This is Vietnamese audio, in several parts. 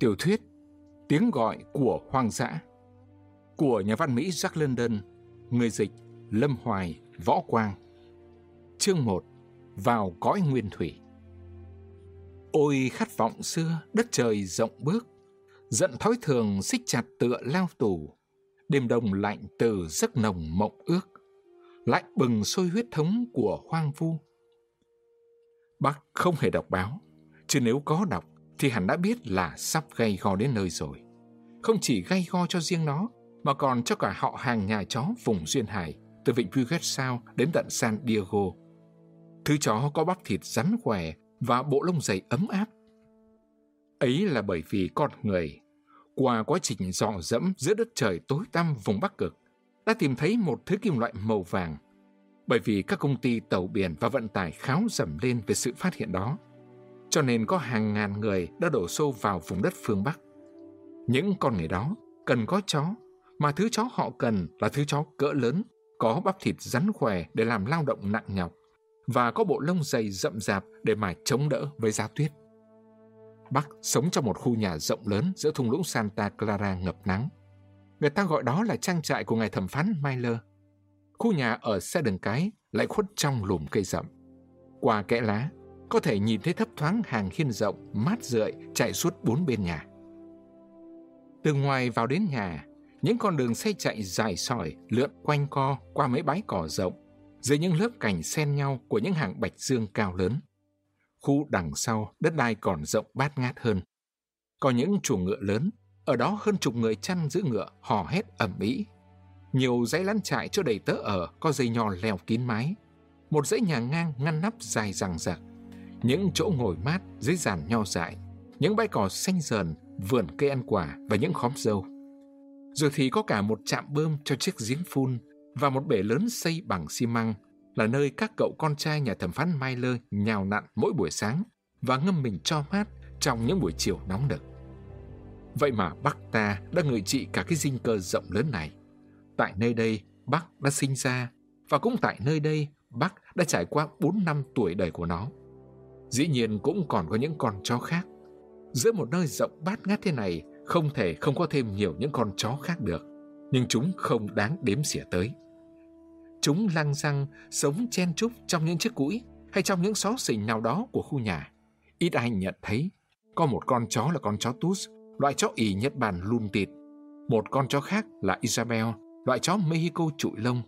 Tiểu thuyết Tiếng gọi của hoang dã của nhà văn Mỹ Jack London, người dịch Lâm Hoài, Võ Quang. Chương 1 Vào cõi nguyên thủy Ôi khát vọng xưa, đất trời rộng bước, giận thói thường xích chặt tựa lao tù, đêm đông lạnh từ giấc nồng mộng ước, lại bừng sôi huyết thống của hoang vu. Bác không hề đọc báo, chứ nếu có đọc thì hẳn đã biết là sắp gây go đến nơi rồi. Không chỉ gây go cho riêng nó, mà còn cho cả họ hàng nhà chó vùng Duyên Hải, từ vịnh Puget Sound đến tận San Diego. Thứ chó có bắp thịt rắn khỏe và bộ lông dày ấm áp. Ấy là bởi vì con người, qua quá trình dò dẫm giữa đất trời tối tăm vùng Bắc Cực, đã tìm thấy một thứ kim loại màu vàng. Bởi vì các công ty tàu biển và vận tải kháo dầm lên về sự phát hiện đó, cho nên có hàng ngàn người đã đổ xô vào vùng đất phương Bắc. Những con người đó cần có chó, mà thứ chó họ cần là thứ chó cỡ lớn, có bắp thịt rắn khỏe để làm lao động nặng nhọc, và có bộ lông dày rậm rạp để mà chống đỡ với giá tuyết. Bắc sống trong một khu nhà rộng lớn giữa thung lũng Santa Clara ngập nắng. Người ta gọi đó là trang trại của ngài thẩm phán Myler. Khu nhà ở xe đường cái lại khuất trong lùm cây rậm. Qua kẽ lá, có thể nhìn thấy thấp thoáng hàng hiên rộng, mát rượi chạy suốt bốn bên nhà. Từ ngoài vào đến nhà, những con đường xe chạy dài sỏi lượn quanh co qua mấy bãi cỏ rộng, dưới những lớp cành xen nhau của những hàng bạch dương cao lớn. Khu đằng sau, đất đai còn rộng bát ngát hơn. Có những chuồng ngựa lớn, ở đó hơn chục người chăn giữ ngựa hò hét ẩm ĩ. Nhiều dãy lán trại cho đầy tớ ở có dây nhò leo kín mái. Một dãy nhà ngang ngăn nắp dài rằng rạc. Những chỗ ngồi mát dưới giàn nho dại. Những bãi cỏ xanh dờn, vườn cây ăn quả và những khóm dâu. Rồi thì có cả một trạm bơm cho chiếc giếng phun và một bể lớn xây bằng xi măng là nơi các cậu con trai nhà thẩm phán Mailer nhào nặn mỗi buổi sáng và ngâm mình cho mát trong những buổi chiều nóng nực. Vậy mà Bắc ta đã ngự trị cả cái dinh cơ rộng lớn này. Tại nơi đây, Bắc đã sinh ra và cũng tại nơi đây, Bắc đã trải qua 4 năm tuổi đời của nó. Dĩ nhiên cũng còn có những con chó khác. Giữa một nơi rộng bát ngát thế này, không thể không có thêm nhiều những con chó khác được, nhưng chúng không đáng đếm xỉa tới. Chúng lăng răng, sống chen chúc trong những chiếc cũi hay trong những xó xỉnh nào đó của khu nhà. Ít ai nhận thấy, có một con chó là con chó Tus, loại chó ỉ Nhật Bản lùn tịt. Một con chó khác là Isabel, loại chó Mexico trụi lông.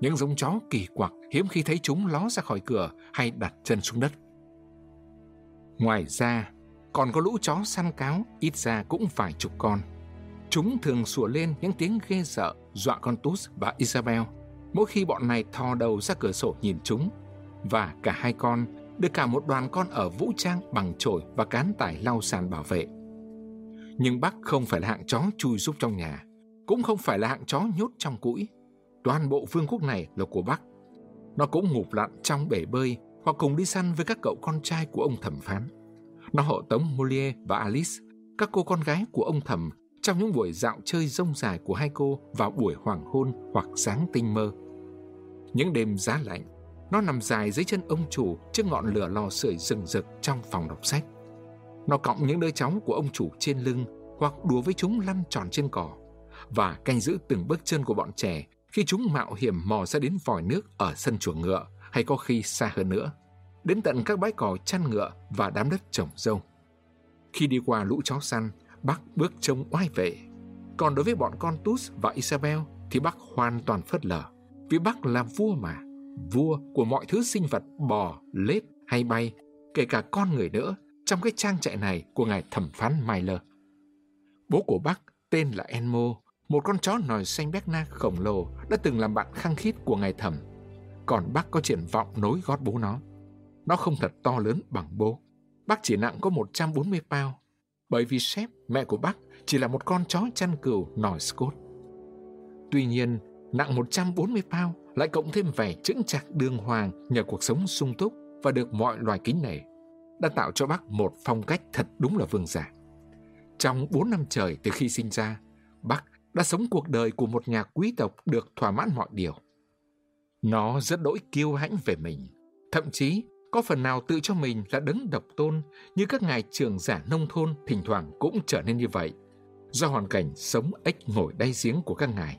Những giống chó kỳ quặc hiếm khi thấy chúng ló ra khỏi cửa hay đặt chân xuống đất. Ngoài ra, còn có lũ chó săn cáo, ít ra cũng vài chục con. Chúng thường sủa lên những tiếng ghê sợ, dọa con Tus và Isabel mỗi khi bọn này thò đầu ra cửa sổ nhìn chúng. Và cả hai con được cả một đoàn con ở vũ trang bằng chổi và cán tải lau sàn bảo vệ. Nhưng Bắc không phải là hạng chó chui giúp trong nhà, cũng không phải là hạng chó nhốt trong cũi. Toàn bộ vương quốc này là của Bắc. Nó cũng ngụp lặn trong bể bơi họ cùng đi săn với các cậu con trai của ông thẩm phán. Nó hộ tống Molière và Alice, các cô con gái của ông thẩm, trong những buổi dạo chơi rông dài của hai cô vào buổi hoàng hôn hoặc sáng tinh mơ. Những đêm giá lạnh, nó nằm dài dưới chân ông chủ trước ngọn lửa lò sưởi rừng rực trong phòng đọc sách. Nó cõng những đứa cháu của ông chủ trên lưng hoặc đùa với chúng lăn tròn trên cỏ và canh giữ từng bước chân của bọn trẻ khi chúng mạo hiểm mò ra đến vòi nước ở sân chuồng ngựa hay có khi xa hơn nữa đến tận các bãi cỏ chăn ngựa và đám đất trồng dâu. Khi đi qua lũ chó săn, bác bước trông oai vệ. Còn đối với bọn con Tus và Isabel thì bác hoàn toàn phớt lờ. Vì bác là vua mà, vua của mọi thứ sinh vật bò, lết hay bay, kể cả con người nữa, trong cái trang trại này của ngài thẩm phán Myler. Bố của bác tên là Enmo, một con chó nòi xanh Berna khổng lồ đã từng làm bạn khăng khít của ngài thẩm. Còn bác có triển vọng nối gót bố nó. Nó không thật to lớn bằng bố. Bác chỉ nặng có 140 pound, bởi vì sếp, mẹ của bác, chỉ là một con chó chăn cừu nòi Scott. Tuy nhiên, nặng 140 pound lại cộng thêm vẻ chững chạc đường hoàng nhờ cuộc sống sung túc và được mọi loài kính nể, đã tạo cho bác một phong cách thật đúng là vương giả. Trong 4 năm trời từ khi sinh ra, bác đã sống cuộc đời của một nhà quý tộc được thỏa mãn mọi điều. Nó rất đỗi kiêu hãnh về mình, thậm chí có phần nào tự cho mình là đấng độc tôn như các ngài trưởng giả nông thôn thỉnh thoảng cũng trở nên như vậy, do hoàn cảnh sống ếch ngồi đáy giếng của các ngài.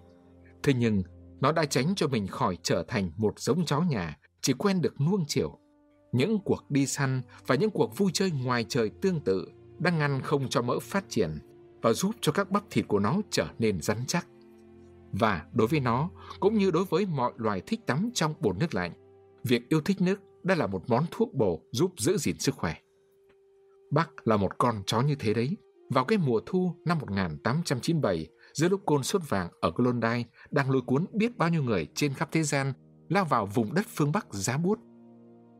Thế nhưng, nó đã tránh cho mình khỏi trở thành một giống chó nhà chỉ quen được nuông chiều. Những cuộc đi săn và những cuộc vui chơi ngoài trời tương tự đang ngăn không cho mỡ phát triển và giúp cho các bắp thịt của nó trở nên rắn chắc. Và đối với nó, cũng như đối với mọi loài thích tắm trong bồn nước lạnh, việc yêu thích nước đây là một món thuốc bổ giúp giữ gìn sức khỏe. Bắc là một con chó như thế đấy. Vào cái mùa thu năm 1897, giữa lúc côn sốt vàng ở Klondike đang lôi cuốn biết bao nhiêu người trên khắp thế gian lao vào vùng đất phương Bắc giá bút.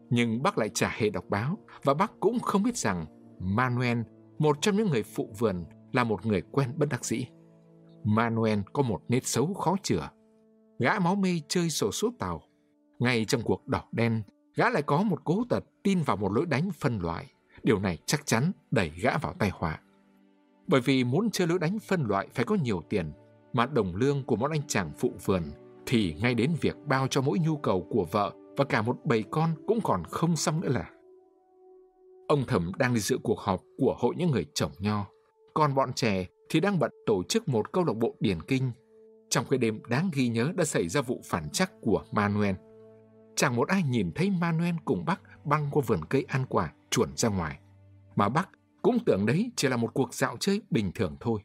Nhưng bác lại chả hề đọc báo và bác cũng không biết rằng Manuel, một trong những người phụ vườn, là một người quen bất đắc dĩ. Manuel có một nét xấu khó chữa. Gã máu mê chơi sổ số tàu. Ngay trong cuộc đỏ đen, gã lại có một cố tật tin vào một lối đánh phân loại. Điều này chắc chắn đẩy gã vào tai họa. Bởi vì muốn chơi lối đánh phân loại phải có nhiều tiền, mà đồng lương của một anh chàng phụ vườn thì ngay đến việc bao cho mỗi nhu cầu của vợ và cả một bầy con cũng còn không xong nữa là. Ông Thẩm đang đi dự cuộc họp của hội những người trồng nho, còn bọn trẻ thì đang bận tổ chức một câu lạc bộ điển kinh. Trong cái đêm đáng ghi nhớ đã xảy ra vụ phản chắc của Manuel. Chẳng một ai nhìn thấy Manuel cùng bác băng qua vườn cây ăn quả chuồn ra ngoài. Mà bác cũng tưởng đấy chỉ là một cuộc dạo chơi bình thường thôi.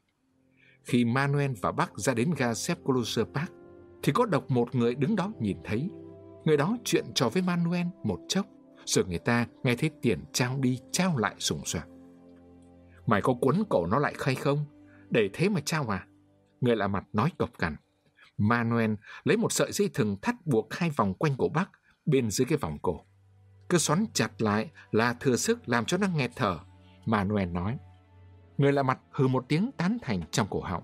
Khi Manuel và bác ra đến ga Sepulchre Park, thì có độc một người đứng đó nhìn thấy. Người đó chuyện trò với Manuel một chốc, rồi người ta nghe thấy tiền trao đi trao lại sùng soạc. Mày có cuốn cổ nó lại khay không? Để thế mà trao à? Người lạ mặt nói cộc cằn. Manuel lấy một sợi dây thừng thắt buộc hai vòng quanh cổ bác bên dưới cái vòng cổ. Cứ xoắn chặt lại là thừa sức làm cho nó nghẹt thở. Manuel nói. Người lạ mặt hừ một tiếng tán thành trong cổ họng.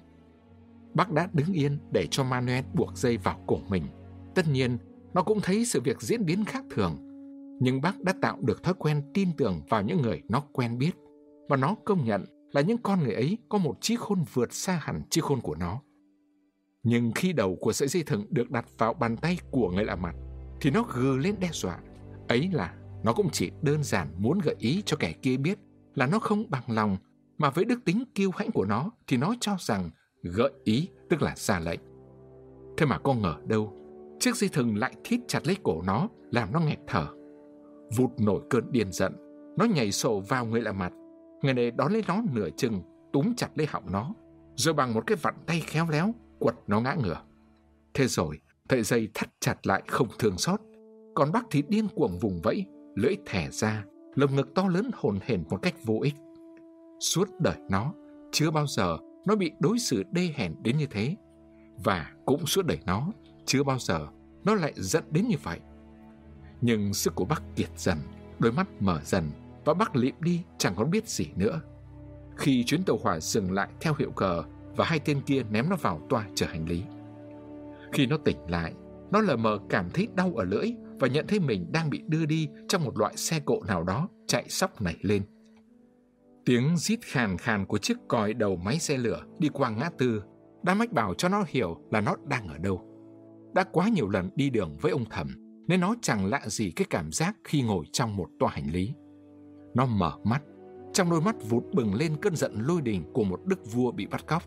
Bác đã đứng yên để cho Manuel buộc dây vào cổ mình. Tất nhiên, nó cũng thấy sự việc diễn biến khác thường. Nhưng bác đã tạo được thói quen tin tưởng vào những người nó quen biết. Và nó công nhận là những con người ấy có một trí khôn vượt xa hẳn trí khôn của nó. Nhưng khi đầu của sợi dây thừng được đặt vào bàn tay của người lạ mặt, thì nó gừ lên đe dọa. Ấy là nó cũng chỉ đơn giản muốn gợi ý cho kẻ kia biết là nó không bằng lòng, mà với đức tính kiêu hãnh của nó thì nó cho rằng gợi ý tức là ra lệnh. Thế mà con ngờ đâu, chiếc dây thừng lại thít chặt lấy cổ nó, làm nó nghẹt thở. Vụt nổi cơn điên giận, nó nhảy sổ vào người lạ mặt. Người này đón lấy nó nửa chừng, túm chặt lấy họng nó, rồi bằng một cái vặn tay khéo léo, quật nó ngã ngửa. Thế rồi, sợi dây thắt chặt lại không thương xót. Còn bác thì điên cuồng vùng vẫy, lưỡi thẻ ra, lồng ngực to lớn hồn hển một cách vô ích. Suốt đời nó, chưa bao giờ nó bị đối xử đê hèn đến như thế. Và cũng suốt đời nó, chưa bao giờ nó lại giận đến như vậy. Nhưng sức của bác kiệt dần, đôi mắt mở dần và bác lịm đi chẳng còn biết gì nữa. Khi chuyến tàu hỏa dừng lại theo hiệu cờ và hai tên kia ném nó vào toa chở hành lý. Khi nó tỉnh lại, nó lờ mờ cảm thấy đau ở lưỡi và nhận thấy mình đang bị đưa đi trong một loại xe cộ nào đó chạy sóc nảy lên. Tiếng rít khàn khàn của chiếc còi đầu máy xe lửa đi qua ngã tư đã mách bảo cho nó hiểu là nó đang ở đâu. Đã quá nhiều lần đi đường với ông thẩm nên nó chẳng lạ gì cái cảm giác khi ngồi trong một toa hành lý. Nó mở mắt, trong đôi mắt vụt bừng lên cơn giận lôi đình của một đức vua bị bắt cóc.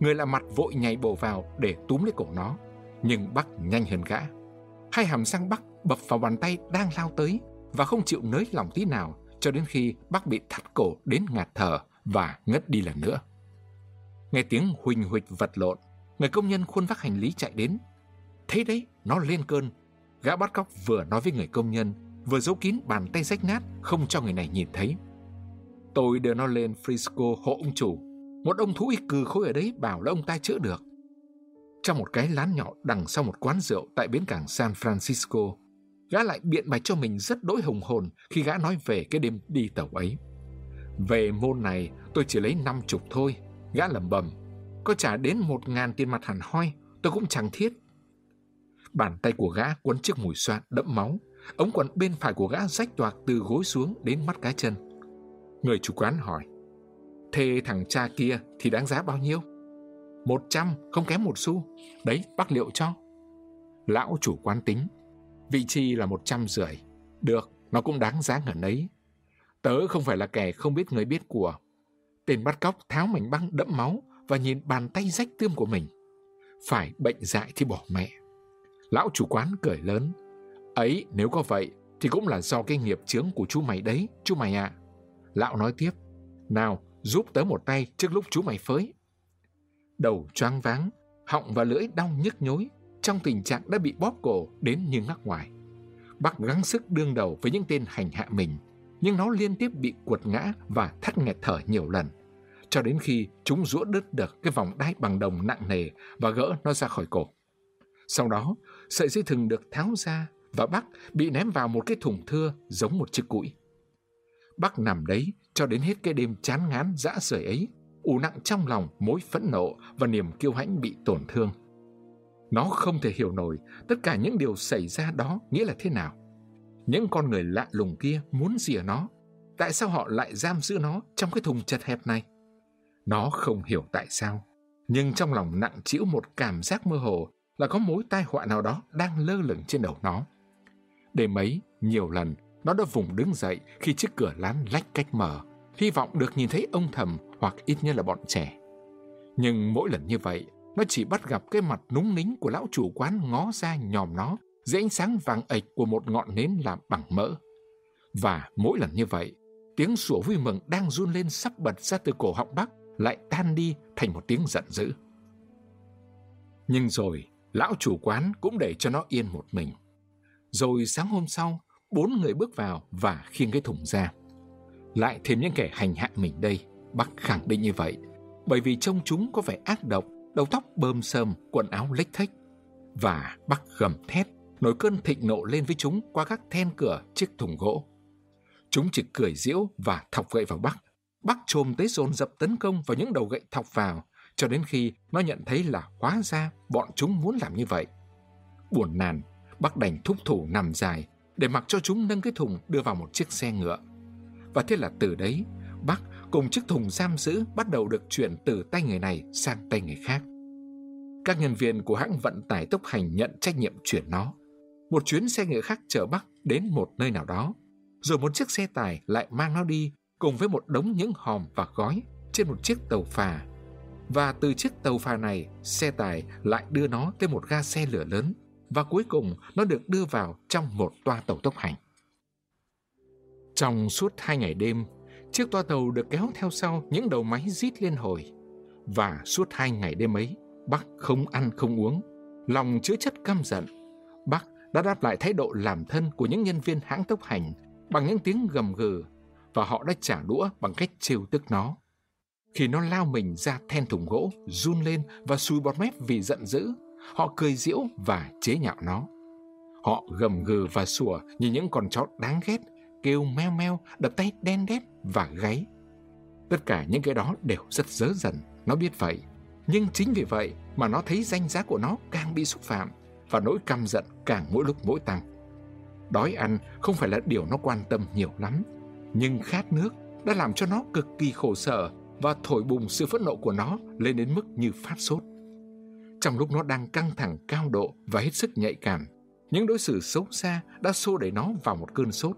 Người lạ mặt vội nhảy bổ vào để túm lấy cổ nó, nhưng Bắc nhanh hơn gã. Hai hàm răng Bắc bập vào bàn tay đang lao tới và không chịu nới lòng tí nào cho đến khi bác bị thắt cổ đến ngạt thở và ngất đi lần nữa. Nghe tiếng huỳnh huỳnh vật lộn, người công nhân khuôn vác hành lý chạy đến. Thấy đấy, nó lên cơn. Gã bắt cóc vừa nói với người công nhân, vừa giấu kín bàn tay rách nát không cho người này nhìn thấy. Tôi đưa nó lên Frisco hộ ông chủ. Một ông thú y cừ khôi ở đấy bảo là ông ta chữa được. Trong một cái lán nhỏ đằng sau một quán rượu tại bến cảng San Francisco, gã lại biện bạch cho mình rất đỗi hùng hồn khi gã nói về cái đêm đi tàu ấy. Về môn này tôi chỉ lấy năm chục thôi, gã lẩm bẩm. Có trả đến một ngàn tiền mặt hẳn hoi, tôi cũng chẳng thiết. Bàn tay của gã quấn chiếc mùi xoa đẫm máu, ống quần bên phải của gã rách toạc từ gối xuống đến mắt cá chân. Người chủ quán hỏi, thế thằng cha kia thì đáng giá bao nhiêu? Một trăm, không kém một xu. Đấy, bác liệu cho. Lão chủ quán tính, vị chi là một trăm rưỡi. Được, nó cũng đáng giá ngần ấy. Tớ không phải là kẻ không biết người biết của. Tên bắt cóc tháo mảnh băng đẫm máu và nhìn bàn tay rách tươm của mình. Phải bệnh dại thì bỏ mẹ. Lão chủ quán cười lớn. Ấy, nếu có vậy, thì cũng là do cái nghiệp chướng của chú mày đấy, chú mày ạ. À. Lão nói tiếp. Nào, giúp tớ một tay trước lúc chú mày phới. Đầu choáng váng, họng và lưỡi đau nhức nhối, trong tình trạng đã bị bóp cổ đến như ngắc ngoài. Bác gắng sức đương đầu với những tên hành hạ mình, nhưng nó liên tiếp bị quật ngã và thắt nghẹt thở nhiều lần, cho đến khi chúng rũa đứt được cái vòng đai bằng đồng nặng nề và gỡ nó ra khỏi cổ. Sau đó, sợi dây thừng được tháo ra và bác bị ném vào một cái thùng thưa giống một chiếc củi. Bác nằm đấy cho đến hết cái đêm chán ngán dã rời ấy, ù nặng trong lòng mối phẫn nộ và niềm kiêu hãnh bị tổn thương. Nó không thể hiểu nổi tất cả những điều xảy ra đó nghĩa là thế nào. Những con người lạ lùng kia muốn gì ở nó? Tại sao họ lại giam giữ nó trong cái thùng chật hẹp này? Nó không hiểu tại sao, nhưng trong lòng nặng trĩu một cảm giác mơ hồ là có mối tai họa nào đó đang lơ lửng trên đầu nó. Đêm ấy, nhiều lần, nó đã vùng đứng dậy khi chiếc cửa lán lách cách mở, hy vọng được nhìn thấy ông thầm hoặc ít nhất là bọn trẻ. Nhưng mỗi lần như vậy, nó chỉ bắt gặp cái mặt núng nính của lão chủ quán ngó ra nhòm nó dưới ánh sáng vàng ệch của một ngọn nến làm bằng mỡ. Và mỗi lần như vậy, tiếng sủa vui mừng đang run lên sắp bật ra từ cổ họng Bắc lại tan đi thành một tiếng giận dữ. Nhưng rồi, lão chủ quán cũng để cho nó yên một mình. Rồi sáng hôm sau, bốn người bước vào và khiêng cái thùng ra. Lại thêm những kẻ hành hạ mình đây, bác khẳng định như vậy, bởi vì trông chúng có vẻ ác độc, đầu tóc bơm sơm, quần áo lếch thách. Và bác gầm thét, nổi cơn thịnh nộ lên với chúng qua các then cửa chiếc thùng gỗ. Chúng chỉ cười giễu và thọc gậy vào bác. Bác trồm tới dồn dập tấn công vào những đầu gậy thọc vào, cho đến khi nó nhận thấy là hóa ra bọn chúng muốn làm như vậy. Buồn nàn, bác đành thúc thủ nằm dài để mặc cho chúng nâng cái thùng đưa vào một chiếc xe ngựa. Và thế là từ đấy, Bắc cùng chiếc thùng giam giữ bắt đầu được chuyển từ tay người này sang tay người khác. Các nhân viên của hãng vận tải tốc hành nhận trách nhiệm chuyển nó. Một chuyến xe ngựa khác chở Bắc đến một nơi nào đó, rồi một chiếc xe tải lại mang nó đi cùng với một đống những hòm và gói trên một chiếc tàu phà. Và từ chiếc tàu phà này, xe tải lại đưa nó tới một ga xe lửa lớn và cuối cùng nó được đưa vào trong một toa tàu tốc hành. Trong suốt hai ngày đêm, chiếc toa tàu được kéo theo sau những đầu máy rít liên hồi. Và suốt hai ngày đêm ấy, bác không ăn không uống, lòng chứa chất căm giận. Bác đã đáp lại thái độ làm thân của những nhân viên hãng tốc hành bằng những tiếng gầm gừ và họ đã trả đũa bằng cách trêu tức nó. Khi nó lao mình ra then thùng gỗ, run lên và sùi bọt mép vì giận dữ, họ cười giễu và chế nhạo nó. Họ gầm gừ và sủa như những con chó đáng ghét, kêu meo meo, đập tay đen đét và gáy. Tất cả những cái đó đều rất dớ dần, nó biết vậy. Nhưng chính vì vậy mà nó thấy danh giá của nó càng bị xúc phạm và nỗi căm giận càng mỗi lúc mỗi tăng. Đói ăn không phải là điều nó quan tâm nhiều lắm, nhưng khát nước đã làm cho nó cực kỳ khổ sở và thổi bùng sự phẫn nộ của nó lên đến mức như phát sốt. Trong lúc nó đang căng thẳng cao độ và hết sức nhạy cảm, những đối xử xấu xa đã xô đẩy nó vào một cơn sốt.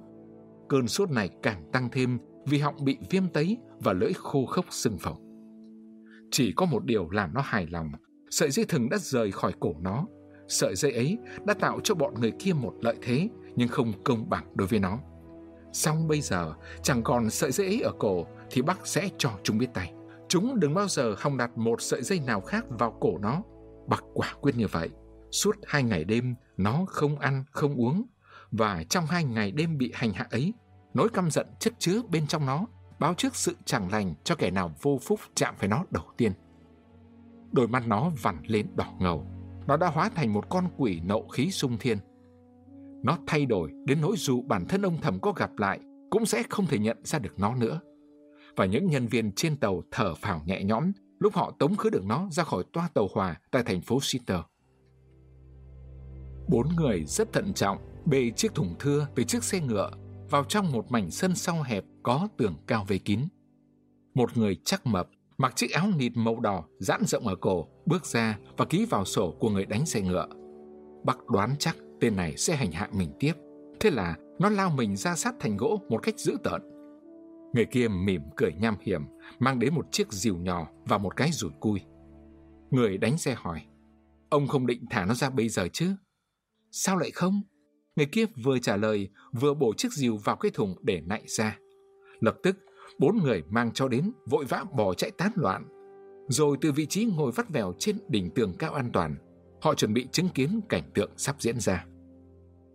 Cơn sốt này càng tăng thêm vì họng bị viêm tấy và lưỡi khô khốc sưng phồng. Chỉ có một điều làm nó hài lòng, sợi dây thừng đã rời khỏi cổ nó. Sợi dây ấy đã tạo cho bọn người kia một lợi thế, nhưng không công bằng đối với nó. Xong bây giờ, chẳng còn sợi dây ấy ở cổ thì bác sẽ cho chúng biết tay. Chúng đừng bao giờ hòng đặt một sợi dây nào khác vào cổ nó bạc quả quyết như vậy. Suốt hai ngày đêm, nó không ăn, không uống. Và trong hai ngày đêm bị hành hạ ấy, nỗi căm giận chất chứa bên trong nó báo trước sự chẳng lành cho kẻ nào vô phúc chạm phải nó đầu tiên. Đôi mắt nó vằn lên đỏ ngầu. Nó đã hóa thành một con quỷ nộ khí sung thiên. Nó thay đổi đến nỗi dù bản thân ông thầm có gặp lại cũng sẽ không thể nhận ra được nó nữa. Và những nhân viên trên tàu thở phào nhẹ nhõm lúc họ tống khứ được nó ra khỏi toa tàu hòa tại thành phố Sitter. Bốn người rất thận trọng bê chiếc thùng thưa từ chiếc xe ngựa vào trong một mảnh sân sau hẹp có tường cao vây kín. Một người chắc mập, mặc chiếc áo nịt màu đỏ giãn rộng ở cổ, bước ra và ký vào sổ của người đánh xe ngựa. Bác đoán chắc tên này sẽ hành hạ mình tiếp. Thế là nó lao mình ra sát thành gỗ một cách dữ tợn. Người kia mỉm cười nham hiểm, mang đến một chiếc rìu nhỏ và một cái rủi cui. Người đánh xe hỏi, ông không định thả nó ra bây giờ chứ? Sao lại không? Người kia vừa trả lời, vừa bổ chiếc rìu vào cái thùng để nạy ra. Lập tức, bốn người mang cho đến, vội vã bỏ chạy tán loạn. Rồi từ vị trí ngồi vắt vẻo trên đỉnh tường cao an toàn, họ chuẩn bị chứng kiến cảnh tượng sắp diễn ra.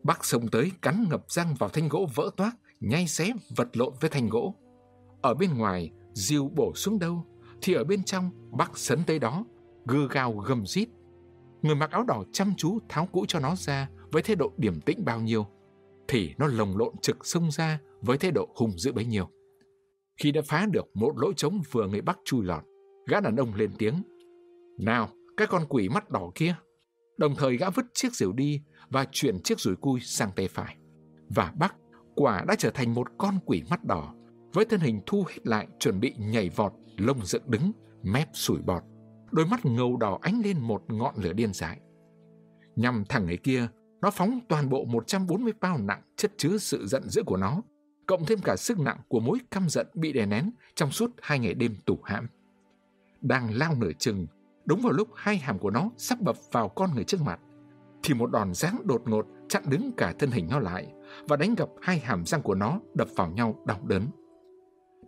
Bác sông tới cắn ngập răng vào thanh gỗ vỡ toác, nhay xé vật lộn với thanh gỗ. Ở bên ngoài, diều bổ xuống đâu, thì ở bên trong, bác sấn tới đó, gừ gào gầm rít. Người mặc áo đỏ chăm chú tháo cũ cho nó ra với thái độ điềm tĩnh bao nhiêu, thì nó lồng lộn trực xông ra với thái độ hung dữ bấy nhiêu. Khi đã phá được một lỗ trống vừa người Bắc chui lọt, gã đàn ông lên tiếng. Nào, các con quỷ mắt đỏ kia! Đồng thời gã vứt chiếc diều đi và chuyển chiếc rùi cui sang tay phải. Và Bắc quả đã trở thành một con quỷ mắt đỏ, với thân hình thu hết lại chuẩn bị nhảy vọt, lông dựng đứng, mép sủi bọt. Đôi mắt ngầu đỏ ánh lên một ngọn lửa điên dại. Nhằm thẳng người kia, nó phóng toàn bộ 140 bao nặng chất chứa sự giận dữ của nó, cộng thêm cả sức nặng của mối căm giận bị đè nén trong suốt hai ngày đêm tủ hãm. Đang lao nửa chừng, đúng vào lúc hai hàm của nó sắp bập vào con người trước mặt, thì một đòn giáng đột ngột chặn đứng cả thân hình nó lại và đánh gặp hai hàm răng của nó đập vào nhau đau đớn.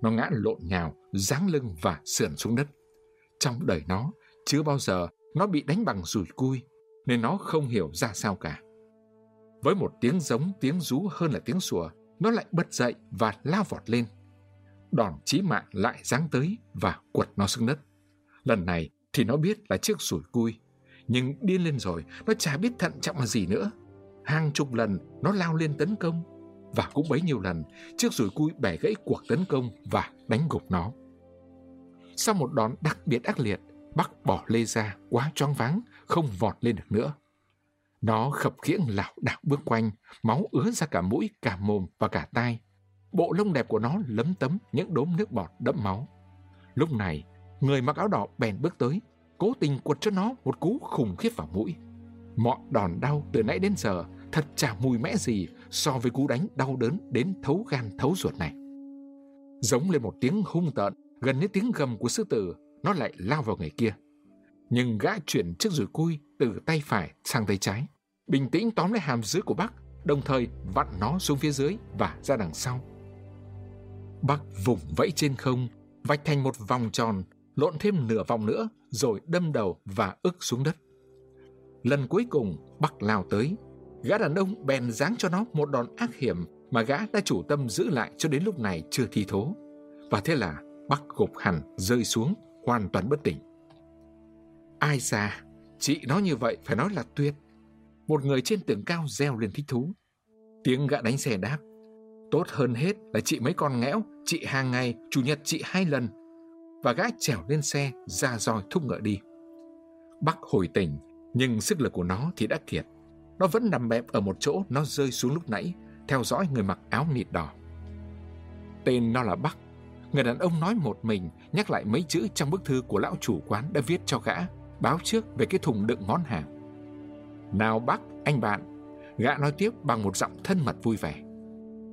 Nó ngã lộn nhào, giáng lưng và sườn xuống đất. Trong đời nó, chưa bao giờ nó bị đánh bằng rùi cui, nên nó không hiểu ra sao cả. Với một tiếng giống tiếng rú hơn là tiếng sủa, nó lại bật dậy và lao vọt lên. Đòn chí mạng lại giáng tới và quật nó xuống đất. Lần này thì nó biết là chiếc sủi cui, nhưng điên lên rồi, nó chả biết thận trọng là gì nữa. Hàng chục lần nó lao lên tấn công, và cũng bấy nhiêu lần chiếc rùi cui bẻ gãy cuộc tấn công và đánh gục nó. Sau một đòn đặc biệt ác liệt, Bắc bỏ lê ra quá choáng váng, không vọt lên được nữa. Nó khập khiễng lảo đảo bước quanh, máu ứa ra cả mũi, cả mồm và cả tai. Bộ lông đẹp của nó lấm tấm những đốm nước bọt đẫm máu. Lúc này, người mặc áo đỏ bèn bước tới, cố tình quật cho nó một cú khủng khiếp vào mũi. Mọi đòn đau từ nãy đến giờ thật chả mùi mẽ gì so với cú đánh đau đớn đến thấu gan thấu ruột này. Giống lên một tiếng hung tợn, gần như tiếng gầm của sư tử, nó lại lao vào người kia. Nhưng gã chuyển chiếc rùi cui từ tay phải sang tay trái, bình tĩnh tóm lấy hàm dưới của bác, đồng thời vặn nó xuống phía dưới và ra đằng sau. Bác vùng vẫy trên không, vạch thành một vòng tròn, lộn thêm nửa vòng nữa, rồi đâm đầu và ức xuống đất. Lần cuối cùng, Bắc lao tới, gã đàn ông bèn giáng cho nó một đòn ác hiểm mà gã đã chủ tâm giữ lại cho đến lúc này chưa thi thố. Và thế là Bắc gục hẳn rơi xuống, hoàn toàn bất tỉnh. Ai già, chị nó như vậy phải nói là tuyệt. Một người trên tường cao reo lên thích thú. Tiếng gã đánh xe đáp. Tốt hơn hết là chị mấy con nghẽo, chị hàng ngày, chủ nhật chị hai lần. Và gã trèo lên xe, ra roi thúc ngựa đi. Bắc hồi tỉnh, nhưng sức lực của nó thì đã kiệt. Nó vẫn nằm bẹp ở một chỗ nó rơi xuống lúc nãy, theo dõi người mặc áo nịt đỏ. Tên nó là Bắc. Người đàn ông nói một mình, nhắc lại mấy chữ trong bức thư của lão chủ quán đã viết cho gã, báo trước về cái thùng đựng món hàng. Nào Bắc, anh bạn, gã nói tiếp bằng một giọng thân mật vui vẻ.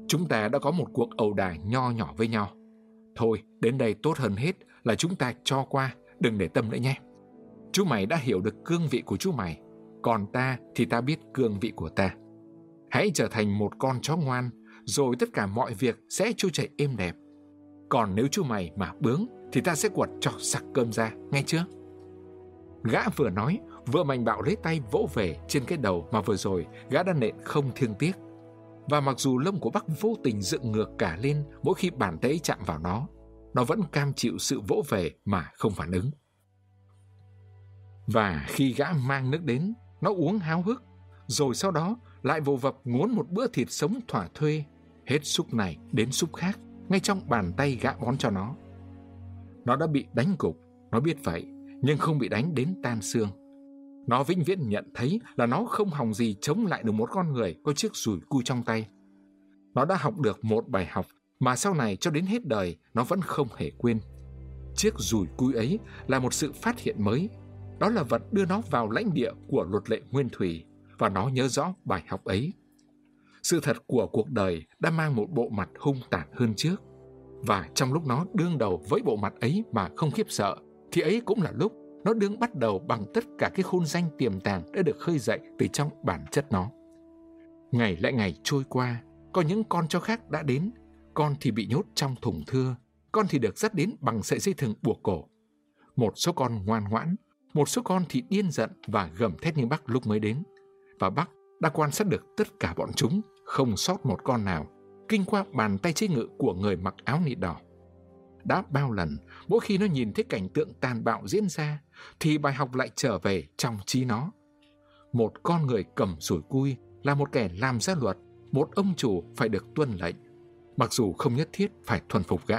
Chúng ta đã có một cuộc ẩu đà nho nhỏ với nhau. Thôi, đến đây tốt hơn hết là chúng ta cho qua, đừng để tâm nữa nhé. Chú mày đã hiểu được cương vị của chú mày, còn ta thì ta biết cương vị của ta. Hãy trở thành một con chó ngoan, rồi tất cả mọi việc sẽ trôi chảy êm đẹp. Còn nếu chú mày mà bướng, thì ta sẽ quật cho sặc cơm ra, nghe chưa? Gã vừa nói, vừa mạnh bạo lấy tay vỗ về trên cái đầu mà vừa rồi gã đã nện không thương tiếc. Và mặc dù lông của Bắc vô tình dựng ngược cả lên mỗi khi bàn tay chạm vào nó, nó vẫn cam chịu sự vỗ về mà không phản ứng. Và khi gã mang nước đến, nó uống háo hức, rồi sau đó lại vồ vập ngốn một bữa thịt sống thỏa thuê, hết xúc này đến xúc khác, ngay trong bàn tay gã bón cho nó. Nó đã bị đánh gục, nó biết vậy, nhưng không bị đánh đến tan xương. Nó vĩnh viễn nhận thấy là nó không hòng gì chống lại được một con người có chiếc rùi cui trong tay. Nó đã học được một bài học mà sau này cho đến hết đời nó vẫn không hề quên. Chiếc rùi cui ấy là một sự phát hiện mới đó là vật đưa nó vào lãnh địa của luật lệ nguyên thủy và nó nhớ rõ bài học ấy. sự thật của cuộc đời đã mang một bộ mặt hung tàn hơn trước. Và trong lúc nó đương đầu với bộ mặt ấy mà không khiếp sợ, thì ấy cũng là lúc nó đương bắt đầu bằng tất cả cái khôn danh tiềm tàng đã được khơi dậy từ trong bản chất nó. Ngày lại ngày trôi qua, có những con chó khác đã đến, con thì bị nhốt trong thùng thưa, con thì được dắt đến bằng sợi dây thừng buộc cổ. Một số con ngoan ngoãn, một số con thì điên giận và gầm thét như Bắc lúc mới đến. Và Bắc đã quan sát được tất cả bọn chúng, không sót một con nào, kinh qua bàn tay chế ngự của người mặc áo nịt đỏ. Đã bao lần, mỗi khi nó nhìn thấy cảnh tượng tàn bạo diễn ra, thì bài học lại trở về trong trí nó. Một con người cầm sủi cui là một kẻ làm ra luật, một ông chủ phải được tuân lệnh, mặc dù không nhất thiết phải thuần phục gã.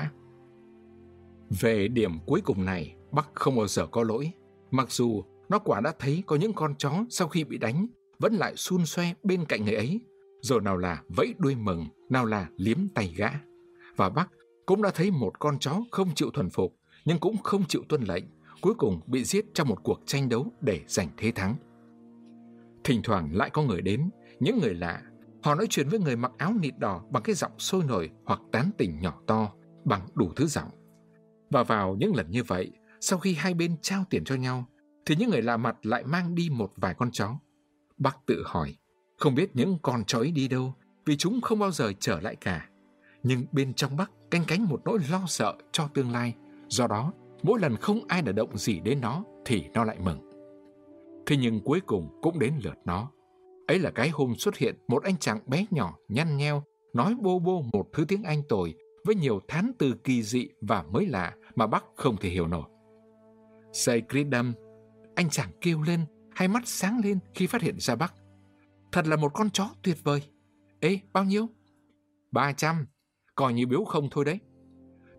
Về điểm cuối cùng này, Bắc không bao giờ có lỗi, mặc dù nó quả đã thấy có những con chó sau khi bị đánh vẫn lại xun xoe bên cạnh người ấy, rồi nào là vẫy đuôi mừng, nào là liếm tay gã. Và bác cũng đã thấy một con chó không chịu thuần phục, nhưng cũng không chịu tuân lệnh, cuối cùng bị giết trong một cuộc tranh đấu để giành thế thắng. Thỉnh thoảng lại có người đến, những người lạ. Họ nói chuyện với người mặc áo nịt đỏ bằng cái giọng sôi nổi hoặc tán tỉnh nhỏ to, bằng đủ thứ giọng. Và vào những lần như vậy, sau khi hai bên trao tiền cho nhau, thì những người lạ mặt lại mang đi một vài con chó. Bác tự hỏi, không biết những con chó ấy đi đâu, vì chúng không bao giờ trở lại cả. Nhưng bên trong Bắc canh cánh một nỗi lo sợ cho tương lai, do đó mỗi lần không ai đã động gì đến nó thì nó lại mừng. Thế nhưng cuối cùng cũng đến lượt nó. Ấy là cái hôm xuất hiện một anh chàng bé nhỏ nhăn nheo, nói bô bô một thứ tiếng Anh tồi với nhiều thán từ kỳ dị và mới lạ mà bác không thể hiểu nổi. Say anh chàng kêu lên, hai mắt sáng lên khi phát hiện ra bác. Thật là một con chó tuyệt vời. Ê, bao nhiêu? Ba trăm, coi như biếu không thôi đấy.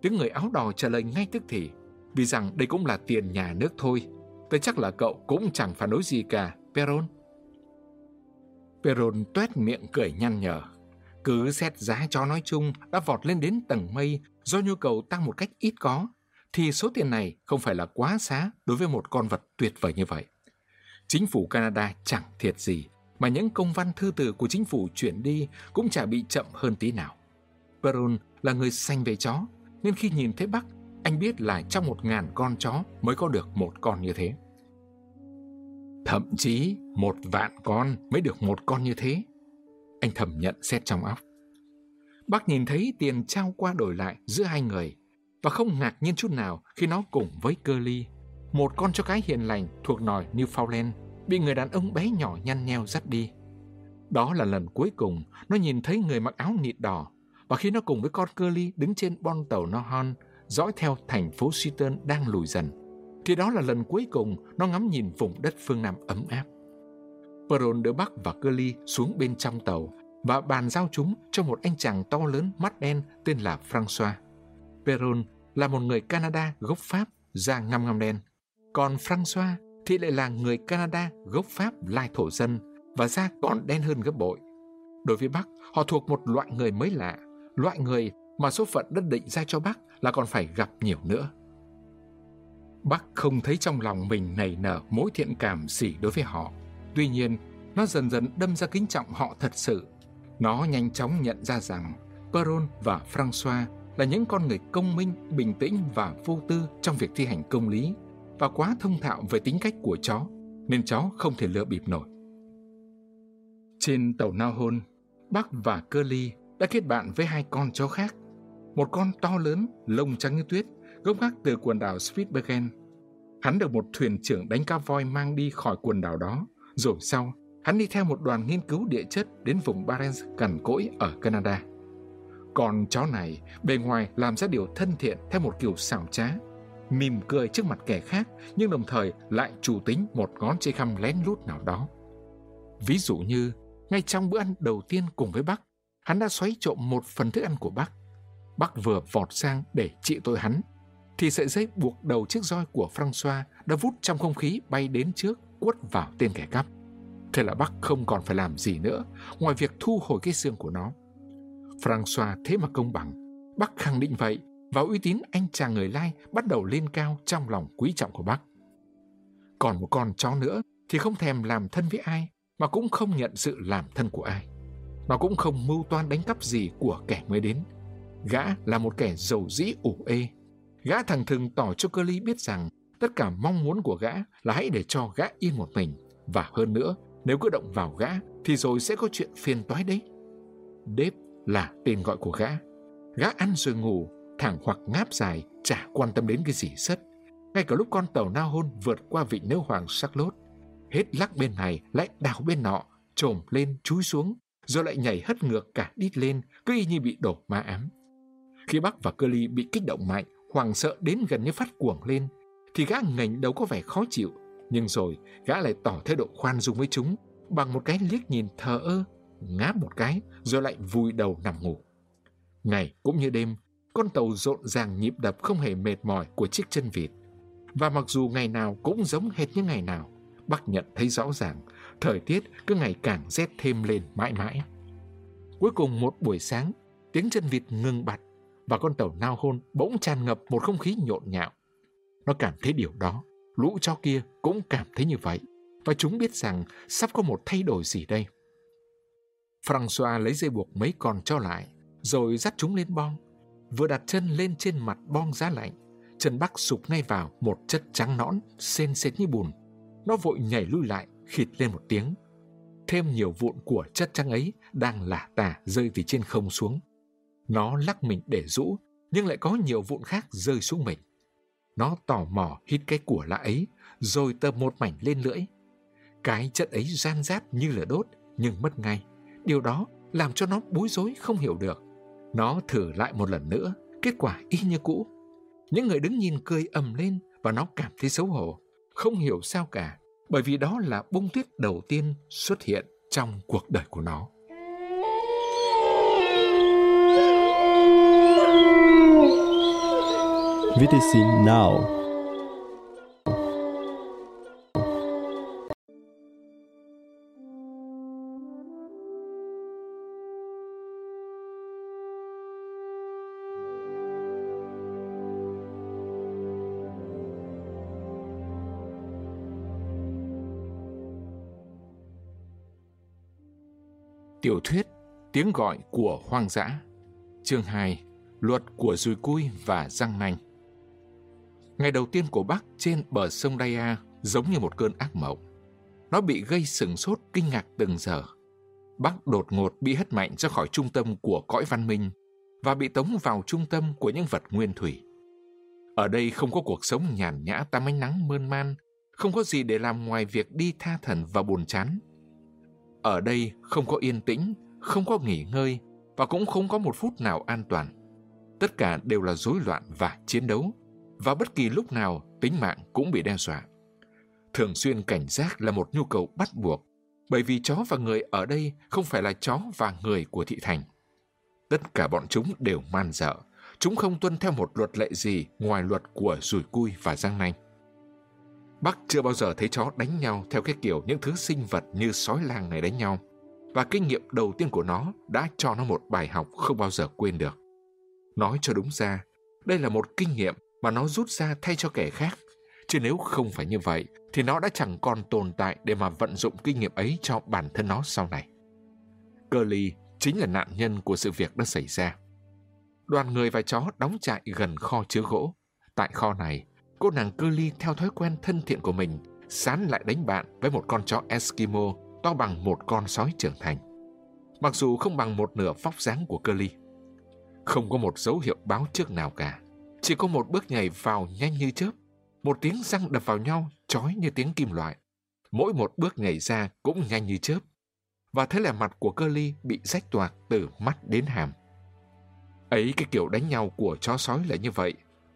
Tiếng người áo đỏ trả lời ngay tức thì, vì rằng đây cũng là tiền nhà nước thôi. Tôi chắc là cậu cũng chẳng phản đối gì cả, Peron. Peron tuét miệng cười nhăn nhở. Cứ xét giá cho nói chung đã vọt lên đến tầng mây do nhu cầu tăng một cách ít có, thì số tiền này không phải là quá xá đối với một con vật tuyệt vời như vậy. Chính phủ Canada chẳng thiệt gì, mà những công văn thư từ của chính phủ chuyển đi cũng chả bị chậm hơn tí nào. Peron là người sanh về chó, nên khi nhìn thấy Bắc, anh biết là trong một ngàn con chó mới có được một con như thế. Thậm chí một vạn con mới được một con như thế. Anh thầm nhận xét trong óc. Bác nhìn thấy tiền trao qua đổi lại giữa hai người và không ngạc nhiên chút nào khi nó cùng với cơ ly, một con chó cái hiền lành thuộc nòi Newfoundland, bị người đàn ông bé nhỏ nhăn nheo dắt đi. Đó là lần cuối cùng nó nhìn thấy người mặc áo nịt đỏ và khi nó cùng với con cơ ly đứng trên bon tàu Nohon dõi theo thành phố Seaton đang lùi dần thì đó là lần cuối cùng nó ngắm nhìn vùng đất phương Nam ấm áp. Peron đỡ Bắc và Cơ Ly xuống bên trong tàu và bàn giao chúng cho một anh chàng to lớn mắt đen tên là Francois. Peron là một người Canada gốc Pháp, da ngăm ngăm đen. Còn Francois thì lại là người Canada gốc Pháp lai thổ dân và da còn đen hơn gấp bội. Đối với Bắc, họ thuộc một loại người mới lạ, loại người mà số phận đất định ra cho Bắc là còn phải gặp nhiều nữa. Bắc không thấy trong lòng mình nảy nở mối thiện cảm gì đối với họ. Tuy nhiên, nó dần dần đâm ra kính trọng họ thật sự. Nó nhanh chóng nhận ra rằng Peron và Francois là những con người công minh, bình tĩnh và vô tư trong việc thi hành công lý và quá thông thạo về tính cách của chó, nên chó không thể lừa bịp nổi. Trên tàu Nao Hôn, Bắc và Cơ Ly đã kết bạn với hai con chó khác. Một con to lớn, lông trắng như tuyết gốc gác từ quần đảo Spitsbergen. Hắn được một thuyền trưởng đánh cá voi mang đi khỏi quần đảo đó, rồi sau, hắn đi theo một đoàn nghiên cứu địa chất đến vùng Barents cằn cỗi ở Canada. Còn chó này, bề ngoài làm ra điều thân thiện theo một kiểu xảo trá, mỉm cười trước mặt kẻ khác nhưng đồng thời lại chủ tính một ngón chê khăm lén lút nào đó. Ví dụ như, ngay trong bữa ăn đầu tiên cùng với bác, hắn đã xoáy trộm một phần thức ăn của bác. Bác vừa vọt sang để trị tội hắn thì sợi dây buộc đầu chiếc roi của François đã vút trong không khí bay đến trước quất vào tên kẻ cắp. Thế là bác không còn phải làm gì nữa ngoài việc thu hồi cái xương của nó. François thế mà công bằng. Bác khẳng định vậy và uy tín anh chàng người Lai bắt đầu lên cao trong lòng quý trọng của bác. Còn một con chó nữa thì không thèm làm thân với ai mà cũng không nhận sự làm thân của ai. Nó cũng không mưu toan đánh cắp gì của kẻ mới đến. Gã là một kẻ giàu dĩ ủ ê. Gã thằng thừng tỏ cho cơ ly biết rằng tất cả mong muốn của gã là hãy để cho gã yên một mình. Và hơn nữa, nếu cứ động vào gã thì rồi sẽ có chuyện phiền toái đấy. Đếp là tên gọi của gã. Gã ăn rồi ngủ, thẳng hoặc ngáp dài, chả quan tâm đến cái gì sất. Ngay cả lúc con tàu na hôn vượt qua vịnh nữ hoàng sắc lốt, hết lắc bên này lại đảo bên nọ, trồm lên chúi xuống, rồi lại nhảy hất ngược cả đít lên, cứ y như bị đổ ma ám. Khi Bắc và Cơ Ly bị kích động mạnh, hoảng sợ đến gần như phát cuồng lên, thì gã ngành đâu có vẻ khó chịu, nhưng rồi gã lại tỏ thái độ khoan dung với chúng bằng một cái liếc nhìn thờ ơ, ngáp một cái rồi lại vùi đầu nằm ngủ. Ngày cũng như đêm, con tàu rộn ràng nhịp đập không hề mệt mỏi của chiếc chân vịt. Và mặc dù ngày nào cũng giống hệt như ngày nào, bác nhận thấy rõ ràng thời tiết cứ ngày càng rét thêm lên mãi mãi. Cuối cùng một buổi sáng, tiếng chân vịt ngừng bặt và con tàu nao hôn bỗng tràn ngập một không khí nhộn nhạo. Nó cảm thấy điều đó, lũ cho kia cũng cảm thấy như vậy và chúng biết rằng sắp có một thay đổi gì đây. François lấy dây buộc mấy con cho lại, rồi dắt chúng lên bong. Vừa đặt chân lên trên mặt bong giá lạnh, chân Bắc sụp ngay vào một chất trắng nõn, sên sệt như bùn. Nó vội nhảy lui lại, khịt lên một tiếng. Thêm nhiều vụn của chất trắng ấy đang lả tả rơi từ trên không xuống. Nó lắc mình để rũ, nhưng lại có nhiều vụn khác rơi xuống mình. Nó tò mò hít cái của lạ ấy, rồi tơ một mảnh lên lưỡi. Cái chất ấy gian rát như lửa đốt, nhưng mất ngay. Điều đó làm cho nó bối rối không hiểu được. Nó thử lại một lần nữa, kết quả y như cũ. Những người đứng nhìn cười ầm lên và nó cảm thấy xấu hổ, không hiểu sao cả, bởi vì đó là bông tuyết đầu tiên xuất hiện trong cuộc đời của nó. VTC Now thuyết Tiếng gọi của hoang dã Chương 2 Luật của dùi cui và răng nanh Ngày đầu tiên của Bắc trên bờ sông Đaya giống như một cơn ác mộng. Nó bị gây sừng sốt kinh ngạc từng giờ. Bắc đột ngột bị hất mạnh ra khỏi trung tâm của cõi văn minh và bị tống vào trung tâm của những vật nguyên thủy. Ở đây không có cuộc sống nhàn nhã tắm ánh nắng mơn man, không có gì để làm ngoài việc đi tha thần và buồn chán. Ở đây không có yên tĩnh, không có nghỉ ngơi và cũng không có một phút nào an toàn. Tất cả đều là rối loạn và chiến đấu, và bất kỳ lúc nào tính mạng cũng bị đe dọa. Thường xuyên cảnh giác là một nhu cầu bắt buộc, bởi vì chó và người ở đây không phải là chó và người của thị thành. Tất cả bọn chúng đều man dợ, chúng không tuân theo một luật lệ gì ngoài luật của rủi cui và răng nanh. Bác chưa bao giờ thấy chó đánh nhau theo cái kiểu những thứ sinh vật như sói lang này đánh nhau. Và kinh nghiệm đầu tiên của nó đã cho nó một bài học không bao giờ quên được. Nói cho đúng ra, đây là một kinh nghiệm mà nó rút ra thay cho kẻ khác. Chứ nếu không phải như vậy, thì nó đã chẳng còn tồn tại để mà vận dụng kinh nghiệm ấy cho bản thân nó sau này. Curly chính là nạn nhân của sự việc đã xảy ra. Đoàn người và chó đóng trại gần kho chứa gỗ. Tại kho này, cô nàng Curly theo thói quen thân thiện của mình, sán lại đánh bạn với một con chó Eskimo to bằng một con sói trưởng thành. Mặc dù không bằng một nửa vóc dáng của Curly. Không có một dấu hiệu báo trước nào cả. Chỉ có một bước nhảy vào nhanh như chớp. Một tiếng răng đập vào nhau, chói như tiếng kim loại. Mỗi một bước nhảy ra cũng nhanh như chớp. Và thế là mặt của Curly bị rách toạc từ mắt đến hàm. Ấy cái kiểu đánh nhau của chó sói là như vậy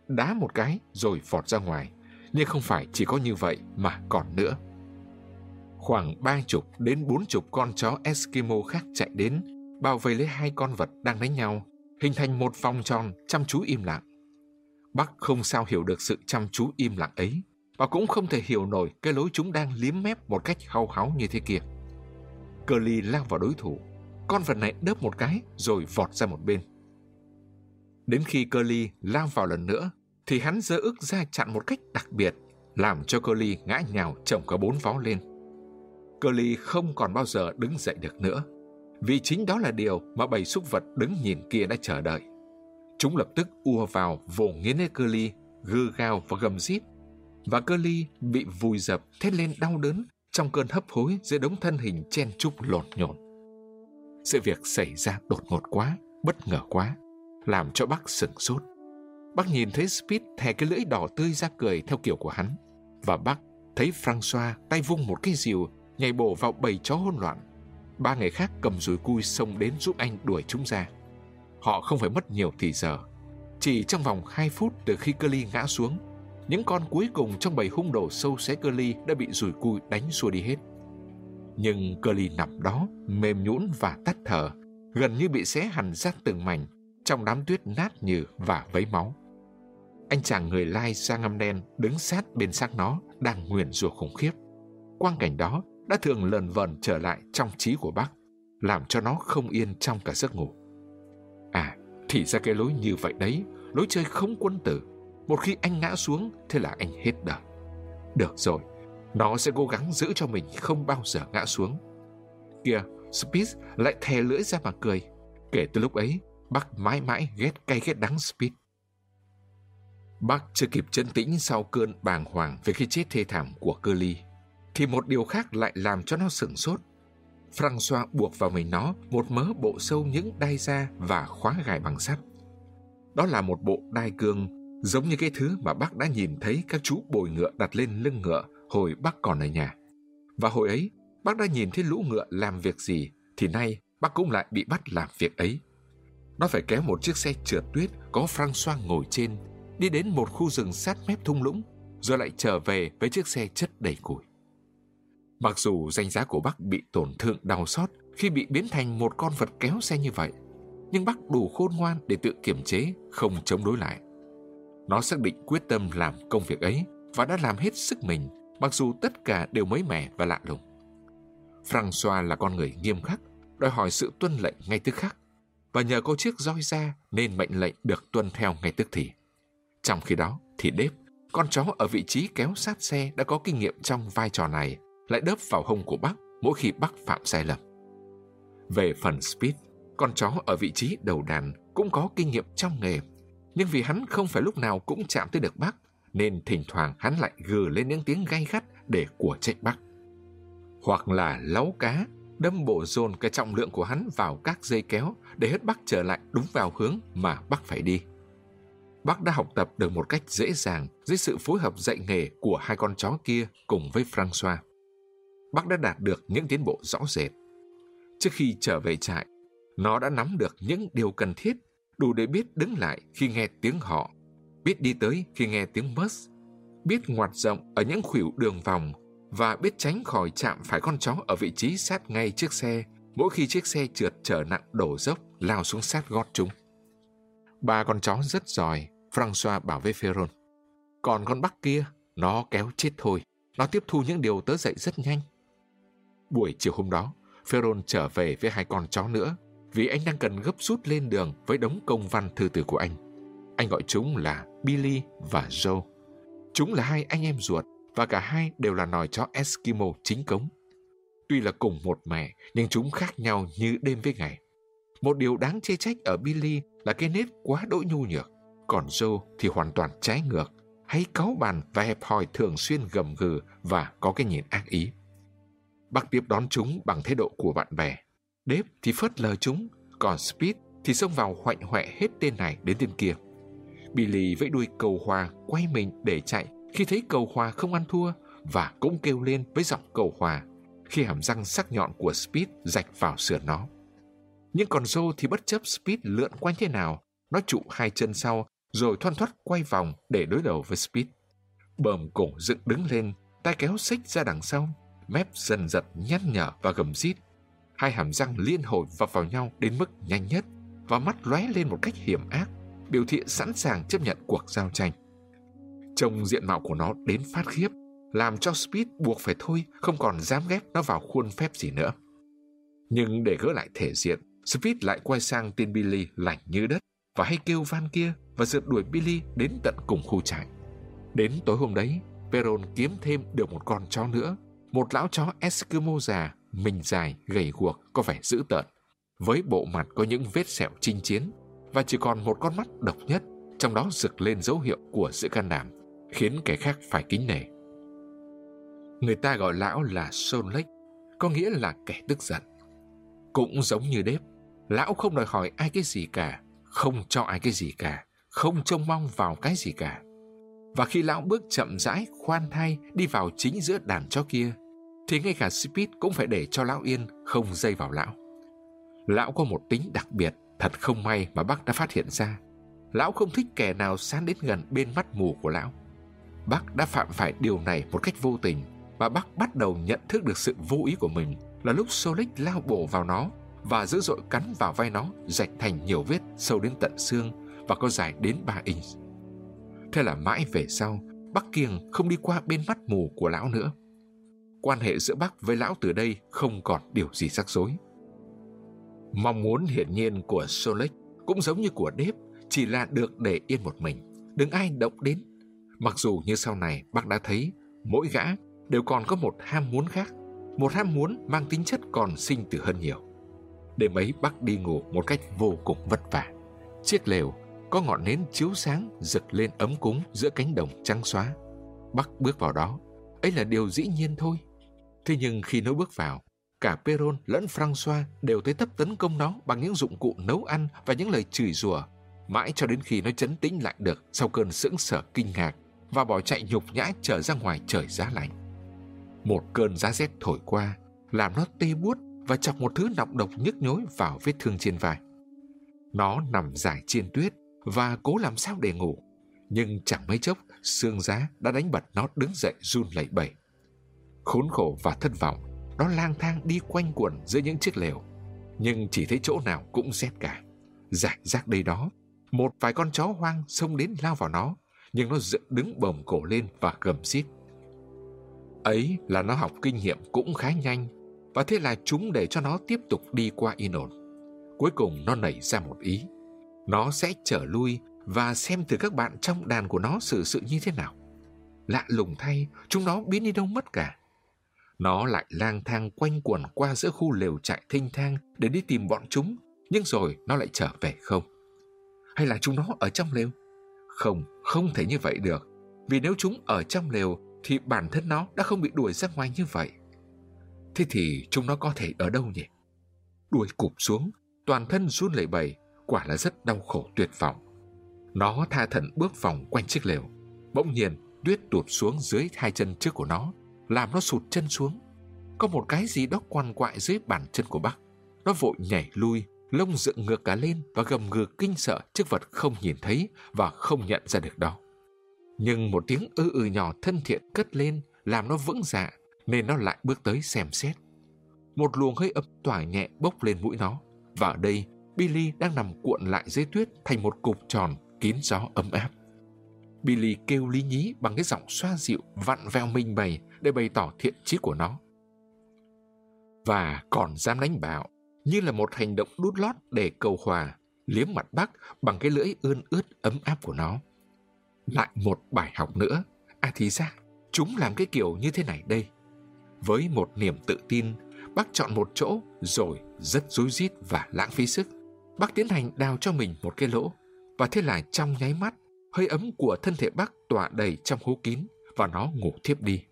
đá một cái rồi vọt ra ngoài. Nhưng không phải chỉ có như vậy mà còn nữa. Khoảng ba chục đến bốn chục con chó Eskimo khác chạy đến, bao vây lấy hai con vật đang đánh nhau, hình thành một vòng tròn chăm chú im lặng. Bắc không sao hiểu được sự chăm chú im lặng ấy, và cũng không thể hiểu nổi cái lối chúng đang liếm mép một cách hao háo như thế kia. Curly lao vào đối thủ, con vật này đớp một cái rồi vọt ra một bên. Đến khi Curly lao vào lần nữa, thì hắn dơ ức ra chặn một cách đặc biệt, làm cho Curly ngã nhào chồng cả bốn vó lên. Curly không còn bao giờ đứng dậy được nữa. vì chính đó là điều mà bầy súc vật đứng nhìn kia đã chờ đợi. Chúng lập tức ùa vào vồ nghiến lấy Curly, gư gao và gầm rít. Và Curly bị vùi dập thét lên đau đớn trong cơn hấp hối dưới đống thân hình chen chúc lộn nhộn. Sự việc xảy ra đột ngột quá, bất ngờ quá, làm cho bác sửng sốt. Bác nhìn thấy Speed thè cái lưỡi đỏ tươi ra cười theo kiểu của hắn. Và bác thấy Francois tay vung một cái rìu nhảy bổ vào bầy chó hỗn loạn. Ba người khác cầm rùi cui xông đến giúp anh đuổi chúng ra. Họ không phải mất nhiều thì giờ. Chỉ trong vòng 2 phút từ khi cơ ly ngã xuống, những con cuối cùng trong bầy hung đổ sâu xé cơ ly đã bị rùi cui đánh xua đi hết. Nhưng cơ ly nằm đó, mềm nhũn và tắt thở, gần như bị xé hẳn ra từng mảnh trong đám tuyết nát nhừ và vấy máu. Anh chàng người lai da ngăm đen đứng sát bên xác nó đang nguyền rủa khủng khiếp. Quang cảnh đó đã thường lần vần trở lại trong trí của bác, làm cho nó không yên trong cả giấc ngủ. À, thì ra cái lối như vậy đấy, lối chơi không quân tử. Một khi anh ngã xuống, thế là anh hết đời. Được rồi, nó sẽ cố gắng giữ cho mình không bao giờ ngã xuống. Kìa, spitz lại thè lưỡi ra mà cười. Kể từ lúc ấy, bác mãi mãi ghét cay ghét đắng Speed. Bác chưa kịp chân tĩnh sau cơn bàng hoàng về cái chết thê thảm của cơ ly, thì một điều khác lại làm cho nó sửng sốt. François buộc vào mình nó một mớ bộ sâu những đai da và khóa gài bằng sắt. Đó là một bộ đai cương giống như cái thứ mà bác đã nhìn thấy các chú bồi ngựa đặt lên lưng ngựa hồi bác còn ở nhà. Và hồi ấy, bác đã nhìn thấy lũ ngựa làm việc gì, thì nay bác cũng lại bị bắt làm việc ấy. Nó phải kéo một chiếc xe trượt tuyết có Francois ngồi trên, đi đến một khu rừng sát mép thung lũng, rồi lại trở về với chiếc xe chất đầy củi. Mặc dù danh giá của bác bị tổn thương đau xót khi bị biến thành một con vật kéo xe như vậy, nhưng bác đủ khôn ngoan để tự kiểm chế, không chống đối lại. Nó xác định quyết tâm làm công việc ấy và đã làm hết sức mình, mặc dù tất cả đều mới mẻ và lạ lùng. François là con người nghiêm khắc, đòi hỏi sự tuân lệnh ngay tức khắc, và nhờ có chiếc roi ra nên mệnh lệnh được tuân theo ngay tức thì. Trong khi đó thì Đếp, con chó ở vị trí kéo sát xe đã có kinh nghiệm trong vai trò này, lại đớp vào hông của bác mỗi khi bác phạm sai lầm. Về phần Speed, con chó ở vị trí đầu đàn cũng có kinh nghiệm trong nghề, nhưng vì hắn không phải lúc nào cũng chạm tới được bác, nên thỉnh thoảng hắn lại gừ lên những tiếng gay gắt để của trách bác. Hoặc là láu cá, đâm bộ dồn cái trọng lượng của hắn vào các dây kéo để hết bác trở lại đúng vào hướng mà bác phải đi. Bác đã học tập được một cách dễ dàng dưới sự phối hợp dạy nghề của hai con chó kia cùng với Francois. Bác đã đạt được những tiến bộ rõ rệt. Trước khi trở về trại, nó đã nắm được những điều cần thiết, đủ để biết đứng lại khi nghe tiếng họ, biết đi tới khi nghe tiếng bus, biết ngoặt rộng ở những khuỷu đường vòng và biết tránh khỏi chạm phải con chó ở vị trí sát ngay chiếc xe mỗi khi chiếc xe trượt trở nặng đổ dốc lao xuống sát gót chúng. Ba con chó rất giỏi, François bảo với Ferron. Còn con bắc kia, nó kéo chết thôi. Nó tiếp thu những điều tớ dạy rất nhanh. Buổi chiều hôm đó, Ferron trở về với hai con chó nữa vì anh đang cần gấp rút lên đường với đống công văn thư từ của anh. Anh gọi chúng là Billy và Joe. Chúng là hai anh em ruột và cả hai đều là nòi chó Eskimo chính cống. Tuy là cùng một mẹ, nhưng chúng khác nhau như đêm với ngày. Một điều đáng chê trách ở Billy là cái nết quá đỗi nhu nhược, còn Joe thì hoàn toàn trái ngược, hay cáu bàn và hẹp hòi thường xuyên gầm gừ và có cái nhìn ác ý. Bác tiếp đón chúng bằng thái độ của bạn bè. Dave thì phớt lờ chúng, còn Speed thì xông vào hoạnh hoẹ hết tên này đến tên kia. Billy vẫy đuôi cầu hòa quay mình để chạy khi thấy cầu hòa không ăn thua và cũng kêu lên với giọng cầu hòa khi hàm răng sắc nhọn của Speed rạch vào sườn nó. Nhưng còn Joe thì bất chấp Speed lượn quanh thế nào, nó trụ hai chân sau rồi thoăn thoắt quay vòng để đối đầu với Speed. Bờm cổ dựng đứng lên, tay kéo xích ra đằng sau, mép dần giật nhăn nhở và gầm rít. Hai hàm răng liên hồi vào vào nhau đến mức nhanh nhất và mắt lóe lên một cách hiểm ác, biểu thị sẵn sàng chấp nhận cuộc giao tranh. Trông diện mạo của nó đến phát khiếp, làm cho Speed buộc phải thôi, không còn dám ghép nó vào khuôn phép gì nữa. Nhưng để gỡ lại thể diện, Speed lại quay sang tên Billy lạnh như đất và hay kêu van kia và rượt đuổi Billy đến tận cùng khu trại. Đến tối hôm đấy, Peron kiếm thêm được một con chó nữa, một lão chó Eskimo già, mình dài, gầy guộc, có vẻ dữ tợn. với bộ mặt có những vết sẹo chinh chiến và chỉ còn một con mắt độc nhất, trong đó rực lên dấu hiệu của sự can đảm, khiến kẻ khác phải kính nể. Người ta gọi lão là Sơn Lách, có nghĩa là kẻ tức giận. Cũng giống như đếp, lão không đòi hỏi ai cái gì cả, không cho ai cái gì cả, không trông mong vào cái gì cả. Và khi lão bước chậm rãi, khoan thai đi vào chính giữa đàn chó kia, thì ngay cả Speed cũng phải để cho lão yên, không dây vào lão. Lão có một tính đặc biệt, thật không may mà bác đã phát hiện ra. Lão không thích kẻ nào sán đến gần bên mắt mù của lão. Bác đã phạm phải điều này một cách vô tình và bác bắt đầu nhận thức được sự vô ý của mình là lúc Solic lao bổ vào nó và dữ dội cắn vào vai nó rạch thành nhiều vết sâu đến tận xương và có dài đến 3 inch. Thế là mãi về sau, bác Kiêng không đi qua bên mắt mù của lão nữa. Quan hệ giữa bác với lão từ đây không còn điều gì rắc rối. Mong muốn hiển nhiên của Solek cũng giống như của Đếp, chỉ là được để yên một mình, đừng ai động đến. Mặc dù như sau này bác đã thấy, mỗi gã đều còn có một ham muốn khác, một ham muốn mang tính chất còn sinh từ hơn nhiều. Đêm ấy bác đi ngủ một cách vô cùng vất vả. Chiếc lều có ngọn nến chiếu sáng rực lên ấm cúng giữa cánh đồng trắng xóa. Bác bước vào đó, ấy là điều dĩ nhiên thôi. Thế nhưng khi nó bước vào, cả Peron lẫn Francois đều tới tấp tấn công nó bằng những dụng cụ nấu ăn và những lời chửi rủa, mãi cho đến khi nó chấn tĩnh lại được sau cơn sững sờ kinh ngạc và bỏ chạy nhục nhã trở ra ngoài trời giá lạnh. Một cơn giá rét thổi qua, làm nó tê buốt và chọc một thứ nọc độc nhức nhối vào vết thương trên vai. Nó nằm dài trên tuyết và cố làm sao để ngủ, nhưng chẳng mấy chốc xương giá đã đánh bật nó đứng dậy run lẩy bẩy. Khốn khổ và thất vọng, nó lang thang đi quanh quẩn giữa những chiếc lều, nhưng chỉ thấy chỗ nào cũng rét cả. Giải rác đây đó, một vài con chó hoang xông đến lao vào nó, nhưng nó dựng đứng bồng cổ lên và gầm xít. Ấy là nó học kinh nghiệm cũng khá nhanh, và thế là chúng để cho nó tiếp tục đi qua yên ổn. Cuối cùng nó nảy ra một ý. Nó sẽ trở lui và xem thử các bạn trong đàn của nó xử sự như thế nào. Lạ lùng thay, chúng nó biến đi đâu mất cả. Nó lại lang thang quanh quẩn qua giữa khu lều trại thinh thang để đi tìm bọn chúng, nhưng rồi nó lại trở về không. Hay là chúng nó ở trong lều? Không, không thể như vậy được. Vì nếu chúng ở trong lều thì bản thân nó đã không bị đuổi ra ngoài như vậy. Thế thì chúng nó có thể ở đâu nhỉ? Đuổi cụp xuống, toàn thân run lẩy bẩy, quả là rất đau khổ tuyệt vọng. Nó tha thẩn bước vòng quanh chiếc lều. Bỗng nhiên, tuyết tụt xuống dưới hai chân trước của nó, làm nó sụt chân xuống. Có một cái gì đó quằn quại dưới bàn chân của bác. Nó vội nhảy lui, lông dựng ngược cả lên và gầm ngược kinh sợ trước vật không nhìn thấy và không nhận ra được đó. Nhưng một tiếng ư ư nhỏ thân thiện cất lên làm nó vững dạ nên nó lại bước tới xem xét. Một luồng hơi ấm tỏa nhẹ bốc lên mũi nó, và ở đây, Billy đang nằm cuộn lại dưới tuyết thành một cục tròn kín gió ấm áp. Billy kêu lý nhí bằng cái giọng xoa dịu, vặn vẹo minh bày để bày tỏ thiện chí của nó. Và còn dám đánh bạo như là một hành động đút lót để cầu hòa, liếm mặt Bắc bằng cái lưỡi ươn ướt ấm áp của nó. Lại một bài học nữa, à thì ra, chúng làm cái kiểu như thế này đây. Với một niềm tự tin, bác chọn một chỗ rồi rất rối rít và lãng phí sức. Bác tiến hành đào cho mình một cái lỗ và thế là trong nháy mắt, hơi ấm của thân thể bác tỏa đầy trong hố kín và nó ngủ thiếp đi.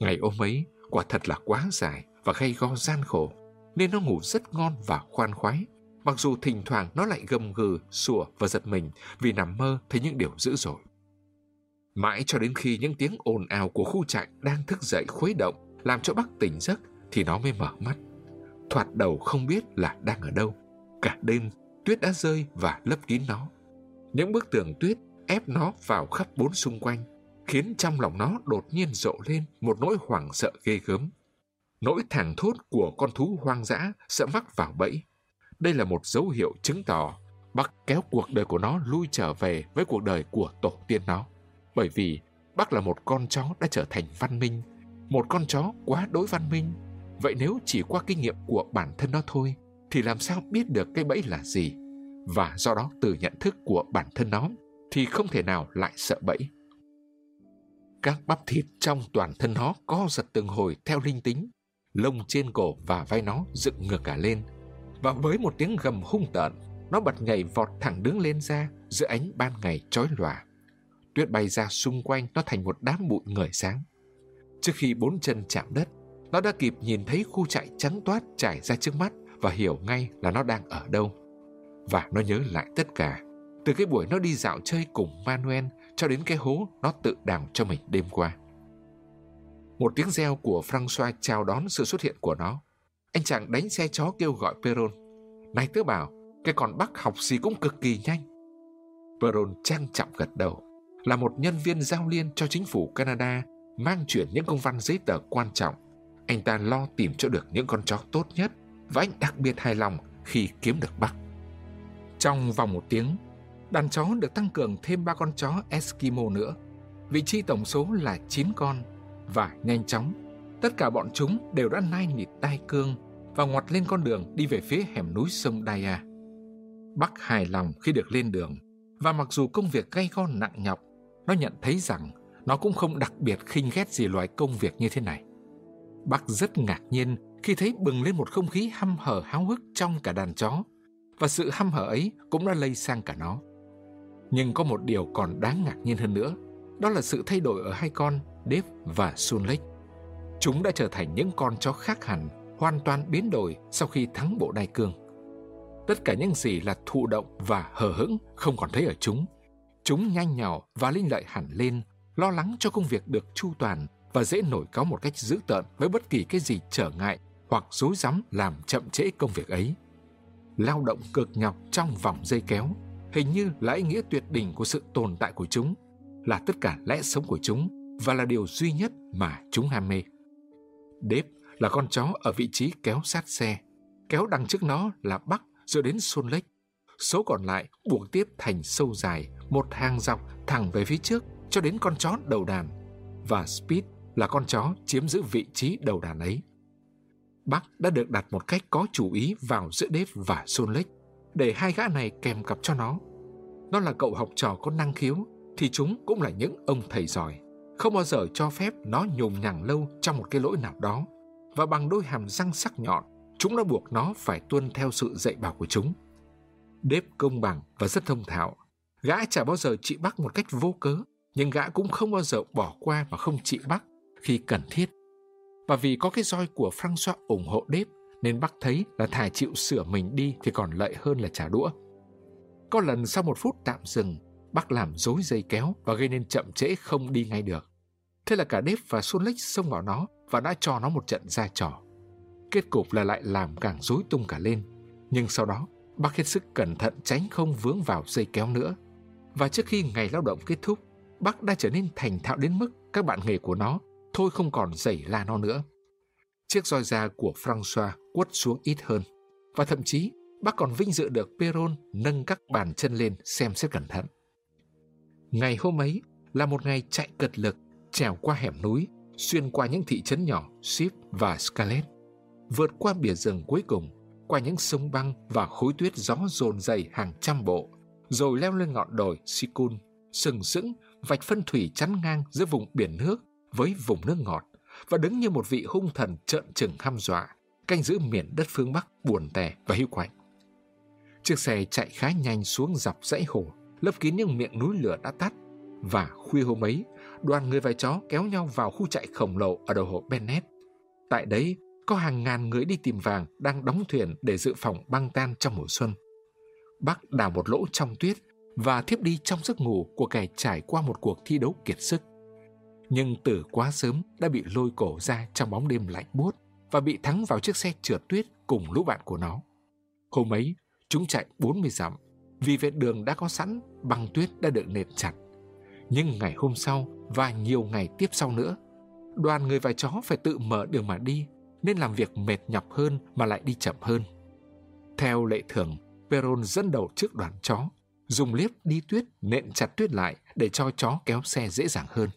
Ngày ôm ấy, quả thật là quá dài và gây go gian khổ, nên nó ngủ rất ngon và khoan khoái. Mặc dù thỉnh thoảng nó lại gầm gừ, sủa và giật mình vì nằm mơ thấy những điều dữ dội. Mãi cho đến khi những tiếng ồn ào của khu trại đang thức dậy khuấy động làm cho bác tỉnh giấc thì nó mới mở mắt. Thoạt đầu không biết là đang ở đâu. Cả đêm, tuyết đã rơi và lấp kín nó. Những bức tường tuyết ép nó vào khắp bốn xung quanh, khiến trong lòng nó đột nhiên rộ lên một nỗi hoảng sợ ghê gớm. Nỗi thảng thốt của con thú hoang dã sẽ mắc vào bẫy. Đây là một dấu hiệu chứng tỏ Bắc kéo cuộc đời của nó lui trở về với cuộc đời của tổ tiên nó. Bởi vì Bắc là một con chó đã trở thành văn minh, một con chó quá đối văn minh. Vậy nếu chỉ qua kinh nghiệm của bản thân nó thôi, thì làm sao biết được cái bẫy là gì? Và do đó từ nhận thức của bản thân nó, thì không thể nào lại sợ bẫy. Các bắp thịt trong toàn thân nó co giật từng hồi theo linh tính, lông trên cổ và vai nó dựng ngược cả lên. và với một tiếng gầm hung tợn, nó bật nhảy vọt thẳng đứng lên ra giữa ánh ban ngày chói lòa. Tuyết bay ra xung quanh nó thành một đám bụi ngời sáng. Trước khi bốn chân chạm đất, nó đã kịp nhìn thấy khu trại trắng toát trải ra trước mắt và hiểu ngay là nó đang ở đâu. Và nó nhớ lại tất cả, từ cái buổi nó đi dạo chơi cùng Manuel cho đến cái hố nó tự đào cho mình đêm qua. Một tiếng reo của François chào đón sự xuất hiện của nó. Anh chàng đánh xe chó kêu gọi Peron. Này tớ bảo, cái con Bắc học gì cũng cực kỳ nhanh. Peron trang trọng gật đầu. Là một nhân viên giao liên cho chính phủ Canada mang chuyển những công văn giấy tờ quan trọng. Anh ta lo tìm cho được những con chó tốt nhất và anh đặc biệt hài lòng khi kiếm được Bắc. Trong vòng một tiếng, đàn chó được tăng cường thêm ba con chó Eskimo nữa. Vị trí tổng số là 9 con và nhanh chóng, tất cả bọn chúng đều đã nai nịt đai cương và ngoặt lên con đường đi về phía hẻm núi sông Daya. Bắc hài lòng khi được lên đường và mặc dù công việc gay go nặng nhọc, nó nhận thấy rằng nó cũng không đặc biệt khinh ghét gì loại công việc như thế này. Bắc rất ngạc nhiên khi thấy bừng lên một không khí hăm hở háo hức trong cả đàn chó và sự hăm hở ấy cũng đã lây sang cả nó. Nhưng có một điều còn đáng ngạc nhiên hơn nữa, đó là sự thay đổi ở hai con Dave và Sun Lake. Chúng đã trở thành những con chó khác hẳn, hoàn toàn biến đổi sau khi thắng bộ đai cương. Tất cả những gì là thụ động và hờ hững không còn thấy ở chúng. Chúng nhanh nhỏ và linh lợi hẳn lên, lo lắng cho công việc được chu toàn và dễ nổi cáo một cách dữ tợn với bất kỳ cái gì trở ngại hoặc dối rắm làm chậm trễ công việc ấy. Lao động cực nhọc trong vòng dây kéo hình như là ý nghĩa tuyệt đỉnh của sự tồn tại của chúng, là tất cả lẽ sống của chúng và là điều duy nhất mà chúng ham mê. Đếp là con chó ở vị trí kéo sát xe, kéo đằng trước nó là Bắc rồi đến Xuân Lake. Số còn lại buộc tiếp thành sâu dài, một hàng dọc thẳng về phía trước cho đến con chó đầu đàn. Và Speed là con chó chiếm giữ vị trí đầu đàn ấy. Bắc đã được đặt một cách có chủ ý vào giữa Đếp và Xuân Lake để hai gã này kèm cặp cho nó. Nó là cậu học trò có năng khiếu, thì chúng cũng là những ông thầy giỏi. Không bao giờ cho phép nó nhùng nhằng lâu trong một cái lỗi nào đó. Và bằng đôi hàm răng sắc nhọn, chúng đã buộc nó phải tuân theo sự dạy bảo của chúng. Đếp công bằng và rất thông thạo. Gã chả bao giờ trị bắc một cách vô cớ, nhưng gã cũng không bao giờ bỏ qua mà không trị bắc khi cần thiết. Và vì có cái roi của Francois ủng hộ Đếp, nên bắc thấy là thà chịu sửa mình đi thì còn lợi hơn là trả đũa. Có lần sau một phút tạm dừng, bác làm dối dây kéo và gây nên chậm trễ không đi ngay được. Thế là cả Dave và Xuân xông vào nó và đã cho nó một trận ra trò. Kết cục là lại làm càng rối tung cả lên. Nhưng sau đó, bác hết sức cẩn thận tránh không vướng vào dây kéo nữa. Và trước khi ngày lao động kết thúc, bác đã trở nên thành thạo đến mức các bạn nghề của nó thôi không còn giày la nó nữa. Chiếc roi da của François quất xuống ít hơn. Và thậm chí, bác còn vinh dự được Peron nâng các bàn chân lên xem xét cẩn thận. Ngày hôm ấy là một ngày chạy cật lực, trèo qua hẻm núi, xuyên qua những thị trấn nhỏ Ship và Scarlet, vượt qua bìa rừng cuối cùng, qua những sông băng và khối tuyết gió dồn dày hàng trăm bộ, rồi leo lên ngọn đồi Sikun, sừng sững, vạch phân thủy chắn ngang giữa vùng biển nước với vùng nước ngọt và đứng như một vị hung thần trợn trừng hăm dọa, canh giữ miền đất phương Bắc buồn tẻ và hữu quạnh. Chiếc xe chạy khá nhanh xuống dọc dãy hồ, lấp kín những miệng núi lửa đã tắt. Và khuya hôm ấy, đoàn người và chó kéo nhau vào khu chạy khổng lồ ở đầu hồ Bennett. Tại đấy, có hàng ngàn người đi tìm vàng đang đóng thuyền để dự phòng băng tan trong mùa xuân. Bác đào một lỗ trong tuyết và thiếp đi trong giấc ngủ của kẻ trải qua một cuộc thi đấu kiệt sức nhưng từ quá sớm đã bị lôi cổ ra trong bóng đêm lạnh buốt và bị thắng vào chiếc xe trượt tuyết cùng lũ bạn của nó. Hôm ấy, chúng chạy 40 dặm, vì vệt đường đã có sẵn, băng tuyết đã được nền chặt. Nhưng ngày hôm sau và nhiều ngày tiếp sau nữa, đoàn người và chó phải tự mở đường mà đi, nên làm việc mệt nhọc hơn mà lại đi chậm hơn. Theo lệ thường, Peron dẫn đầu trước đoàn chó, dùng liếp đi tuyết nện chặt tuyết lại để cho chó kéo xe dễ dàng hơn.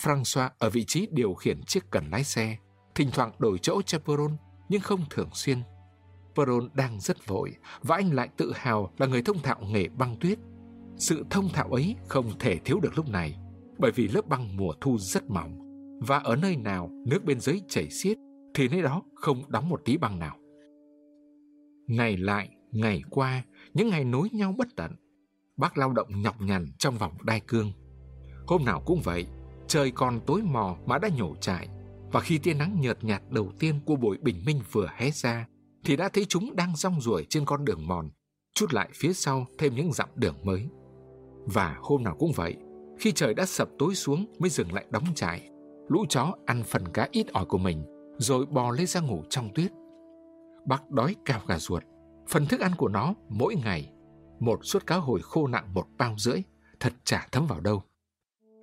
François ở vị trí điều khiển chiếc cần lái xe, thỉnh thoảng đổi chỗ cho Peron nhưng không thường xuyên. Peron đang rất vội và anh lại tự hào là người thông thạo nghề băng tuyết. Sự thông thạo ấy không thể thiếu được lúc này bởi vì lớp băng mùa thu rất mỏng và ở nơi nào nước bên dưới chảy xiết thì nơi đó không đóng một tí băng nào. Ngày lại, ngày qua, những ngày nối nhau bất tận. Bác lao động nhọc nhằn trong vòng đai cương. Hôm nào cũng vậy, trời còn tối mò mà đã nhổ trại. Và khi tia nắng nhợt nhạt đầu tiên của buổi bình minh vừa hé ra, thì đã thấy chúng đang rong ruổi trên con đường mòn, chút lại phía sau thêm những dặm đường mới. Và hôm nào cũng vậy, khi trời đã sập tối xuống mới dừng lại đóng trại, lũ chó ăn phần cá ít ỏi của mình, rồi bò lên ra ngủ trong tuyết. Bác đói cao gà ruột, phần thức ăn của nó mỗi ngày, một suất cá hồi khô nặng một bao rưỡi, thật chả thấm vào đâu.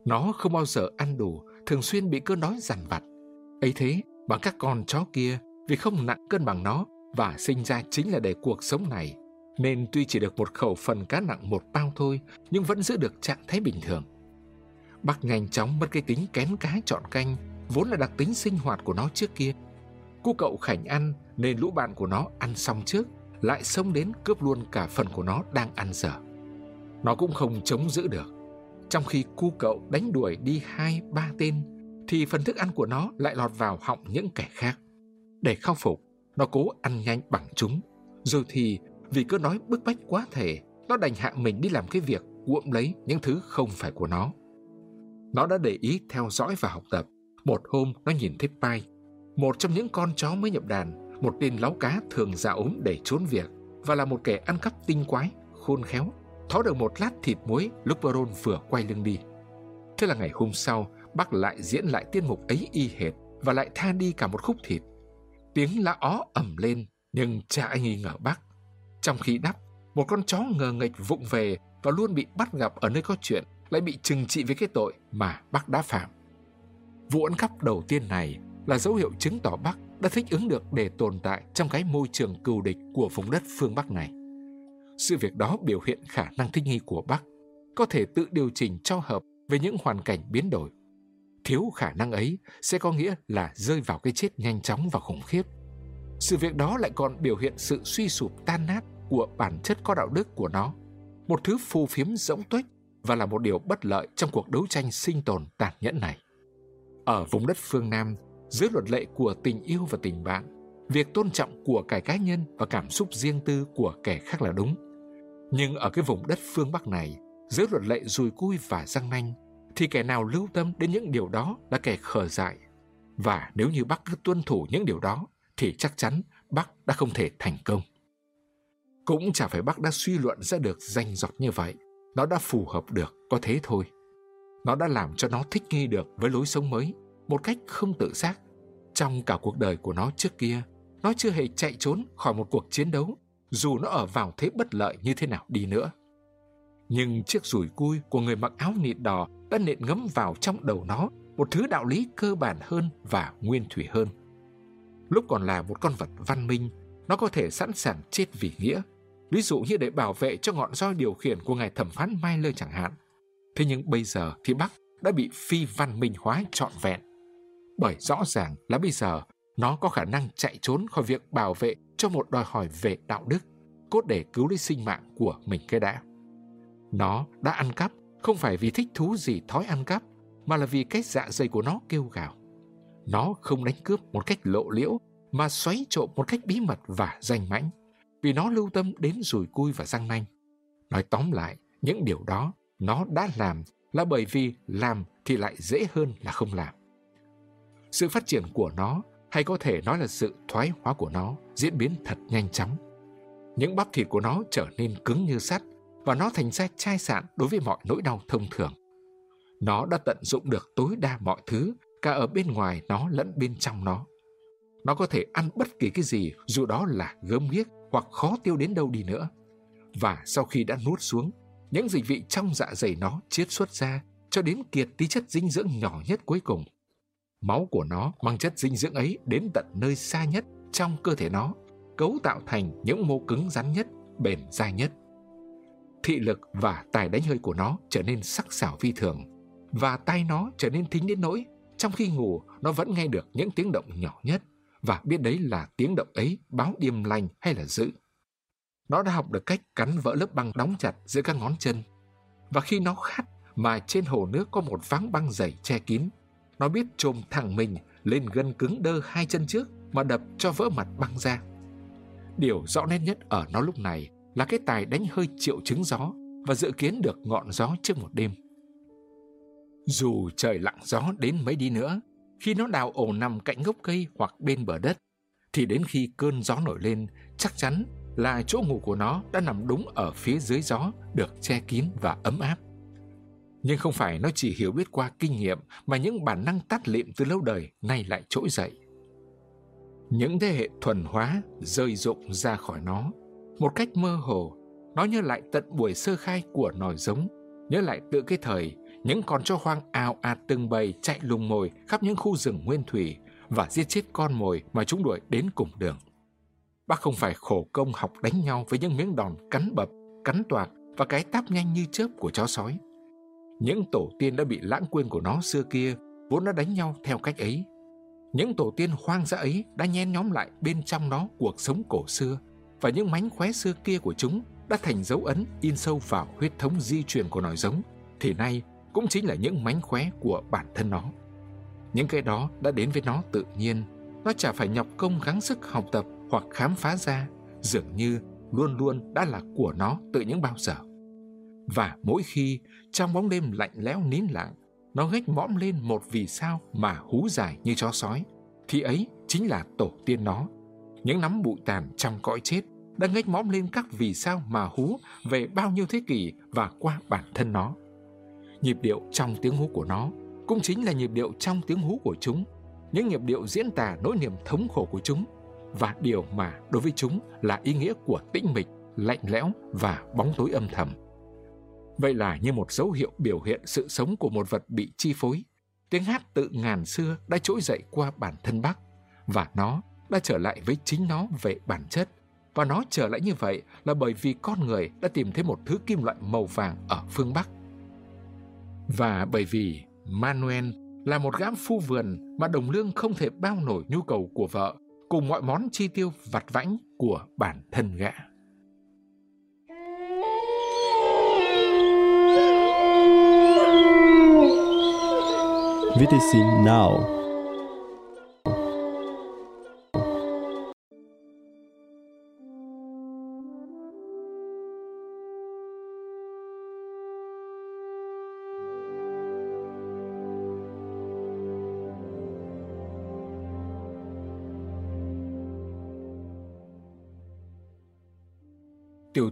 Nó không bao giờ ăn đủ, thường xuyên bị cơn đói dằn vặt. ấy thế, mà các con chó kia, vì không nặng cân bằng nó và sinh ra chính là để cuộc sống này, nên tuy chỉ được một khẩu phần cá nặng một bao thôi, nhưng vẫn giữ được trạng thái bình thường. Bác nhanh chóng mất cái tính kén cá chọn canh, vốn là đặc tính sinh hoạt của nó trước kia. Cô cậu khảnh ăn nên lũ bạn của nó ăn xong trước, lại xông đến cướp luôn cả phần của nó đang ăn dở. Nó cũng không chống giữ được. Trong khi cu cậu đánh đuổi đi hai ba tên, thì phần thức ăn của nó lại lọt vào họng những kẻ khác. Để khắc phục, nó cố ăn nhanh bằng chúng. Rồi thì vì cứ nói bức bách quá thể, nó đành hạ mình đi làm cái việc cuộm lấy những thứ không phải của nó. Nó đã để ý theo dõi và học tập. Một hôm nó nhìn thấy Pai, một trong những con chó mới nhập đàn, một tên láo cá thường già ốm để trốn việc và là một kẻ ăn cắp tinh quái, khôn khéo, thó được một lát thịt muối lúc Baron vừa quay lưng đi. Thế là ngày hôm sau, bác lại diễn lại tiết mục ấy y hệt và lại tha đi cả một khúc thịt. Tiếng lá ó ẩm lên, nhưng cha anh nghi ngờ bác. Trong khi đắp, một con chó ngờ nghịch vụng về và luôn bị bắt gặp ở nơi có chuyện lại bị trừng trị với cái tội mà bác đã phạm. Vụ ăn cắp đầu tiên này là dấu hiệu chứng tỏ Bắc đã thích ứng được để tồn tại trong cái môi trường cừu địch của vùng đất phương Bắc này. Sự việc đó biểu hiện khả năng thích nghi của Bắc, có thể tự điều chỉnh cho hợp với những hoàn cảnh biến đổi. Thiếu khả năng ấy sẽ có nghĩa là rơi vào cái chết nhanh chóng và khủng khiếp. Sự việc đó lại còn biểu hiện sự suy sụp tan nát của bản chất có đạo đức của nó, một thứ phù phiếm rỗng tuếch và là một điều bất lợi trong cuộc đấu tranh sinh tồn tàn nhẫn này. Ở vùng đất phương Nam, dưới luật lệ của tình yêu và tình bạn, việc tôn trọng của cái cá nhân và cảm xúc riêng tư của kẻ khác là đúng. Nhưng ở cái vùng đất phương Bắc này, dưới luật lệ rùi cui và răng nanh, thì kẻ nào lưu tâm đến những điều đó là kẻ khờ dại. Và nếu như bác cứ tuân thủ những điều đó, thì chắc chắn bác đã không thể thành công. Cũng chả phải bác đã suy luận ra được danh giọt như vậy. Nó đã phù hợp được, có thế thôi. Nó đã làm cho nó thích nghi được với lối sống mới một cách không tự giác. Trong cả cuộc đời của nó trước kia, nó chưa hề chạy trốn khỏi một cuộc chiến đấu, dù nó ở vào thế bất lợi như thế nào đi nữa. Nhưng chiếc rủi cui của người mặc áo nịt đỏ đã nện ngấm vào trong đầu nó một thứ đạo lý cơ bản hơn và nguyên thủy hơn. Lúc còn là một con vật văn minh, nó có thể sẵn sàng chết vì nghĩa, ví dụ như để bảo vệ cho ngọn roi điều khiển của ngài thẩm phán Mai Lơ chẳng hạn. Thế nhưng bây giờ thì Bắc đã bị phi văn minh hóa trọn vẹn. Bởi rõ ràng là bây giờ nó có khả năng chạy trốn khỏi việc bảo vệ cho một đòi hỏi về đạo đức, cốt để cứu lấy sinh mạng của mình cái đã. Nó đã ăn cắp không phải vì thích thú gì thói ăn cắp, mà là vì cái dạ dày của nó kêu gào. Nó không đánh cướp một cách lộ liễu, mà xoáy trộm một cách bí mật và danh mãnh, vì nó lưu tâm đến rùi cui và răng nanh. Nói tóm lại, những điều đó nó đã làm là bởi vì làm thì lại dễ hơn là không làm. Sự phát triển của nó hay có thể nói là sự thoái hóa của nó diễn biến thật nhanh chóng. Những bắp thịt của nó trở nên cứng như sắt và nó thành ra chai sạn đối với mọi nỗi đau thông thường. Nó đã tận dụng được tối đa mọi thứ cả ở bên ngoài nó lẫn bên trong nó. Nó có thể ăn bất kỳ cái gì dù đó là gớm ghiếc hoặc khó tiêu đến đâu đi nữa. Và sau khi đã nuốt xuống, những dịch vị trong dạ dày nó chiết xuất ra cho đến kiệt tí chất dinh dưỡng nhỏ nhất cuối cùng. Máu của nó mang chất dinh dưỡng ấy đến tận nơi xa nhất trong cơ thể nó, cấu tạo thành những mô cứng rắn nhất, bền dai nhất. Thị lực và tài đánh hơi của nó trở nên sắc sảo phi thường, và tay nó trở nên thính đến nỗi trong khi ngủ nó vẫn nghe được những tiếng động nhỏ nhất và biết đấy là tiếng động ấy báo điềm lành hay là dữ. Nó đã học được cách cắn vỡ lớp băng đóng chặt giữa các ngón chân. Và khi nó khát mà trên hồ nước có một váng băng dày che kín, nó biết trồm thẳng mình lên gân cứng đơ hai chân trước mà đập cho vỡ mặt băng ra. Điều rõ nét nhất ở nó lúc này là cái tài đánh hơi triệu chứng gió và dự kiến được ngọn gió trước một đêm. Dù trời lặng gió đến mấy đi nữa, khi nó đào ổ nằm cạnh gốc cây hoặc bên bờ đất, thì đến khi cơn gió nổi lên, chắc chắn là chỗ ngủ của nó đã nằm đúng ở phía dưới gió, được che kín và ấm áp. Nhưng không phải nó chỉ hiểu biết qua kinh nghiệm mà những bản năng tắt lịm từ lâu đời nay lại trỗi dậy. Những thế hệ thuần hóa rơi rụng ra khỏi nó, một cách mơ hồ, nó nhớ lại tận buổi sơ khai của nòi giống, nhớ lại tự cái thời những con chó hoang ào ạt từng bầy chạy lùng mồi khắp những khu rừng nguyên thủy và giết chết con mồi mà chúng đuổi đến cùng đường. Bác không phải khổ công học đánh nhau với những miếng đòn cắn bập, cắn toạc và cái táp nhanh như chớp của chó sói. Những tổ tiên đã bị lãng quên của nó xưa kia vốn đã đánh nhau theo cách ấy. Những tổ tiên hoang dã ấy đã nhen nhóm lại bên trong nó cuộc sống cổ xưa và những mánh khóe xưa kia của chúng đã thành dấu ấn in sâu vào huyết thống di truyền của nòi giống thì nay cũng chính là những mánh khóe của bản thân nó. Những cái đó đã đến với nó tự nhiên, nó chả phải nhọc công gắng sức học tập hoặc khám phá ra, dường như luôn luôn đã là của nó từ những bao giờ. Và mỗi khi trong bóng đêm lạnh lẽo nín lặng, nó gách mõm lên một vì sao mà hú dài như chó sói, thì ấy chính là tổ tiên nó. Những nắm bụi tàn trong cõi chết đã ngách mõm lên các vì sao mà hú về bao nhiêu thế kỷ và qua bản thân nó. Nhịp điệu trong tiếng hú của nó cũng chính là nhịp điệu trong tiếng hú của chúng, những nhịp điệu diễn tả nỗi niềm thống khổ của chúng và điều mà đối với chúng là ý nghĩa của tĩnh mịch, lạnh lẽo và bóng tối âm thầm. Vậy là như một dấu hiệu biểu hiện sự sống của một vật bị chi phối, tiếng hát tự ngàn xưa đã trỗi dậy qua bản thân Bắc và nó đã trở lại với chính nó về bản chất. Và nó trở lại như vậy là bởi vì con người đã tìm thấy một thứ kim loại màu vàng ở phương Bắc. Và bởi vì Manuel là một gã phu vườn mà đồng lương không thể bao nổi nhu cầu của vợ, cùng mọi món chi tiêu vặt vãnh của bản thân gã. VTC Now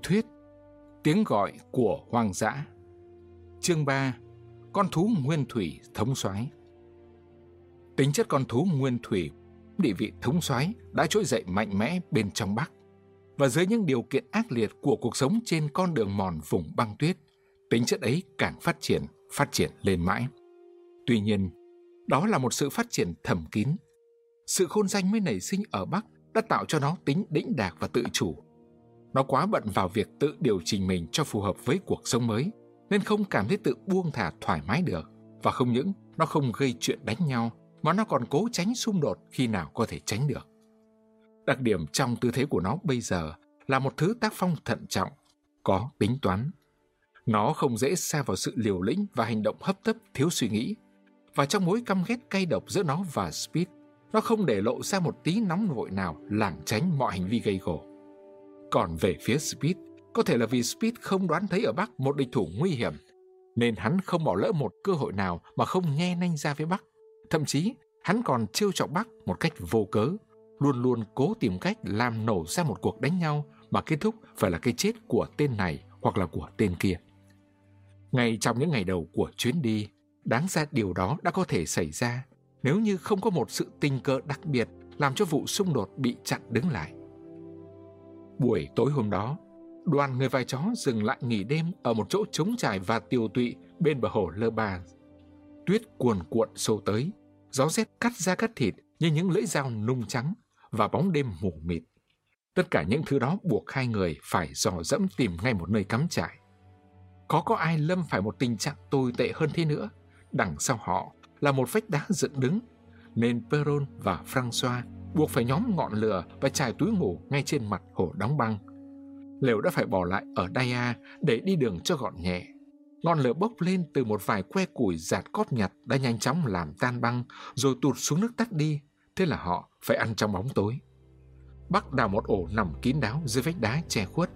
thuyết Tiếng gọi của hoang dã Chương 3 Con thú nguyên thủy thống soái Tính chất con thú nguyên thủy địa vị thống soái đã trỗi dậy mạnh mẽ bên trong Bắc. Và dưới những điều kiện ác liệt của cuộc sống trên con đường mòn vùng băng tuyết, tính chất ấy càng phát triển, phát triển lên mãi. Tuy nhiên, đó là một sự phát triển thầm kín. Sự khôn danh mới nảy sinh ở Bắc đã tạo cho nó tính đĩnh đạc và tự chủ, nó quá bận vào việc tự điều chỉnh mình cho phù hợp với cuộc sống mới, nên không cảm thấy tự buông thả thoải mái được. Và không những nó không gây chuyện đánh nhau, mà nó còn cố tránh xung đột khi nào có thể tránh được. Đặc điểm trong tư thế của nó bây giờ là một thứ tác phong thận trọng, có tính toán. Nó không dễ xa vào sự liều lĩnh và hành động hấp tấp thiếu suy nghĩ. Và trong mối căm ghét cay độc giữa nó và Speed, nó không để lộ ra một tí nóng vội nào lảng tránh mọi hành vi gây gổ. Còn về phía Speed, có thể là vì Speed không đoán thấy ở Bắc một địch thủ nguy hiểm, nên hắn không bỏ lỡ một cơ hội nào mà không nghe nanh ra với Bắc. Thậm chí, hắn còn trêu chọc Bắc một cách vô cớ, luôn luôn cố tìm cách làm nổ ra một cuộc đánh nhau mà kết thúc phải là cái chết của tên này hoặc là của tên kia. Ngay trong những ngày đầu của chuyến đi, đáng ra điều đó đã có thể xảy ra nếu như không có một sự tình cờ đặc biệt làm cho vụ xung đột bị chặn đứng lại. Buổi tối hôm đó, đoàn người vài chó dừng lại nghỉ đêm ở một chỗ trống trải và tiêu tụy bên bờ hồ Lơ Ba. Tuyết cuồn cuộn sâu tới, gió rét cắt ra cắt thịt như những lưỡi dao nung trắng và bóng đêm mù mịt. Tất cả những thứ đó buộc hai người phải dò dẫm tìm ngay một nơi cắm trại. Có có ai lâm phải một tình trạng tồi tệ hơn thế nữa, đằng sau họ là một vách đá dựng đứng, nên Peron và François buộc phải nhóm ngọn lửa và trải túi ngủ ngay trên mặt hồ đóng băng. Lều đã phải bỏ lại ở Daya để đi đường cho gọn nhẹ. Ngọn lửa bốc lên từ một vài que củi giạt cóp nhặt đã nhanh chóng làm tan băng rồi tụt xuống nước tắt đi, thế là họ phải ăn trong bóng tối. Bắc đào một ổ nằm kín đáo dưới vách đá che khuất.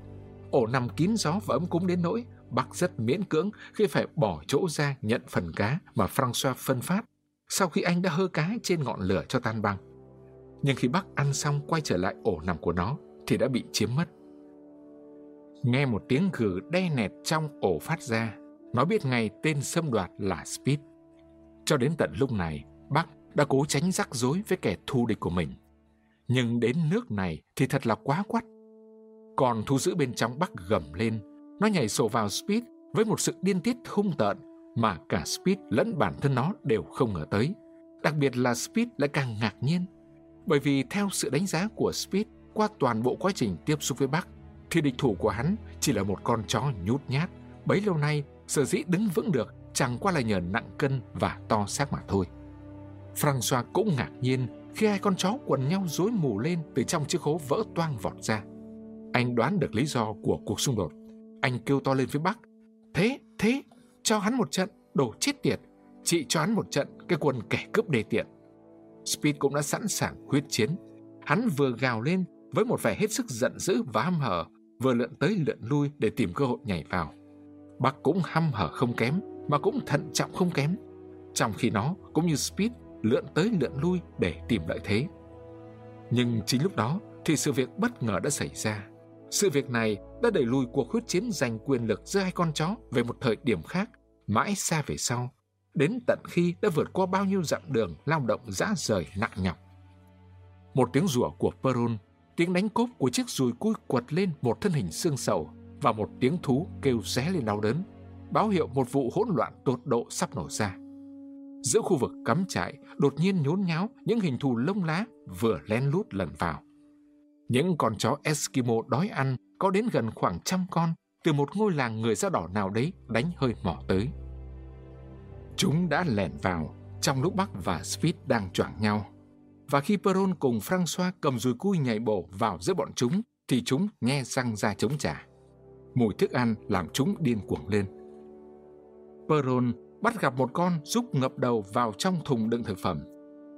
Ổ nằm kín gió và ấm cúng đến nỗi Bắc rất miễn cưỡng khi phải bỏ chỗ ra nhận phần cá mà Francois phân phát sau khi anh đã hơ cá trên ngọn lửa cho tan băng. Nhưng khi Bắc ăn xong quay trở lại ổ nằm của nó thì đã bị chiếm mất. Nghe một tiếng gừ đe nẹt trong ổ phát ra, nó biết ngay tên xâm đoạt là Speed. Cho đến tận lúc này, Bắc đã cố tránh rắc rối với kẻ thù địch của mình. Nhưng đến nước này thì thật là quá quắt. Còn thu giữ bên trong Bắc gầm lên, nó nhảy sổ vào Speed với một sự điên tiết hung tợn mà cả Speed lẫn bản thân nó đều không ngờ tới. Đặc biệt là Speed lại càng ngạc nhiên. Bởi vì theo sự đánh giá của Speed qua toàn bộ quá trình tiếp xúc với Bắc, thì địch thủ của hắn chỉ là một con chó nhút nhát. Bấy lâu nay, sở dĩ đứng vững được chẳng qua là nhờ nặng cân và to xác mà thôi. François cũng ngạc nhiên khi hai con chó quần nhau rối mù lên từ trong chiếc hố vỡ toang vọt ra. Anh đoán được lý do của cuộc xung đột. Anh kêu to lên phía Bắc. Thế, thế, cho hắn một trận, đồ chết tiệt. Chị cho hắn một trận, cái quần kẻ cướp đề tiện. Speed cũng đã sẵn sàng huyết chiến. Hắn vừa gào lên với một vẻ hết sức giận dữ và hăm hở, vừa lượn tới lượn lui để tìm cơ hội nhảy vào. Bắc cũng hăm hở không kém, mà cũng thận trọng không kém. Trong khi nó, cũng như Speed, lượn tới lượn lui để tìm lợi thế. Nhưng chính lúc đó thì sự việc bất ngờ đã xảy ra. Sự việc này đã đẩy lùi cuộc huyết chiến giành quyền lực giữa hai con chó về một thời điểm khác, mãi xa về sau, đến tận khi đã vượt qua bao nhiêu dặm đường lao động dã rời nặng nhọc. Một tiếng rủa của Peron, tiếng đánh cốp của chiếc dùi cui quật lên một thân hình xương sầu và một tiếng thú kêu ré lên đau đớn, báo hiệu một vụ hỗn loạn tột độ sắp nổ ra. Giữa khu vực cắm trại, đột nhiên nhốn nháo những hình thù lông lá vừa lén lút lần vào. Những con chó Eskimo đói ăn có đến gần khoảng trăm con từ một ngôi làng người da đỏ nào đấy đánh hơi mỏ tới. Chúng đã lẻn vào trong lúc Bắc và Speed đang choảng nhau. Và khi Peron cùng François cầm dùi cui nhảy bổ vào giữa bọn chúng, thì chúng nghe răng ra chống trả. Mùi thức ăn làm chúng điên cuồng lên. Peron bắt gặp một con giúp ngập đầu vào trong thùng đựng thực phẩm.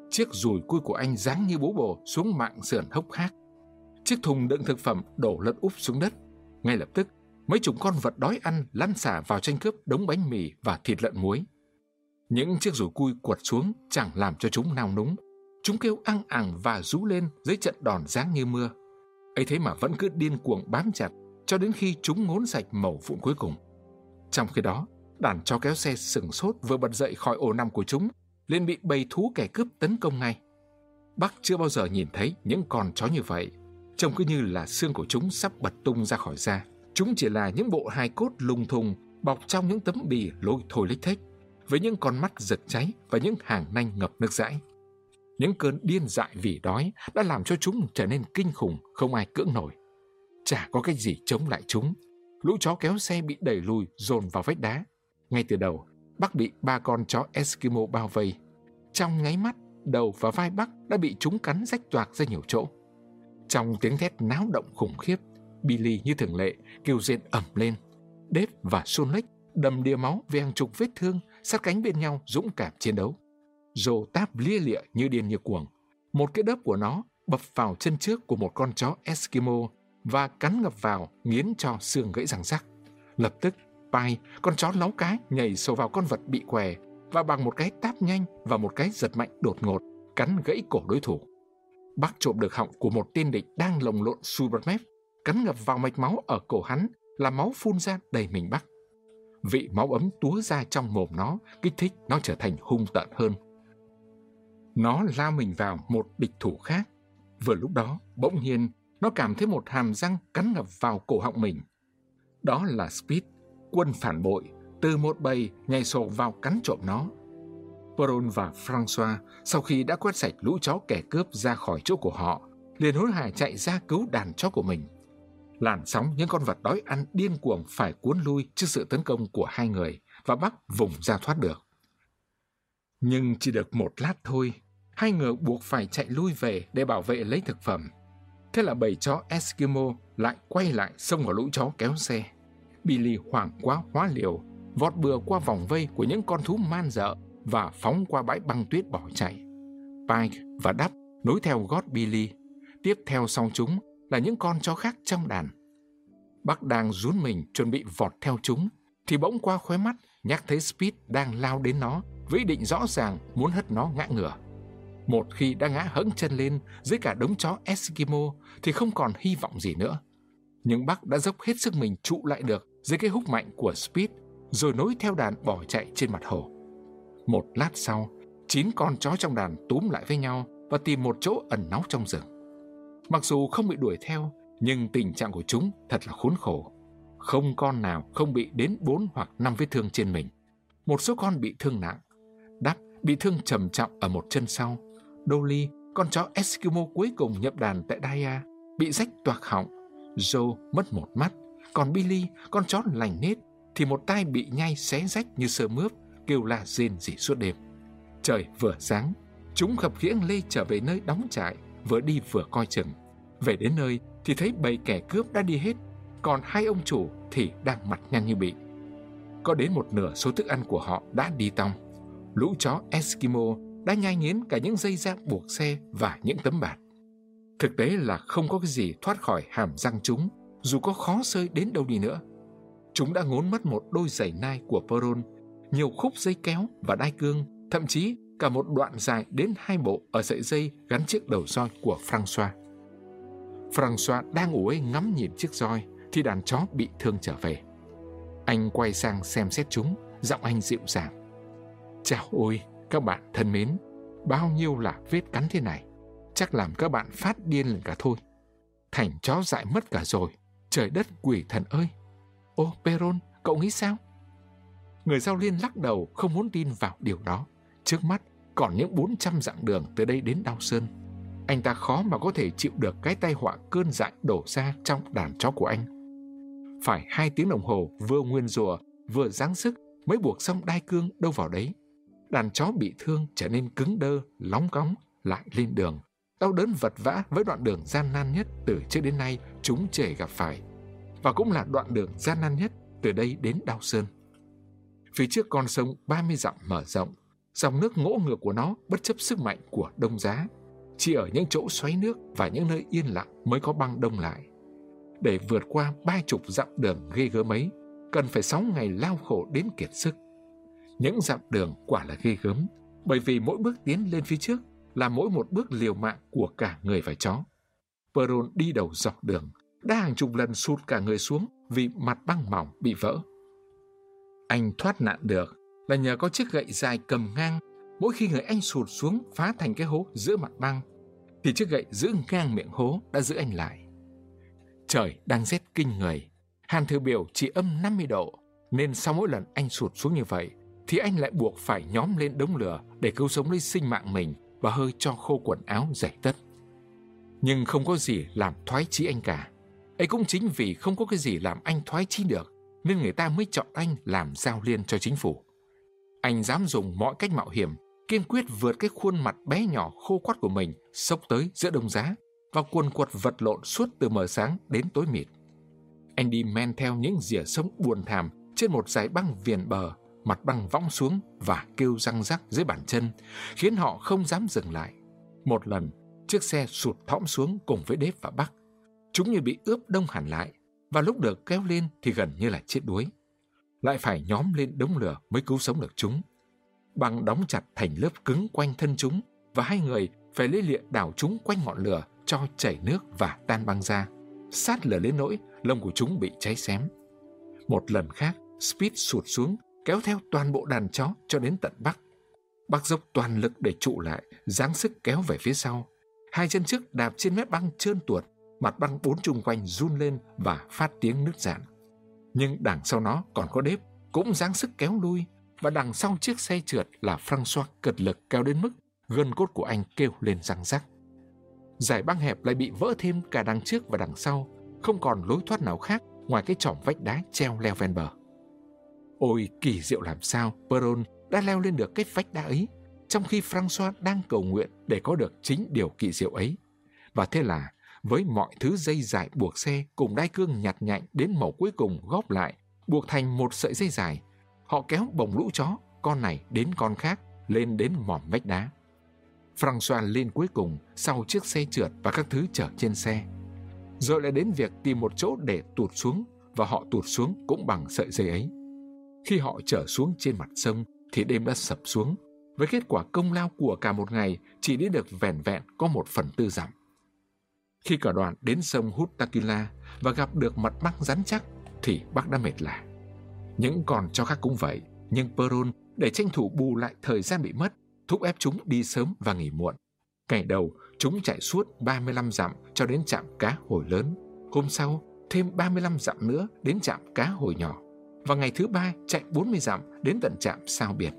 Chiếc dùi cui của anh giáng như bố bồ xuống mạng sườn hốc hác. Chiếc thùng đựng thực phẩm đổ lật úp xuống đất. Ngay lập tức, mấy chục con vật đói ăn lăn xả vào tranh cướp đống bánh mì và thịt lợn muối. Những chiếc rủi cui quật xuống chẳng làm cho chúng nao núng. Chúng kêu ăn ẳng và rú lên dưới trận đòn giáng như mưa. ấy thế mà vẫn cứ điên cuồng bám chặt cho đến khi chúng ngốn sạch mẩu phụng cuối cùng. Trong khi đó, đàn chó kéo xe sừng sốt vừa bật dậy khỏi ổ nằm của chúng, liền bị bầy thú kẻ cướp tấn công ngay. Bác chưa bao giờ nhìn thấy những con chó như vậy, trông cứ như là xương của chúng sắp bật tung ra khỏi da. Chúng chỉ là những bộ hài cốt lùng thùng bọc trong những tấm bì lôi thôi lích thích, với những con mắt giật cháy và những hàng nanh ngập nước dãi. Những cơn điên dại vì đói đã làm cho chúng trở nên kinh khủng, không ai cưỡng nổi. Chả có cái gì chống lại chúng. Lũ chó kéo xe bị đẩy lùi, dồn vào vách đá. Ngay từ đầu, Bắc bị ba con chó Eskimo bao vây. Trong ngáy mắt, đầu và vai Bắc đã bị chúng cắn rách toạc ra nhiều chỗ. Trong tiếng thét náo động khủng khiếp, Billy như thường lệ kêu rên ẩm lên. Dave và Sonic đầm đìa máu về hàng chục vết thương sát cánh bên nhau dũng cảm chiến đấu. Rồ táp lia lịa như điên như cuồng. Một cái đớp của nó bập vào chân trước của một con chó Eskimo và cắn ngập vào nghiến cho xương gãy răng rắc. Lập tức, Pai, con chó láu cá nhảy sâu vào con vật bị què và bằng một cái táp nhanh và một cái giật mạnh đột ngột cắn gãy cổ đối thủ. Bác trộm được họng của một tên địch đang lồng lộn Supermap, cắn ngập vào mạch máu ở cổ hắn, làm máu phun ra đầy mình Bắc. Vị máu ấm túa ra trong mồm nó, kích thích nó trở thành hung tợn hơn. Nó lao mình vào một địch thủ khác. Vừa lúc đó, bỗng nhiên, nó cảm thấy một hàm răng cắn ngập vào cổ họng mình. Đó là Speed, quân phản bội, từ một bầy nhảy sổ vào cắn trộm nó. Peron và François sau khi đã quét sạch lũ chó kẻ cướp ra khỏi chỗ của họ, liền hối hả chạy ra cứu đàn chó của mình. Làn sóng những con vật đói ăn điên cuồng phải cuốn lui trước sự tấn công của hai người và bắt vùng ra thoát được. Nhưng chỉ được một lát thôi, hai người buộc phải chạy lui về để bảo vệ lấy thực phẩm. Thế là bầy chó Eskimo lại quay lại xông vào lũ chó kéo xe. Billy hoảng quá hóa liều, vọt bừa qua vòng vây của những con thú man dợ và phóng qua bãi băng tuyết bỏ chạy. Pike và Đắp nối theo gót Billy. Tiếp theo sau chúng là những con chó khác trong đàn. Bác đang rún mình chuẩn bị vọt theo chúng, thì bỗng qua khóe mắt nhắc thấy Speed đang lao đến nó với ý định rõ ràng muốn hất nó ngã ngửa. Một khi đã ngã hững chân lên dưới cả đống chó Eskimo thì không còn hy vọng gì nữa. Nhưng bác đã dốc hết sức mình trụ lại được dưới cái húc mạnh của Speed rồi nối theo đàn bỏ chạy trên mặt hồ. Một lát sau, chín con chó trong đàn túm lại với nhau và tìm một chỗ ẩn náu trong rừng. Mặc dù không bị đuổi theo, nhưng tình trạng của chúng thật là khốn khổ. Không con nào không bị đến 4 hoặc 5 vết thương trên mình. Một số con bị thương nặng. Đắp bị thương trầm trọng ở một chân sau. Dolly, con chó Eskimo cuối cùng nhập đàn tại Daya, bị rách toạc họng. Joe mất một mắt. Còn Billy, con chó lành nết, thì một tai bị nhai xé rách như sơ mướp, kêu la rên rỉ suốt đêm. Trời vừa sáng, chúng khập khiễng lê trở về nơi đóng trại, vừa đi vừa coi chừng. Về đến nơi thì thấy bầy kẻ cướp đã đi hết, còn hai ông chủ thì đang mặt nhăn như bị. Có đến một nửa số thức ăn của họ đã đi tong. Lũ chó Eskimo đã nhai nghiến cả những dây da buộc xe và những tấm bạt. Thực tế là không có cái gì thoát khỏi hàm răng chúng, dù có khó sơi đến đâu đi nữa. Chúng đã ngốn mất một đôi giày nai của Peron, nhiều khúc dây kéo và đai cương, thậm chí cả một đoạn dài đến hai bộ ở sợi dây gắn chiếc đầu roi của François. François đang ủ ngắm nhìn chiếc roi thì đàn chó bị thương trở về. Anh quay sang xem xét chúng, giọng anh dịu dàng. Chào ôi, các bạn thân mến, bao nhiêu là vết cắn thế này, chắc làm các bạn phát điên lên cả thôi. Thành chó dại mất cả rồi, trời đất quỷ thần ơi. Ô, Peron, cậu nghĩ sao? Người giao liên lắc đầu không muốn tin vào điều đó. Trước mắt còn những 400 dặm đường từ đây đến Đao Sơn. Anh ta khó mà có thể chịu được cái tai họa cơn dại đổ ra trong đàn chó của anh. Phải hai tiếng đồng hồ vừa nguyên rùa, vừa giáng sức mới buộc xong đai cương đâu vào đấy. Đàn chó bị thương trở nên cứng đơ, lóng cóng, lại lên đường. Đau đớn vật vã với đoạn đường gian nan nhất từ trước đến nay chúng trẻ gặp phải. Và cũng là đoạn đường gian nan nhất từ đây đến Đao Sơn. Phía trước con sông 30 dặm mở rộng, dòng nước ngỗ ngược của nó bất chấp sức mạnh của đông giá. Chỉ ở những chỗ xoáy nước và những nơi yên lặng mới có băng đông lại. Để vượt qua ba chục dặm đường ghê gớm ấy, cần phải sáu ngày lao khổ đến kiệt sức. Những dặm đường quả là ghê gớm, bởi vì mỗi bước tiến lên phía trước là mỗi một bước liều mạng của cả người và chó. Peron đi đầu dọc đường, đã hàng chục lần sụt cả người xuống vì mặt băng mỏng bị vỡ. Anh thoát nạn được là nhờ có chiếc gậy dài cầm ngang. Mỗi khi người anh sụt xuống phá thành cái hố giữa mặt băng, thì chiếc gậy giữ ngang miệng hố đã giữ anh lại. Trời đang rét kinh người. Hàn thư biểu chỉ âm 50 độ, nên sau mỗi lần anh sụt xuống như vậy, thì anh lại buộc phải nhóm lên đống lửa để cứu sống lấy sinh mạng mình và hơi cho khô quần áo giải tất. Nhưng không có gì làm thoái chí anh cả. ấy cũng chính vì không có cái gì làm anh thoái chí được, nên người ta mới chọn anh làm giao liên cho chính phủ. Anh dám dùng mọi cách mạo hiểm, kiên quyết vượt cái khuôn mặt bé nhỏ khô quắt của mình, sốc tới giữa đông giá và cuồn cuột vật lộn suốt từ mờ sáng đến tối mịt. Anh đi men theo những rìa sông buồn thảm trên một dải băng viền bờ, mặt băng võng xuống và kêu răng rắc dưới bàn chân, khiến họ không dám dừng lại. Một lần, chiếc xe sụt thõm xuống cùng với đếp và bắc. Chúng như bị ướp đông hẳn lại, và lúc được kéo lên thì gần như là chết đuối. Lại phải nhóm lên đống lửa mới cứu sống được chúng. bằng đóng chặt thành lớp cứng quanh thân chúng, và hai người phải lấy lịa đảo chúng quanh ngọn lửa cho chảy nước và tan băng ra. Sát lửa lên nỗi lông của chúng bị cháy xém. Một lần khác, Speed sụt xuống, kéo theo toàn bộ đàn chó cho đến tận Bắc. Bác dốc toàn lực để trụ lại, giáng sức kéo về phía sau. Hai chân trước đạp trên mép băng trơn tuột, mặt băng bốn chung quanh run lên và phát tiếng nứt rạn. Nhưng đằng sau nó còn có đếp, cũng giáng sức kéo lui, và đằng sau chiếc xe trượt là François cật lực kéo đến mức gân cốt của anh kêu lên răng rắc. Giải băng hẹp lại bị vỡ thêm cả đằng trước và đằng sau, không còn lối thoát nào khác ngoài cái chỏm vách đá treo leo ven bờ. Ôi kỳ diệu làm sao Peron đã leo lên được cái vách đá ấy, trong khi François đang cầu nguyện để có được chính điều kỳ diệu ấy. Và thế là, với mọi thứ dây dài buộc xe cùng đai cương nhặt nhạnh đến màu cuối cùng góp lại, buộc thành một sợi dây dài, họ kéo bồng lũ chó, con này đến con khác, lên đến mỏm vách đá. François lên cuối cùng sau chiếc xe trượt và các thứ chở trên xe. Rồi lại đến việc tìm một chỗ để tụt xuống và họ tụt xuống cũng bằng sợi dây ấy. Khi họ trở xuống trên mặt sông thì đêm đã sập xuống với kết quả công lao của cả một ngày chỉ đi được vẻn vẹn có một phần tư dặm. Khi cả đoàn đến sông Hutakila và gặp được mặt băng rắn chắc thì bác đã mệt lạ. Những con chó khác cũng vậy, nhưng Peron để tranh thủ bù lại thời gian bị mất, thúc ép chúng đi sớm và nghỉ muộn. Ngày đầu, chúng chạy suốt 35 dặm cho đến trạm cá hồi lớn. Hôm sau, thêm 35 dặm nữa đến trạm cá hồi nhỏ. Và ngày thứ ba, chạy 40 dặm đến tận trạm sao biển.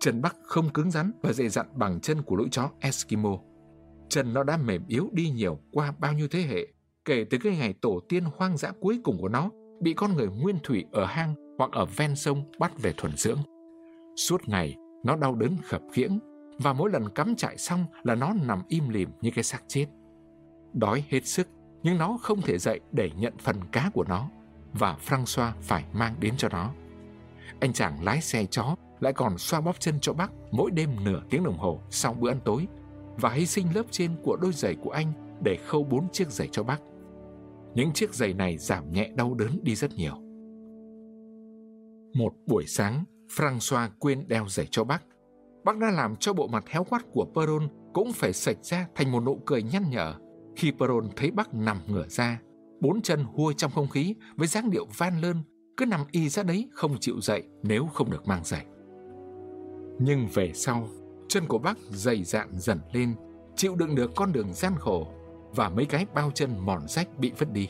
Trần Bắc không cứng rắn và dày dặn bằng chân của lũ chó Eskimo. Chân nó đã mềm yếu đi nhiều qua bao nhiêu thế hệ, kể từ cái ngày tổ tiên hoang dã cuối cùng của nó bị con người nguyên thủy ở hang hoặc ở ven sông bắt về thuần dưỡng. Suốt ngày, nó đau đớn khập khiễng và mỗi lần cắm trại xong là nó nằm im lìm như cái xác chết. Đói hết sức, nhưng nó không thể dậy để nhận phần cá của nó và Francois phải mang đến cho nó. Anh chàng lái xe chó lại còn xoa bóp chân cho bác mỗi đêm nửa tiếng đồng hồ sau bữa ăn tối và hy sinh lớp trên của đôi giày của anh để khâu bốn chiếc giày cho bác. Những chiếc giày này giảm nhẹ đau đớn đi rất nhiều. Một buổi sáng, Francois quên đeo giày cho bác. Bác đã làm cho bộ mặt héo quắt của Peron cũng phải sạch ra thành một nụ cười nhăn nhở khi Peron thấy bác nằm ngửa ra, bốn chân hua trong không khí với dáng điệu van lơn, cứ nằm y ra đấy không chịu dậy nếu không được mang giày. Nhưng về sau, chân của bác dày dạn dần lên, chịu đựng được con đường gian khổ và mấy cái bao chân mòn rách bị vứt đi.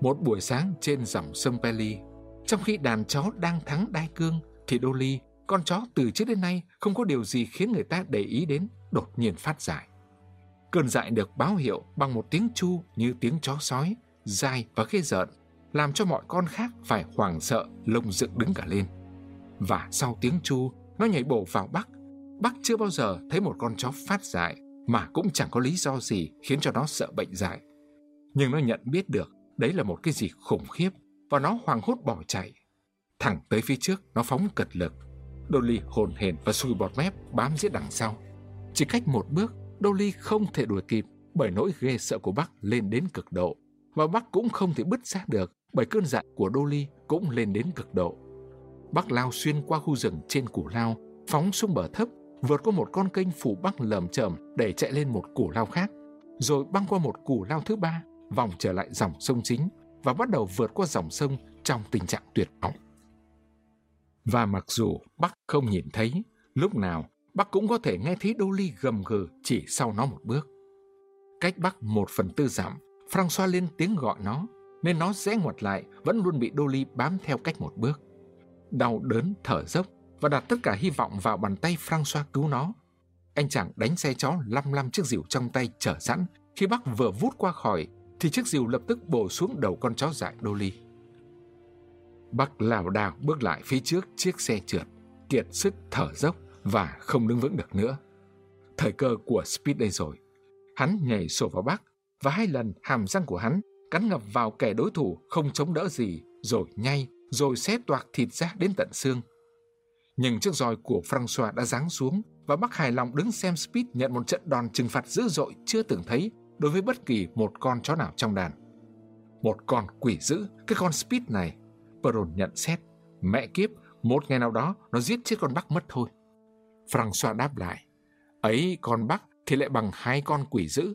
Một buổi sáng trên dòng sông Peli, trong khi đàn chó đang thắng đai cương, thì Dolly, con chó từ trước đến nay không có điều gì khiến người ta để ý đến, đột nhiên phát dại. Cơn dại được báo hiệu bằng một tiếng chu như tiếng chó sói, dài và ghê rợn, làm cho mọi con khác phải hoảng sợ, lông dựng đứng cả lên. Và sau tiếng chu, nó nhảy bổ vào Bắc. Bác chưa bao giờ thấy một con chó phát dại mà cũng chẳng có lý do gì khiến cho nó sợ bệnh dại. Nhưng nó nhận biết được đấy là một cái gì khủng khiếp và nó hoảng hốt bỏ chạy. Thẳng tới phía trước, nó phóng cật lực. Dolly hồn hển và sùi bọt mép bám giết đằng sau. Chỉ cách một bước, Dolly không thể đuổi kịp bởi nỗi ghê sợ của bác lên đến cực độ. Và bác cũng không thể bứt ra được bởi cơn giận của Dolly cũng lên đến cực độ. Bác lao xuyên qua khu rừng trên củ lao, phóng xuống bờ thấp, vượt qua một con kênh phủ bắc lởm chởm để chạy lên một củ lao khác, rồi băng qua một củ lao thứ ba, vòng trở lại dòng sông chính và bắt đầu vượt qua dòng sông trong tình trạng tuyệt vọng. Và mặc dù Bắc không nhìn thấy, lúc nào Bắc cũng có thể nghe thấy Dolly gầm gừ chỉ sau nó một bước. Cách Bắc một phần tư dặm, François lên tiếng gọi nó, nên nó rẽ ngoặt lại vẫn luôn bị Dolly bám theo cách một bước. Đau đớn thở dốc và đặt tất cả hy vọng vào bàn tay Francois cứu nó. Anh chàng đánh xe chó lăm lăm chiếc rìu trong tay chở sẵn. Khi bác vừa vút qua khỏi, thì chiếc rìu lập tức bổ xuống đầu con chó dại Dolly. Bác lảo đảo bước lại phía trước chiếc xe trượt, kiệt sức thở dốc và không đứng vững được nữa. Thời cơ của Speed đây rồi. Hắn nhảy sổ vào bác và hai lần hàm răng của hắn cắn ngập vào kẻ đối thủ không chống đỡ gì, rồi nhay, rồi xé toạc thịt ra đến tận xương. Nhưng chiếc roi của François đã giáng xuống và Bắc hài lòng đứng xem Speed nhận một trận đòn trừng phạt dữ dội chưa từng thấy đối với bất kỳ một con chó nào trong đàn. Một con quỷ dữ, cái con Speed này, Peron nhận xét, mẹ kiếp, một ngày nào đó nó giết chết con Bắc mất thôi. François đáp lại, ấy con Bắc thì lại bằng hai con quỷ dữ.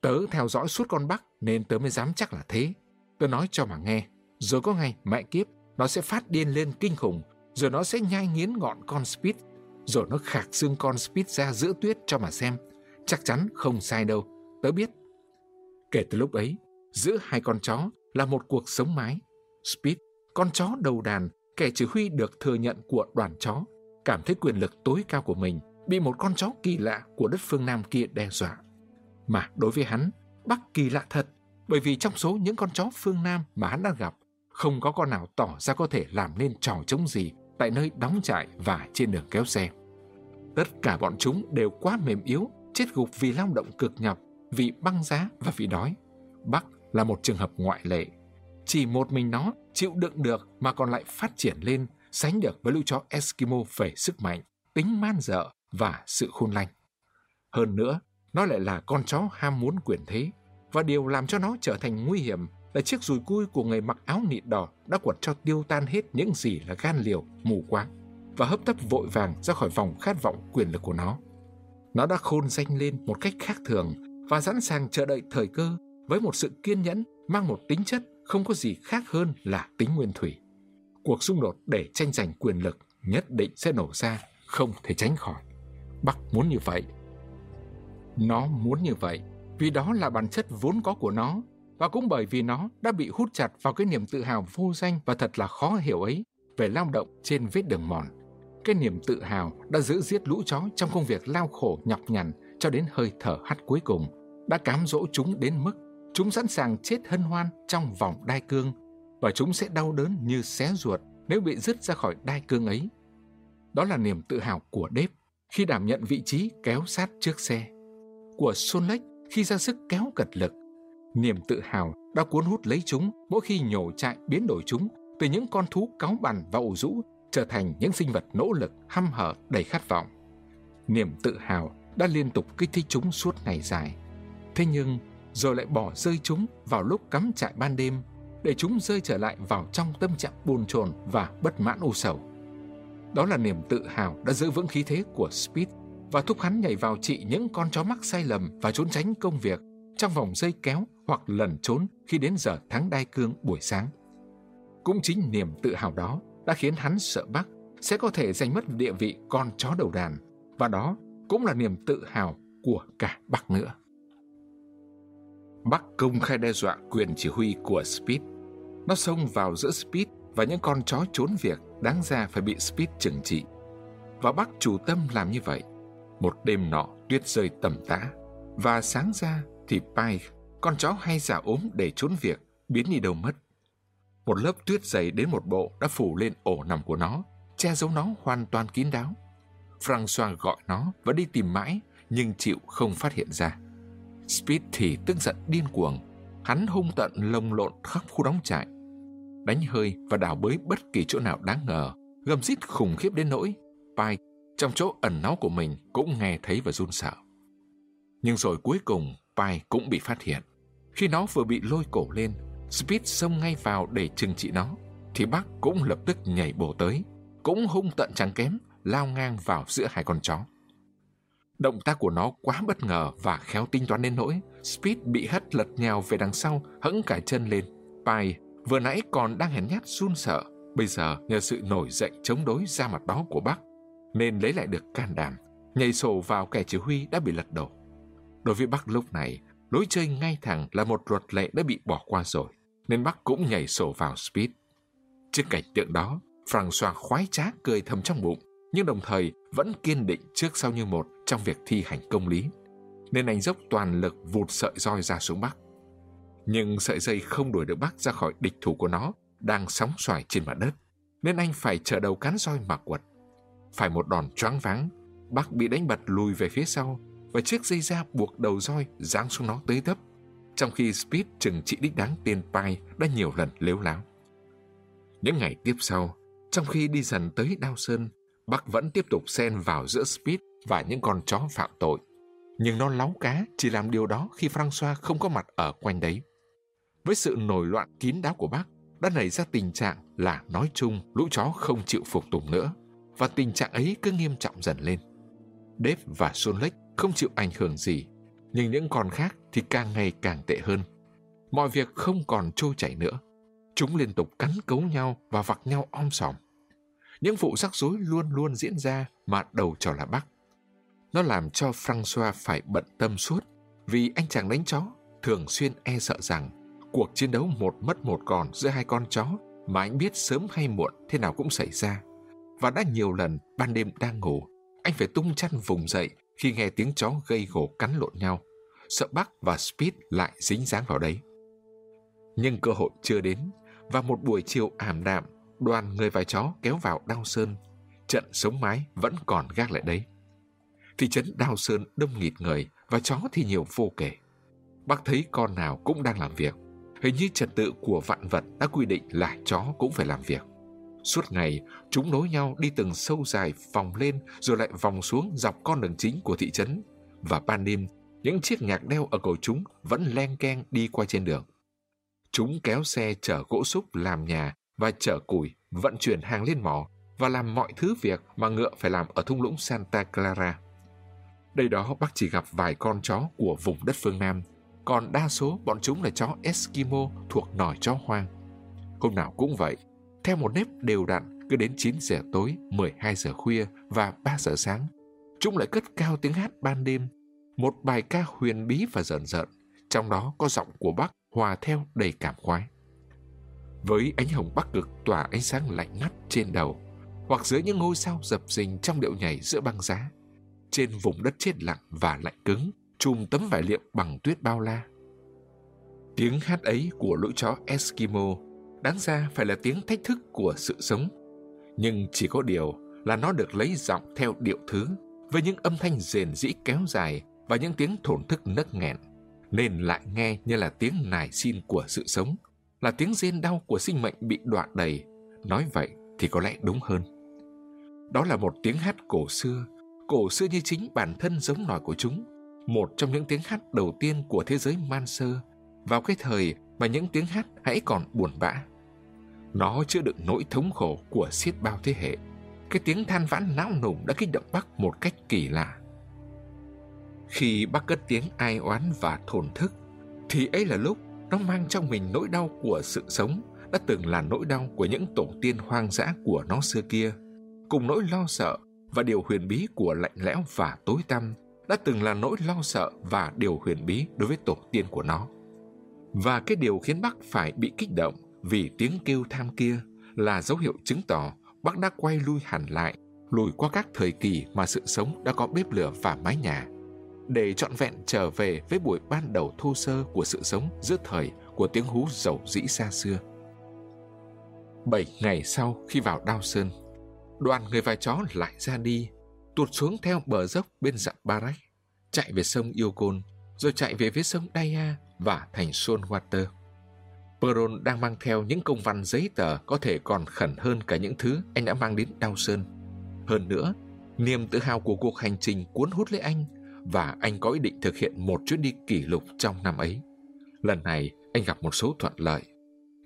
Tớ theo dõi suốt con Bắc nên tớ mới dám chắc là thế. Tớ nói cho mà nghe, rồi có ngày mẹ kiếp nó sẽ phát điên lên kinh khủng, rồi nó sẽ nhai nghiến ngọn con Speed, rồi nó khạc xương con Speed ra giữa tuyết cho mà xem. Chắc chắn không sai đâu, tớ biết. Kể từ lúc ấy, giữa hai con chó là một cuộc sống mái. Speed, con chó đầu đàn, kẻ chỉ huy được thừa nhận của đoàn chó, cảm thấy quyền lực tối cao của mình bị một con chó kỳ lạ của đất phương Nam kia đe dọa. Mà đối với hắn, Bắc kỳ lạ thật, bởi vì trong số những con chó phương Nam mà hắn đã gặp, không có con nào tỏ ra có thể làm nên trò chống gì tại nơi đóng trại và trên đường kéo xe. Tất cả bọn chúng đều quá mềm yếu, chết gục vì lao động cực nhọc, vì băng giá và vì đói. Bắc là một trường hợp ngoại lệ. Chỉ một mình nó chịu đựng được mà còn lại phát triển lên, sánh được với lũ chó Eskimo về sức mạnh, tính man dợ và sự khôn lanh. Hơn nữa, nó lại là con chó ham muốn quyền thế, và điều làm cho nó trở thành nguy hiểm là chiếc rùi cui của người mặc áo nịt đỏ đã quật cho tiêu tan hết những gì là gan liều, mù quáng và hấp tấp vội vàng ra khỏi vòng khát vọng quyền lực của nó. Nó đã khôn danh lên một cách khác thường và sẵn sàng chờ đợi thời cơ với một sự kiên nhẫn mang một tính chất không có gì khác hơn là tính nguyên thủy. Cuộc xung đột để tranh giành quyền lực nhất định sẽ nổ ra, không thể tránh khỏi. Bắc muốn như vậy. Nó muốn như vậy vì đó là bản chất vốn có của nó và cũng bởi vì nó đã bị hút chặt vào cái niềm tự hào vô danh và thật là khó hiểu ấy về lao động trên vết đường mòn. Cái niềm tự hào đã giữ giết lũ chó trong công việc lao khổ nhọc nhằn cho đến hơi thở hắt cuối cùng, đã cám dỗ chúng đến mức chúng sẵn sàng chết hân hoan trong vòng đai cương và chúng sẽ đau đớn như xé ruột nếu bị dứt ra khỏi đai cương ấy. Đó là niềm tự hào của Đếp khi đảm nhận vị trí kéo sát trước xe, của Xuân Lách khi ra sức kéo cật lực. Niềm tự hào đã cuốn hút lấy chúng mỗi khi nhổ chạy biến đổi chúng từ những con thú cáu bằn và ủ rũ trở thành những sinh vật nỗ lực, hăm hở, đầy khát vọng. Niềm tự hào đã liên tục kích thích chúng suốt ngày dài. Thế nhưng, rồi lại bỏ rơi chúng vào lúc cắm trại ban đêm để chúng rơi trở lại vào trong tâm trạng buồn chồn và bất mãn u sầu. Đó là niềm tự hào đã giữ vững khí thế của Speed và thúc hắn nhảy vào trị những con chó mắc sai lầm và trốn tránh công việc trong vòng dây kéo hoặc lẩn trốn khi đến giờ thắng đai cương buổi sáng. Cũng chính niềm tự hào đó đã khiến hắn sợ Bắc sẽ có thể giành mất địa vị con chó đầu đàn và đó cũng là niềm tự hào của cả Bắc nữa. Bắc công khai đe dọa quyền chỉ huy của Speed. Nó xông vào giữa Speed và những con chó trốn việc đáng ra phải bị Speed trừng trị. Và Bắc chủ tâm làm như vậy. Một đêm nọ tuyết rơi tầm tã và sáng ra thì Pike, con chó hay giả ốm để trốn việc, biến đi đâu mất. Một lớp tuyết dày đến một bộ đã phủ lên ổ nằm của nó, che giấu nó hoàn toàn kín đáo. Francois gọi nó và đi tìm mãi, nhưng chịu không phát hiện ra. Speed thì tức giận điên cuồng. Hắn hung tận lồng lộn khắp khu đóng trại. Đánh hơi và đào bới bất kỳ chỗ nào đáng ngờ. Gầm rít khủng khiếp đến nỗi. Pike trong chỗ ẩn náu của mình cũng nghe thấy và run sợ. Nhưng rồi cuối cùng pai cũng bị phát hiện. Khi nó vừa bị lôi cổ lên, Speed xông ngay vào để trừng trị nó, thì bác cũng lập tức nhảy bổ tới, cũng hung tận chẳng kém, lao ngang vào giữa hai con chó. Động tác của nó quá bất ngờ và khéo tính toán đến nỗi Speed bị hất lật nhào về đằng sau, hững cả chân lên. Pai vừa nãy còn đang hèn nhát run sợ, bây giờ nhờ sự nổi dậy chống đối ra mặt đó của bác, nên lấy lại được can đảm, nhảy sổ vào kẻ chỉ huy đã bị lật đổ. Đối với bác lúc này, lối chơi ngay thẳng là một luật lệ đã bị bỏ qua rồi, nên bác cũng nhảy sổ vào Speed. Trước cảnh tượng đó, François khoái trá cười thầm trong bụng, nhưng đồng thời vẫn kiên định trước sau như một trong việc thi hành công lý, nên anh dốc toàn lực vụt sợi roi ra xuống Bắc. Nhưng sợi dây không đuổi được Bắc ra khỏi địch thủ của nó, đang sóng xoài trên mặt đất, nên anh phải trở đầu cán roi mà quật. Phải một đòn choáng váng, Bắc bị đánh bật lùi về phía sau và chiếc dây da buộc đầu roi giáng xuống nó tới tấp, trong khi Speed trừng trị đích đáng tên Pai đã nhiều lần lếu láo. Những ngày tiếp sau, trong khi đi dần tới Đao Sơn, Bắc vẫn tiếp tục xen vào giữa Speed và những con chó phạm tội. Nhưng nó láu cá chỉ làm điều đó khi Francois không có mặt ở quanh đấy. Với sự nổi loạn kín đáo của bác, đã nảy ra tình trạng là nói chung lũ chó không chịu phục tùng nữa, và tình trạng ấy cứ nghiêm trọng dần lên. Dave và Solek không chịu ảnh hưởng gì, nhưng những con khác thì càng ngày càng tệ hơn. Mọi việc không còn trôi chảy nữa. Chúng liên tục cắn cấu nhau và vặc nhau om sòm. Những vụ rắc rối luôn luôn diễn ra mà đầu trò là Bắc. Nó làm cho Francois phải bận tâm suốt vì anh chàng đánh chó thường xuyên e sợ rằng cuộc chiến đấu một mất một còn giữa hai con chó mà anh biết sớm hay muộn thế nào cũng xảy ra. Và đã nhiều lần ban đêm đang ngủ, anh phải tung chăn vùng dậy khi nghe tiếng chó gây gổ cắn lộn nhau, sợ Bắc và Speed lại dính dáng vào đấy. Nhưng cơ hội chưa đến, và một buổi chiều ảm đạm, đoàn người và chó kéo vào Đao Sơn. Trận sống mái vẫn còn gác lại đấy. Thị trấn Đao Sơn đông nghịt người và chó thì nhiều vô kể. Bác thấy con nào cũng đang làm việc. Hình như trật tự của vạn vật đã quy định là chó cũng phải làm việc. Suốt ngày, chúng nối nhau đi từng sâu dài vòng lên rồi lại vòng xuống dọc con đường chính của thị trấn, và ban đêm, những chiếc nhạc đeo ở cổ chúng vẫn len keng đi qua trên đường. Chúng kéo xe chở gỗ xúc làm nhà và chở củi, vận chuyển hàng lên mỏ và làm mọi thứ việc mà ngựa phải làm ở thung lũng Santa Clara. Đây đó bác chỉ gặp vài con chó của vùng đất phương Nam, còn đa số bọn chúng là chó Eskimo thuộc nòi chó hoang. Hôm nào cũng vậy, theo một nếp đều đặn cứ đến 9 giờ tối, 12 giờ khuya và 3 giờ sáng, chúng lại cất cao tiếng hát ban đêm, một bài ca huyền bí và rợn rợn, trong đó có giọng của bác hòa theo đầy cảm khoái. Với ánh hồng bắc cực tỏa ánh sáng lạnh ngắt trên đầu, hoặc dưới những ngôi sao dập dình trong điệu nhảy giữa băng giá, trên vùng đất chết lặng và lạnh cứng, chùm tấm vải liệm bằng tuyết bao la. Tiếng hát ấy của lũ chó Eskimo đáng ra phải là tiếng thách thức của sự sống. Nhưng chỉ có điều là nó được lấy giọng theo điệu thứ, với những âm thanh rền rĩ kéo dài và những tiếng thổn thức nấc nghẹn, nên lại nghe như là tiếng nài xin của sự sống, là tiếng rên đau của sinh mệnh bị đoạn đầy. Nói vậy thì có lẽ đúng hơn. Đó là một tiếng hát cổ xưa, cổ xưa như chính bản thân giống nòi của chúng, một trong những tiếng hát đầu tiên của thế giới man sơ, vào cái thời mà những tiếng hát hãy còn buồn bã. Nó chứa đựng nỗi thống khổ của xiết bao thế hệ. Cái tiếng than vãn não nùng đã kích động bác một cách kỳ lạ. Khi bác cất tiếng ai oán và thổn thức, thì ấy là lúc nó mang trong mình nỗi đau của sự sống đã từng là nỗi đau của những tổ tiên hoang dã của nó xưa kia, cùng nỗi lo sợ và điều huyền bí của lạnh lẽo và tối tăm đã từng là nỗi lo sợ và điều huyền bí đối với tổ tiên của nó. Và cái điều khiến bác phải bị kích động vì tiếng kêu tham kia là dấu hiệu chứng tỏ bác đã quay lui hẳn lại, lùi qua các thời kỳ mà sự sống đã có bếp lửa và mái nhà, để trọn vẹn trở về với buổi ban đầu thô sơ của sự sống giữa thời của tiếng hú dầu dĩ xa xưa. Bảy ngày sau khi vào Đao Sơn, đoàn người và chó lại ra đi, tuột xuống theo bờ dốc bên dặn Barak, chạy về sông Yukon, rồi chạy về phía sông Daya và thành Saltwater. Peron đang mang theo những công văn giấy tờ có thể còn khẩn hơn cả những thứ anh đã mang đến Đao Sơn. Hơn nữa, niềm tự hào của cuộc hành trình cuốn hút lấy anh và anh có ý định thực hiện một chuyến đi kỷ lục trong năm ấy. Lần này, anh gặp một số thuận lợi.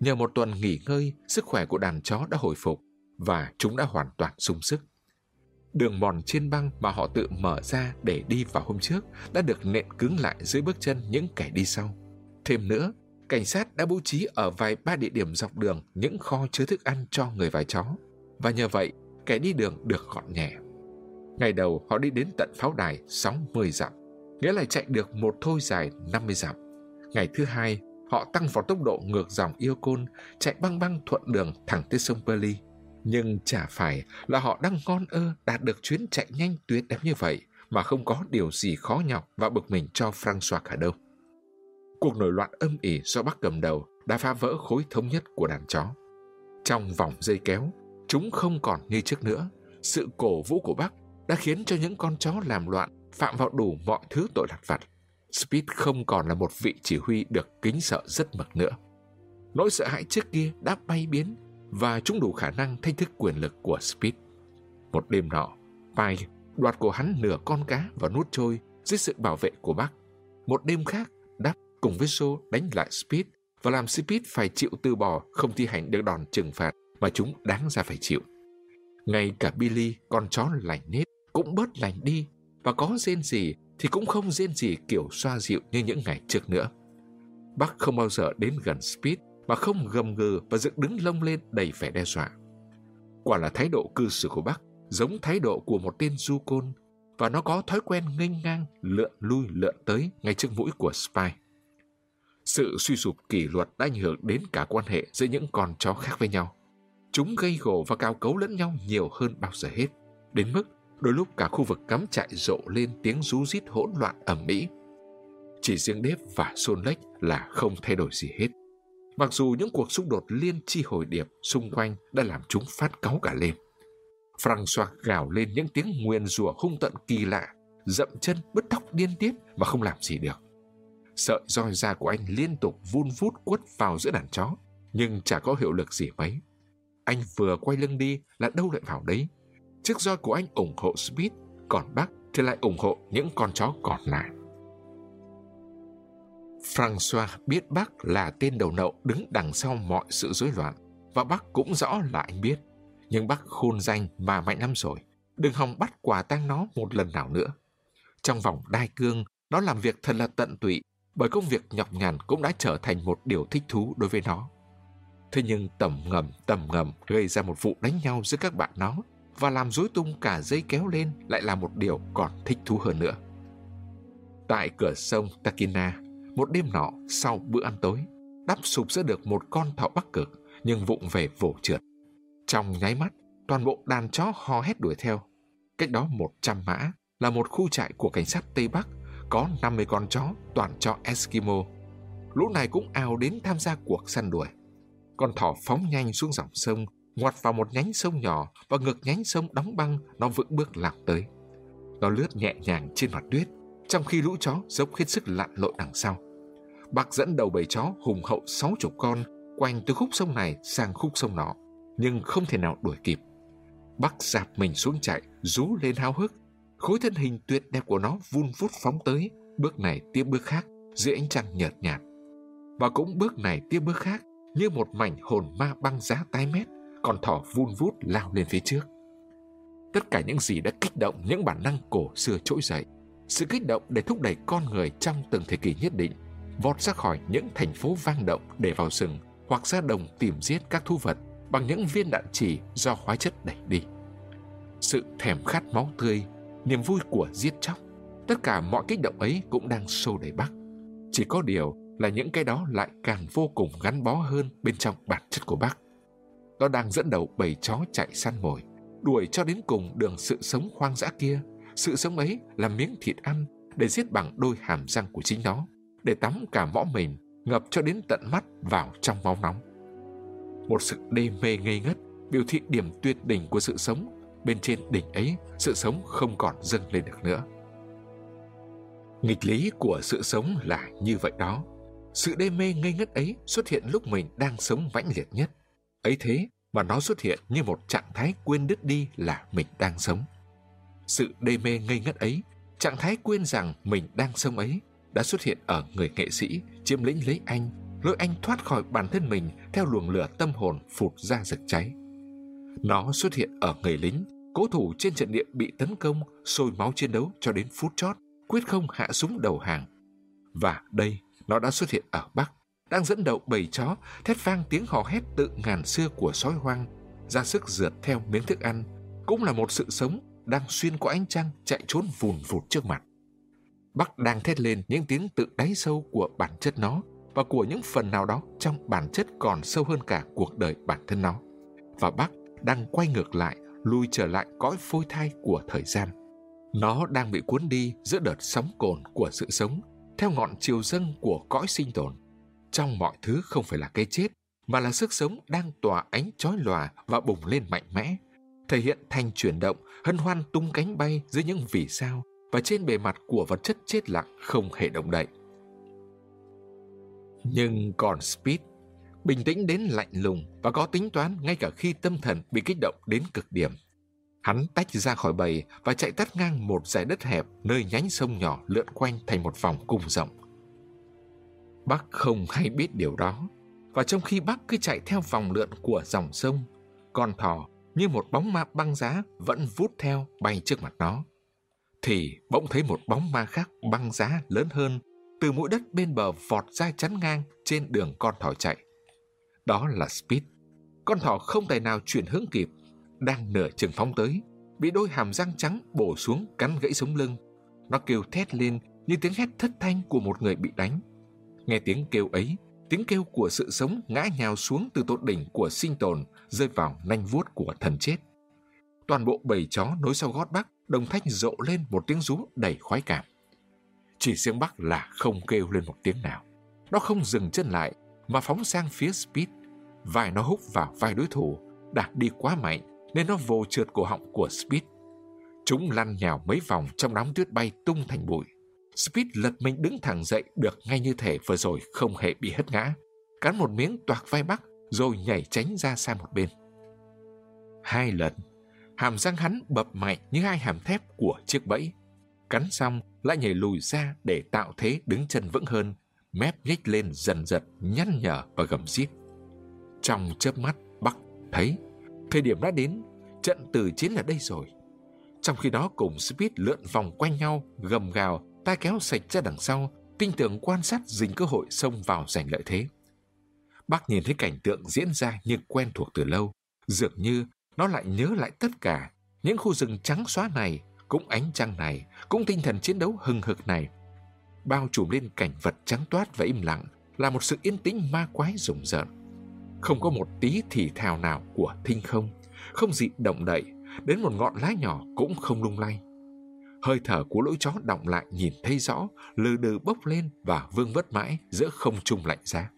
Nhờ một tuần nghỉ ngơi, sức khỏe của đàn chó đã hồi phục và chúng đã hoàn toàn sung sức. Đường mòn trên băng mà họ tự mở ra để đi vào hôm trước đã được nện cứng lại dưới bước chân những kẻ đi sau. Thêm nữa, cảnh sát đã bố trí ở vài ba địa điểm dọc đường những kho chứa thức ăn cho người và chó. Và nhờ vậy, kẻ đi đường được gọn nhẹ. Ngày đầu họ đi đến tận pháo đài 60 dặm, nghĩa là chạy được một thôi dài 50 dặm. Ngày thứ hai, họ tăng vào tốc độ ngược dòng yêu côn chạy băng băng thuận đường thẳng tới sông Berly Nhưng chả phải là họ đang ngon ơ đạt được chuyến chạy nhanh tuyệt đẹp như vậy mà không có điều gì khó nhọc và bực mình cho Francois cả đâu. Cuộc nổi loạn âm ỉ do Bắc cầm đầu đã phá vỡ khối thống nhất của đàn chó. Trong vòng dây kéo, chúng không còn như trước nữa. Sự cổ vũ của Bắc đã khiến cho những con chó làm loạn phạm vào đủ mọi thứ tội lặt vặt. Speed không còn là một vị chỉ huy được kính sợ rất mực nữa. Nỗi sợ hãi trước kia đã bay biến và chúng đủ khả năng thách thức quyền lực của Speed. Một đêm nọ, Pike đoạt của hắn nửa con cá và nuốt trôi dưới sự bảo vệ của bác. Một đêm khác, cùng với Joe đánh lại Speed và làm Speed phải chịu từ bỏ không thi hành được đòn trừng phạt mà chúng đáng ra phải chịu. Ngay cả Billy, con chó lành nết, cũng bớt lành đi và có rên gì thì cũng không rên gì kiểu xoa dịu như những ngày trước nữa. Bác không bao giờ đến gần Speed mà không gầm gừ và dựng đứng lông lên đầy vẻ đe dọa. Quả là thái độ cư xử của bác giống thái độ của một tên du côn và nó có thói quen nghênh ngang lượn lui lượn tới ngay trước mũi của Spy. Sự suy sụp kỷ luật đã ảnh hưởng đến cả quan hệ giữa những con chó khác với nhau. Chúng gây gổ và cao cấu lẫn nhau nhiều hơn bao giờ hết, đến mức đôi lúc cả khu vực cắm trại rộ lên tiếng rú rít hỗn loạn ầm ĩ. Chỉ riêng Đếp và Sôn Lách là không thay đổi gì hết. Mặc dù những cuộc xung đột liên chi hồi điệp xung quanh đã làm chúng phát cáu cả lên. François gào lên những tiếng nguyền rủa hung tận kỳ lạ, dậm chân bứt tóc điên tiết mà không làm gì được. Sợi roi da của anh liên tục vun vút quất vào giữa đàn chó, nhưng chả có hiệu lực gì mấy. Anh vừa quay lưng đi là đâu lại vào đấy. Chiếc roi của anh ủng hộ Smith, còn bác thì lại ủng hộ những con chó còn lại. Francois biết Bắc là tên đầu nậu đứng đằng sau mọi sự rối loạn, và Bắc cũng rõ là anh biết. Nhưng Bắc khôn danh mà mạnh lắm rồi, đừng hòng bắt quả tang nó một lần nào nữa. Trong vòng đai cương, nó làm việc thật là tận tụy, bởi công việc nhọc nhằn cũng đã trở thành một điều thích thú đối với nó. Thế nhưng tầm ngầm tầm ngầm gây ra một vụ đánh nhau giữa các bạn nó và làm rối tung cả dây kéo lên lại là một điều còn thích thú hơn nữa. Tại cửa sông Takina, một đêm nọ sau bữa ăn tối, đắp sụp ra được một con thỏ bắc cực nhưng vụng về vồ trượt. Trong nháy mắt, toàn bộ đàn chó hò hét đuổi theo. Cách đó 100 mã là một khu trại của cảnh sát Tây Bắc có 50 con chó toàn chó Eskimo. Lũ này cũng ào đến tham gia cuộc săn đuổi. Con thỏ phóng nhanh xuống dòng sông, ngoặt vào một nhánh sông nhỏ và ngược nhánh sông đóng băng nó vững bước lạc tới. Nó lướt nhẹ nhàng trên mặt tuyết, trong khi lũ chó dốc hết sức lặn lội đằng sau. Bác dẫn đầu bầy chó hùng hậu sáu chục con quanh từ khúc sông này sang khúc sông nọ, nhưng không thể nào đuổi kịp. Bác dạp mình xuống chạy, rú lên háo hức. Khối thân hình tuyệt đẹp của nó vun vút phóng tới, bước này tiếp bước khác, dưới ánh trăng nhợt nhạt. Và cũng bước này tiếp bước khác, như một mảnh hồn ma băng giá tái mét, còn thỏ vun vút lao lên phía trước. Tất cả những gì đã kích động những bản năng cổ xưa trỗi dậy, sự kích động để thúc đẩy con người trong từng thời kỳ nhất định, vọt ra khỏi những thành phố vang động để vào rừng hoặc ra đồng tìm giết các thú vật bằng những viên đạn chỉ do hóa chất đẩy đi. Sự thèm khát máu tươi, niềm vui của giết chóc, tất cả mọi kích động ấy cũng đang sâu đầy Bắc. Chỉ có điều là những cái đó lại càng vô cùng gắn bó hơn bên trong bản chất của Bắc. Nó đang dẫn đầu bầy chó chạy săn mồi, đuổi cho đến cùng đường sự sống hoang dã kia. Sự sống ấy là miếng thịt ăn để giết bằng đôi hàm răng của chính nó, để tắm cả mõ mình, ngập cho đến tận mắt vào trong máu nóng. Một sự đê mê ngây ngất, biểu thị điểm tuyệt đỉnh của sự sống. Bên trên đỉnh ấy, sự sống không còn dâng lên được nữa. Nghịch lý của sự sống là như vậy đó. Sự đê mê ngây ngất ấy xuất hiện lúc mình đang sống mãnh liệt nhất. Ấy thế mà nó xuất hiện như một trạng thái quên đứt đi là mình đang sống. Sự đê mê ngây ngất ấy, trạng thái quên rằng mình đang sống ấy đã xuất hiện ở người nghệ sĩ chiếm lĩnh lấy anh, lôi anh thoát khỏi bản thân mình theo luồng lửa tâm hồn phụt ra rực cháy. Nó xuất hiện ở người lính, cố thủ trên trận địa bị tấn công, sôi máu chiến đấu cho đến phút chót, quyết không hạ súng đầu hàng. Và đây, nó đã xuất hiện ở Bắc, đang dẫn đầu bầy chó, thét vang tiếng hò hét tự ngàn xưa của sói hoang, ra sức rượt theo miếng thức ăn, cũng là một sự sống đang xuyên qua ánh trăng chạy trốn vùn vụt trước mặt. Bắc đang thét lên những tiếng tự đáy sâu của bản chất nó và của những phần nào đó trong bản chất còn sâu hơn cả cuộc đời bản thân nó. Và Bắc đang quay ngược lại, lui trở lại cõi phôi thai của thời gian. Nó đang bị cuốn đi giữa đợt sóng cồn của sự sống, theo ngọn chiều dâng của cõi sinh tồn. Trong mọi thứ không phải là cái chết, mà là sức sống đang tỏa ánh chói lòa và bùng lên mạnh mẽ, thể hiện thành chuyển động, hân hoan tung cánh bay dưới những vì sao và trên bề mặt của vật chất chết lặng không hề động đậy. Nhưng còn Speed, bình tĩnh đến lạnh lùng và có tính toán ngay cả khi tâm thần bị kích động đến cực điểm. Hắn tách ra khỏi bầy và chạy tắt ngang một dải đất hẹp nơi nhánh sông nhỏ lượn quanh thành một vòng cung rộng. Bác không hay biết điều đó, và trong khi bác cứ chạy theo vòng lượn của dòng sông, con thỏ như một bóng ma băng giá vẫn vút theo bay trước mặt nó thì bỗng thấy một bóng ma khác băng giá lớn hơn từ mũi đất bên bờ vọt ra chắn ngang trên đường con thỏ chạy. Đó là Speed. Con thỏ không tài nào chuyển hướng kịp, đang nửa chừng phóng tới, bị đôi hàm răng trắng bổ xuống cắn gãy sống lưng. Nó kêu thét lên như tiếng hét thất thanh của một người bị đánh. Nghe tiếng kêu ấy, tiếng kêu của sự sống ngã nhào xuống từ tột đỉnh của sinh tồn rơi vào nanh vuốt của thần chết. Toàn bộ bầy chó nối sau gót Bắc đồng thanh rộ lên một tiếng rú đầy khoái cảm. Chỉ riêng Bắc là không kêu lên một tiếng nào. Nó không dừng chân lại mà phóng sang phía Speed. Vai nó hút vào vai đối thủ, đạt đi quá mạnh nên nó vồ trượt cổ họng của Speed. Chúng lăn nhào mấy vòng trong đám tuyết bay tung thành bụi. Speed lật mình đứng thẳng dậy được ngay như thể vừa rồi không hề bị hất ngã. Cắn một miếng toạc vai Bắc rồi nhảy tránh ra sang một bên. Hai lần hàm răng hắn bập mạnh như hai hàm thép của chiếc bẫy. cắn xong lại nhảy lùi ra để tạo thế đứng chân vững hơn, mép nhếch lên dần dần nhăn nhở và gầm xiết. Trong chớp mắt, Bắc thấy thời điểm đã đến, trận tử chiến là đây rồi. Trong khi đó cùng Speed lượn vòng quanh nhau, gầm gào, tay kéo sạch ra đằng sau, tinh tưởng quan sát dình cơ hội xông vào giành lợi thế. Bác nhìn thấy cảnh tượng diễn ra như quen thuộc từ lâu, dường như nó lại nhớ lại tất cả những khu rừng trắng xóa này, cũng ánh trăng này, cũng tinh thần chiến đấu hừng hực này. Bao trùm lên cảnh vật trắng toát và im lặng là một sự yên tĩnh ma quái rùng rợn. Không có một tí thì thào nào của thinh không, không gì động đậy, đến một ngọn lá nhỏ cũng không lung lay. Hơi thở của lũ chó động lại nhìn thấy rõ, lừ đừ bốc lên và vương vất mãi giữa không trung lạnh giá.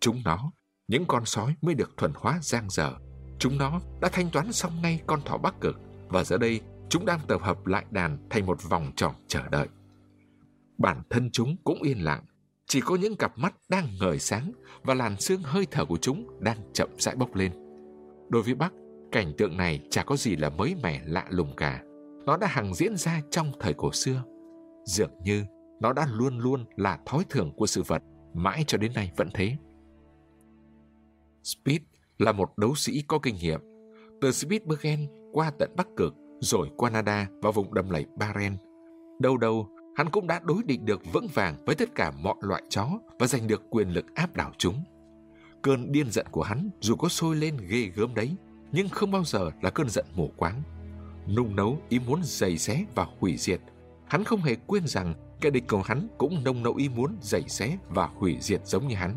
Chúng nó, những con sói mới được thuần hóa giang dở. Chúng nó đã thanh toán xong ngay con thỏ bắc cực và giờ đây chúng đang tập hợp lại đàn thành một vòng tròn chờ đợi. Bản thân chúng cũng yên lặng, chỉ có những cặp mắt đang ngời sáng và làn xương hơi thở của chúng đang chậm rãi bốc lên. Đối với Bắc, cảnh tượng này chả có gì là mới mẻ lạ lùng cả. Nó đã hằng diễn ra trong thời cổ xưa. Dường như nó đã luôn luôn là thói thường của sự vật, mãi cho đến nay vẫn thế. Speed là một đấu sĩ có kinh nghiệm. Từ Spitsbergen qua tận Bắc Cực, rồi Canada và vùng đầm lầy Baren. Đâu đâu, hắn cũng đã đối địch được vững vàng với tất cả mọi loại chó và giành được quyền lực áp đảo chúng. Cơn điên giận của hắn dù có sôi lên ghê gớm đấy, nhưng không bao giờ là cơn giận mù quáng. Nung nấu ý muốn giày xé và hủy diệt. Hắn không hề quên rằng kẻ địch của hắn cũng nông nấu ý muốn giày xé và hủy diệt giống như hắn.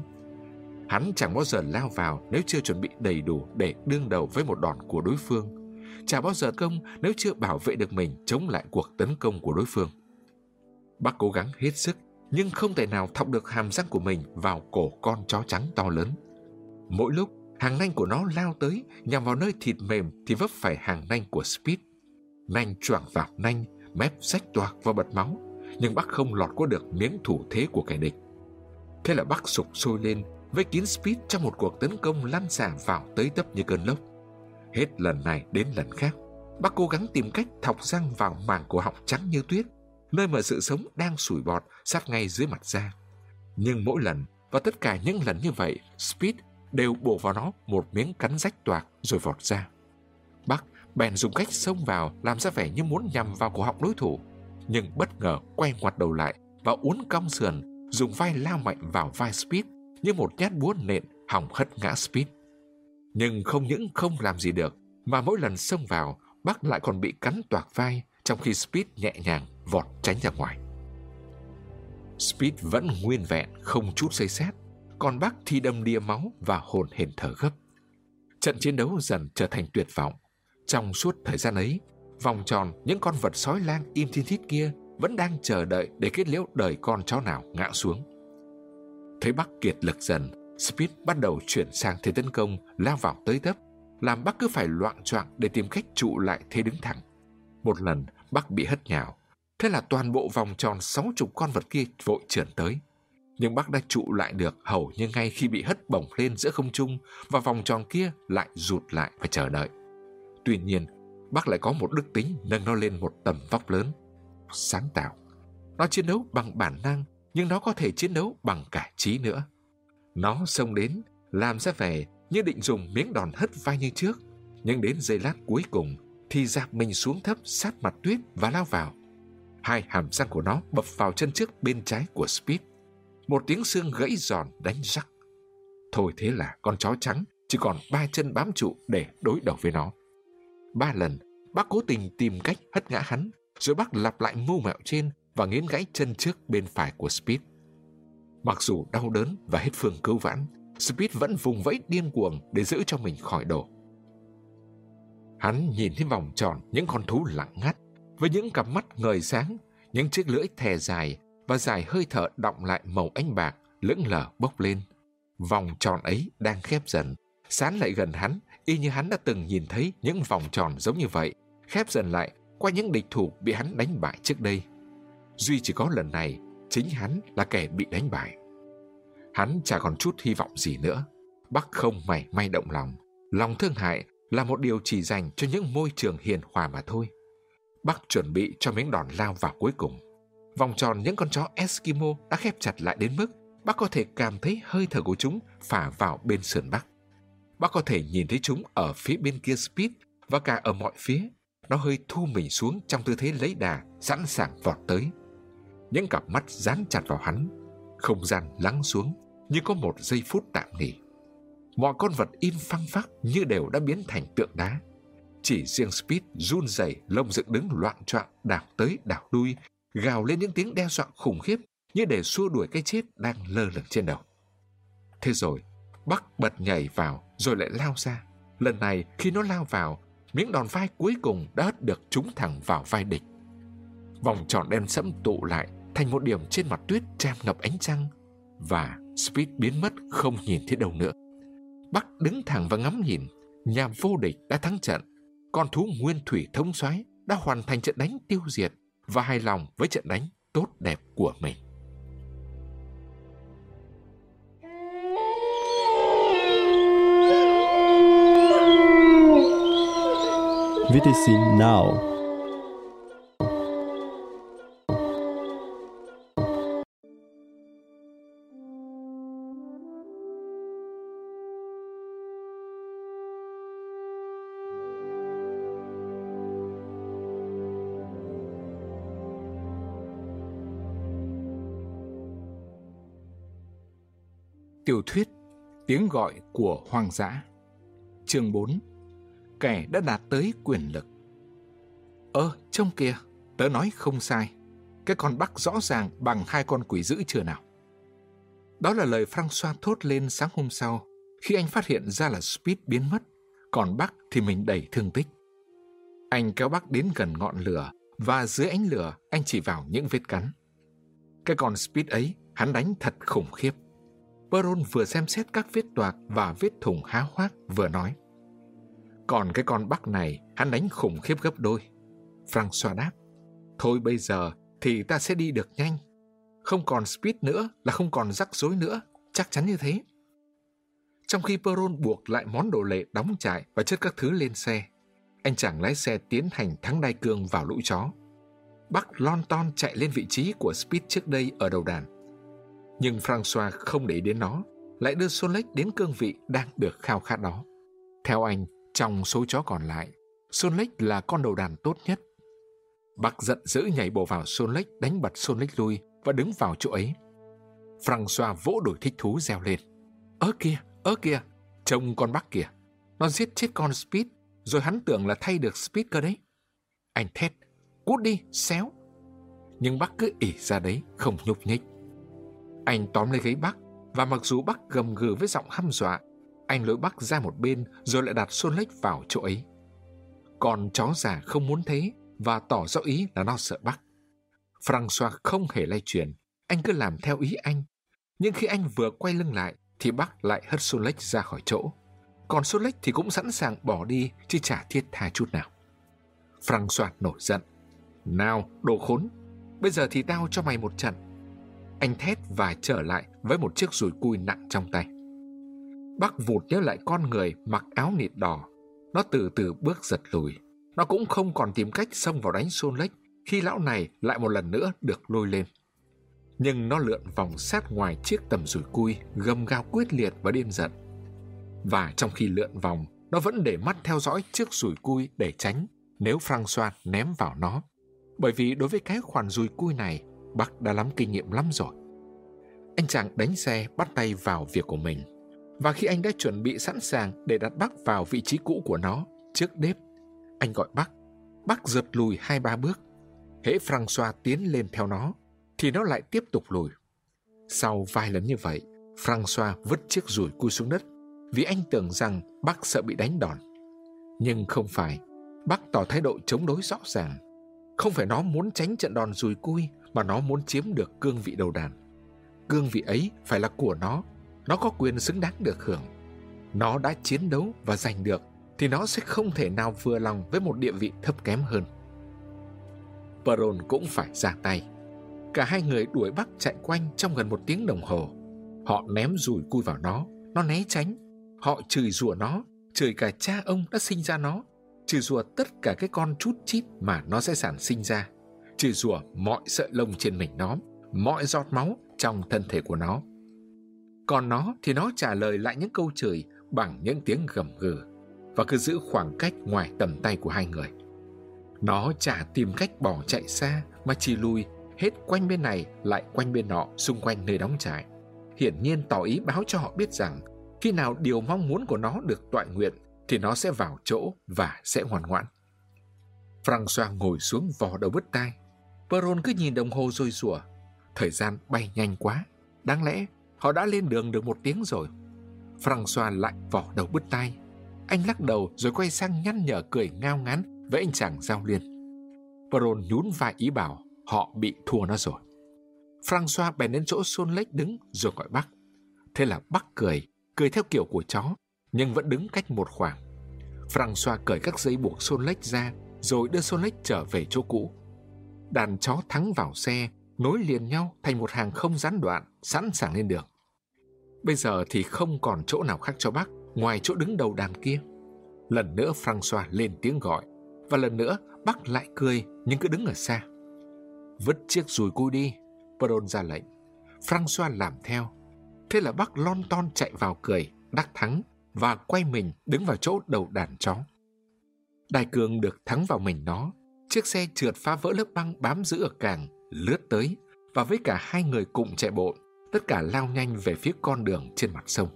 Hắn chẳng bao giờ lao vào nếu chưa chuẩn bị đầy đủ để đương đầu với một đòn của đối phương. Chẳng bao giờ công nếu chưa bảo vệ được mình chống lại cuộc tấn công của đối phương. Bác cố gắng hết sức nhưng không thể nào thọc được hàm răng của mình vào cổ con chó trắng to lớn. Mỗi lúc, hàng nanh của nó lao tới nhằm vào nơi thịt mềm thì vấp phải hàng nanh của Speed. Nanh choảng vào nanh, mép rách toạc và bật máu, nhưng bác không lọt qua được miếng thủ thế của kẻ địch. Thế là bác sụp sôi lên với kín Speed trong một cuộc tấn công lan xả vào tới tấp như cơn lốc. Hết lần này đến lần khác, bác cố gắng tìm cách thọc răng vào màng cổ họng trắng như tuyết, nơi mà sự sống đang sủi bọt sát ngay dưới mặt da. Nhưng mỗi lần, và tất cả những lần như vậy, Speed đều bổ vào nó một miếng cắn rách toạc rồi vọt ra. bắc bèn dùng cách xông vào làm ra vẻ như muốn nhằm vào cổ họng đối thủ, nhưng bất ngờ quay ngoặt đầu lại và uốn cong sườn, dùng vai lao mạnh vào vai Speed như một nhát búa nện hỏng hất ngã Speed. Nhưng không những không làm gì được, mà mỗi lần xông vào, bắc lại còn bị cắn toạc vai, trong khi Speed nhẹ nhàng vọt tránh ra ngoài. Speed vẫn nguyên vẹn, không chút xây xét, còn bác thì đâm đìa máu và hồn hển thở gấp. Trận chiến đấu dần trở thành tuyệt vọng. Trong suốt thời gian ấy, vòng tròn những con vật sói lang im thiên thít kia vẫn đang chờ đợi để kết liễu đời con chó nào ngã xuống. Thấy Bắc kiệt lực dần, Speed bắt đầu chuyển sang thế tấn công, lao vào tới tấp, làm Bắc cứ phải loạn choạng để tìm cách trụ lại thế đứng thẳng. Một lần, Bắc bị hất nhào. Thế là toàn bộ vòng tròn sáu chục con vật kia vội trườn tới. Nhưng bác đã trụ lại được hầu như ngay khi bị hất bổng lên giữa không trung và vòng tròn kia lại rụt lại và chờ đợi. Tuy nhiên, bác lại có một đức tính nâng nó lên một tầm vóc lớn. Sáng tạo. Nó chiến đấu bằng bản năng nhưng nó có thể chiến đấu bằng cả trí nữa. Nó xông đến, làm ra vẻ như định dùng miếng đòn hất vai như trước, nhưng đến giây lát cuối cùng thì dạp mình xuống thấp sát mặt tuyết và lao vào. Hai hàm răng của nó bập vào chân trước bên trái của Speed. Một tiếng xương gãy giòn đánh rắc. Thôi thế là con chó trắng chỉ còn ba chân bám trụ để đối đầu với nó. Ba lần, bác cố tình tìm cách hất ngã hắn, rồi bác lặp lại mưu mẹo trên và nghiến gãy chân trước bên phải của Speed. Mặc dù đau đớn và hết phương cứu vãn, Speed vẫn vùng vẫy điên cuồng để giữ cho mình khỏi đổ. Hắn nhìn thấy vòng tròn những con thú lặng ngắt, với những cặp mắt ngời sáng, những chiếc lưỡi thè dài và dài hơi thở động lại màu ánh bạc, lững lờ bốc lên. Vòng tròn ấy đang khép dần, sán lại gần hắn, y như hắn đã từng nhìn thấy những vòng tròn giống như vậy, khép dần lại qua những địch thủ bị hắn đánh bại trước đây. Duy chỉ có lần này, chính hắn là kẻ bị đánh bại. Hắn chả còn chút hy vọng gì nữa. Bắc không mảy may động lòng. Lòng thương hại là một điều chỉ dành cho những môi trường hiền hòa mà thôi. Bắc chuẩn bị cho miếng đòn lao vào cuối cùng. Vòng tròn những con chó Eskimo đã khép chặt lại đến mức bác có thể cảm thấy hơi thở của chúng phả vào bên sườn Bắc. Bác có thể nhìn thấy chúng ở phía bên kia Speed và cả ở mọi phía. Nó hơi thu mình xuống trong tư thế lấy đà, sẵn sàng vọt tới. Những cặp mắt dán chặt vào hắn. Không gian lắng xuống như có một giây phút tạm nghỉ. Mọi con vật im phăng phắc như đều đã biến thành tượng đá. Chỉ riêng Speed run rẩy, lông dựng đứng loạn choạng đảo tới đảo lui, gào lên những tiếng đe dọa khủng khiếp như để xua đuổi cái chết đang lơ lửng trên đầu. Thế rồi, Bắc bật nhảy vào rồi lại lao ra. Lần này khi nó lao vào, miếng đòn vai cuối cùng đã hất được trúng thẳng vào vai địch. Vòng tròn đen sẫm tụ lại thành một điểm trên mặt tuyết tràn ngập ánh trăng và Speed biến mất không nhìn thấy đâu nữa. Bắc đứng thẳng và ngắm nhìn, nhà vô địch đã thắng trận. Con thú nguyên thủy thống soái đã hoàn thành trận đánh tiêu diệt và hài lòng với trận đánh tốt đẹp của mình. VTC Now. Tiểu thuyết Tiếng gọi của hoang dã Chương 4 Kẻ đã đạt tới quyền lực Ơ, trông kìa, tớ nói không sai. Cái con bắc rõ ràng bằng hai con quỷ dữ chưa nào? Đó là lời Francois thốt lên sáng hôm sau, khi anh phát hiện ra là Speed biến mất, còn Bắc thì mình đầy thương tích. Anh kéo Bắc đến gần ngọn lửa, và dưới ánh lửa anh chỉ vào những vết cắn. Cái con Speed ấy, hắn đánh thật khủng khiếp. Baron vừa xem xét các vết toạc và vết thủng há hoác vừa nói. Còn cái con Bắc này, hắn đánh khủng khiếp gấp đôi. Francois đáp, thôi bây giờ thì ta sẽ đi được nhanh. Không còn speed nữa là không còn rắc rối nữa, chắc chắn như thế. Trong khi Peron buộc lại món đồ lệ đóng trại và chất các thứ lên xe, anh chàng lái xe tiến hành thắng đai cương vào lũ chó. Bắc lon ton chạy lên vị trí của Speed trước đây ở đầu đàn. Nhưng Francois không để đến nó, lại đưa Solex đến cương vị đang được khao khát đó. Theo anh, trong số chó còn lại, Solex là con đầu đàn tốt nhất. Bác giận dữ nhảy bộ vào Solex đánh bật Solex lui và đứng vào chỗ ấy. Francois vỗ đuổi thích thú reo lên. Ơ kìa, ơ kìa, trông con bác kìa. Nó giết chết con Speed, rồi hắn tưởng là thay được Speed cơ đấy. Anh thét, cút đi, xéo. Nhưng bác cứ ỉ ra đấy, không nhúc nhích. Anh tóm lấy gáy Bắc, và mặc dù Bắc gầm gừ với giọng hăm dọa, anh lôi Bắc ra một bên rồi lại đặt Solex vào chỗ ấy. Còn chó già không muốn thế và tỏ rõ ý là nó sợ Bắc. François không hề lay chuyển, anh cứ làm theo ý anh. Nhưng khi anh vừa quay lưng lại thì Bắc lại hất Solex ra khỏi chỗ. Còn Solex thì cũng sẵn sàng bỏ đi chứ chả thiết tha chút nào. François nổi giận. Nào, đồ khốn, bây giờ thì tao cho mày một trận. Anh thét và trở lại với một chiếc rùi cui nặng trong tay. Bác vụt nhớ lại con người mặc áo nịt đỏ. Nó từ từ bước giật lùi. Nó cũng không còn tìm cách xông vào đánh Xôn Lách khi lão này lại một lần nữa được lôi lên. Nhưng nó lượn vòng sát ngoài chiếc tầm rùi cui, gầm gao quyết liệt và điên giận. Và trong khi lượn vòng, nó vẫn để mắt theo dõi chiếc rùi cui để tránh nếu Francois ném vào nó. Bởi vì đối với cái khoản rùi cui này, bác đã lắm kinh nghiệm lắm rồi. Anh chàng đánh xe bắt tay vào việc của mình. Và khi anh đã chuẩn bị sẵn sàng để đặt bác vào vị trí cũ của nó, trước đếp, anh gọi bác bác giật lùi hai ba bước. Hễ François tiến lên theo nó, thì nó lại tiếp tục lùi. Sau vài lần như vậy, François vứt chiếc rùi cui xuống đất vì anh tưởng rằng bác sợ bị đánh đòn. Nhưng không phải, bác tỏ thái độ chống đối rõ ràng. Không phải nó muốn tránh trận đòn rùi cui, mà nó muốn chiếm được cương vị đầu đàn. Cương vị ấy phải là của nó nó có quyền xứng đáng được hưởng. Nó đã chiến đấu và giành được thì nó sẽ không thể nào vừa lòng với một địa vị thấp kém hơn. Baron cũng phải ra tay. Cả hai người đuổi bắt chạy quanh trong gần một tiếng đồng hồ. Họ ném rùi cui vào nó, nó né tránh. Họ chửi rủa nó, chửi cả cha ông đã sinh ra nó. chửi rủa tất cả cái con chút chít mà nó sẽ sản sinh ra, trừ rủa mọi sợi lông trên mình nó, mọi giọt máu trong thân thể của nó. Còn nó thì nó trả lời lại những câu chửi bằng những tiếng gầm gừ và cứ giữ khoảng cách ngoài tầm tay của hai người. Nó chả tìm cách bỏ chạy xa mà chỉ lùi hết quanh bên này lại quanh bên nọ xung quanh nơi đóng trại. Hiển nhiên tỏ ý báo cho họ biết rằng khi nào điều mong muốn của nó được toại nguyện thì nó sẽ vào chỗ và sẽ ngoan ngoãn. François ngồi xuống vò đầu bứt tai. Peron cứ nhìn đồng hồ rồi sủa. Thời gian bay nhanh quá. Đáng lẽ họ đã lên đường được một tiếng rồi. François lại vò đầu bứt tai. Anh lắc đầu rồi quay sang nhăn nhở cười ngao ngán với anh chàng giao liên. Peron nhún vai ý bảo họ bị thua nó rồi. François bèn đến chỗ Xôn Lếch đứng rồi gọi bác. Thế là bác cười, cười theo kiểu của chó, nhưng vẫn đứng cách một khoảng. François cởi các dây buộc Xôn Lếch ra rồi đưa Xôn Lếch trở về chỗ cũ. Đàn chó thắng vào xe, nối liền nhau thành một hàng không gián đoạn, sẵn sàng lên đường. Bây giờ thì không còn chỗ nào khác cho bác ngoài chỗ đứng đầu đàn kia. Lần nữa François lên tiếng gọi, và lần nữa bác lại cười nhưng cứ đứng ở xa. Vứt chiếc rùi cui đi, Peron ra lệnh. François làm theo. Thế là bác lon ton chạy vào cười, đắc thắng và quay mình đứng vào chỗ đầu đàn chó. Đại cường được thắng vào mình nó, chiếc xe trượt phá vỡ lớp băng bám giữ ở càng, lướt tới và với cả hai người cùng chạy bộ, tất cả lao nhanh về phía con đường trên mặt sông.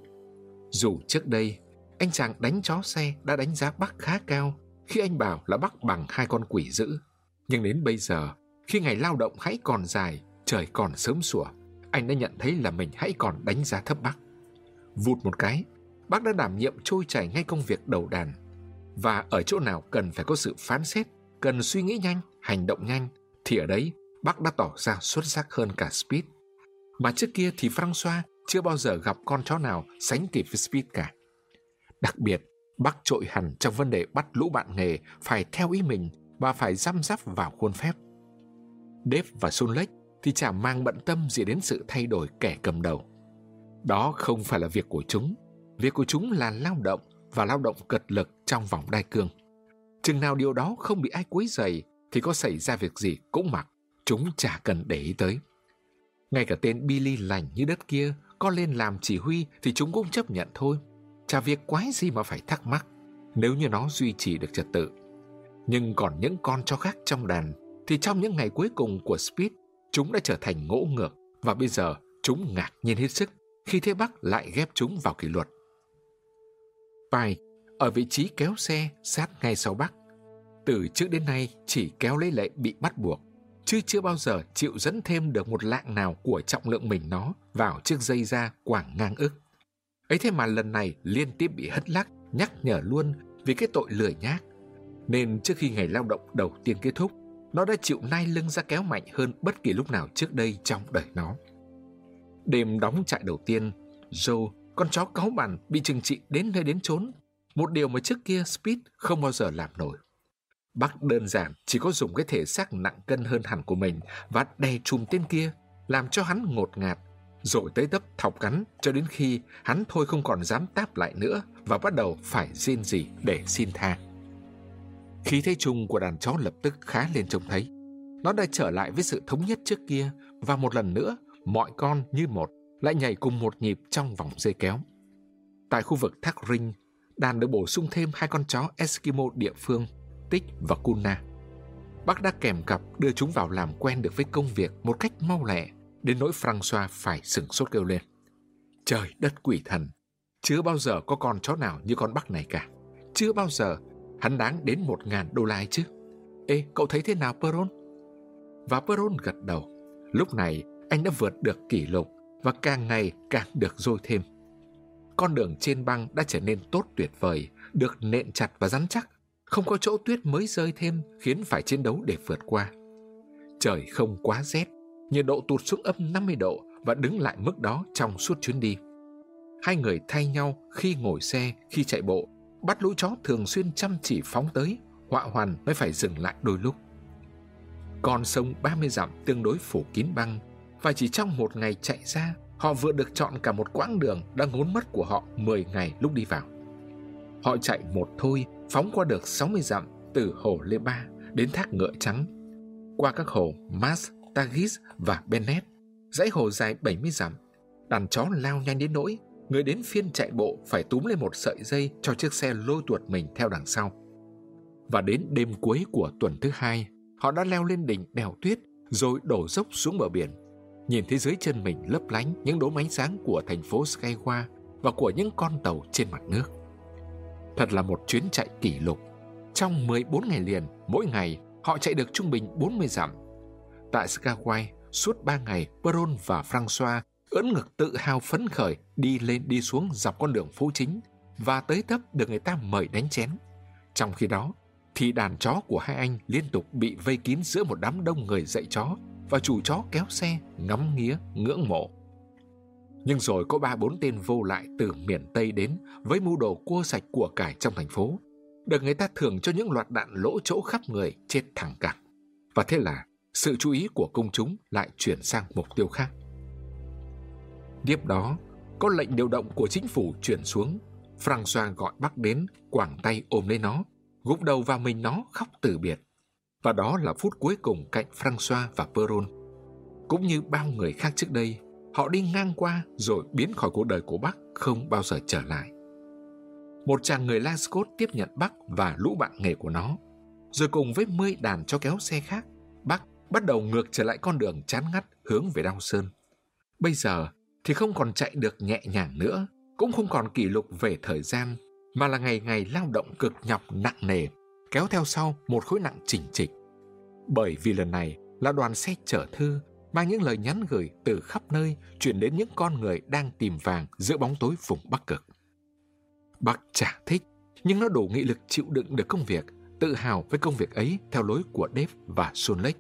Dù trước đây, anh chàng đánh chó xe đã đánh giá Bắc khá cao khi anh bảo là Bắc bằng hai con quỷ dữ. Nhưng đến bây giờ, khi ngày lao động hãy còn dài, trời còn sớm sủa, anh đã nhận thấy là mình hãy còn đánh giá thấp bác. Vụt một cái, bác đã đảm nhiệm trôi chảy ngay công việc đầu đàn. Và ở chỗ nào cần phải có sự phán xét, cần suy nghĩ nhanh, hành động nhanh, thì ở đấy bác đã tỏ ra xuất sắc hơn cả Speed. Mà trước kia thì Francois chưa bao giờ gặp con chó nào sánh kịp với Speed cả. Đặc biệt, bác trội hẳn trong vấn đề bắt lũ bạn nghề phải theo ý mình và phải răm rắp vào khuôn phép. Dave và Sun Lake thì chả mang bận tâm gì đến sự thay đổi kẻ cầm đầu. Đó không phải là việc của chúng. Việc của chúng là lao động và lao động cật lực trong vòng đai cương. Chừng nào điều đó không bị ai quấy rầy thì có xảy ra việc gì cũng mặc, chúng chả cần để ý tới. Ngay cả tên Billy lành như đất kia có lên làm chỉ huy thì chúng cũng chấp nhận thôi. Chả việc quái gì mà phải thắc mắc nếu như nó duy trì được trật tự. Nhưng còn những con chó khác trong đàn thì trong những ngày cuối cùng của Speed, chúng đã trở thành ngỗ ngược và bây giờ chúng ngạc nhiên hết sức khi thế Bắc lại ghép chúng vào kỷ luật. Pike ở vị trí kéo xe sát ngay sau bác Từ trước đến nay chỉ kéo lấy lệ bị bắt buộc, chứ chưa bao giờ chịu dẫn thêm được một lạng nào của trọng lượng mình nó vào chiếc dây da quảng ngang ức. Ấy thế mà lần này liên tiếp bị hất lắc, nhắc nhở luôn vì cái tội lười nhác. Nên trước khi ngày lao động đầu tiên kết thúc, nó đã chịu nai lưng ra kéo mạnh hơn bất kỳ lúc nào trước đây trong đời nó. Đêm đóng trại đầu tiên, Joe, con chó cáu bằn bị trừng trị đến nơi đến chốn. Một điều mà trước kia Speed không bao giờ làm nổi. Bác đơn giản chỉ có dùng cái thể xác nặng cân hơn hẳn của mình và đè chùm tên kia, làm cho hắn ngột ngạt, rồi tới tấp thọc cắn cho đến khi hắn thôi không còn dám táp lại nữa và bắt đầu phải rên gì để xin tha. Khí thế chung của đàn chó lập tức khá lên trông thấy. Nó đã trở lại với sự thống nhất trước kia và một lần nữa mọi con như một lại nhảy cùng một nhịp trong vòng dây kéo. Tại khu vực thác Ring, đàn được bổ sung thêm hai con chó Eskimo địa phương, Tích và Kuna. Bác đã kèm cặp đưa chúng vào làm quen được với công việc một cách mau lẹ, đến nỗi Francois phải sừng sốt kêu lên. Trời đất quỷ thần, chưa bao giờ có con chó nào như con Bắc này cả. Chưa bao giờ hắn đáng đến một ngàn đô la chứ. Ê, cậu thấy thế nào Peron? Và Peron gật đầu. Lúc này, anh đã vượt được kỷ lục và càng ngày càng được dôi thêm. Con đường trên băng đã trở nên tốt tuyệt vời, được nện chặt và rắn chắc. Không có chỗ tuyết mới rơi thêm khiến phải chiến đấu để vượt qua. Trời không quá rét, nhiệt độ tụt xuống âm 50 độ và đứng lại mức đó trong suốt chuyến đi. Hai người thay nhau khi ngồi xe, khi chạy bộ bắt lũ chó thường xuyên chăm chỉ phóng tới, họa hoàn mới phải dừng lại đôi lúc. Con sông 30 dặm tương đối phủ kín băng, và chỉ trong một ngày chạy ra, họ vừa được chọn cả một quãng đường đã ngốn mất của họ 10 ngày lúc đi vào. họ chạy một thôi phóng qua được 60 dặm từ hồ Lê Ba đến thác ngựa trắng, qua các hồ Mas, Tagis và Bennett, dãy hồ dài 70 dặm. Đàn chó lao nhanh đến nỗi người đến phiên chạy bộ phải túm lên một sợi dây cho chiếc xe lôi tuột mình theo đằng sau. Và đến đêm cuối của tuần thứ hai, họ đã leo lên đỉnh đèo tuyết rồi đổ dốc xuống bờ biển. Nhìn thấy dưới chân mình lấp lánh những đốm ánh sáng của thành phố Skyway và của những con tàu trên mặt nước. Thật là một chuyến chạy kỷ lục. Trong 14 ngày liền, mỗi ngày họ chạy được trung bình 40 dặm. Tại Skyway, suốt 3 ngày, Peron và Francois ưỡn ngực tự hào phấn khởi đi lên đi xuống dọc con đường phố chính và tới tấp được người ta mời đánh chén. Trong khi đó, thì đàn chó của hai anh liên tục bị vây kín giữa một đám đông người dạy chó và chủ chó kéo xe ngắm nghía ngưỡng mộ. Nhưng rồi có ba bốn tên vô lại từ miền Tây đến với mưu đồ cua sạch của cải trong thành phố, được người ta thưởng cho những loạt đạn lỗ chỗ khắp người chết thẳng cẳng. Và thế là sự chú ý của công chúng lại chuyển sang mục tiêu khác. Tiếp đó, có lệnh điều động của chính phủ chuyển xuống. Francois gọi Bắc đến, quảng tay ôm lấy nó, gục đầu vào mình nó khóc từ biệt. Và đó là phút cuối cùng cạnh François và Peron. Cũng như bao người khác trước đây, họ đi ngang qua rồi biến khỏi cuộc đời của Bắc không bao giờ trở lại. Một chàng người Lascaux tiếp nhận Bắc và lũ bạn nghề của nó. Rồi cùng với mươi đàn cho kéo xe khác, Bắc bắt đầu ngược trở lại con đường chán ngắt hướng về Đao Sơn. Bây giờ thì không còn chạy được nhẹ nhàng nữa, cũng không còn kỷ lục về thời gian, mà là ngày ngày lao động cực nhọc nặng nề, kéo theo sau một khối nặng chỉnh trịch. Bởi vì lần này là đoàn xe chở thư mang những lời nhắn gửi từ khắp nơi chuyển đến những con người đang tìm vàng giữa bóng tối vùng Bắc Cực. Bắc chả thích, nhưng nó đủ nghị lực chịu đựng được công việc, tự hào với công việc ấy theo lối của Dave và Sun Lake,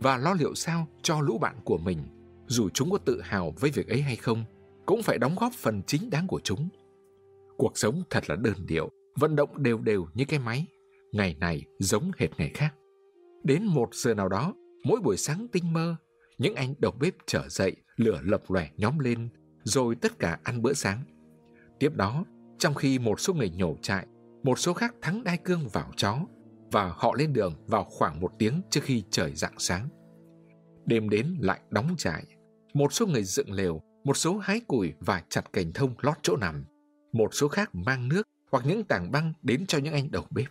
và lo liệu sao cho lũ bạn của mình, dù chúng có tự hào với việc ấy hay không, cũng phải đóng góp phần chính đáng của chúng. Cuộc sống thật là đơn điệu, vận động đều đều như cái máy, ngày này giống hệt ngày khác. Đến một giờ nào đó, mỗi buổi sáng tinh mơ, những anh đầu bếp trở dậy, lửa lập lòe nhóm lên, rồi tất cả ăn bữa sáng. Tiếp đó, trong khi một số người nhổ trại, một số khác thắng đai cương vào chó, và họ lên đường vào khoảng một tiếng trước khi trời rạng sáng. Đêm đến lại đóng trại, một số người dựng lều, một số hái củi và chặt cành thông lót chỗ nằm, một số khác mang nước hoặc những tảng băng đến cho những anh đầu bếp.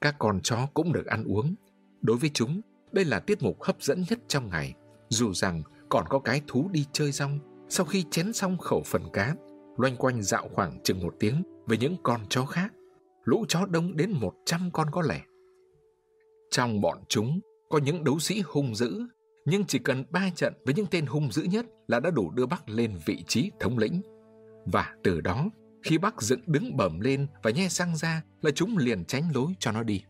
Các con chó cũng được ăn uống. Đối với chúng, đây là tiết mục hấp dẫn nhất trong ngày, dù rằng còn có cái thú đi chơi rong sau khi chén xong khẩu phần cá, loanh quanh dạo khoảng chừng một tiếng với những con chó khác. Lũ chó đông đến một trăm con có lẽ. Trong bọn chúng có những đấu sĩ hung dữ, nhưng chỉ cần ba trận với những tên hung dữ nhất là đã đủ đưa Bắc lên vị trí thống lĩnh. Và từ đó, khi bác dựng đứng bẩm lên và nhe răng ra là chúng liền tránh lối cho nó đi.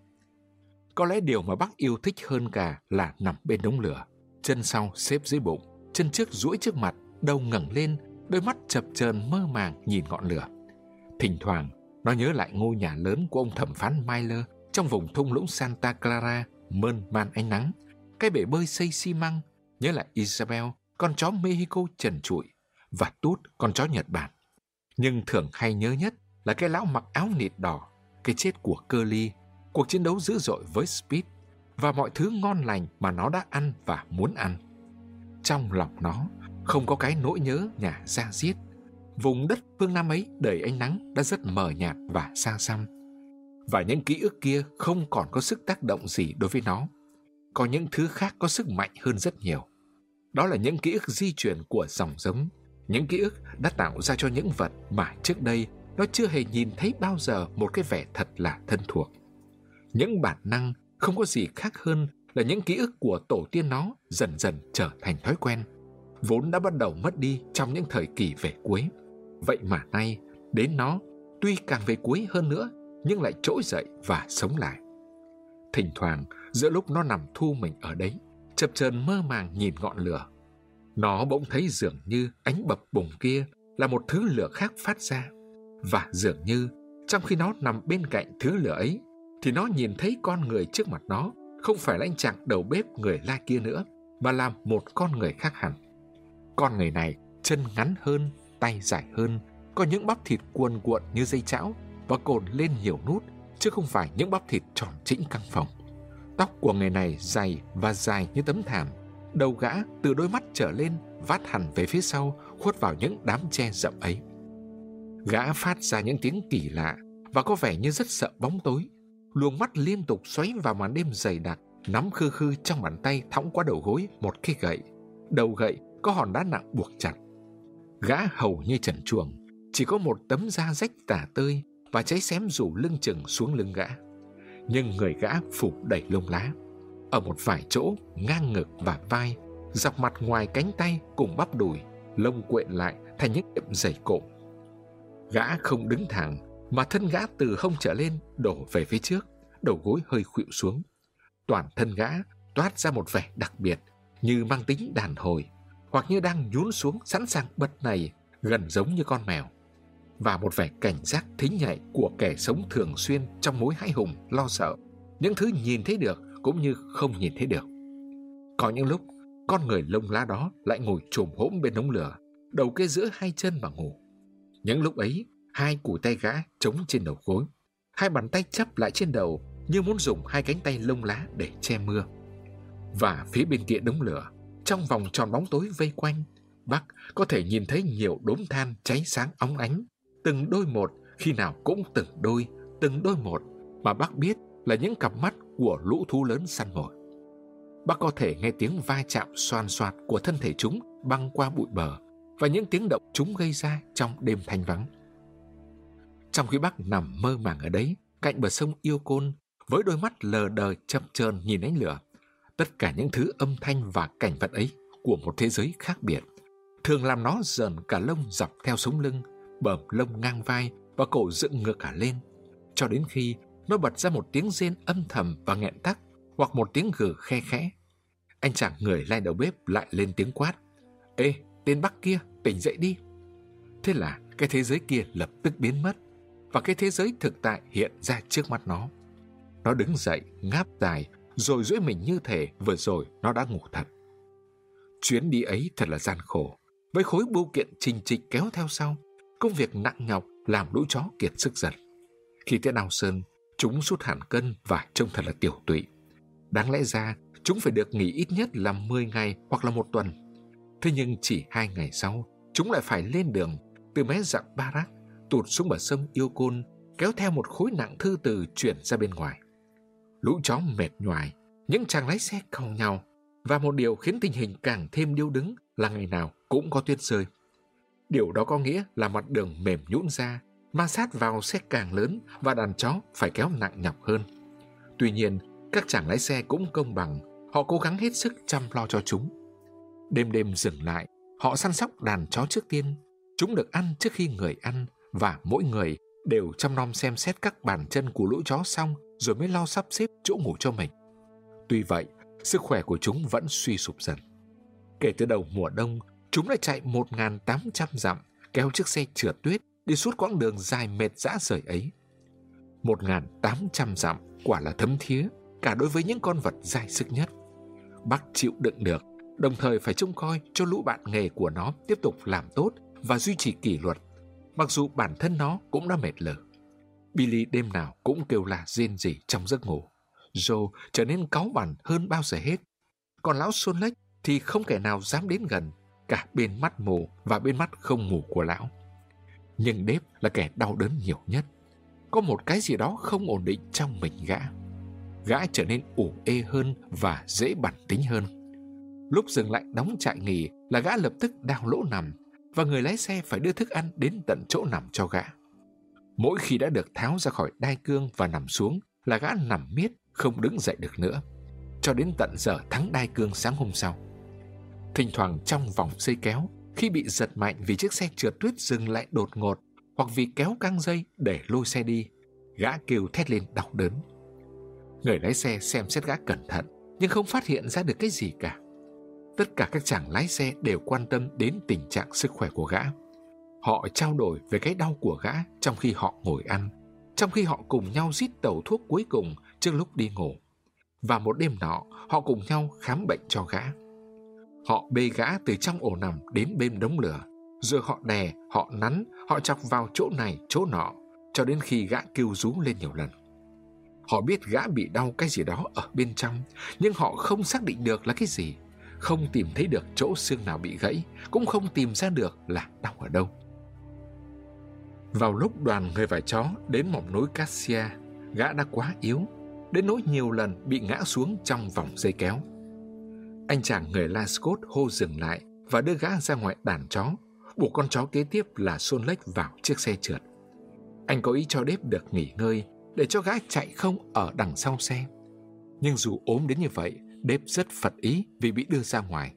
Có lẽ điều mà bác yêu thích hơn cả là nằm bên đống lửa, chân sau xếp dưới bụng, chân trước duỗi trước mặt, đầu ngẩng lên, đôi mắt chập chờn mơ màng nhìn ngọn lửa. Thỉnh thoảng, nó nhớ lại ngôi nhà lớn của ông thẩm phán Myler trong vùng thung lũng Santa Clara, mơn man ánh nắng, cái bể bơi xây xi măng, nhớ lại Isabel, con chó Mexico trần trụi, và Tút, con chó Nhật Bản. Nhưng thường hay nhớ nhất là cái lão mặc áo nịt đỏ, cái chết của Curly, cuộc chiến đấu dữ dội với Speed và mọi thứ ngon lành mà nó đã ăn và muốn ăn. Trong lòng nó không có cái nỗi nhớ nhà ra giết. Vùng đất phương Nam ấy đầy ánh nắng đã rất mờ nhạt và xa xăm. Và những ký ức kia không còn có sức tác động gì đối với nó. Có những thứ khác có sức mạnh hơn rất nhiều. Đó là những ký ức di chuyển của dòng giống, những ký ức đã tạo ra cho những vật mà trước đây nó chưa hề nhìn thấy bao giờ một cái vẻ thật là thân thuộc. Những bản năng không có gì khác hơn là những ký ức của tổ tiên nó dần dần trở thành thói quen, vốn đã bắt đầu mất đi trong những thời kỳ về cuối. Vậy mà nay, đến nó, tuy càng về cuối hơn nữa, nhưng lại trỗi dậy và sống lại. Thỉnh thoảng, giữa lúc nó nằm thu mình ở đấy, chập chờn mơ màng nhìn ngọn lửa, nó bỗng thấy dường như ánh bập bùng kia là một thứ lửa khác phát ra. Và dường như trong khi nó nằm bên cạnh thứ lửa ấy, thì nó nhìn thấy con người trước mặt nó không phải là anh chàng đầu bếp người la kia nữa, mà là một con người khác hẳn. Con người này chân ngắn hơn, tay dài hơn, có những bắp thịt cuồn cuộn như dây chảo, và cồn lên nhiều nút, chứ không phải những bắp thịt tròn chỉnh căng phòng. Tóc của người này dày và dài như tấm thảm, đầu gã từ đôi mắt trở lên vát hẳn về phía sau, khuất vào những đám tre rậm ấy. Gã phát ra những tiếng kỳ lạ và có vẻ như rất sợ bóng tối. Luồng mắt liên tục xoáy vào màn đêm dày đặc, nắm khư khư trong bàn tay thõng qua đầu gối một cái gậy. Đầu gậy có hòn đá nặng buộc chặt. Gã hầu như trần chuồng, chỉ có một tấm da rách tả tơi và cháy xém rủ lưng chừng xuống lưng gã. Nhưng người gã phủ đầy lông lá. Ở một vài chỗ, ngang ngực và vai, dọc mặt ngoài cánh tay cùng bắp đùi, lông quện lại thành những điểm dày cộm. Gã không đứng thẳng, mà thân gã từ hông trở lên đổ về phía trước, đầu gối hơi khuỵu xuống. Toàn thân gã toát ra một vẻ đặc biệt, như mang tính đàn hồi, hoặc như đang nhún xuống sẵn sàng bật này, gần giống như con mèo. Và một vẻ cảnh giác thính nhạy của kẻ sống thường xuyên trong mối hãi hùng, lo sợ. Những thứ nhìn thấy được cũng như không nhìn thấy được. Có những lúc, con người lông lá đó lại ngồi trồm hỗn bên đống lửa, đầu kê giữa hai chân mà ngủ. Những lúc ấy, hai củ tay gã chống trên đầu gối, hai bàn tay chắp lại trên đầu như muốn dùng hai cánh tay lông lá để che mưa. Và phía bên kia đống lửa, trong vòng tròn bóng tối vây quanh, bác có thể nhìn thấy nhiều đốm than cháy sáng óng ánh, từng đôi một, khi nào cũng từng đôi, từng đôi một, mà bác biết là những cặp mắt của lũ thú lớn săn mồi. Bác có thể nghe tiếng va chạm xoan xoạt của thân thể chúng băng qua bụi bờ và những tiếng động chúng gây ra trong đêm thanh vắng. Trong khi bác nằm mơ màng ở đấy, cạnh bờ sông yêu côn, với đôi mắt lờ đờ chậm chờn nhìn ánh lửa, tất cả những thứ âm thanh và cảnh vật ấy của một thế giới khác biệt, thường làm nó dần cả lông dọc theo sống lưng, bờm lông ngang vai và cổ dựng ngược cả lên, cho đến khi nó bật ra một tiếng rên âm thầm và nghẹn tắc hoặc một tiếng gừ khe khẽ. Anh chàng người lai đầu bếp lại lên tiếng quát. Ê, tên Bắc kia, tỉnh dậy đi. Thế là cái thế giới kia lập tức biến mất và cái thế giới thực tại hiện ra trước mắt nó. Nó đứng dậy, ngáp dài, rồi duỗi mình như thể vừa rồi nó đã ngủ thật. Chuyến đi ấy thật là gian khổ, với khối bưu kiện trình trịch kéo theo sau, công việc nặng nhọc làm lũ chó kiệt sức dần. Khi tới Đào Sơn, chúng sút hẳn cân và trông thật là tiểu tụy. Đáng lẽ ra, chúng phải được nghỉ ít nhất là 10 ngày hoặc là một tuần. Thế nhưng chỉ hai ngày sau, chúng lại phải lên đường từ mé dặm Barak tụt xuống bờ sông Yêu Côn, kéo theo một khối nặng thư từ chuyển ra bên ngoài. Lũ chó mệt nhoài, những chàng lái xe cầu nhau, và một điều khiến tình hình càng thêm điêu đứng là ngày nào cũng có tuyết rơi. Điều đó có nghĩa là mặt đường mềm nhũn ra, ma sát vào xe càng lớn và đàn chó phải kéo nặng nhọc hơn. Tuy nhiên, các chàng lái xe cũng công bằng, họ cố gắng hết sức chăm lo cho chúng. Đêm đêm dừng lại, họ săn sóc đàn chó trước tiên. Chúng được ăn trước khi người ăn và mỗi người đều chăm nom xem xét các bàn chân của lũ chó xong rồi mới lo sắp xếp chỗ ngủ cho mình. Tuy vậy, sức khỏe của chúng vẫn suy sụp dần. Kể từ đầu mùa đông, chúng đã chạy 1.800 dặm kéo chiếc xe trượt tuyết đi suốt quãng đường dài mệt dã rời ấy. 1.800 dặm quả là thấm thía cả đối với những con vật dai sức nhất. Bác chịu đựng được, đồng thời phải trông coi cho lũ bạn nghề của nó tiếp tục làm tốt và duy trì kỷ luật, mặc dù bản thân nó cũng đã mệt lở. Billy đêm nào cũng kêu là rên rỉ trong giấc ngủ. Joe trở nên cáu bẳn hơn bao giờ hết. Còn lão Xuân Lách thì không kẻ nào dám đến gần, cả bên mắt mù và bên mắt không mù của lão. Nhưng Đếp là kẻ đau đớn nhiều nhất. Có một cái gì đó không ổn định trong mình gã. Gã trở nên ủ ê hơn và dễ bản tính hơn. Lúc dừng lại đóng trại nghỉ là gã lập tức đào lỗ nằm và người lái xe phải đưa thức ăn đến tận chỗ nằm cho gã. Mỗi khi đã được tháo ra khỏi đai cương và nằm xuống là gã nằm miết không đứng dậy được nữa. Cho đến tận giờ thắng đai cương sáng hôm sau. Thỉnh thoảng trong vòng dây kéo, khi bị giật mạnh vì chiếc xe trượt tuyết dừng lại đột ngột hoặc vì kéo căng dây để lôi xe đi, gã kêu thét lên đau đớn. Người lái xe xem xét gã cẩn thận nhưng không phát hiện ra được cái gì cả. Tất cả các chàng lái xe đều quan tâm đến tình trạng sức khỏe của gã. Họ trao đổi về cái đau của gã trong khi họ ngồi ăn, trong khi họ cùng nhau rít tàu thuốc cuối cùng trước lúc đi ngủ. Và một đêm nọ, họ cùng nhau khám bệnh cho gã. Họ bê gã từ trong ổ nằm đến bên đống lửa, rồi họ đè, họ nắn, họ chọc vào chỗ này, chỗ nọ, cho đến khi gã kêu rú lên nhiều lần. Họ biết gã bị đau cái gì đó ở bên trong, nhưng họ không xác định được là cái gì, không tìm thấy được chỗ xương nào bị gãy, cũng không tìm ra được là đau ở đâu. Vào lúc đoàn người và chó đến mỏm núi Cassia, gã đã quá yếu, đến nỗi nhiều lần bị ngã xuống trong vòng dây kéo. Anh chàng người La Scott hô dừng lại và đưa gã ra ngoài đàn chó, buộc con chó kế tiếp là Son Lech vào chiếc xe trượt. Anh có ý cho Đếp được nghỉ ngơi để cho gã chạy không ở đằng sau xe. Nhưng dù ốm đến như vậy, Đếp rất phật ý vì bị đưa ra ngoài.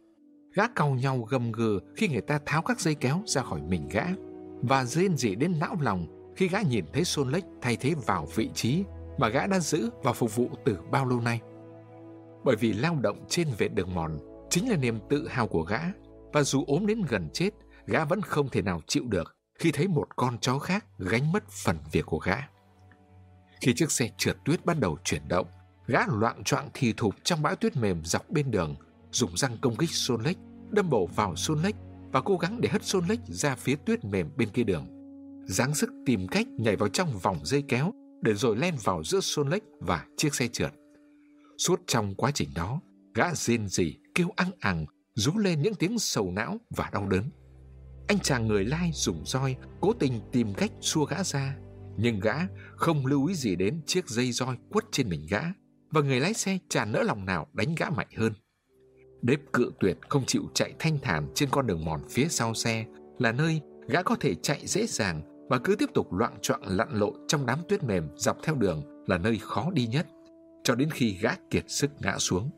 Gã cau nhau gầm gừ khi người ta tháo các dây kéo ra khỏi mình gã và rên rỉ đến não lòng khi gã nhìn thấy Son Lech thay thế vào vị trí mà gã đã giữ và phục vụ từ bao lâu nay. Bởi vì lao động trên vệ đường mòn chính là niềm tự hào của gã và dù ốm đến gần chết, gã vẫn không thể nào chịu được khi thấy một con chó khác gánh mất phần việc của gã. Khi chiếc xe trượt tuyết bắt đầu chuyển động, gã loạn choạng thì thụp trong bãi tuyết mềm dọc bên đường, dùng răng công kích Xôn Lách, đâm bổ vào Xôn Lách và cố gắng để hất Xôn Lách ra phía tuyết mềm bên kia đường. Giáng sức tìm cách nhảy vào trong vòng dây kéo để rồi len vào giữa Xôn Lách và chiếc xe trượt. Suốt trong quá trình đó, gã rên rỉ, kêu ăn ẳng, rú lên những tiếng sầu não và đau đớn. Anh chàng người lai dùng roi cố tình tìm cách xua gã ra, nhưng gã không lưu ý gì đến chiếc dây roi quất trên mình gã và người lái xe chả nỡ lòng nào đánh gã mạnh hơn. Đếp cự tuyệt không chịu chạy thanh thản trên con đường mòn phía sau xe là nơi gã có thể chạy dễ dàng và cứ tiếp tục loạn trọng lặn lội trong đám tuyết mềm dọc theo đường là nơi khó đi nhất cho đến khi gã kiệt sức ngã xuống.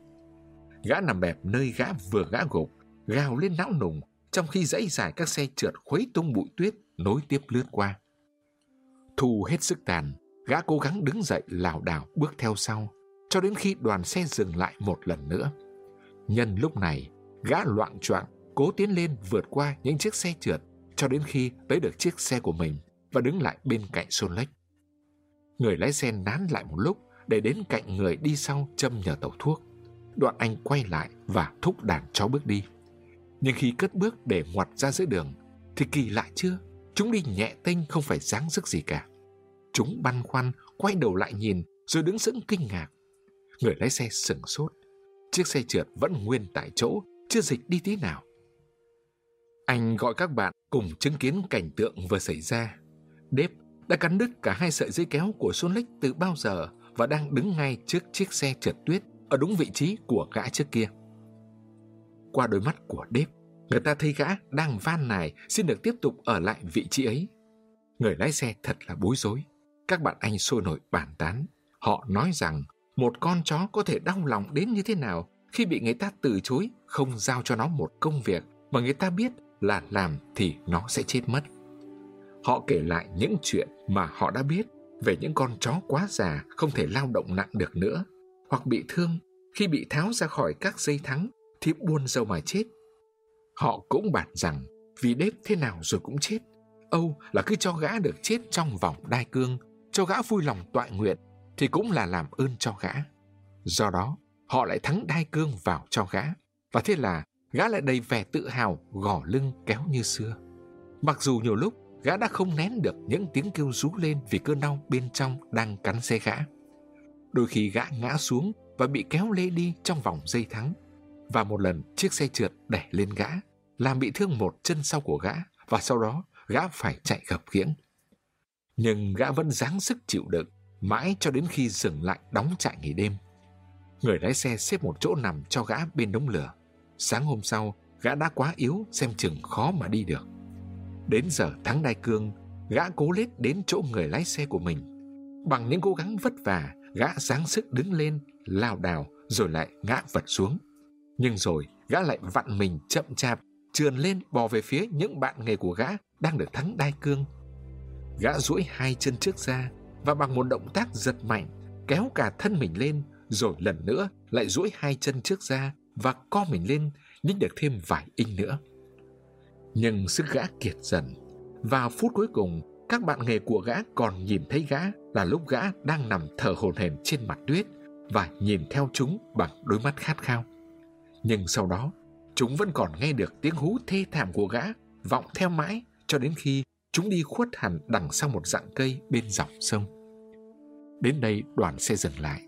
Gã nằm bẹp nơi gã vừa ngã gục, gào lên não nùng trong khi dãy dài các xe trượt khuấy tung bụi tuyết nối tiếp lướt qua. Thu hết sức tàn, gã cố gắng đứng dậy lảo đảo bước theo sau, cho đến khi đoàn xe dừng lại một lần nữa. Nhân lúc này, gã loạn choạng cố tiến lên vượt qua những chiếc xe trượt cho đến khi tới được chiếc xe của mình và đứng lại bên cạnh Sôn Người lái xe nán lại một lúc để đến cạnh người đi sau châm nhờ tàu thuốc. Đoạn anh quay lại và thúc đàn chó bước đi. Nhưng khi cất bước để ngoặt ra giữa đường, thì kỳ lạ chưa? Chúng đi nhẹ tênh không phải dáng sức gì cả. Chúng băn khoăn, quay đầu lại nhìn, rồi đứng sững kinh ngạc. Người lái xe sừng sốt. Chiếc xe trượt vẫn nguyên tại chỗ, chưa dịch đi tí nào. Anh gọi các bạn cùng chứng kiến cảnh tượng vừa xảy ra. Đếp đã cắn đứt cả hai sợi dây kéo của Xuân Lích từ bao giờ và đang đứng ngay trước chiếc xe trượt tuyết ở đúng vị trí của gã trước kia. Qua đôi mắt của Đếp, người ta thấy gã đang van nài xin được tiếp tục ở lại vị trí ấy. Người lái xe thật là bối rối. Các bạn anh sôi nổi bàn tán. Họ nói rằng một con chó có thể đau lòng đến như thế nào khi bị người ta từ chối không giao cho nó một công việc mà người ta biết là làm thì nó sẽ chết mất. Họ kể lại những chuyện mà họ đã biết về những con chó quá già không thể lao động nặng được nữa hoặc bị thương khi bị tháo ra khỏi các dây thắng thì buôn dâu mà chết. Họ cũng bàn rằng vì đếp thế nào rồi cũng chết. Âu là cứ cho gã được chết trong vòng đai cương, cho gã vui lòng tọa nguyện thì cũng là làm ơn cho gã. Do đó, họ lại thắng đai cương vào cho gã. Và thế là gã lại đầy vẻ tự hào gò lưng kéo như xưa. Mặc dù nhiều lúc gã đã không nén được những tiếng kêu rú lên vì cơn đau bên trong đang cắn xe gã. Đôi khi gã ngã xuống và bị kéo lê đi trong vòng dây thắng. Và một lần chiếc xe trượt đẻ lên gã, làm bị thương một chân sau của gã và sau đó gã phải chạy gập khiễng. Nhưng gã vẫn dáng sức chịu đựng, mãi cho đến khi dừng lại đóng trại nghỉ đêm. Người lái xe xếp một chỗ nằm cho gã bên đống lửa. Sáng hôm sau, gã đã quá yếu xem chừng khó mà đi được. Đến giờ thắng đai cương, gã cố lết đến chỗ người lái xe của mình. Bằng những cố gắng vất vả, gã sáng sức đứng lên, lao đảo rồi lại ngã vật xuống. Nhưng rồi gã lại vặn mình chậm chạp, trườn lên bò về phía những bạn nghề của gã đang được thắng đai cương. Gã duỗi hai chân trước ra và bằng một động tác giật mạnh, kéo cả thân mình lên rồi lần nữa lại duỗi hai chân trước ra và co mình lên nhích được thêm vài inch nữa. Nhưng sức gã kiệt dần. Vào phút cuối cùng, các bạn nghề của gã còn nhìn thấy gã là lúc gã đang nằm thở hổn hển trên mặt tuyết và nhìn theo chúng bằng đôi mắt khát khao. Nhưng sau đó, chúng vẫn còn nghe được tiếng hú thê thảm của gã vọng theo mãi cho đến khi chúng đi khuất hẳn đằng sau một dạng cây bên dòng sông. Đến đây đoàn xe dừng lại.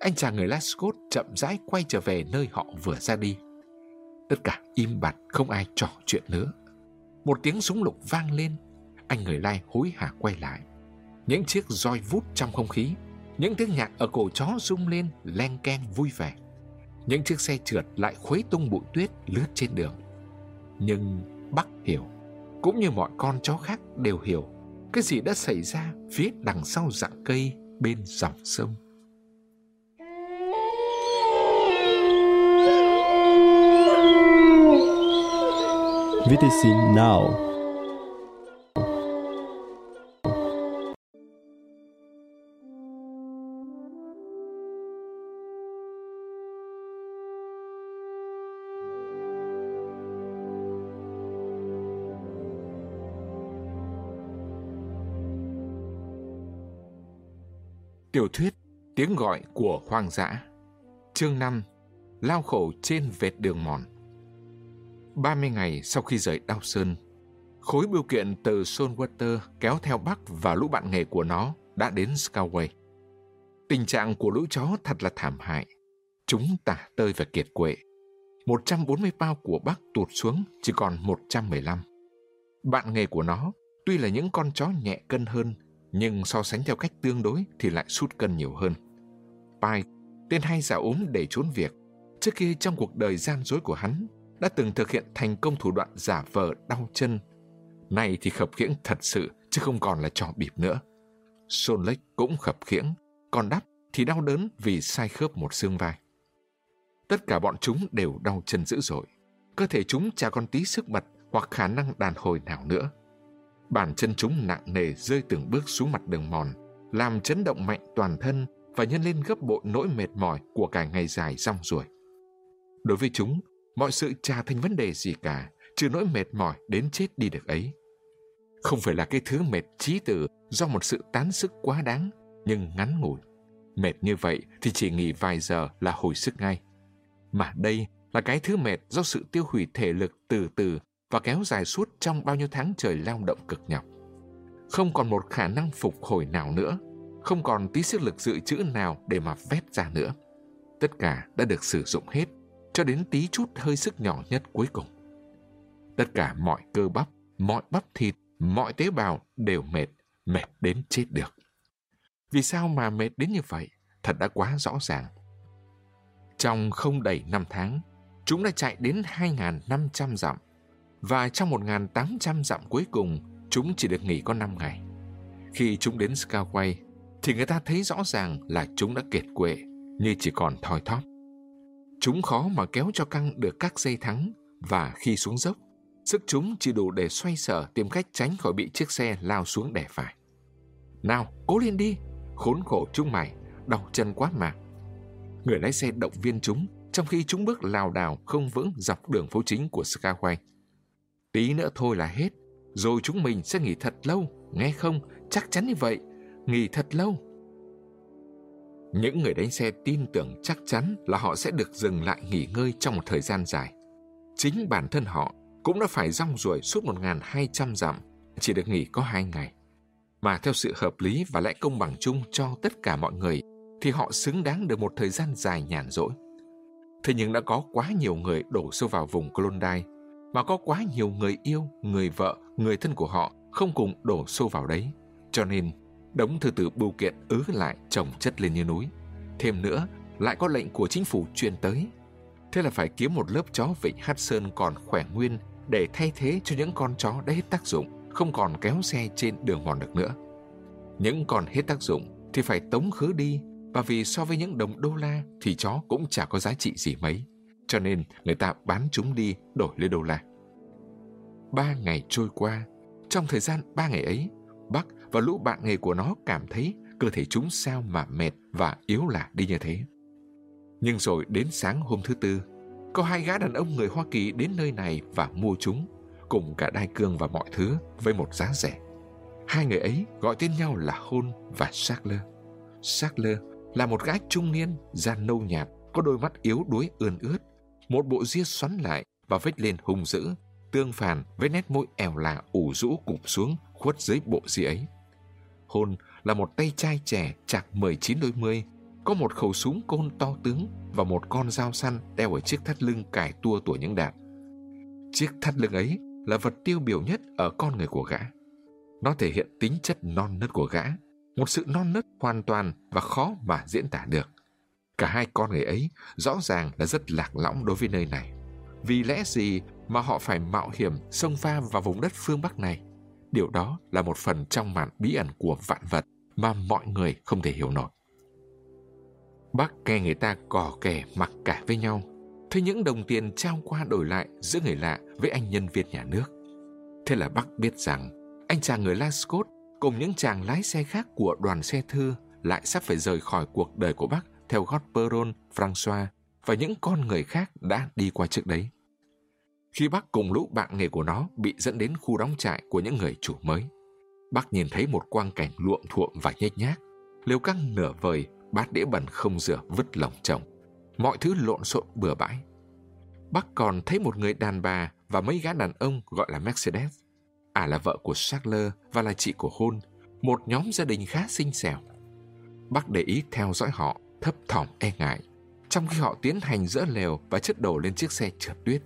Anh chàng người Lascaux chậm rãi quay trở về nơi họ vừa ra đi. Tất cả im bặt, không ai trò chuyện nữa. Một tiếng súng lục vang lên. Anh người lai hối hả quay lại. Những chiếc roi vút trong không khí. Những tiếng nhạc ở cổ chó rung lên, len keng vui vẻ. Những chiếc xe trượt lại khuấy tung bụi tuyết lướt trên đường. Nhưng Bắc hiểu, cũng như mọi con chó khác đều hiểu, cái gì đã xảy ra phía đằng sau dạng cây bên dòng sông. VTC Now Tiểu thuyết Tiếng gọi của hoang dã, Chương 5 Lao khổ trên vệt đường mòn. 30 ngày sau khi rời Đao Sơn, khối bưu kiện từ Solwater kéo theo Bắc và lũ bạn nghề của nó đã đến Skyway. Tình trạng của lũ chó thật là thảm hại. Chúng tả tơi và kiệt quệ. 140 bao của Bắc tụt xuống chỉ còn 115. Bạn nghề của nó tuy là những con chó nhẹ cân hơn nhưng so sánh theo cách tương đối thì lại sút cân nhiều hơn. Pai, tên hay giả ốm để trốn việc, trước kia trong cuộc đời gian dối của hắn đã từng thực hiện thành công thủ đoạn giả vờ đau chân. Nay thì khập khiễng thật sự chứ không còn là trò bịp nữa. Sôn lếch cũng khập khiễng, còn đắp thì đau đớn vì sai khớp một xương vai. Tất cả bọn chúng đều đau chân dữ dội. Cơ thể chúng chả còn tí sức mật hoặc khả năng đàn hồi nào nữa. Bàn chân chúng nặng nề rơi từng bước xuống mặt đường mòn, làm chấn động mạnh toàn thân và nhân lên gấp bội nỗi mệt mỏi của cả ngày dài rong ruổi. Đối với chúng, mọi sự chả thành vấn đề gì cả, trừ nỗi mệt mỏi đến chết đi được ấy. Không phải là cái thứ mệt trí tử do một sự tán sức quá đáng, nhưng ngắn ngủi. Mệt như vậy thì chỉ nghỉ vài giờ là hồi sức ngay. Mà đây là cái thứ mệt do sự tiêu hủy thể lực từ từ và kéo dài suốt trong bao nhiêu tháng trời lao động cực nhọc. Không còn một khả năng phục hồi nào nữa, không còn tí sức lực dự trữ nào để mà vét ra nữa. Tất cả đã được sử dụng hết, cho đến tí chút hơi sức nhỏ nhất cuối cùng. Tất cả mọi cơ bắp, mọi bắp thịt, mọi tế bào đều mệt, mệt đến chết được. Vì sao mà mệt đến như vậy? Thật đã quá rõ ràng. Trong không đầy năm tháng, chúng đã chạy đến 2.500 dặm và trong 1.800 dặm cuối cùng, chúng chỉ được nghỉ có 5 ngày. Khi chúng đến Skyway, thì người ta thấy rõ ràng là chúng đã kiệt quệ, như chỉ còn thoi thóp. Chúng khó mà kéo cho căng được các dây thắng và khi xuống dốc, sức chúng chỉ đủ để xoay sở tìm cách tránh khỏi bị chiếc xe lao xuống đè phải. Nào, cố lên đi, khốn khổ chúng mày, đau chân quá mà. Người lái xe động viên chúng trong khi chúng bước lào đảo không vững dọc đường phố chính của Skyway. Tí nữa thôi là hết, rồi chúng mình sẽ nghỉ thật lâu, nghe không? Chắc chắn như vậy, nghỉ thật lâu. Những người đánh xe tin tưởng chắc chắn là họ sẽ được dừng lại nghỉ ngơi trong một thời gian dài. Chính bản thân họ cũng đã phải rong ruổi suốt 1.200 dặm, chỉ được nghỉ có hai ngày. Mà theo sự hợp lý và lẽ công bằng chung cho tất cả mọi người, thì họ xứng đáng được một thời gian dài nhàn rỗi. Thế nhưng đã có quá nhiều người đổ sâu vào vùng Klondike mà có quá nhiều người yêu, người vợ, người thân của họ không cùng đổ xô vào đấy. Cho nên, đống thư từ bưu kiện ứ lại chồng chất lên như núi. Thêm nữa, lại có lệnh của chính phủ truyền tới. Thế là phải kiếm một lớp chó vịnh Hát Sơn còn khỏe nguyên để thay thế cho những con chó đã hết tác dụng, không còn kéo xe trên đường mòn được nữa. Những con hết tác dụng thì phải tống khứ đi và vì so với những đồng đô la thì chó cũng chả có giá trị gì mấy cho nên người ta bán chúng đi đổi lấy đô la. Ba ngày trôi qua, trong thời gian ba ngày ấy, Bắc và lũ bạn nghề của nó cảm thấy cơ thể chúng sao mà mệt và yếu lạ đi như thế. Nhưng rồi đến sáng hôm thứ tư, có hai gã đàn ông người Hoa Kỳ đến nơi này và mua chúng, cùng cả đai cương và mọi thứ với một giá rẻ. Hai người ấy gọi tên nhau là Hôn và Sackler. Sackler là một gã trung niên, da nâu nhạt, có đôi mắt yếu đuối ươn ướt, một bộ ria xoắn lại và vết lên hung dữ, tương phản với nét môi ẻo lạ ủ rũ cụp xuống, khuất dưới bộ ria ấy. Hôn là một tay trai trẻ chạc 19 đôi mươi, có một khẩu súng côn to tướng và một con dao săn đeo ở chiếc thắt lưng cải tua tuổi những đạn. Chiếc thắt lưng ấy là vật tiêu biểu nhất ở con người của gã. Nó thể hiện tính chất non nớt của gã, một sự non nớt hoàn toàn và khó mà diễn tả được. Cả hai con người ấy rõ ràng là rất lạc lõng đối với nơi này. Vì lẽ gì mà họ phải mạo hiểm xông pha vào vùng đất phương Bắc này? Điều đó là một phần trong màn bí ẩn của vạn vật mà mọi người không thể hiểu nổi. Bác nghe người ta cò kè mặc cả với nhau, thấy những đồng tiền trao qua đổi lại giữa người lạ với anh nhân viên nhà nước. Thế là bác biết rằng anh chàng người Lascot cùng những chàng lái xe khác của đoàn xe thư lại sắp phải rời khỏi cuộc đời của bác theo gót Peron, François và những con người khác đã đi qua trước đấy. Khi bác cùng lũ bạn nghề của nó bị dẫn đến khu đóng trại của những người chủ mới, bác nhìn thấy một quang cảnh luộm thuộm và nhếch nhác, liều căng nửa vời, bát đĩa bẩn không rửa vứt lòng chồng, mọi thứ lộn xộn bừa bãi. Bác còn thấy một người đàn bà và mấy gã đàn ông gọi là Mercedes. À là vợ của Sackler và là chị của Hôn, một nhóm gia đình khá xinh xẻo. Bác để ý theo dõi họ, thấp thỏm e ngại, trong khi họ tiến hành dỡ lều và chất đồ lên chiếc xe trượt tuyết.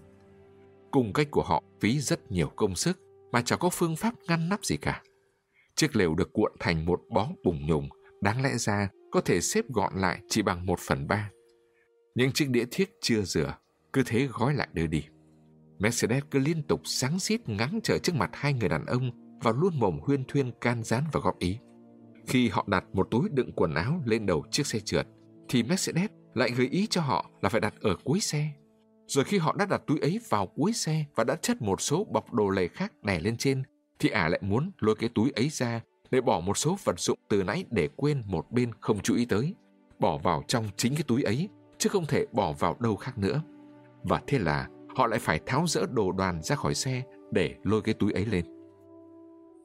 Cùng cách của họ phí rất nhiều công sức mà chẳng có phương pháp ngăn nắp gì cả. Chiếc lều được cuộn thành một bó bùng nhùng, đáng lẽ ra có thể xếp gọn lại chỉ bằng một phần ba. Những chiếc đĩa thiếc chưa rửa, cứ thế gói lại đưa đi. Mercedes cứ liên tục sáng xít ngắn trở trước mặt hai người đàn ông và luôn mồm huyên thuyên can gián và góp ý. Khi họ đặt một túi đựng quần áo lên đầu chiếc xe trượt, thì Mercedes lại gợi ý cho họ là phải đặt ở cuối xe. Rồi khi họ đã đặt túi ấy vào cuối xe và đã chất một số bọc đồ lề khác đè lên trên, thì ả lại muốn lôi cái túi ấy ra để bỏ một số vật dụng từ nãy để quên một bên không chú ý tới, bỏ vào trong chính cái túi ấy, chứ không thể bỏ vào đâu khác nữa. Và thế là họ lại phải tháo rỡ đồ đoàn ra khỏi xe để lôi cái túi ấy lên.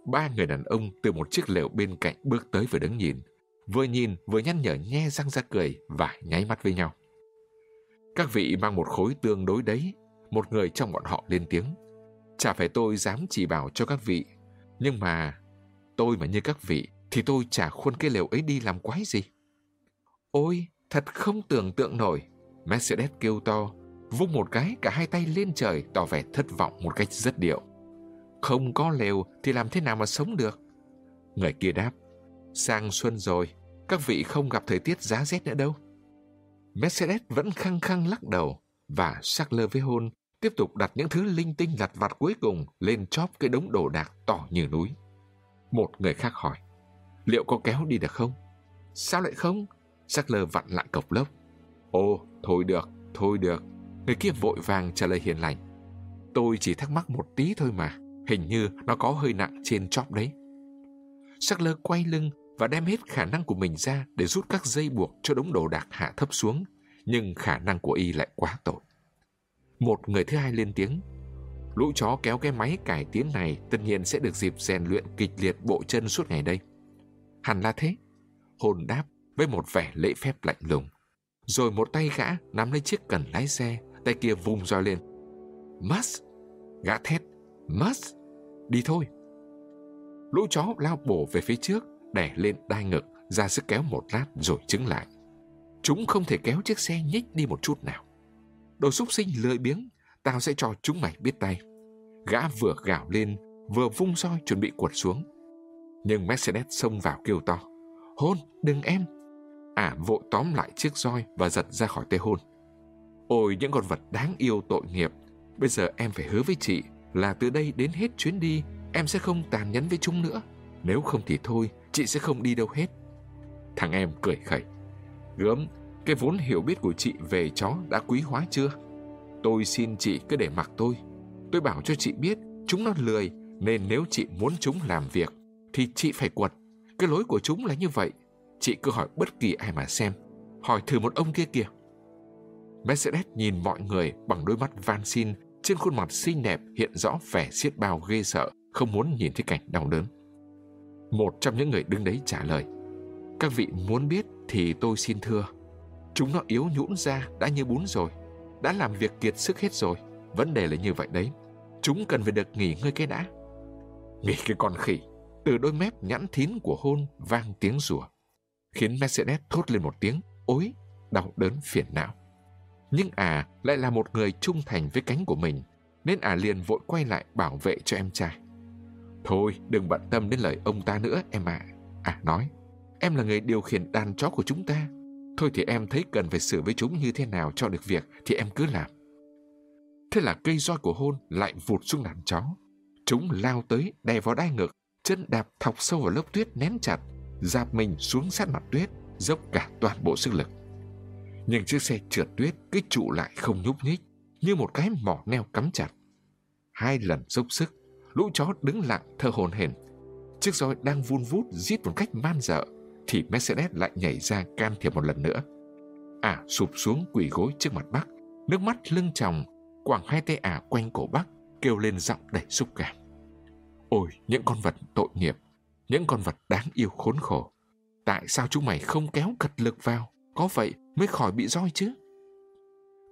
Ba người đàn ông từ một chiếc lều bên cạnh bước tới và đứng nhìn, vừa nhìn vừa nhăn nhở nhe răng ra cười và nháy mắt với nhau. Các vị mang một khối tương đối đấy, một người trong bọn họ lên tiếng. Chả phải tôi dám chỉ bảo cho các vị, nhưng mà tôi mà như các vị thì tôi chả khuôn cái lều ấy đi làm quái gì. Ôi, thật không tưởng tượng nổi, Mercedes kêu to, vung một cái cả hai tay lên trời tỏ vẻ thất vọng một cách rất điệu. Không có lều thì làm thế nào mà sống được? Người kia đáp, sang xuân rồi, các vị không gặp thời tiết giá rét nữa đâu. Mercedes vẫn khăng khăng lắc đầu và Sackler với hôn tiếp tục đặt những thứ linh tinh lặt vặt cuối cùng lên chóp cái đống đồ đạc to như núi. Một người khác hỏi, liệu có kéo đi được không? Sao lại không? Sackler vặn lại cộc lốc. Ồ, thôi được, thôi được. Người kia vội vàng trả lời hiền lành. Tôi chỉ thắc mắc một tí thôi mà, hình như nó có hơi nặng trên chóp đấy. Sackler quay lưng và đem hết khả năng của mình ra để rút các dây buộc cho đống đồ đạc hạ thấp xuống, nhưng khả năng của y lại quá tội Một người thứ hai lên tiếng, lũ chó kéo cái máy cải tiến này tất nhiên sẽ được dịp rèn luyện kịch liệt bộ chân suốt ngày đây. Hẳn là thế. Hồn đáp với một vẻ lễ phép lạnh lùng. Rồi một tay gã nắm lấy chiếc cần lái xe, tay kia vung roi lên. Must! Gã thét. Must! Đi thôi! Lũ chó lao bổ về phía trước, đè lên đai ngực, ra sức kéo một lát rồi chứng lại. Chúng không thể kéo chiếc xe nhích đi một chút nào. Đồ súc sinh lười biếng, tao sẽ cho chúng mày biết tay. Gã vừa gào lên, vừa vung roi chuẩn bị quật xuống. Nhưng Mercedes xông vào kêu to. Hôn, đừng em! Ả à, vội tóm lại chiếc roi và giật ra khỏi tay hôn. Ôi những con vật đáng yêu tội nghiệp, bây giờ em phải hứa với chị là từ đây đến hết chuyến đi em sẽ không tàn nhẫn với chúng nữa. Nếu không thì thôi, chị sẽ không đi đâu hết. Thằng em cười khẩy. Gớm, cái vốn hiểu biết của chị về chó đã quý hóa chưa? Tôi xin chị cứ để mặc tôi. Tôi bảo cho chị biết chúng nó lười, nên nếu chị muốn chúng làm việc, thì chị phải quật. Cái lối của chúng là như vậy. Chị cứ hỏi bất kỳ ai mà xem. Hỏi thử một ông kia kìa. Mercedes nhìn mọi người bằng đôi mắt van xin, trên khuôn mặt xinh đẹp hiện rõ vẻ xiết bao ghê sợ, không muốn nhìn thấy cảnh đau đớn. Một trong những người đứng đấy trả lời. Các vị muốn biết thì tôi xin thưa. Chúng nó yếu nhũn ra đã như bún rồi, đã làm việc kiệt sức hết rồi. Vấn đề là như vậy đấy. Chúng cần phải được nghỉ ngơi cái đã. Nghỉ cái con khỉ, từ đôi mép nhẵn thín của hôn vang tiếng rủa, khiến Mercedes thốt lên một tiếng ối, đau đớn phiền não. Nhưng à lại là một người trung thành với cánh của mình, nên à liền vội quay lại bảo vệ cho em trai. Thôi, đừng bận tâm đến lời ông ta nữa, em ạ. À. à nói, em là người điều khiển đàn chó của chúng ta. Thôi thì em thấy cần phải xử với chúng như thế nào cho được việc thì em cứ làm. Thế là cây roi của hôn lại vụt xuống đàn chó. Chúng lao tới đè vào đai ngực, chân đạp thọc sâu vào lớp tuyết nén chặt, dạp mình xuống sát mặt tuyết, dốc cả toàn bộ sức lực. Nhưng chiếc xe trượt tuyết kích trụ lại không nhúc nhích, như một cái mỏ neo cắm chặt. Hai lần dốc sức, lũ chó đứng lặng thơ hồn hển. Chiếc roi đang vun vút giết một cách man dợ, thì Mercedes lại nhảy ra can thiệp một lần nữa. À sụp xuống quỳ gối trước mặt bác, nước mắt lưng tròng, quàng hai tay ả quanh cổ bác, kêu lên giọng đầy xúc cảm. Ôi, những con vật tội nghiệp, những con vật đáng yêu khốn khổ. Tại sao chúng mày không kéo cật lực vào, có vậy mới khỏi bị roi chứ?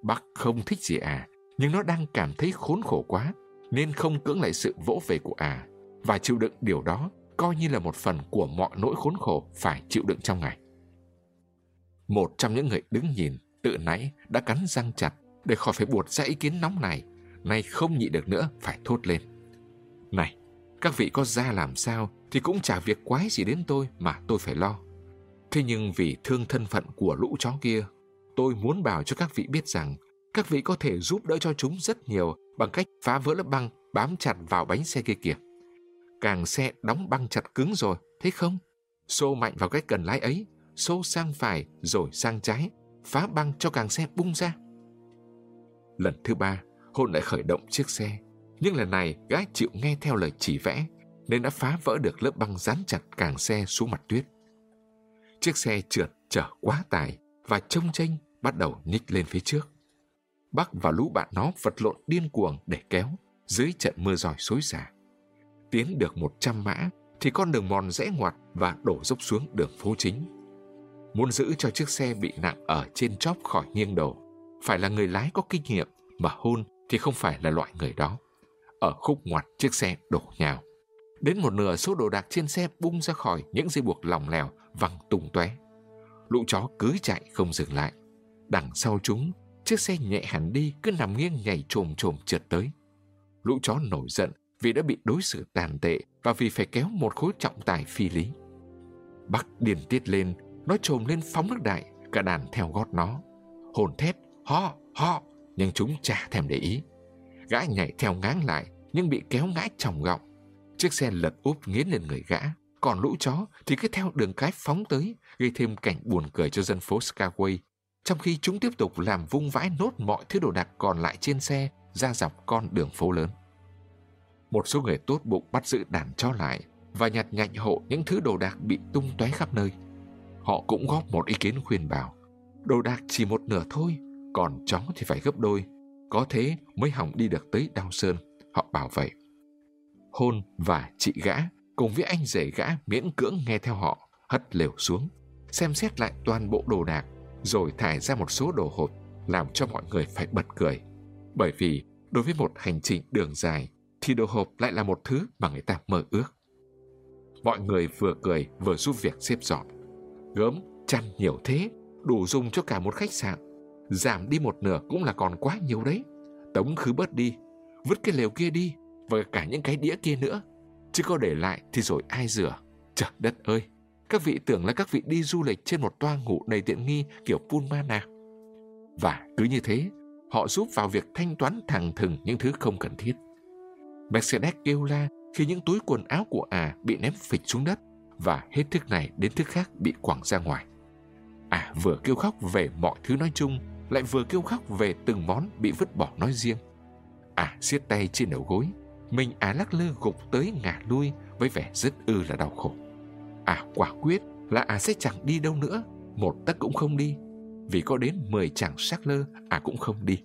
Bác không thích gì à, nhưng nó đang cảm thấy khốn khổ quá, nên không cưỡng lại sự vỗ về của à, và chịu đựng điều đó coi như là một phần của mọi nỗi khốn khổ phải chịu đựng trong ngày. Một trong những người đứng nhìn tự nãy đã cắn răng chặt để khỏi phải buột ra ý kiến nóng này, nay không nhịn được nữa phải thốt lên. Này, các vị có ra làm sao thì cũng chả việc quái gì đến tôi mà tôi phải lo. Thế nhưng vì thương thân phận của lũ chó kia, tôi muốn bảo cho các vị biết rằng các vị có thể giúp đỡ cho chúng rất nhiều bằng cách phá vỡ lớp băng bám chặt vào bánh xe kia kìa. Càng xe đóng băng chặt cứng rồi, thấy không? Xô mạnh vào cái cần lái ấy, xô sang phải rồi sang trái, phá băng cho càng xe bung ra. Lần thứ ba, Hôn lại khởi động chiếc xe. Nhưng lần này gái chịu nghe theo lời chỉ vẽ nên đã phá vỡ được lớp băng dán chặt càng xe xuống mặt tuyết. Chiếc xe trượt chở quá tải và trông tranh bắt đầu nhích lên phía trước. Bắc và lũ bạn nó vật lộn điên cuồng để kéo dưới trận mưa giỏi xối xả. Tiến được 100 mã thì con đường mòn rẽ ngoặt và đổ dốc xuống đường phố chính. Muốn giữ cho chiếc xe bị nặng ở trên chóp khỏi nghiêng đổ, phải là người lái có kinh nghiệm mà hôn thì không phải là loại người đó. Ở khúc ngoặt chiếc xe đổ nhào. Đến một nửa số đồ đạc trên xe bung ra khỏi những dây buộc lỏng lẻo văng tung tóe. Lũ chó cứ chạy không dừng lại. Đằng sau chúng, chiếc xe nhẹ hẳn đi cứ nằm nghiêng nhảy trồm trồm trượt tới. Lũ chó nổi giận vì đã bị đối xử tàn tệ và vì phải kéo một khối trọng tài phi lý. Bắc điền tiết lên, nó trồm lên phóng nước đại, cả đàn theo gót nó. Hồn thét, ho, ho, nhưng chúng chả thèm để ý. Gã nhảy theo ngáng lại, nhưng bị kéo ngã tròng gọng. Chiếc xe lật úp nghiến lên người gã, còn lũ chó thì cứ theo đường cái phóng tới, gây thêm cảnh buồn cười cho dân phố Skagway trong khi chúng tiếp tục làm vung vãi nốt mọi thứ đồ đạc còn lại trên xe ra dọc con đường phố lớn. Một số người tốt bụng bắt giữ đàn chó lại và nhặt nhạnh hộ những thứ đồ đạc bị tung tóe khắp nơi. Họ cũng góp một ý kiến khuyên bảo, đồ đạc chỉ một nửa thôi, còn chó thì phải gấp đôi, có thế mới hỏng đi được tới Đao Sơn, họ bảo vậy. Hôn và chị gã cùng với anh rể gã miễn cưỡng nghe theo họ, hất lều xuống, xem xét lại toàn bộ đồ đạc, rồi thải ra một số đồ hộp làm cho mọi người phải bật cười. Bởi vì đối với một hành trình đường dài thì đồ hộp lại là một thứ mà người ta mơ ước. Mọi người vừa cười vừa giúp việc xếp dọn. Gớm, chăn nhiều thế, đủ dùng cho cả một khách sạn. Giảm đi một nửa cũng là còn quá nhiều đấy. Tống khứ bớt đi, vứt cái lều kia đi và cả những cái đĩa kia nữa. Chứ có để lại thì rồi ai rửa. Trời đất ơi, các vị tưởng là các vị đi du lịch trên một toa ngủ đầy tiện nghi kiểu Pullman à. Và cứ như thế, họ giúp vào việc thanh toán thẳng thừng những thứ không cần thiết. Mercedes kêu la khi những túi quần áo của à bị ném phịch xuống đất và hết thức này đến thức khác bị quẳng ra ngoài. À vừa kêu khóc về mọi thứ nói chung, lại vừa kêu khóc về từng món bị vứt bỏ nói riêng. À siết tay trên đầu gối, mình à lắc lư gục tới ngả lui với vẻ rất ư là đau khổ. À quả quyết là à sẽ chẳng đi đâu nữa, một tấc cũng không đi, vì có đến 10 chàng sắc lơ à cũng không đi.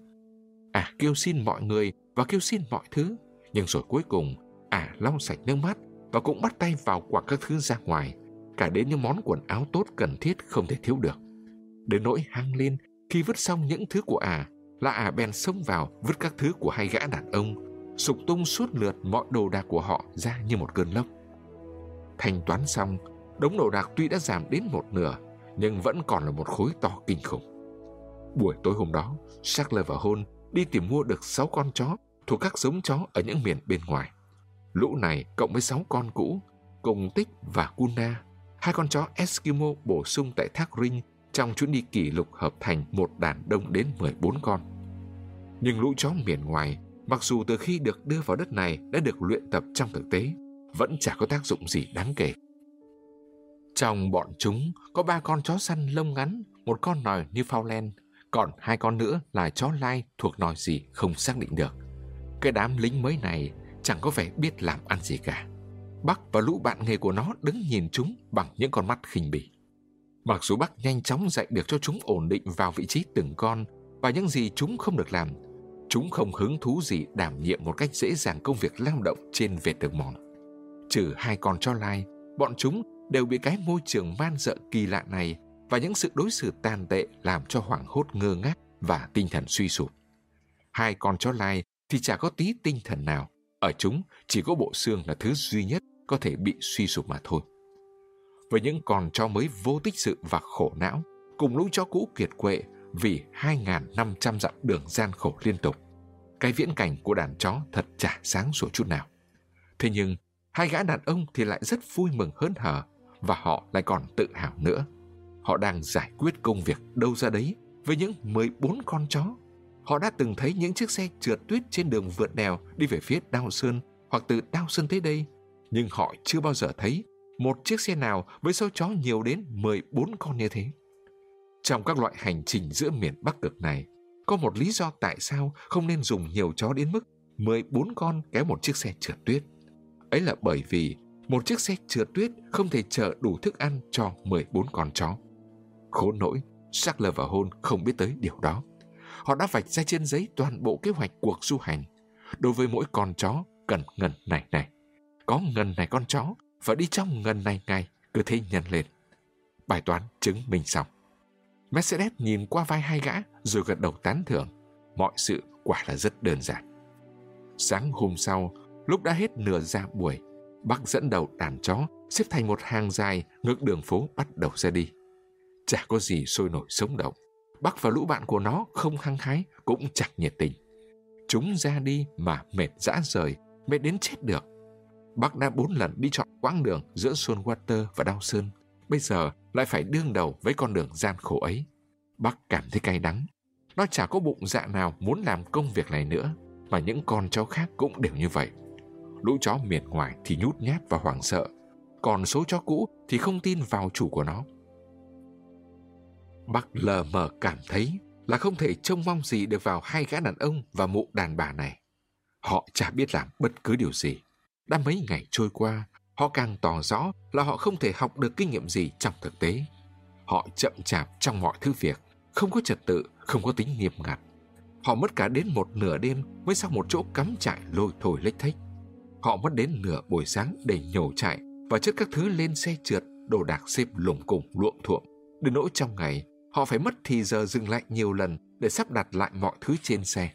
À kêu xin mọi người và kêu xin mọi thứ, nhưng rồi cuối cùng à lau sạch nước mắt và cũng bắt tay vào quả các thứ ra ngoài, cả đến những món quần áo tốt cần thiết không thể thiếu được. Đến nỗi hăng lên khi vứt xong những thứ của à, là à bèn xông vào vứt các thứ của hai gã đàn ông, sục tung suốt lượt mọi đồ đạc của họ ra như một cơn lốc. thanh toán xong, đống đồ đạc tuy đã giảm đến một nửa, nhưng vẫn còn là một khối to kinh khủng. Buổi tối hôm đó, Sackler và Hôn đi tìm mua được 6 con chó thuộc các giống chó ở những miền bên ngoài. Lũ này cộng với 6 con cũ, cùng Tích và Kuna, hai con chó Eskimo bổ sung tại thác Ring trong chuyến đi kỷ lục hợp thành một đàn đông đến 14 con. Nhưng lũ chó miền ngoài, mặc dù từ khi được đưa vào đất này đã được luyện tập trong thực tế, vẫn chả có tác dụng gì đáng kể. Trong bọn chúng có ba con chó săn lông ngắn, một con nòi Newfoundland, còn hai con nữa là chó lai thuộc nòi gì không xác định được. Cái đám lính mới này chẳng có vẻ biết làm ăn gì cả. Bắc và lũ bạn nghề của nó đứng nhìn chúng bằng những con mắt khinh bỉ. Mặc dù Bắc nhanh chóng dạy được cho chúng ổn định vào vị trí từng con và những gì chúng không được làm, chúng không hứng thú gì đảm nhiệm một cách dễ dàng công việc lao động trên vệt đường mòn. Trừ hai con chó lai, bọn chúng đều bị cái môi trường man dợ kỳ lạ này và những sự đối xử tàn tệ làm cho hoảng hốt ngơ ngác và tinh thần suy sụp. Hai con chó lai thì chả có tí tinh thần nào. Ở chúng chỉ có bộ xương là thứ duy nhất có thể bị suy sụp mà thôi. Với những con chó mới vô tích sự và khổ não, cùng lũ chó cũ kiệt quệ vì 2.500 dặm đường gian khổ liên tục. Cái viễn cảnh của đàn chó thật chả sáng sủa chút nào. Thế nhưng, hai gã đàn ông thì lại rất vui mừng hớn hở và họ lại còn tự hào nữa. Họ đang giải quyết công việc đâu ra đấy với những 14 con chó. Họ đã từng thấy những chiếc xe trượt tuyết trên đường vượt đèo đi về phía Đao Sơn hoặc từ Đao Sơn tới đây, nhưng họ chưa bao giờ thấy một chiếc xe nào với số chó nhiều đến 14 con như thế. Trong các loại hành trình giữa miền Bắc cực này, có một lý do tại sao không nên dùng nhiều chó đến mức 14 con kéo một chiếc xe trượt tuyết. Ấy là bởi vì một chiếc xe trượt tuyết không thể chở đủ thức ăn cho 14 con chó. Khốn nỗi, Sackler và Hôn không biết tới điều đó. Họ đã vạch ra trên giấy toàn bộ kế hoạch cuộc du hành. Đối với mỗi con chó cần ngần này này. Có ngần này con chó và đi trong ngần này ngày cứ thế nhân lên. Bài toán chứng minh xong. Mercedes nhìn qua vai hai gã rồi gật đầu tán thưởng. Mọi sự quả là rất đơn giản. Sáng hôm sau, lúc đã hết nửa ra buổi, bác dẫn đầu đàn chó xếp thành một hàng dài ngược đường phố bắt đầu ra đi. Chả có gì sôi nổi sống động. Bác và lũ bạn của nó không hăng hái cũng chẳng nhiệt tình. Chúng ra đi mà mệt dã rời, mệt đến chết được. Bác đã bốn lần đi chọn quãng đường giữa Water và Đao Sơn. Bây giờ lại phải đương đầu với con đường gian khổ ấy. Bác cảm thấy cay đắng. Nó chả có bụng dạ nào muốn làm công việc này nữa, mà những con chó khác cũng đều như vậy. Lũ chó miền ngoài thì nhút nhát và hoảng sợ, còn số chó cũ thì không tin vào chủ của nó. Bác lờ mờ cảm thấy là không thể trông mong gì được vào hai gã đàn ông và mụ đàn bà này. Họ chả biết làm bất cứ điều gì. Đã mấy ngày trôi qua, họ càng tỏ rõ là họ không thể học được kinh nghiệm gì trong thực tế. Họ chậm chạp trong mọi thứ việc, không có trật tự, không có tính nghiêm ngặt. Họ mất cả đến một nửa đêm mới sang một chỗ cắm trại lôi thôi lếch thếch. Họ mất đến nửa buổi sáng để nhổ chạy và chất các thứ lên xe trượt, đồ đạc xếp lủng củng luộm thuộm. Đến nỗi trong ngày, họ phải mất thì giờ dừng lại nhiều lần để sắp đặt lại mọi thứ trên xe.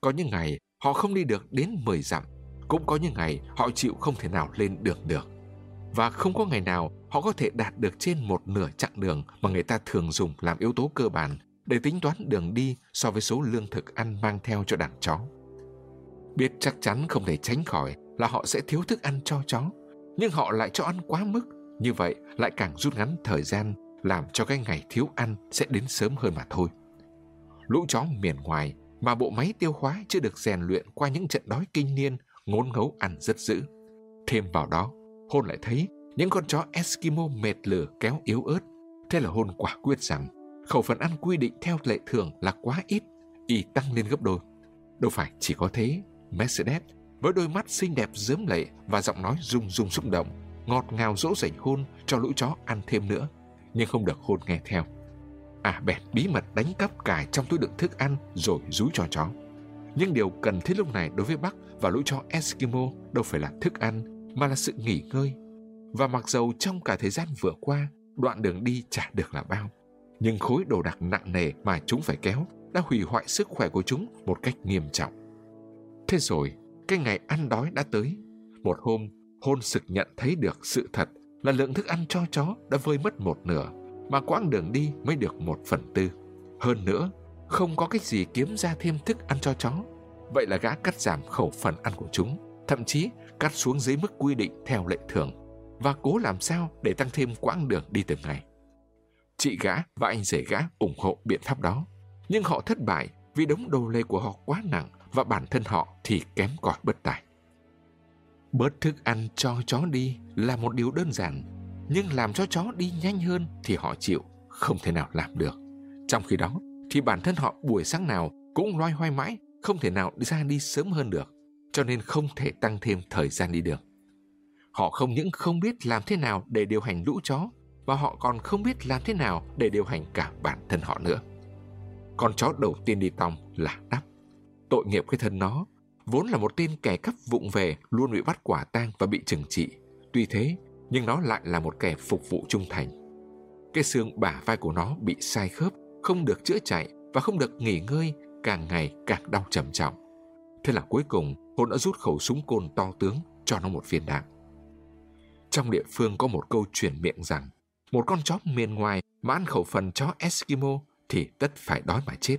Có những ngày họ không đi được đến 10 dặm, cũng có những ngày họ chịu không thể nào lên đường được. Và không có ngày nào họ có thể đạt được trên một nửa chặng đường mà người ta thường dùng làm yếu tố cơ bản để tính toán đường đi so với số lương thực ăn mang theo cho đàn chó. Biết chắc chắn không thể tránh khỏi là họ sẽ thiếu thức ăn cho chó, nhưng họ lại cho ăn quá mức, như vậy lại càng rút ngắn thời gian làm cho cái ngày thiếu ăn sẽ đến sớm hơn mà thôi. Lũ chó miền ngoài mà bộ máy tiêu hóa chưa được rèn luyện qua những trận đói kinh niên, ngốn ngấu ăn rất dữ. Thêm vào đó, Hôn lại thấy những con chó Eskimo mệt lửa kéo yếu ớt. Thế là Hôn quả quyết rằng khẩu phần ăn quy định theo lệ thường là quá ít, y tăng lên gấp đôi. Đâu phải chỉ có thế, Mercedes với đôi mắt xinh đẹp dớm lệ và giọng nói rung rung xúc động, ngọt ngào dỗ dành hôn cho lũ chó ăn thêm nữa nhưng không được hôn nghe theo. À bèn bí mật đánh cắp cài trong túi đựng thức ăn rồi rúi cho chó. Nhưng điều cần thiết lúc này đối với Bắc và lũ chó Eskimo đâu phải là thức ăn mà là sự nghỉ ngơi. Và mặc dầu trong cả thời gian vừa qua đoạn đường đi chả được là bao, nhưng khối đồ đạc nặng nề mà chúng phải kéo đã hủy hoại sức khỏe của chúng một cách nghiêm trọng. Thế rồi, cái ngày ăn đói đã tới. Một hôm, Hôn sực nhận thấy được sự thật là lượng thức ăn cho chó đã vơi mất một nửa, mà quãng đường đi mới được một phần tư. Hơn nữa, không có cách gì kiếm ra thêm thức ăn cho chó. Vậy là gã cắt giảm khẩu phần ăn của chúng, thậm chí cắt xuống dưới mức quy định theo lệ thường và cố làm sao để tăng thêm quãng đường đi từng ngày. Chị gã và anh rể gã ủng hộ biện pháp đó, nhưng họ thất bại vì đống đồ lề của họ quá nặng và bản thân họ thì kém cỏi bất tài. Bớt thức ăn cho chó đi là một điều đơn giản, nhưng làm cho chó đi nhanh hơn thì họ chịu, không thể nào làm được. Trong khi đó, thì bản thân họ buổi sáng nào cũng loay hoay mãi, không thể nào ra đi sớm hơn được, cho nên không thể tăng thêm thời gian đi đường. Họ không những không biết làm thế nào để điều hành lũ chó, và họ còn không biết làm thế nào để điều hành cả bản thân họ nữa. Con chó đầu tiên đi tòng là đắp. Tội nghiệp cái thân nó, vốn là một tên kẻ cắp vụng về luôn bị bắt quả tang và bị trừng trị. Tuy thế, nhưng nó lại là một kẻ phục vụ trung thành. Cái xương bả vai của nó bị sai khớp, không được chữa chạy và không được nghỉ ngơi, càng ngày càng đau trầm trọng. Thế là cuối cùng, Hôn đã rút khẩu súng côn to tướng cho nó một viên đạn. Trong địa phương có một câu truyền miệng rằng một con chó miền ngoài mà ăn khẩu phần chó Eskimo thì tất phải đói mà chết.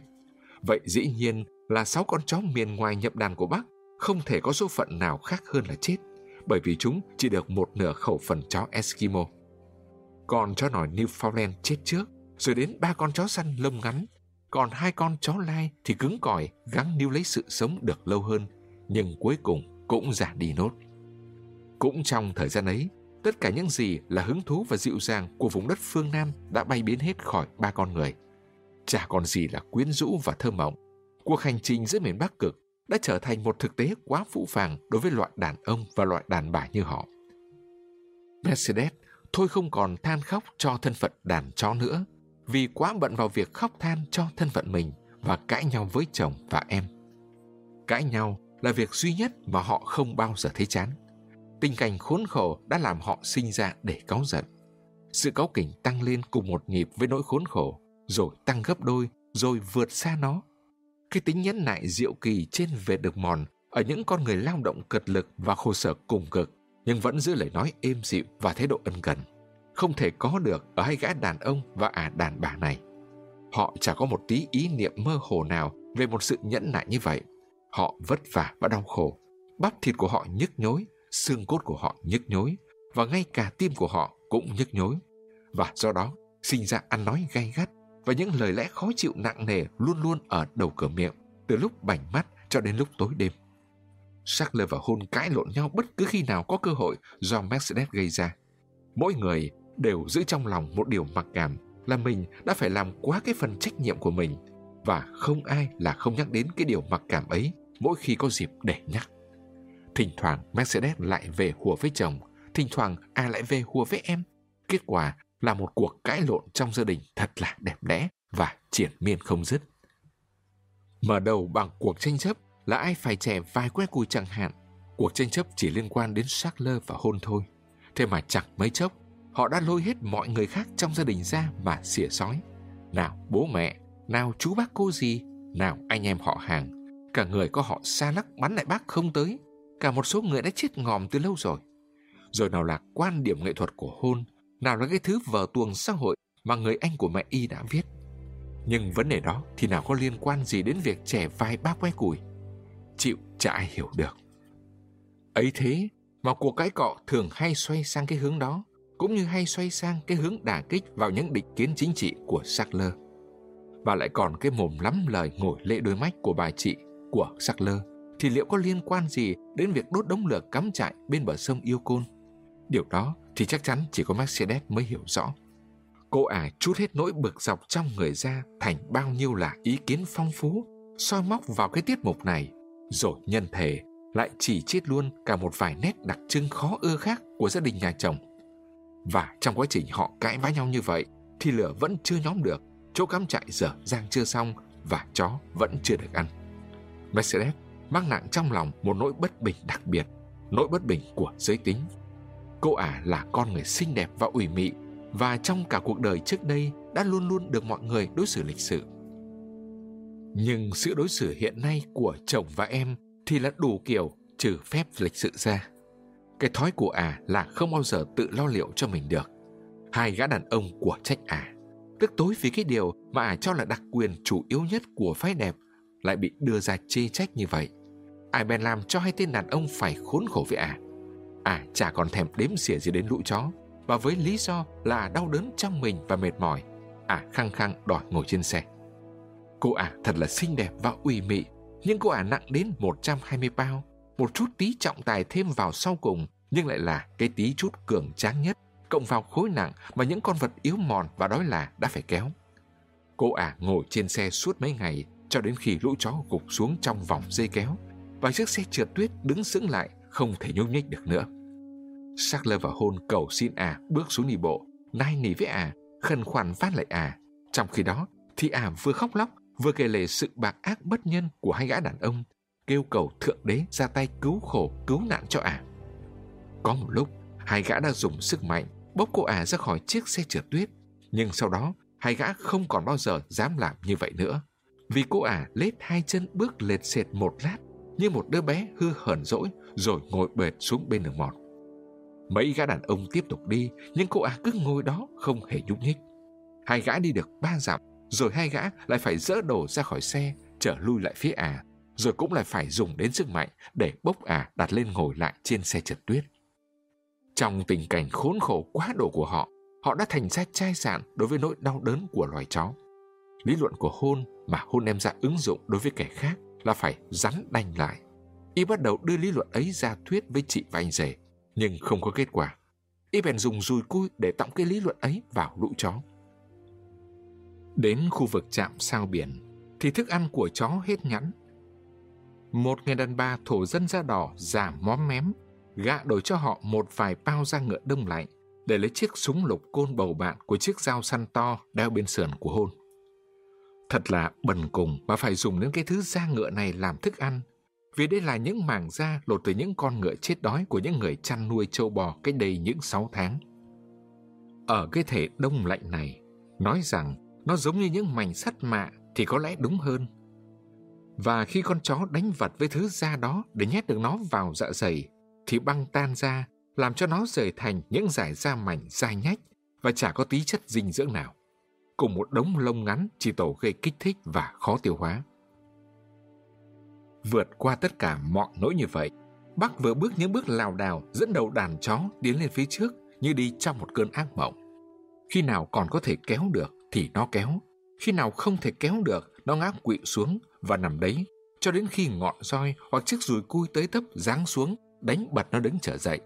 Vậy dĩ nhiên là sáu con chó miền ngoài nhập đàn của bác không thể có số phận nào khác hơn là chết, bởi vì chúng chỉ được một nửa khẩu phần chó Eskimo. Còn chó nòi Newfoundland chết trước, rồi đến ba con chó săn lông ngắn, còn hai con chó lai thì cứng cỏi gắng níu lấy sự sống được lâu hơn, nhưng cuối cùng cũng già đi nốt. Cũng trong thời gian ấy, tất cả những gì là hứng thú và dịu dàng của vùng đất phương Nam đã bay biến hết khỏi ba con người. Chả còn gì là quyến rũ và thơ mộng. Cuộc hành trình giữa miền Bắc Cực đã trở thành một thực tế quá phũ phàng đối với loại đàn ông và loại đàn bà như họ. Mercedes thôi không còn than khóc cho thân phận đàn chó nữa vì quá bận vào việc khóc than cho thân phận mình và cãi nhau với chồng và em. Cãi nhau là việc duy nhất mà họ không bao giờ thấy chán. Tình cảnh khốn khổ đã làm họ sinh ra để cáu giận. Sự cáu kỉnh tăng lên cùng một nhịp với nỗi khốn khổ, rồi tăng gấp đôi, rồi vượt xa nó. Cái tính nhẫn nại diệu kỳ trên về được mòn ở những con người lao động cật lực và khổ sở cùng cực, nhưng vẫn giữ lời nói êm dịu và thái độ ân cần. Không thể có được ở hai gã đàn ông và ả à đàn bà này. Họ chả có một tí ý niệm mơ hồ nào về một sự nhẫn nại như vậy. Họ vất vả và đau khổ. Bắp thịt của họ nhức nhối, xương cốt của họ nhức nhối và ngay cả tim của họ cũng nhức nhối. Và do đó, sinh ra ăn nói gay gắt và những lời lẽ khó chịu nặng nề luôn luôn ở đầu cửa miệng, từ lúc bảnh mắt cho đến lúc tối đêm. Sackler và Hôn cãi lộn nhau bất cứ khi nào có cơ hội do Mercedes gây ra. Mỗi người đều giữ trong lòng một điều mặc cảm là mình đã phải làm quá cái phần trách nhiệm của mình và không ai là không nhắc đến cái điều mặc cảm ấy mỗi khi có dịp để nhắc. Thỉnh thoảng Mercedes lại về hùa với chồng, thỉnh thoảng A lại về hùa với em. Kết quả là một cuộc cãi lộn trong gia đình thật là đẹp đẽ và triển miên không dứt. Mở đầu bằng cuộc tranh chấp là ai phải trẻ vài que cùi chẳng hạn. Cuộc tranh chấp chỉ liên quan đến Sackler và hôn thôi. Thế mà chẳng mấy chốc, họ đã lôi hết mọi người khác trong gia đình ra mà xỉa sói. Nào bố mẹ, nào chú bác cô gì, nào anh em họ hàng. Cả người có họ xa lắc bắn lại bác không tới, cả một số người đã chết ngòm từ lâu rồi. Rồi nào là quan điểm nghệ thuật của hôn, nào là cái thứ vở tuồng xã hội mà người anh của mẹ y đã viết. Nhưng vấn đề đó thì nào có liên quan gì đến việc trẻ vài ba que củi. Chịu chả ai hiểu được. Ấy thế mà cuộc cãi cọ thường hay xoay sang cái hướng đó, cũng như hay xoay sang cái hướng đả kích vào những định kiến chính trị của Sackler. Và lại còn cái mồm lắm lời ngồi lệ đôi mắt của bà chị của Sackler thì liệu có liên quan gì đến việc đốt đống lửa cắm trại bên bờ sông Yêu Côn? Điều đó thì chắc chắn chỉ có Mercedes mới hiểu rõ. Cô ả chút hết nỗi bực dọc trong người ra thành bao nhiêu là ý kiến phong phú, soi móc vào cái tiết mục này, rồi nhân thể lại chỉ chết luôn cả một vài nét đặc trưng khó ưa khác của gia đình nhà chồng. Và trong quá trình họ cãi vã nhau như vậy, thì lửa vẫn chưa nhóm được, chỗ cắm trại dở dang chưa xong và chó vẫn chưa được ăn. Mercedes mang nặng trong lòng một nỗi bất bình đặc biệt, nỗi bất bình của giới tính. Cô ả là con người xinh đẹp và ủy mị và trong cả cuộc đời trước đây đã luôn luôn được mọi người đối xử lịch sự. Nhưng sự đối xử hiện nay của chồng và em thì là đủ kiểu trừ phép lịch sự ra. Cái thói của à là không bao giờ tự lo liệu cho mình được. Hai gã đàn ông của trách à, tức tối vì cái điều mà à cho là đặc quyền chủ yếu nhất của phái đẹp lại bị đưa ra chê trách như vậy. Ai bèn làm cho hai tên đàn ông phải khốn khổ với à. À chả còn thèm đếm xỉa gì đến lũ chó, và với lý do là đau đớn trong mình và mệt mỏi, à khăng khăng đòi ngồi trên xe. Cô ả thật là xinh đẹp và ủy mị, nhưng cô ả nặng đến 120 bao. Một chút tí trọng tài thêm vào sau cùng, nhưng lại là cái tí chút cường tráng nhất, cộng vào khối nặng mà những con vật yếu mòn và đói là đã phải kéo. Cô ả ngồi trên xe suốt mấy ngày, cho đến khi lũ chó gục xuống trong vòng dây kéo, và chiếc xe trượt tuyết đứng sững lại, không thể nhúc nhích được nữa. Sắc lơ và Hôn cầu xin ả bước xuống đi bộ, nai nỉ với ả, khẩn khoản phát lại ả. Trong khi đó, thì ả vừa khóc lóc, vừa kể lể sự bạc ác bất nhân của hai gã đàn ông, kêu cầu thượng đế ra tay cứu khổ, cứu nạn cho ả. Có một lúc, hai gã đã dùng sức mạnh bốc cô ả ra khỏi chiếc xe trượt tuyết, nhưng sau đó hai gã không còn bao giờ dám làm như vậy nữa. Vì cô ả lết hai chân bước lệt xệt một lát như một đứa bé hư hờn dỗi rồi ngồi bệt xuống bên đường mọt. Mấy gã đàn ông tiếp tục đi, nhưng cô ả cứ ngồi đó không hề nhúc nhích. Hai gã đi được ba dặm, rồi hai gã lại phải dỡ đồ ra khỏi xe, trở lui lại phía ả, rồi cũng lại phải dùng đến sức mạnh để bốc ả đặt lên ngồi lại trên xe trượt tuyết. Trong tình cảnh khốn khổ quá độ của họ, họ đã thành ra chai sạn đối với nỗi đau đớn của loài chó. Lý luận của hôn mà hôn đem ra ứng dụng đối với kẻ khác là phải rắn đanh lại. Y bắt đầu đưa lý luận ấy ra thuyết với chị và anh rể, nhưng không có kết quả. Y bèn dùng dùi cui để tọng cái lý luận ấy vào lũ chó. Đến khu vực trạm sao biển, thì thức ăn của chó hết nhẵn. Một người đàn bà thổ dân da đỏ giả móm mém, gạ đổi cho họ một vài bao da ngựa đông lạnh để lấy chiếc súng lục côn bầu bạn của chiếc dao săn to đeo bên sườn của hôn. Thật là bần cùng mà phải dùng đến cái thứ da ngựa này làm thức ăn, vì đây là những mảng da lột từ những con ngựa chết đói của những người chăn nuôi châu bò cách đây những 6 tháng. Ở cái thể đông lạnh này, nói rằng nó giống như những mảnh sắt mạ thì có lẽ đúng hơn. Và khi con chó đánh vật với thứ da đó để nhét được nó vào dạ dày, thì băng tan ra, làm cho nó rời thành những giải da mảnh dai nhách và chả có tí chất dinh dưỡng nào. Cùng một đống lông ngắn chỉ tổ gây kích thích và khó tiêu hóa. Vượt qua tất cả mọi nỗi như vậy, Bắc vừa bước những bước lào đảo dẫn đầu đàn chó tiến lên phía trước như đi trong một cơn ác mộng. Khi nào còn có thể kéo được thì nó kéo, khi nào không thể kéo được nó ngã quỵ xuống và nằm đấy cho đến khi ngọn roi hoặc chiếc dùi cui tới tấp giáng xuống đánh bật nó đứng trở dậy.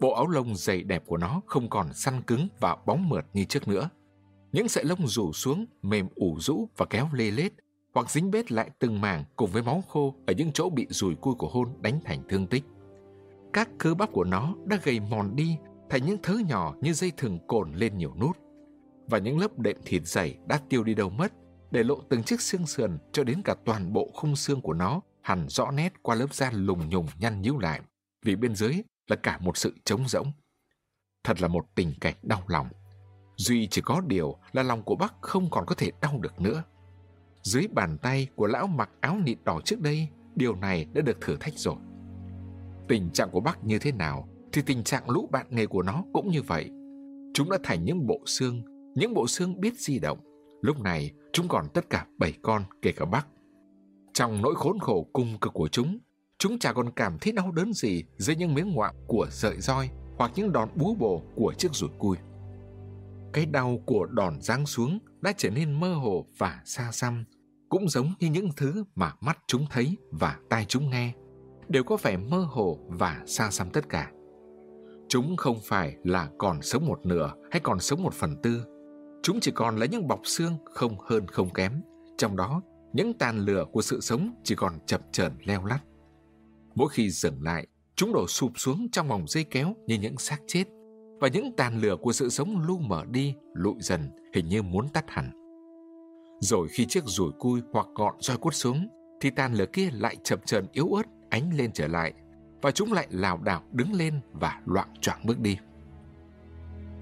Bộ áo lông dày đẹp của nó không còn săn cứng và bóng mượt như trước nữa. Những sợi lông rủ xuống, mềm ủ rũ và kéo lê lết, hoặc dính bết lại từng mảng cùng với máu khô ở những chỗ bị rùi cui của hôn đánh thành thương tích. Các cơ bắp của nó đã gầy mòn đi thành những thớ nhỏ như dây thừng cồn lên nhiều nút. Và những lớp đệm thịt dày đã tiêu đi đâu mất, để lộ từng chiếc xương sườn cho đến cả toàn bộ khung xương của nó hẳn rõ nét qua lớp da lùng nhùng nhăn nhíu lại, vì bên dưới là cả một sự trống rỗng. Thật là một tình cảnh đau lòng. Duy chỉ có điều là lòng của bác không còn có thể đau được nữa. Dưới bàn tay của lão mặc áo nịt đỏ trước đây, điều này đã được thử thách rồi. Tình trạng của bác như thế nào thì tình trạng lũ bạn nghề của nó cũng như vậy. Chúng đã thành những bộ xương, những bộ xương biết di động. Lúc này chúng còn tất cả bảy con kể cả bác. Trong nỗi khốn khổ cung cực của chúng, chúng chả còn cảm thấy đau đớn gì dưới những miếng ngoạm của sợi roi hoặc những đòn búa bổ của chiếc rủi cui. Cái đau của đòn giáng xuống đã trở nên mơ hồ và xa xăm, cũng giống như những thứ mà mắt chúng thấy và tai chúng nghe, đều có vẻ mơ hồ và xa xăm tất cả. Chúng không phải là còn sống một nửa hay còn sống một phần tư. Chúng chỉ còn là những bọc xương không hơn không kém, trong đó những tàn lửa của sự sống chỉ còn chập chờn leo lắt. Mỗi khi dừng lại, chúng đổ sụp xuống trong vòng dây kéo như những xác chết, và những tàn lửa của sự sống lu mở đi, lụi dần, hình như muốn tắt hẳn. Rồi khi chiếc rủi cui hoặc gọn roi quất xuống, thì tàn lửa kia lại chậm chờn yếu ớt ánh lên trở lại, và chúng lại lảo đảo đứng lên và loạn choạng bước đi.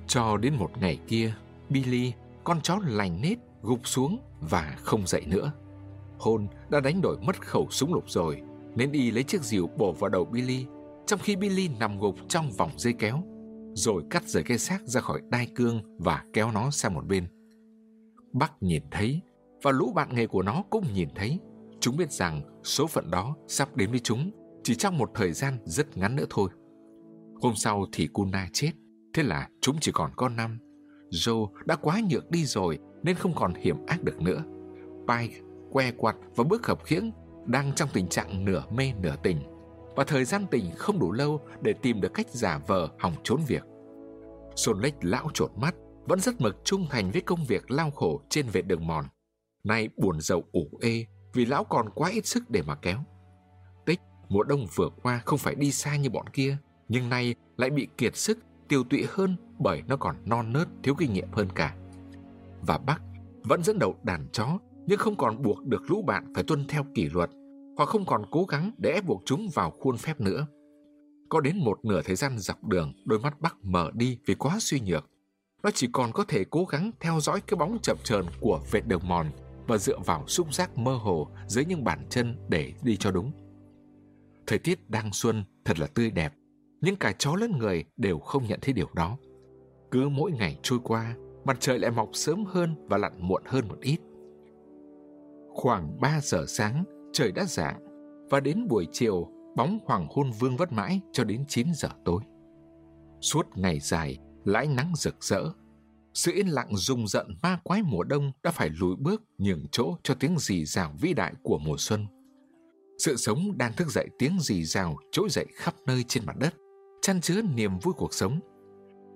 Cho đến một ngày kia, Billy, con chó lành nết, gục xuống và không dậy nữa. Hôn đã đánh đổi mất khẩu súng lục rồi, nên y lấy chiếc rìu bổ vào đầu Billy, trong khi Billy nằm gục trong vòng dây kéo, rồi cắt rời cái xác ra khỏi đai cương và kéo nó sang một bên. Bắc nhìn thấy, và lũ bạn nghề của nó cũng nhìn thấy. Chúng biết rằng số phận đó sắp đến với chúng chỉ trong một thời gian rất ngắn nữa thôi. Hôm sau thì Kuna chết, thế là chúng chỉ còn con năm. Joe đã quá nhược đi rồi nên không còn hiểm ác được nữa. Pike, que quạt và bước khập khiễng đang trong tình trạng nửa mê nửa tỉnh và thời gian tỉnh không đủ lâu để tìm được cách giả vờ hỏng trốn việc. Sôn lách lão trột mắt, vẫn rất mực trung thành với công việc lao khổ trên vệ đường mòn. Nay buồn giàu ủ ê vì lão còn quá ít sức để mà kéo. Tích, mùa đông vừa qua không phải đi xa như bọn kia, nhưng nay lại bị kiệt sức, tiêu tụy hơn bởi nó còn non nớt, thiếu kinh nghiệm hơn cả. Và Bắc vẫn dẫn đầu đàn chó, nhưng không còn buộc được lũ bạn phải tuân theo kỷ luật, hoặc không còn cố gắng để ép buộc chúng vào khuôn phép nữa. Có đến một nửa thời gian dọc đường, đôi mắt Bắc mở đi vì quá suy nhược. Nó chỉ còn có thể cố gắng theo dõi cái bóng chậm chờn của vệt đường mòn và dựa vào xúc giác mơ hồ dưới những bàn chân để đi cho đúng. Thời tiết đang xuân thật là tươi đẹp, nhưng cả chó lẫn người đều không nhận thấy điều đó. Cứ mỗi ngày trôi qua, mặt trời lại mọc sớm hơn và lặn muộn hơn một ít. Khoảng 3 giờ sáng, trời đã dạng và đến buổi chiều, bóng hoàng hôn vương vất mãi cho đến 9 giờ tối. Suốt ngày dài, lãi nắng rực rỡ, sự yên lặng rùng rợn ma quái mùa đông đã phải lùi bước nhường chỗ cho tiếng rì rào vĩ đại của mùa xuân. Sự sống đang thức dậy tiếng rì rào trỗi dậy khắp nơi trên mặt đất, chăn chứa niềm vui cuộc sống.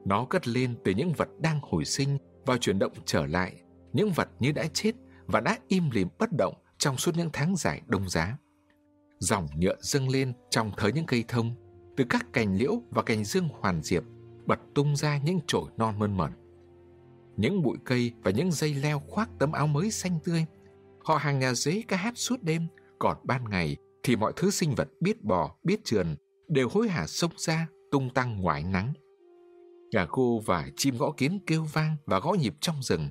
Nó cất lên từ những vật đang hồi sinh và chuyển động trở lại, những vật như đã chết và đã im lìm bất động trong suốt những tháng dài đông giá. Dòng nhựa dâng lên trong thớ những cây thông, từ các cành liễu và cành dương hoàn diệp bật tung ra những chồi non mơn mởn những bụi cây và những dây leo khoác tấm áo mới xanh tươi. Họ hàng nhà dế ca hát suốt đêm, còn ban ngày thì mọi thứ sinh vật biết bò, biết trườn đều hối hả sông ra, tung tăng ngoài nắng. Gà cô và chim gõ kiến kêu vang và gõ nhịp trong rừng.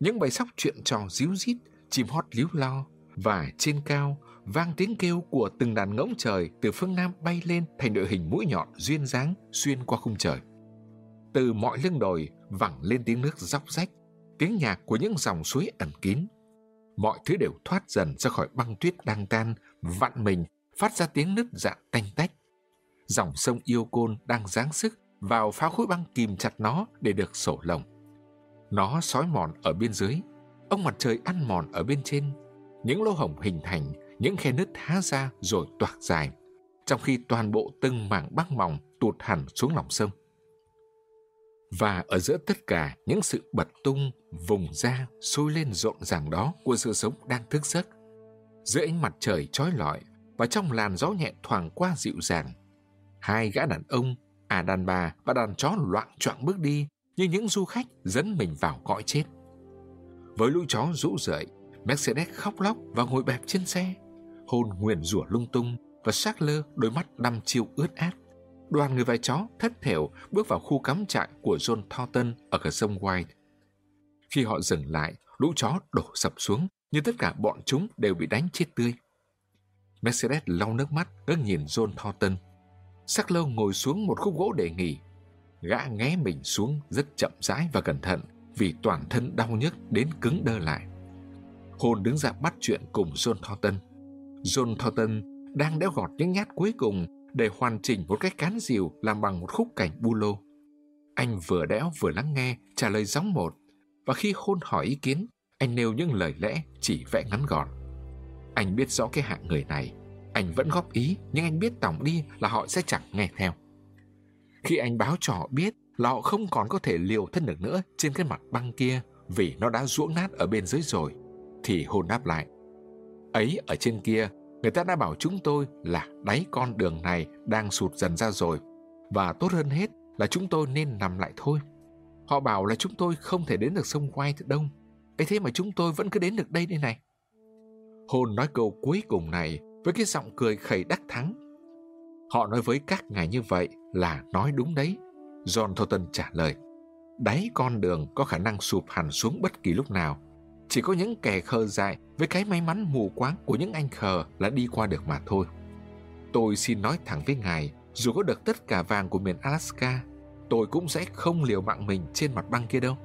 Những bầy sóc chuyện trò díu rít, chim hót líu lo và trên cao vang tiếng kêu của từng đàn ngỗng trời từ phương Nam bay lên thành đội hình mũi nhọn duyên dáng xuyên qua khung trời. Từ mọi lưng đồi vẳng lên tiếng nước róc rách, tiếng nhạc của những dòng suối ẩn kín. Mọi thứ đều thoát dần ra khỏi băng tuyết đang tan, vặn mình, phát ra tiếng nứt dạng tanh tách. Dòng sông yêu côn đang giáng sức vào phá khối băng kìm chặt nó để được sổ lồng. Nó sói mòn ở bên dưới, ông mặt trời ăn mòn ở bên trên. Những lỗ hổng hình thành, những khe nứt há ra rồi toạc dài, trong khi toàn bộ từng mảng băng mỏng tụt hẳn xuống lòng sông. Và ở giữa tất cả những sự bật tung, vùng ra, sôi lên rộn ràng đó của sự sống đang thức giấc. Giữa ánh mặt trời trói lọi và trong làn gió nhẹ thoảng qua dịu dàng, hai gã đàn ông, à đàn bà và đàn chó loạn choạng bước đi như những du khách dẫn mình vào cõi chết. Với lũ chó rũ rượi, Mercedes khóc lóc và ngồi bẹp trên xe, hôn nguyền rủa lung tung và sắc lơ đôi mắt đăm chiêu ướt át đoàn người và chó thất thểu bước vào khu cắm trại của John Thornton ở cửa sông White. Khi họ dừng lại, lũ chó đổ sập xuống, nhưng tất cả bọn chúng đều bị đánh chết tươi. Mercedes lau nước mắt ngước nhìn John Thornton. Sắc lâu ngồi xuống một khúc gỗ để nghỉ. Gã ngé mình xuống rất chậm rãi và cẩn thận vì toàn thân đau nhức đến cứng đơ lại. Hồn đứng ra bắt chuyện cùng John Thornton. John Thornton đang đeo gọt những nhát cuối cùng để hoàn chỉnh một cái cán diều làm bằng một khúc cảnh bu lô. Anh vừa đẽo vừa lắng nghe, trả lời gióng một, và khi hôn hỏi ý kiến, anh nêu những lời lẽ chỉ vẽ ngắn gọn. Anh biết rõ cái hạng người này, anh vẫn góp ý, nhưng anh biết tổng đi là họ sẽ chẳng nghe theo. Khi anh báo cho họ biết là họ không còn có thể liều thân được nữa trên cái mặt băng kia vì nó đã ruỗng nát ở bên dưới rồi, thì hôn đáp lại. Ấy ở trên kia Người ta đã bảo chúng tôi là đáy con đường này đang sụt dần ra rồi và tốt hơn hết là chúng tôi nên nằm lại thôi. Họ bảo là chúng tôi không thể đến được sông White Đông. ấy thế mà chúng tôi vẫn cứ đến được đây đây này. Hồn nói câu cuối cùng này với cái giọng cười khẩy đắc thắng. Họ nói với các ngài như vậy là nói đúng đấy. John Thornton trả lời. Đáy con đường có khả năng sụp hẳn xuống bất kỳ lúc nào chỉ có những kẻ khờ dại với cái may mắn mù quáng của những anh khờ là đi qua được mà thôi. Tôi xin nói thẳng với ngài, dù có được tất cả vàng của miền Alaska, tôi cũng sẽ không liều mạng mình trên mặt băng kia đâu.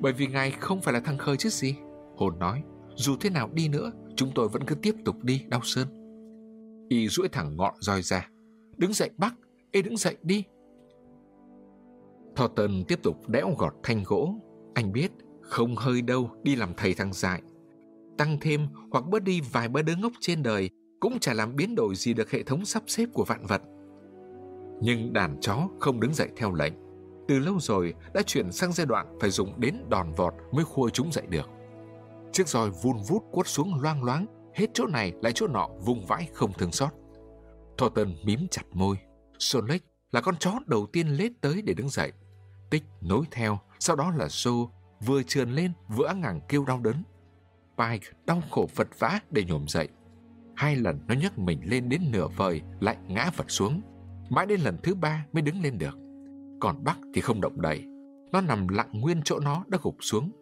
Bởi vì ngài không phải là thằng khờ chứ gì. Hồn nói, dù thế nào đi nữa, chúng tôi vẫn cứ tiếp tục đi, đau sơn. Y duỗi thẳng ngọn roi ra. Đứng dậy bác, y đứng dậy đi. Thornton tiếp tục đẽo gọt thanh gỗ. Anh biết, không hơi đâu đi làm thầy thằng dại. Tăng thêm hoặc bớt đi vài bữa đứa ngốc trên đời cũng chả làm biến đổi gì được hệ thống sắp xếp của vạn vật. Nhưng đàn chó không đứng dậy theo lệnh. Từ lâu rồi đã chuyển sang giai đoạn phải dùng đến đòn vọt mới khua chúng dậy được. Chiếc roi vun vút quất xuống loang loáng, hết chỗ này lại chỗ nọ vùng vãi không thương xót. Thornton mím chặt môi. Sonic là con chó đầu tiên lết tới để đứng dậy. Tích nối theo, sau đó là Joe vừa trườn lên vừa ngẳng kêu đau đớn. Pike đau khổ vật vã để nhổm dậy. Hai lần nó nhấc mình lên đến nửa vời lại ngã vật xuống. Mãi đến lần thứ ba mới đứng lên được. Còn Bắc thì không động đậy. Nó nằm lặng nguyên chỗ nó đã gục xuống.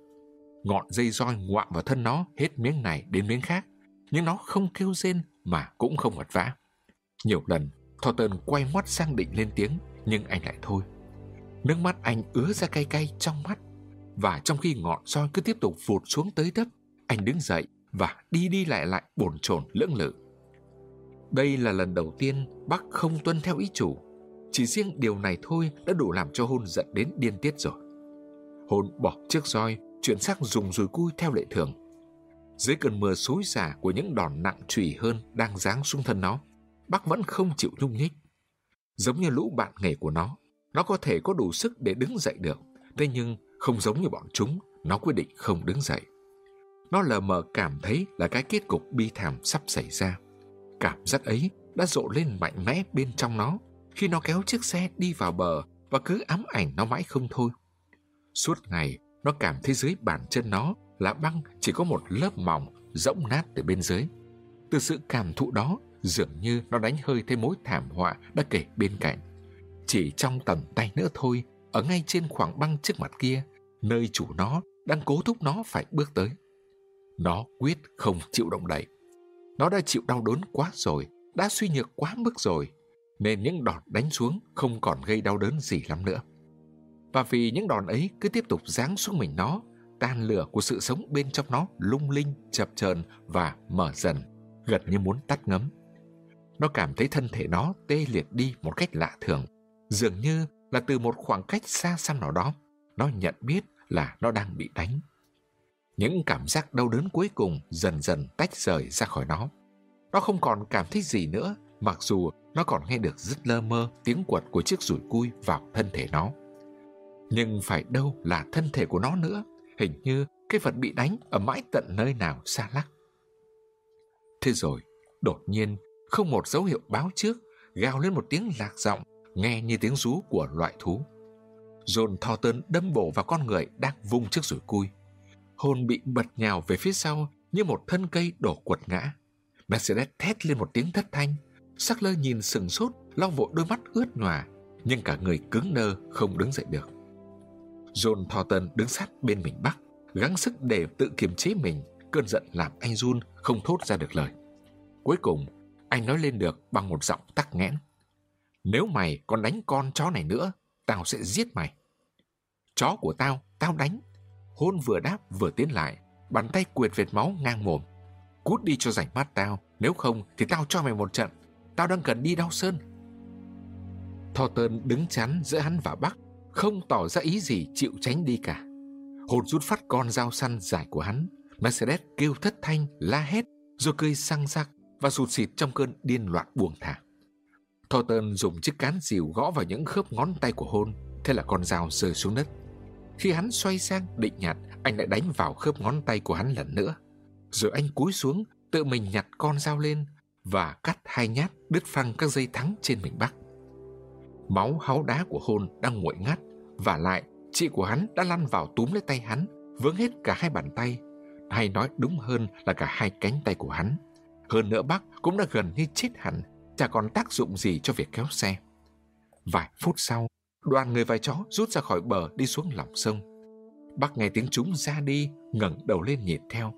Ngọn dây roi ngoạm vào thân nó hết miếng này đến miếng khác. Nhưng nó không kêu rên mà cũng không vật vã. Nhiều lần, Thornton quay mắt sang định lên tiếng, nhưng anh lại thôi. Nước mắt anh ứa ra cay cay trong mắt. Và trong khi ngọn roi cứ tiếp tục vụt xuống tới đất, anh đứng dậy và đi đi lại lại bồn chồn lưỡng lự. Đây là lần đầu tiên bác không tuân theo ý chủ. Chỉ riêng điều này thôi đã đủ làm cho hôn giận đến điên tiết rồi. Hôn bỏ chiếc roi, chuyển sang dùng dùi cui theo lệ thường. Dưới cơn mưa xối xả của những đòn nặng trùy hơn đang giáng xuống thân nó, bác vẫn không chịu nhung nhích. Giống như lũ bạn nghề của nó, nó có thể có đủ sức để đứng dậy được, thế nhưng không giống như bọn chúng, nó quyết định không đứng dậy. Nó lờ mờ cảm thấy là cái kết cục bi thảm sắp xảy ra. Cảm giác ấy đã rộ lên mạnh mẽ bên trong nó khi nó kéo chiếc xe đi vào bờ và cứ ám ảnh nó mãi không thôi. Suốt ngày, nó cảm thấy dưới bàn chân nó là băng chỉ có một lớp mỏng rỗng nát từ bên dưới. Từ sự cảm thụ đó, dường như nó đánh hơi thêm mối thảm họa đã kể bên cạnh. Chỉ trong tầm tay nữa thôi, ở ngay trên khoảng băng trước mặt kia, nơi chủ nó đang cố thúc nó phải bước tới. Nó quyết không chịu động đậy. Nó đã chịu đau đớn quá rồi, đã suy nhược quá mức rồi, nên những đòn đánh xuống không còn gây đau đớn gì lắm nữa. Và vì những đòn ấy cứ tiếp tục giáng xuống mình nó, tan lửa của sự sống bên trong nó lung linh, chập chờn và mở dần, gần như muốn tắt ngấm. Nó cảm thấy thân thể nó tê liệt đi một cách lạ thường, dường như là từ một khoảng cách xa xăm nào đó, nó nhận biết là nó đang bị đánh. Những cảm giác đau đớn cuối cùng dần dần tách rời ra khỏi nó. Nó không còn cảm thấy gì nữa, mặc dù nó còn nghe được rất lơ mơ tiếng quật của chiếc rủi cui vào thân thể nó. Nhưng phải đâu là thân thể của nó nữa, hình như cái vật bị đánh ở mãi tận nơi nào xa lắc. Thế rồi, đột nhiên, không một dấu hiệu báo trước, gào lên một tiếng lạc giọng, nghe như tiếng rú của loại thú. John Thornton đâm bổ vào con người đang vung chiếc rủi cui. Hồn bị bật nhào về phía sau như một thân cây đổ quật ngã. Mercedes thét lên một tiếng thất thanh. Sắc lơ nhìn sừng sốt, lau vội đôi mắt ướt nhòa, nhưng cả người cứng nơ không đứng dậy được. John Thornton đứng sát bên mình Bắc, gắng sức để tự kiềm chế mình, cơn giận làm anh run không thốt ra được lời. Cuối cùng, anh nói lên được bằng một giọng tắc nghẽn. Nếu mày còn đánh con chó này nữa, tao sẽ giết mày. Chó của tao, tao đánh. Hôn vừa đáp vừa tiến lại, bàn tay quyệt vệt máu ngang mồm. Cút đi cho rảnh mắt tao, nếu không thì tao cho mày một trận. Tao đang cần đi đau sơn. Thornton đứng chắn giữa hắn và Bắc, không tỏ ra ý gì chịu tránh đi cả. Hồn rút phát con dao săn dài của hắn. Mercedes kêu thất thanh, la hét, rồi cười sang rắc và sụt xịt trong cơn điên loạn buông thả. Thornton dùng chiếc cán dìu gõ vào những khớp ngón tay của hôn, thế là con dao rơi xuống đất. Khi hắn xoay sang định nhặt, anh lại đánh vào khớp ngón tay của hắn lần nữa. Rồi anh cúi xuống, tự mình nhặt con dao lên và cắt hai nhát đứt phăng các dây thắng trên mình Bắc. Máu háu đá của hôn đang nguội ngắt và lại chị của hắn đã lăn vào túm lấy tay hắn, vướng hết cả hai bàn tay, hay nói đúng hơn là cả hai cánh tay của hắn. Hơn nữa Bắc cũng đã gần như chết hẳn, chả còn tác dụng gì cho việc kéo xe. Vài phút sau, đoàn người vài chó rút ra khỏi bờ đi xuống lòng sông. Bác nghe tiếng chúng ra đi, ngẩng đầu lên nhìn theo.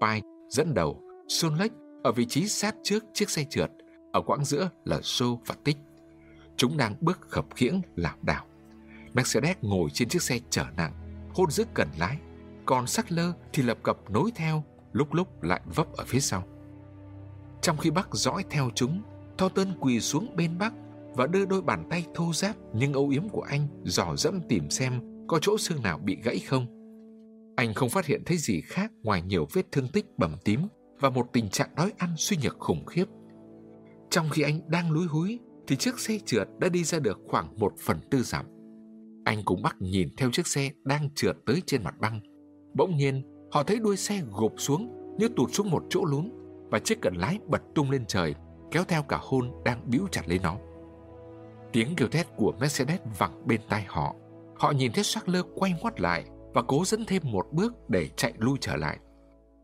Pai dẫn đầu, Xuân Lách ở vị trí sát trước chiếc xe trượt, ở quãng giữa là Sô và Tích, chúng đang bước khập khiễng lảo đảo. Mercedes ngồi trên chiếc xe chở nặng, hôn giữ cần lái, còn sắc lơ thì lập cập nối theo, lúc lúc lại vấp ở phía sau. Trong khi bác dõi theo chúng, Thornton quỳ xuống bên bác và đưa đôi bàn tay thô ráp nhưng âu yếm của anh dò dẫm tìm xem có chỗ xương nào bị gãy không. Anh không phát hiện thấy gì khác ngoài nhiều vết thương tích bầm tím và một tình trạng đói ăn suy nhược khủng khiếp. Trong khi anh đang lúi húi thì chiếc xe trượt đã đi ra được khoảng một phần tư dặm. Anh cùng bắt nhìn theo chiếc xe đang trượt tới trên mặt băng. Bỗng nhiên, họ thấy đuôi xe gục xuống như tụt xuống một chỗ lún và chiếc cần lái bật tung lên trời, kéo theo cả hôn đang bĩu chặt lấy nó. Tiếng kêu thét của Mercedes vẳng bên tai họ. Họ nhìn thấy lơ quay ngoắt lại và cố dẫn thêm một bước để chạy lui trở lại.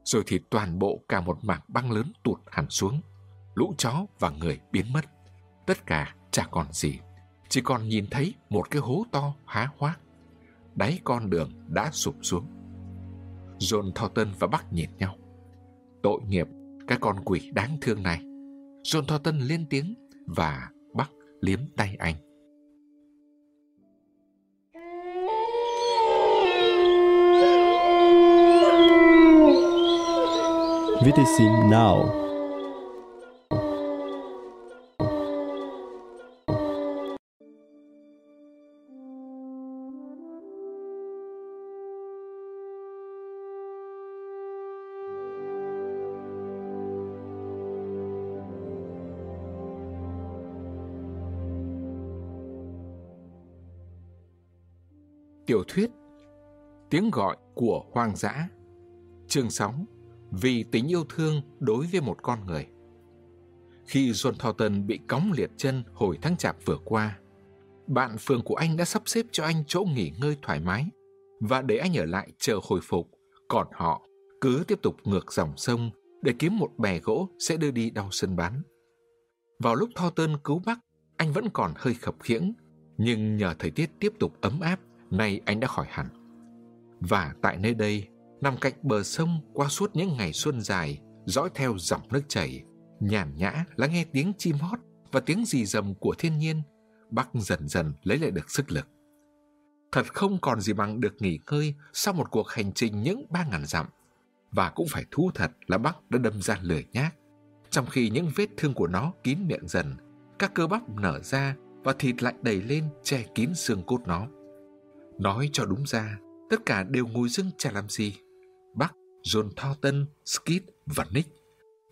Rồi thì toàn bộ cả một mảng băng lớn tụt hẳn xuống. Lũ chó và người biến mất. Tất cả chả còn gì. Chỉ còn nhìn thấy một cái hố to há hoác. Đáy con đường đã sụp xuống. John Thornton và Bắc nhìn nhau. Tội nghiệp, cái con quỷ đáng thương này. John Thornton lên tiếng và bắt liếm tay anh. VTC Now. Thuyết Tiếng gọi của hoang dã Chương 6 Vì tính yêu thương đối với một con người Khi John Thornton bị cóng liệt chân hồi tháng chạp vừa qua, bạn phường của anh đã sắp xếp cho anh chỗ nghỉ ngơi thoải mái và để anh ở lại chờ hồi phục, còn họ cứ tiếp tục ngược dòng sông để kiếm một bè gỗ sẽ đưa đi đau sân bán. Vào lúc Thornton cứu Bắc, anh vẫn còn hơi khập khiễng, nhưng nhờ thời tiết tiếp tục ấm áp nay anh đã khỏi hẳn. Và tại nơi đây, nằm cạnh bờ sông qua suốt những ngày xuân dài, dõi theo dòng nước chảy, nhàn nhã lắng nghe tiếng chim hót và tiếng rì rầm của thiên nhiên, Bắc dần dần lấy lại được sức lực. Thật không còn gì bằng được nghỉ ngơi sau một cuộc hành trình những ba ngàn dặm. Và cũng phải thú thật là Bắc đã đâm ra lười nhác. Trong khi những vết thương của nó kín miệng dần, các cơ bắp nở ra và thịt lại đầy lên che kín xương cốt nó. Nói cho đúng ra, tất cả đều ngồi dưng chả làm gì. Bắc, John Thornton, Skid và Nick.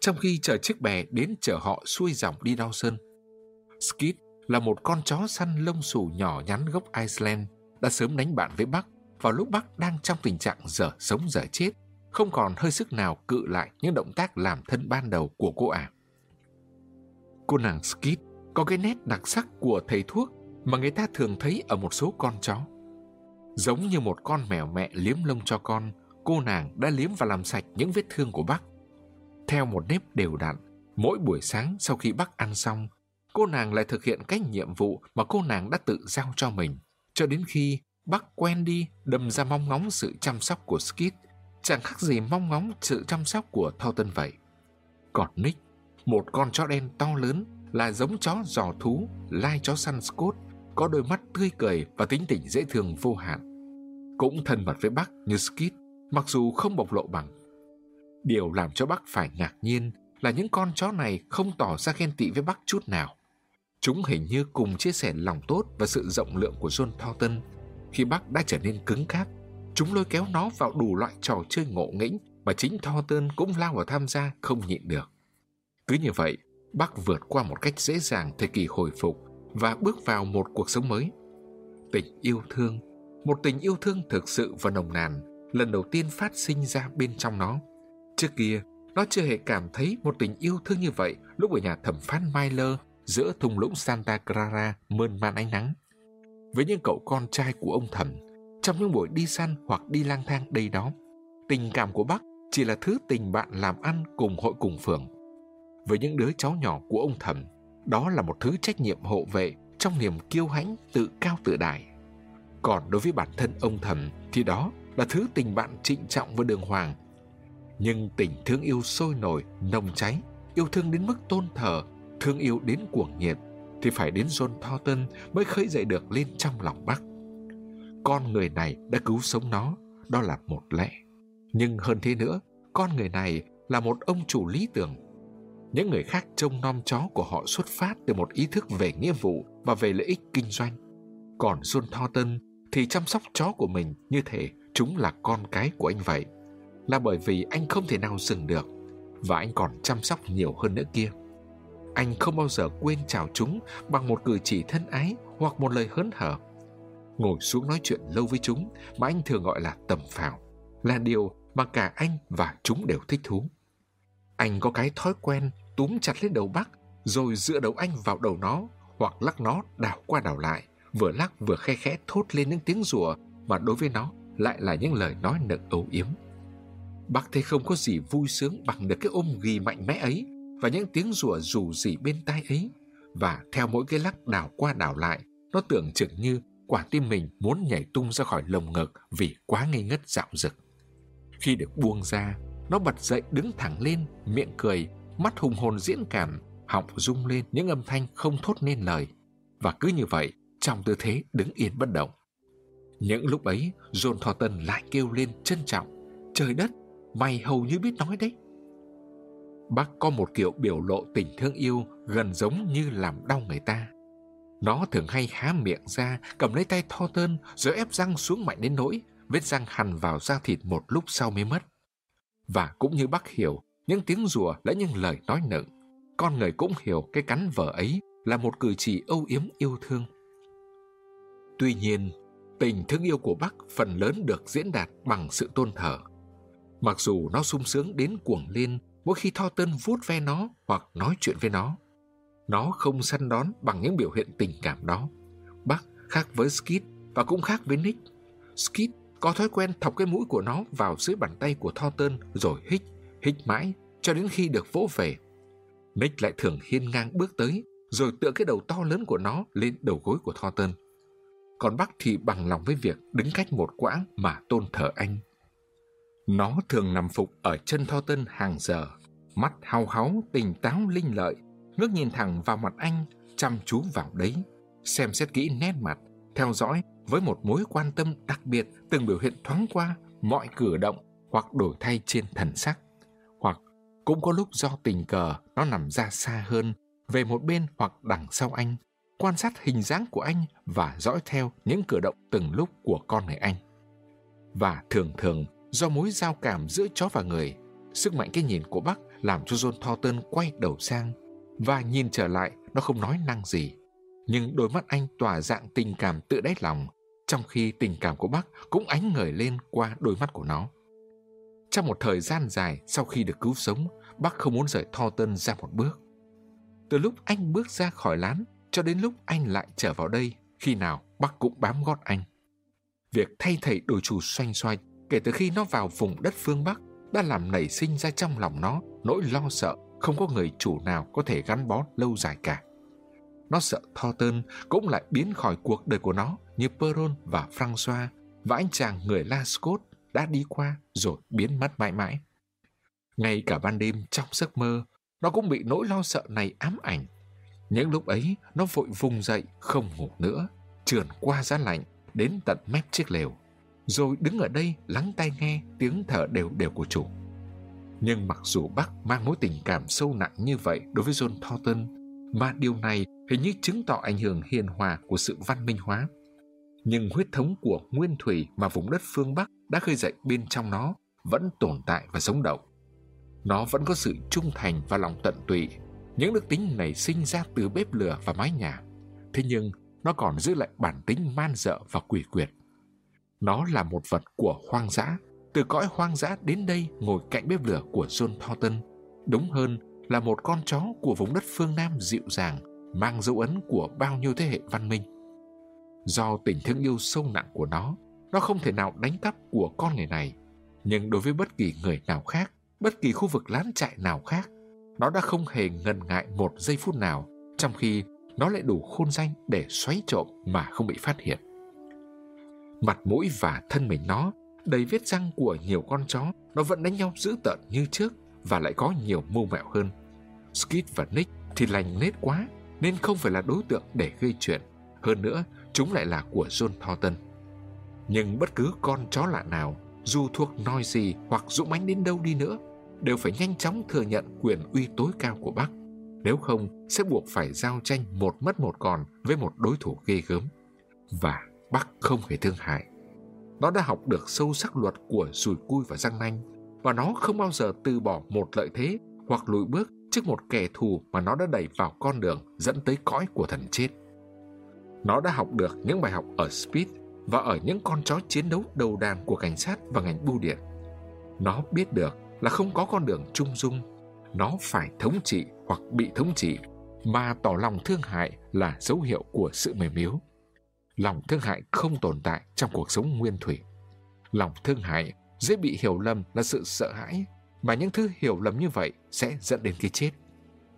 Trong khi chờ chiếc bè đến chở họ xuôi dòng đi đau. Skid là một con chó săn lông xù nhỏ nhắn gốc Iceland đã sớm đánh bạn với Bắc vào lúc Bắc đang trong tình trạng dở sống dở chết, không còn hơi sức nào cự lại những động tác làm thân ban đầu của cô ả. Cô nàng Skid có cái nét đặc sắc của thầy thuốc mà người ta thường thấy ở một số con chó. Giống như một con mèo mẹ liếm lông cho con, cô nàng đã liếm và làm sạch những vết thương của bác. Theo một nếp đều đặn, mỗi buổi sáng sau khi bác ăn xong, cô nàng lại thực hiện cái nhiệm vụ mà cô nàng đã tự giao cho mình, cho đến khi bác quen đi đâm ra mong ngóng sự chăm sóc của Skid, chẳng khác gì mong ngóng sự chăm sóc của Thornton vậy. Còn Nick, một con chó đen to lớn là giống chó giò thú, lai chó săn Scott, có đôi mắt tươi cười và tính tình dễ thương vô hạn. Cũng thân mật với bác như Skid, mặc dù không bộc lộ bằng. Điều làm cho bác phải ngạc nhiên là những con chó này không tỏ ra ghen tị với bác chút nào. Chúng hình như cùng chia sẻ lòng tốt và sự rộng lượng của John Thornton. Khi bác đã trở nên cứng cáp, chúng lôi kéo nó vào đủ loại trò chơi ngộ nghĩnh mà chính Thornton cũng lao vào tham gia không nhịn được. Cứ như vậy, bác vượt qua một cách dễ dàng thời kỳ hồi phục và bước vào một cuộc sống mới. Tình yêu thương, một tình yêu thương thực sự và nồng nàn, lần đầu tiên phát sinh ra bên trong nó. Trước kia, nó chưa hề cảm thấy một tình yêu thương như vậy lúc ở nhà thẩm phán Myler giữa thung lũng Santa Clara mơn man ánh nắng. Với những cậu con trai của ông thẩm, trong những buổi đi săn hoặc đi lang thang đây đó, tình cảm của bác chỉ là thứ tình bạn làm ăn cùng hội cùng phường. Với những đứa cháu nhỏ của ông thẩm, đó là một thứ trách nhiệm hộ vệ trong niềm kiêu hãnh tự cao tự đại. Còn đối với bản thân ông thầm thì đó là thứ tình bạn trịnh trọng và đường hoàng. Nhưng tình thương yêu sôi nổi, nồng cháy, yêu thương đến mức tôn thờ, thương yêu đến cuồng nhiệt thì phải đến John Thornton mới khơi dậy được lên trong lòng bác. Con người này đã cứu sống nó, đó là một lẽ. Nhưng hơn thế nữa, con người này là một ông chủ lý tưởng. Những người khác trông nom chó của họ xuất phát từ một ý thức về nghĩa vụ và về lợi ích kinh doanh. Còn John Thornton thì chăm sóc chó của mình như thể chúng là con cái của anh vậy. Là bởi vì anh không thể nào dừng được và anh còn chăm sóc nhiều hơn nữa kia. Anh không bao giờ quên chào chúng bằng một cử chỉ thân ái hoặc một lời hớn hở. Ngồi xuống nói chuyện lâu với chúng mà anh thường gọi là tầm phào, là điều mà cả anh và chúng đều thích thú. Anh có cái thói quen túm chặt lên đầu bác rồi dựa đầu anh vào đầu nó hoặc lắc nó đảo qua đảo lại, vừa lắc vừa khe khẽ thốt lên những tiếng rủa mà đối với nó lại là những lời nói nực âu yếm. Bác thấy không có gì vui sướng bằng được cái ôm ghì mạnh mẽ ấy và những tiếng rủa rủ rỉ bên tai ấy. Và theo mỗi cái lắc đảo qua đảo lại, nó tưởng chừng như quả tim mình muốn nhảy tung ra khỏi lồng ngực vì quá ngây ngất dạo dực. Khi được buông ra, nó bật dậy đứng thẳng lên, miệng cười, mắt hùng hồn diễn cảm, họng rung lên những âm thanh không thốt nên lời. Và cứ như vậy, trong tư thế đứng yên bất động. Những lúc ấy, John Thornton lại kêu lên trân trọng. Trời đất, mày hầu như biết nói đấy. Bác có một kiểu biểu lộ tình thương yêu gần giống như làm đau người ta. Nó thường hay há miệng ra, cầm lấy tay Thornton rồi ép răng xuống mạnh đến nỗi vết răng hằn vào da thịt một lúc sau mới mất. Và cũng như bác hiểu, những tiếng rùa lẫn những lời nói nựng. Con người cũng hiểu cái cắn vợ ấy là một cử chỉ âu yếm yêu thương. Tuy nhiên, tình thương yêu của bắc phần lớn được diễn đạt bằng sự tôn thờ. Mặc dù nó sung sướng đến cuồng lên mỗi khi Tho Tân vuốt ve nó hoặc nói chuyện với nó. Nó không săn đón bằng những biểu hiện tình cảm đó. bắc khác với Skid và cũng khác với Nick. Skid có thói quen thọc cái mũi của nó vào dưới bàn tay của Thornton rồi hít, hít mãi cho đến khi được vỗ về. Nick lại thường hiên ngang bước tới rồi tựa cái đầu to lớn của nó lên đầu gối của Thornton. Còn Bắc thì bằng lòng với việc đứng cách một quãng mà tôn thờ anh. Nó thường nằm phục ở chân Thornton hàng giờ, mắt hao háu, tỉnh táo linh lợi, ngước nhìn thẳng vào mặt anh, chăm chú vào đấy, xem xét kỹ nét mặt, theo dõi với một mối quan tâm đặc biệt từng biểu hiện thoáng qua mọi cử động hoặc đổi thay trên thần sắc. Cũng có lúc do tình cờ nó nằm ra xa hơn, về một bên hoặc đằng sau anh, quan sát hình dáng của anh và dõi theo những cử động từng lúc của con người anh. Và thường thường, do mối giao cảm giữa chó và người, sức mạnh cái nhìn của Bắc làm cho John Thornton quay đầu sang và nhìn trở lại nó không nói năng gì. Nhưng đôi mắt anh tỏa dạng tình cảm tự đáy lòng, trong khi tình cảm của bác cũng ánh ngời lên qua đôi mắt của nó. Trong một thời gian dài sau khi được cứu sống, bác không muốn rời Thornton ra một bước. Từ lúc anh bước ra khỏi lán cho đến lúc anh lại trở vào đây, khi nào bác cũng bám gót anh. Việc thay thầy đổi chủ xoanh xoay kể từ khi nó vào vùng đất phương Bắc đã làm nảy sinh ra trong lòng nó nỗi lo sợ không có người chủ nào có thể gắn bó lâu dài cả. Nó sợ Thornton cũng lại biến khỏi cuộc đời của nó như Peron và Francois và anh chàng người La Scott đã đi qua rồi biến mất mãi mãi. Ngay cả ban đêm trong giấc mơ, nó cũng bị nỗi lo sợ này ám ảnh. Những lúc ấy, nó vội vùng dậy không ngủ nữa, trườn qua giá lạnh đến tận mép chiếc lều, rồi đứng ở đây lắng tai nghe tiếng thở đều đều của chủ. Nhưng mặc dù bác mang mối tình cảm sâu nặng như vậy đối với John Thornton, mà điều này hình như chứng tỏ ảnh hưởng hiền hòa của sự văn minh hóa. Nhưng huyết thống của nguyên thủy mà vùng đất phương Bắc đã khơi dậy bên trong nó vẫn tồn tại và sống động. Nó vẫn có sự trung thành và lòng tận tụy, những đức tính này sinh ra từ bếp lửa và mái nhà. Thế nhưng nó còn giữ lại bản tính man dợ và quỷ quyệt. Nó là một vật của hoang dã, từ cõi hoang dã đến đây ngồi cạnh bếp lửa của John Thornton. Đúng hơn là một con chó của vùng đất phương Nam dịu dàng, mang dấu ấn của bao nhiêu thế hệ văn minh. Do tình thương yêu sâu nặng của nó, nó không thể nào đánh cắp của con người này. Nhưng đối với bất kỳ người nào khác, bất kỳ khu vực lán trại nào khác, nó đã không hề ngần ngại một giây phút nào, trong khi nó lại đủ khôn danh để xoáy trộm mà không bị phát hiện. Mặt mũi và thân mình nó đầy vết răng của nhiều con chó, nó vẫn đánh nhau dữ tợn như trước và lại có nhiều mưu mẹo hơn. Skid và Nick thì lành nết quá, nên không phải là đối tượng để gây chuyện. Hơn nữa, chúng lại là của John Thornton. Nhưng bất cứ con chó lạ nào, dù thuộc Noisy hoặc dũng mãnh đến đâu đi nữa, đều phải nhanh chóng thừa nhận quyền uy tối cao của Bắc. Nếu không, sẽ buộc phải giao tranh một mất một còn với một đối thủ ghê gớm. Và Bắc không hề thương hại. Nó đã học được sâu sắc luật của rùi cui và răng nanh, và nó không bao giờ từ bỏ một lợi thế hoặc lùi bước trước một kẻ thù mà nó đã đẩy vào con đường dẫn tới cõi của thần chết. Nó đã học được những bài học ở Speed và ở những con chó chiến đấu đầu đàn của cảnh sát và ngành bưu điện. Nó biết được là không có con đường trung dung, nó phải thống trị hoặc bị thống trị, mà tỏ lòng thương hại là dấu hiệu của sự mềm yếu. Lòng thương hại không tồn tại trong cuộc sống nguyên thủy. Lòng thương hại dễ bị hiểu lầm là sự sợ hãi, mà những thứ hiểu lầm như vậy sẽ dẫn đến cái chết.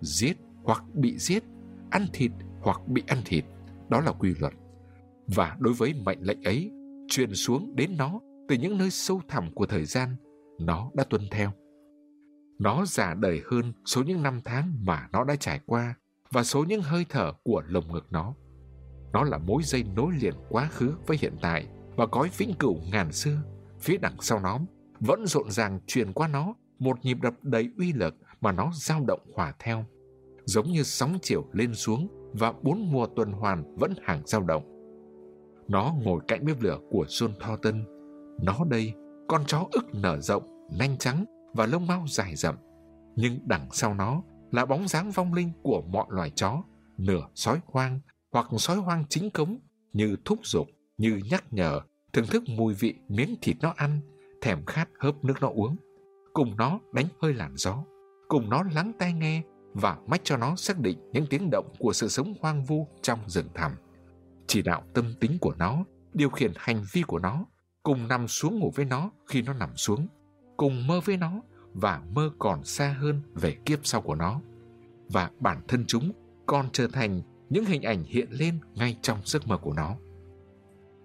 Giết hoặc bị giết, ăn thịt hoặc bị ăn thịt, đó là quy luật. Và đối với mệnh lệnh ấy, truyền xuống đến nó từ những nơi sâu thẳm của thời gian, nó đã tuân theo. Nó già đời hơn số những năm tháng mà nó đã trải qua và số những hơi thở của lồng ngực nó. Nó là mối dây nối liền quá khứ với hiện tại và cõi vĩnh cửu ngàn xưa. Phía đằng sau nó vẫn rộn ràng truyền qua nó một nhịp đập đầy uy lực mà nó dao động hòa theo. Giống như sóng chiều lên xuống và bốn mùa tuần hoàn vẫn hàng dao động. Nó ngồi cạnh bếp lửa của John Thornton. Nó đây, con chó ức nở rộng, nanh trắng và lông mau dài rậm. Nhưng đằng sau nó là bóng dáng vong linh của mọi loài chó, nửa sói hoang hoặc sói hoang chính cống, như thúc giục, như nhắc nhở, thưởng thức mùi vị miếng thịt nó ăn, thèm khát hớp nước nó uống. Cùng nó đánh hơi làn gió, cùng nó lắng tai nghe và mách cho nó xác định những tiếng động của sự sống hoang vu trong rừng thẳm. Chỉ đạo tâm tính của nó, điều khiển hành vi của nó, cùng nằm xuống ngủ với nó khi nó nằm xuống, cùng mơ với nó và mơ còn xa hơn về kiếp sau của nó. Và bản thân chúng còn trở thành những hình ảnh hiện lên ngay trong giấc mơ của nó.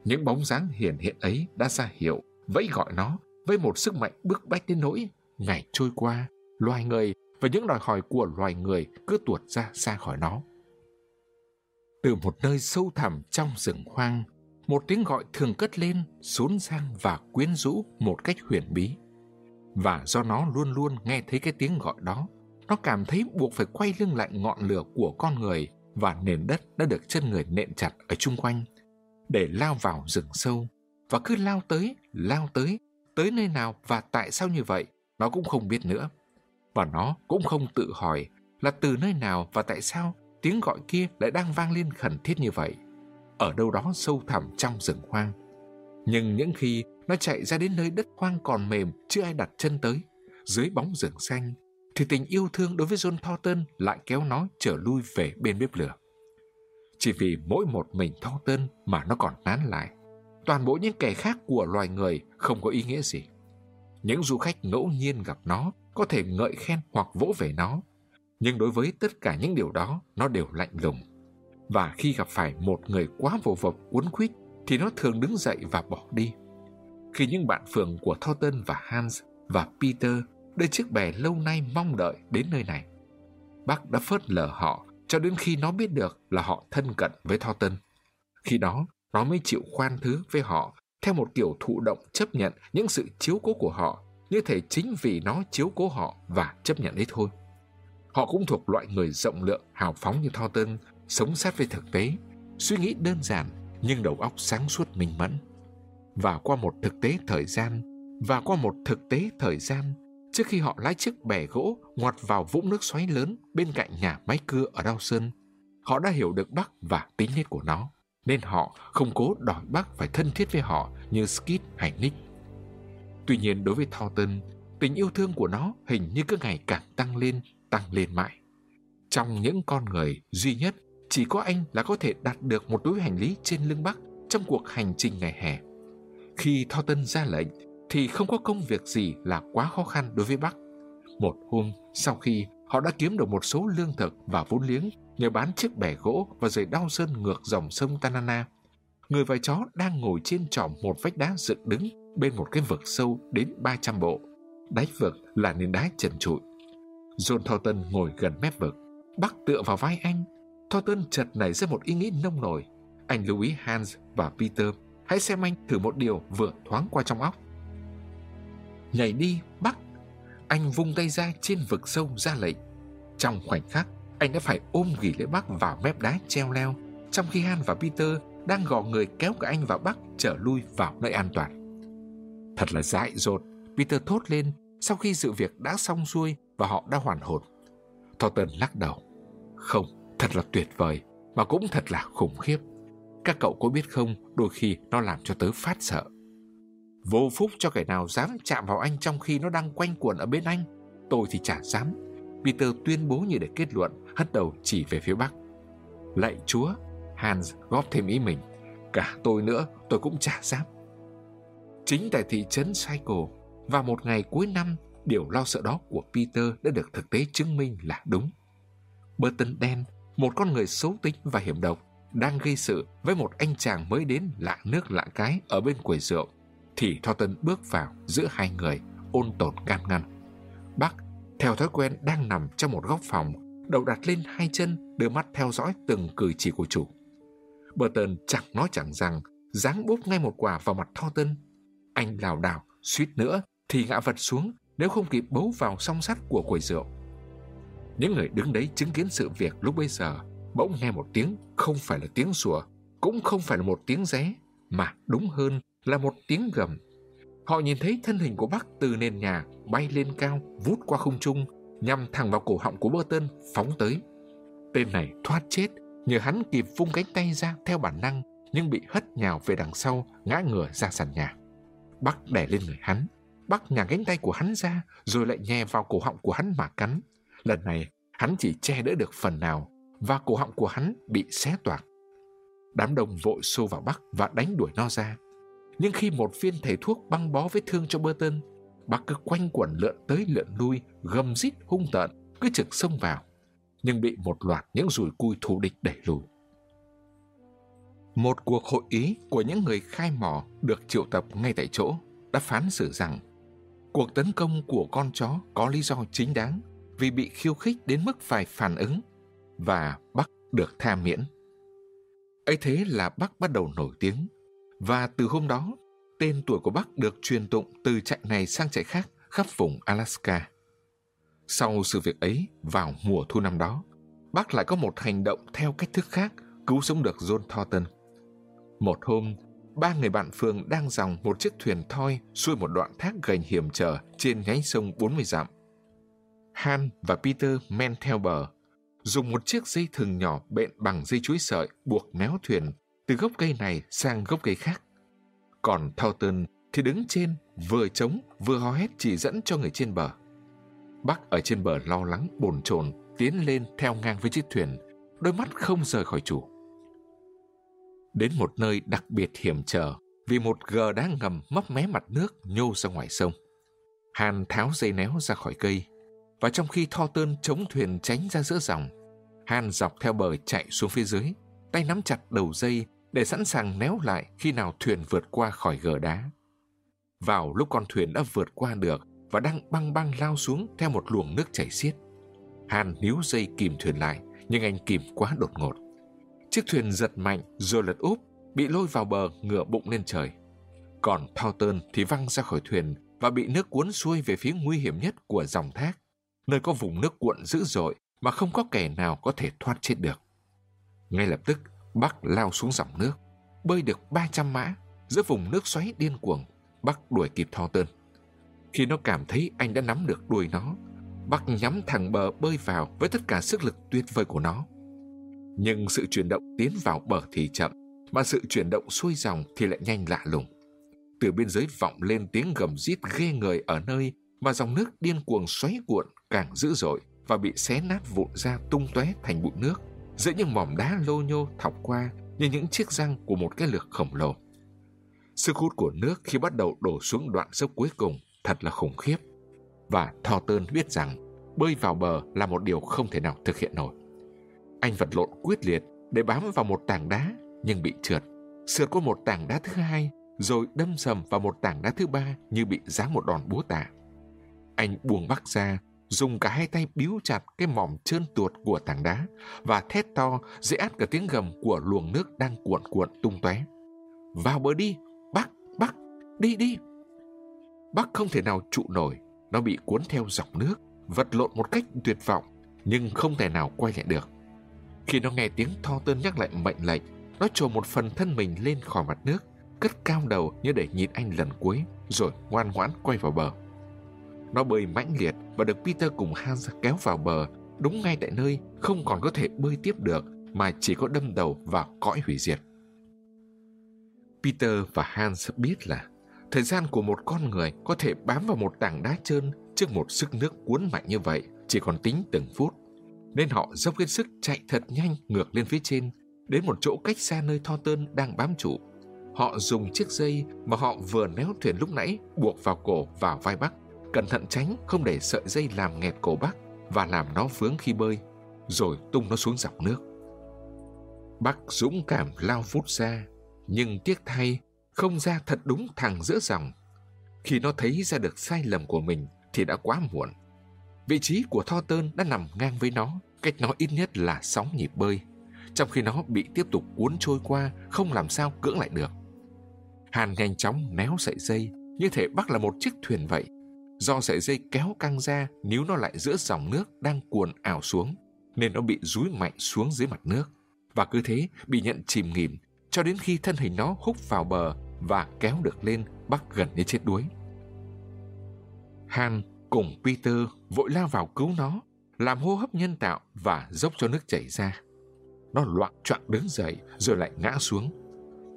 Những bóng dáng hiển hiện ấy đã ra hiệu, vẫy gọi nó với một sức mạnh bức bách đến nỗi ngày trôi qua, loài người và những đòi hỏi của loài người cứ tuột ra xa khỏi nó. Từ một nơi sâu thẳm trong rừng hoang, một tiếng gọi thường cất lên, xuống sang và quyến rũ một cách huyền bí. Và do nó luôn luôn nghe thấy cái tiếng gọi đó, nó cảm thấy buộc phải quay lưng lại ngọn lửa của con người và nền đất đã được chân người nện chặt ở chung quanh để lao vào rừng sâu và cứ lao tới, lao tới, tới nơi nào và tại sao như vậy, nó cũng không biết nữa. Và nó cũng không tự hỏi là từ nơi nào và tại sao tiếng gọi kia lại đang vang lên khẩn thiết như vậy. Ở đâu đó sâu thẳm trong rừng hoang. Nhưng những khi nó chạy ra đến nơi đất hoang còn mềm chưa ai đặt chân tới, dưới bóng rừng xanh, thì tình yêu thương đối với John Thornton lại kéo nó trở lui về bên bếp lửa. Chỉ vì mỗi một mình Thornton mà nó còn nán lại. Toàn bộ những kẻ khác của loài người không có ý nghĩa gì. Những du khách ngẫu nhiên gặp nó có thể ngợi khen hoặc vỗ về nó. Nhưng đối với tất cả những điều đó, nó đều lạnh lùng. Và khi gặp phải một người quá vô vập uốn khuyết thì nó thường đứng dậy và bỏ đi. Khi những bạn phường của Thornton và Hans và Peter đưa chiếc bè lâu nay mong đợi đến nơi này. Bác đã phớt lờ họ cho đến khi nó biết được là họ thân cận với Thornton. Khi đó, nó mới chịu khoan thứ với họ theo một kiểu thụ động chấp nhận những sự chiếu cố của họ như thể chính vì nó chiếu cố họ và chấp nhận đấy thôi. Họ cũng thuộc loại người rộng lượng, hào phóng như Thornton, sống sát với thực tế, suy nghĩ đơn giản nhưng đầu óc sáng suốt minh mẫn. Và qua một thực tế thời gian, và qua một thực tế thời gian, trước khi họ lái chiếc bè gỗ ngoặt vào vũng nước xoáy lớn bên cạnh nhà máy cưa ở Đao Sơn, họ đã hiểu được Bắc và tính nết của nó, nên họ không cố đòi Bắc phải thân thiết với họ như Skid hay Nick. Tuy nhiên đối với Thornton, tình yêu thương của nó hình như cứ ngày càng tăng lên, tăng lên mãi. Trong những con người duy nhất, chỉ có anh là có thể đặt được một túi hành lý trên lưng Bắc trong cuộc hành trình ngày hè. Khi Thornton ra lệnh, thì không có công việc gì là quá khó khăn đối với Bắc. Một hôm, sau khi họ đã kiếm được một số lương thực và vốn liếng nhờ bán chiếc bè gỗ và rời đau sơn ngược dòng sông Tanana, người và chó đang ngồi trên tròm một vách đá dựng đứng bên một cái vực sâu đến 300 bộ. Đáy vực là nền đá trần trụi. John Thornton ngồi gần mép vực, Bắc tựa vào vai anh. Thornton chợt nảy ra một ý nghĩ nông nổi. Anh lưu ý Hans và Peter hãy xem anh thử một điều vừa thoáng qua trong óc. Nhảy đi, Bắc. Anh vung tay ra trên vực sâu ra lệnh. Trong khoảnh khắc, anh đã phải ôm ghì lấy Bắc vào mép đá treo leo, trong khi Han và Peter đang gò người kéo cả anh và Bắc trở lui vào nơi an toàn. Thật là dại dột, Peter thốt lên sau khi sự việc đã xong xuôi và họ đã hoàn hồn. Thornton lắc đầu. Không, thật là tuyệt vời, mà cũng thật là khủng khiếp. Các cậu có biết không, đôi khi nó làm cho tớ phát sợ. Vô phúc cho kẻ nào dám chạm vào anh trong khi nó đang quanh quẩn ở bên anh. Tôi thì chả dám. Peter tuyên bố như để kết luận, hất đầu chỉ về phía bắc. Lạy chúa, Hans góp thêm ý mình. Cả tôi nữa, tôi cũng chả dám. Chính tại thị trấn Cycle, và một ngày cuối năm, điều lo sợ đó của Peter đã được thực tế chứng minh là đúng. Burton đen, một con người xấu tính và hiểm độc, đang gây sự với một anh chàng mới đến lạ nước lạ cái ở bên quầy rượu, thì Thornton bước vào giữa hai người, ôn tồn can ngăn. Bác, theo thói quen đang nằm trong một góc phòng, đầu đặt lên hai chân, đưa mắt theo dõi từng cử chỉ của chủ. Burton chẳng nói chẳng rằng, giáng bốp ngay một quả vào mặt Thornton. Anh lảo đảo, suýt nữa thì ngã vật xuống nếu không kịp bấu vào song sắt của quầy rượu. Những người đứng đấy chứng kiến sự việc lúc bấy giờ bỗng nghe một tiếng không phải là tiếng sủa, cũng không phải là một tiếng ré, mà đúng hơn là một tiếng gầm. Họ nhìn thấy thân hình của bác từ nền nhà bay lên cao, vút qua không trung, nhằm thẳng vào cổ họng của Burton phóng tới. Tên này thoát chết nhờ hắn kịp vung cánh tay ra theo bản năng nhưng bị hất nhào về đằng sau ngã ngửa ra sàn nhà. bắc đè lên người hắn, bắt nhả cánh tay của hắn ra rồi lại nhè vào cổ họng của hắn mà cắn. Lần này hắn chỉ che đỡ được phần nào và cổ họng của hắn bị xé toạc. Đám đông vội xô vào Bắc và đánh đuổi nó ra. Nhưng khi một viên thầy thuốc băng bó vết thương cho Burton, Bắc cứ quanh quẩn lượn tới lượn lui, gầm rít hung tợn, cứ trực xông vào, nhưng bị một loạt những rùi cui thù địch đẩy lùi. Một cuộc hội ý của những người khai mỏ được triệu tập ngay tại chỗ đã phán xử rằng cuộc tấn công của con chó có lý do chính đáng vì bị khiêu khích đến mức phải phản ứng và Bắc được tha miễn. ấy thế là Bắc bắt đầu nổi tiếng và từ hôm đó tên tuổi của Bắc được truyền tụng từ trại này sang trại khác khắp vùng Alaska. Sau sự việc ấy, vào mùa thu năm đó, Bắc lại có một hành động theo cách thức khác cứu sống được John Thornton. Một hôm, ba người bạn Phương đang dòng một chiếc thuyền thoi xuôi một đoạn thác gành hiểm trở trên nhánh sông 40 dặm. Han và Peter men theo bờ, dùng một chiếc dây thừng nhỏ bện bằng dây chuối sợi buộc néo thuyền từ gốc cây này sang gốc cây khác. Còn Thornton thì đứng trên, vừa chống vừa hò hét chỉ dẫn cho người trên bờ. Bác ở trên bờ lo lắng bồn chồn tiến lên theo ngang với chiếc thuyền, đôi mắt không rời khỏi chủ. Đến một nơi đặc biệt hiểm trở vì một gờ đá ngầm mấp mé mặt nước nhô ra ngoài sông. Hàn tháo dây néo ra khỏi cây, và trong khi Tho Tơn chống thuyền tránh ra giữa dòng, Hàn dọc theo bờ chạy xuống phía dưới, tay nắm chặt đầu dây để sẵn sàng néo lại khi nào thuyền vượt qua khỏi gờ đá. Vào lúc con thuyền đã vượt qua được và đang băng băng lao xuống theo một luồng nước chảy xiết. Hàn níu dây kìm thuyền lại, nhưng anh kìm quá đột ngột. Chiếc thuyền giật mạnh rồi lật úp, bị lôi vào bờ ngửa bụng lên trời. Còn Thornton thì văng ra khỏi thuyền và bị nước cuốn xuôi về phía nguy hiểm nhất của dòng thác, nơi có vùng nước cuộn dữ dội mà không có kẻ nào có thể thoát chết được. Ngay lập tức, Bắc lao xuống dòng nước, bơi được 300 mã giữa vùng nước xoáy điên cuồng. Bắc đuổi kịp Thornton. Khi nó cảm thấy anh đã nắm được đuôi nó, Bắc nhắm thẳng bờ bơi vào với tất cả sức lực tuyệt vời của nó. Nhưng sự chuyển động tiến vào bờ thì chậm, mà sự chuyển động xuôi dòng thì lại nhanh lạ lùng. Từ biên giới vọng lên tiếng gầm rít ghê người ở nơi mà dòng nước điên cuồng xoáy cuộn càng dữ dội và bị xé nát vụn ra tung tóe thành bụi nước giữa những mỏm đá lô nhô thọc qua như những chiếc răng của một cái lược khổng lồ. Sức hút của nước khi bắt đầu đổ xuống đoạn dốc cuối cùng thật là khủng khiếp. Và Thornton biết rằng bơi vào bờ là một điều không thể nào thực hiện nổi. Anh vật lộn quyết liệt để bám vào một tảng đá nhưng bị trượt. Sượt qua một tảng đá thứ hai rồi đâm sầm vào một tảng đá thứ ba như bị giáng một đòn búa tạ. Anh buông bắc ra dùng cả hai tay biếu chặt cái mỏm trơn tuột của tảng đá và thét to dễ át cả tiếng gầm của luồng nước đang cuộn cuộn tung tóe. Vào bờ đi, Bắc, Bắc, đi đi. Bắc không thể nào trụ nổi, nó bị cuốn theo dòng nước, vật lộn một cách tuyệt vọng, nhưng không thể nào quay lại được. Khi nó nghe tiếng Tho Tơn nhắc lại mệnh lệnh, nó trồ một phần thân mình lên khỏi mặt nước, cất cao đầu như để nhìn anh lần cuối, rồi ngoan ngoãn quay vào bờ. Nó bơi mãnh liệt và được Peter cùng Hans kéo vào bờ, đúng ngay tại nơi không còn có thể bơi tiếp được mà chỉ có đâm đầu vào cõi hủy diệt. Peter và Hans biết là thời gian của một con người có thể bám vào một tảng đá trơn trước một sức nước cuốn mạnh như vậy chỉ còn tính từng phút. Nên họ dốc hết sức chạy thật nhanh ngược lên phía trên, đến một chỗ cách xa nơi Tho Tơn đang bám trụ. Họ dùng chiếc dây mà họ vừa néo thuyền lúc nãy buộc vào cổ vào vai Bắc, cẩn thận tránh không để sợi dây làm nghẹt cổ Bắc và làm nó vướng khi bơi, rồi tung nó xuống dòng nước. Bắc dũng cảm lao phút ra, nhưng tiếc thay không ra thật đúng thẳng giữa dòng. Khi nó thấy ra được sai lầm của mình thì đã quá muộn. Vị trí của Tho Tơn đã nằm ngang với nó, cách nó ít nhất là sóng nhịp bơi, trong khi nó bị tiếp tục cuốn trôi qua, không làm sao cưỡng lại được. Hàn nhanh chóng néo sợi dây, như thể bắt là một chiếc thuyền vậy. Do sợi dây kéo căng ra, níu nó lại giữa dòng nước đang cuồn ảo xuống, nên nó bị rúi mạnh xuống dưới mặt nước. Và cứ thế bị nhận chìm nghỉm, cho đến khi thân hình nó húc vào bờ và kéo được lên bắt gần như chết đuối. Han cùng Peter vội lao vào cứu nó, làm hô hấp nhân tạo và dốc cho nước chảy ra. Nó loạn choạng đứng dậy rồi lại ngã xuống.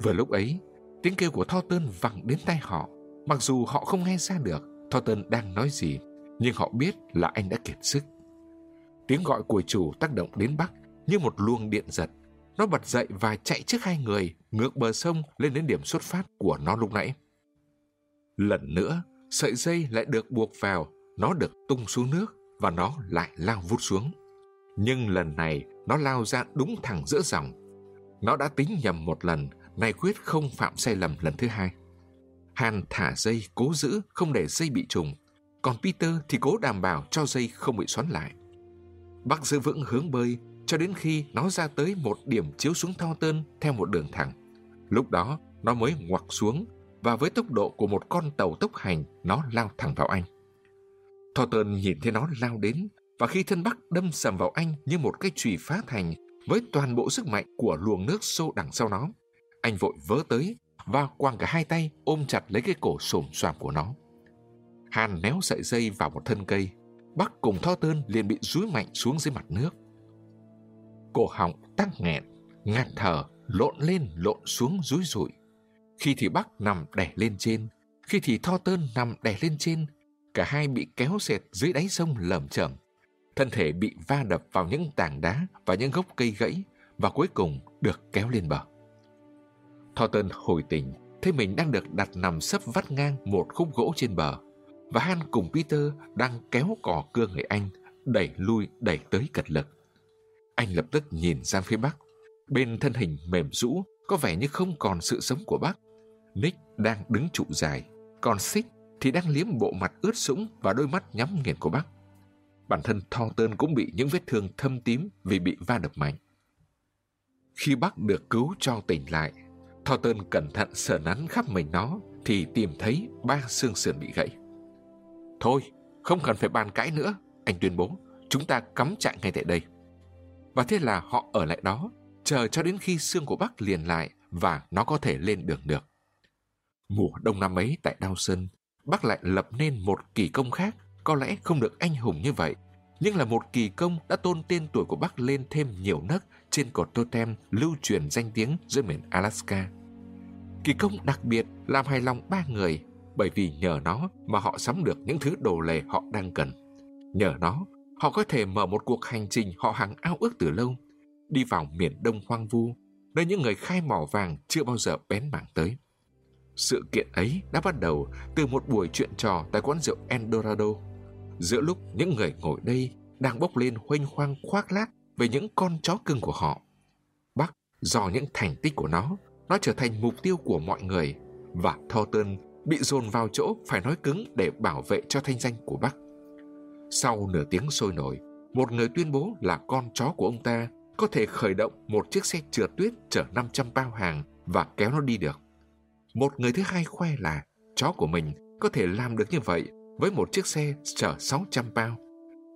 Vừa lúc ấy, tiếng kêu của Thornton vẳng đến tai họ. Mặc dù họ không nghe ra được Thornton đang nói gì, nhưng họ biết là anh đã kiệt sức. Tiếng gọi của chủ tác động đến Bắc như một luồng điện giật. Nó bật dậy và chạy trước hai người ngược bờ sông lên đến điểm xuất phát của nó lúc nãy. Lần nữa, sợi dây lại được buộc vào, nó được tung xuống nước và nó lại lao vút xuống. Nhưng lần này nó lao ra đúng thẳng giữa dòng. Nó đã tính nhầm một lần, này quyết không phạm sai lầm lần thứ hai. hàn thả dây cố giữ không để dây bị trùng, còn Peter thì cố đảm bảo cho dây không bị xoắn lại. Bắc giữ vững hướng bơi cho đến khi nó ra tới một điểm chiếu xuống thao tơn theo một đường thẳng. Lúc đó nó mới ngoặt xuống và với tốc độ của một con tàu tốc hành nó lao thẳng vào anh. Thornton nhìn thấy nó lao đến và khi thân Bắc đâm sầm vào anh như một cái chùy phá thành với toàn bộ sức mạnh của luồng nước xô đằng sau nó, anh vội vớ tới và quàng cả hai tay ôm chặt lấy cái cổ xồm xoàm của nó. Hàn néo sợi dây vào một thân cây, Bắc cùng tho tơn liền bị rúi mạnh xuống dưới mặt nước. Cổ họng tắc nghẹn, ngạt thở, lộn lên lộn xuống rúi rụi. Khi thì Bắc nằm đè lên trên, khi thì tho tơn nằm đè lên trên, cả hai bị kéo xẹt dưới đáy sông lởm chởm thân thể bị va đập vào những tảng đá và những gốc cây gãy và cuối cùng được kéo lên bờ. Thornton hồi tỉnh, thấy mình đang được đặt nằm sấp vắt ngang một khúc gỗ trên bờ và Han cùng Peter đang kéo cò cưa người anh, đẩy lui đẩy tới cật lực. Anh lập tức nhìn ra phía bắc, bên thân hình mềm rũ có vẻ như không còn sự sống của bác. Nick đang đứng trụ dài, còn Xích thì đang liếm bộ mặt ướt sũng và đôi mắt nhắm nghiền của bác. Bản thân Thornton cũng bị những vết thương thâm tím vì bị va đập mạnh. Khi bác được cứu cho tỉnh lại, Thornton cẩn thận sờ nắn khắp mình nó thì tìm thấy ba xương sườn bị gãy. Thôi, không cần phải bàn cãi nữa, anh tuyên bố, chúng ta cắm trại ngay tại đây. Và thế là họ ở lại đó, chờ cho đến khi xương của bác liền lại và nó có thể lên đường được. Mùa đông năm ấy tại Dawson, bác lại lập nên một kỳ công khác có lẽ không được anh hùng như vậy, nhưng là một kỳ công đã tôn tên tuổi của bác lên thêm nhiều nấc trên cột totem lưu truyền danh tiếng dưới miền Alaska. Kỳ công đặc biệt làm hài lòng ba người bởi vì nhờ nó mà họ sắm được những thứ đồ lề họ đang cần. Nhờ nó, họ có thể mở một cuộc hành trình họ hàng ao ước từ lâu, đi vào miền đông hoang vu, nơi những người khai mỏ vàng chưa bao giờ bén mảng tới. Sự kiện ấy đã bắt đầu từ một buổi chuyện trò tại quán rượu Eldorado giữa lúc những người ngồi đây đang bốc lên huênh hoang khoác lác về những con chó cưng của họ. Bắc, do những thành tích của nó, nó trở thành mục tiêu của mọi người và Thornton bị dồn vào chỗ phải nói cứng để bảo vệ cho thanh danh của Bắc. Sau nửa tiếng sôi nổi, một người tuyên bố là con chó của ông ta có thể khởi động một chiếc xe trượt tuyết chở 500 bao hàng và kéo nó đi được. Một người thứ hai khoe là chó của mình có thể làm được như vậy với một chiếc xe chở 600 bao.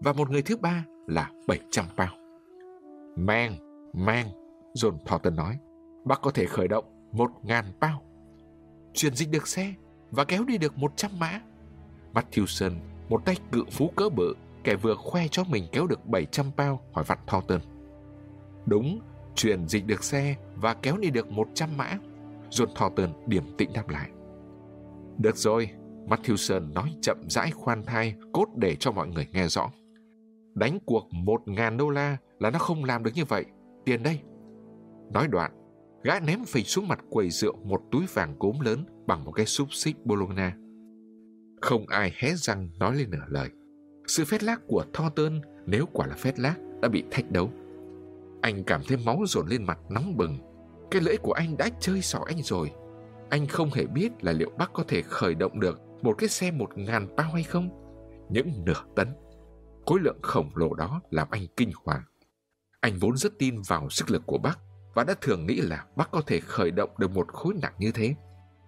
Và một người thứ ba là 700 bao. Mang, mang, John Thornton nói, bác có thể khởi động 1.000 bao. Chuyển dịch được xe và kéo đi được 100 mã. Matthewson, một tay cự phú cỡ bự, kẻ vừa khoe cho mình kéo được 700 bao, hỏi vặt Thornton. Đúng, chuyển dịch được xe và kéo đi được 100 mã. John Thornton điểm tĩnh đáp lại. Được rồi, Matthewson nói chậm rãi khoan thai, cốt để cho mọi người nghe rõ. Đánh cuộc 1.000 đô la là nó không làm được như vậy. Tiền đây. Nói đoạn, gã ném phịch xuống mặt quầy rượu một túi vàng cốm lớn bằng một cái xúc xích Bologna. Không ai hé răng nói lên nửa lời. Sự phét lác của Thornton nếu quả là phét lác đã bị thách đấu. Anh cảm thấy máu dồn lên mặt nóng bừng. Cái lưỡi của anh đã chơi xỏ anh rồi. Anh không hề biết là liệu bác có thể khởi động được một cái xe một ngàn bao hay không. Những nửa tấn. Khối lượng khổng lồ đó làm anh kinh hoàng. Anh vốn rất tin vào sức lực của bác và đã thường nghĩ là bác có thể khởi động được một khối nặng như thế.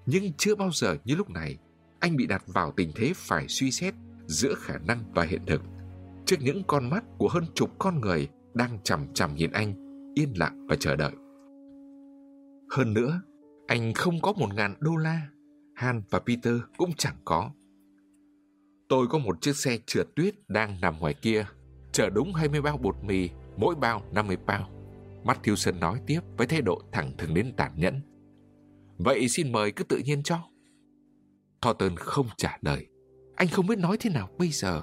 Nhưng chưa bao giờ như lúc này, anh bị đặt vào tình thế phải suy xét giữa khả năng và hiện thực. Trước những con mắt của hơn chục con người đang chằm chằm nhìn anh, yên lặng và chờ đợi. Hơn nữa, anh không có một ngàn đô la. Han và Peter cũng chẳng có. Tôi có một chiếc xe trượt tuyết đang nằm ngoài kia, chở đúng 20 bao bột mì, mỗi bao 50 bao. Matthewson nói tiếp với thái độ thẳng thừng đến tàn nhẫn. Vậy xin mời cứ tự nhiên cho. Thornton không trả lời. Anh không biết nói thế nào bây giờ.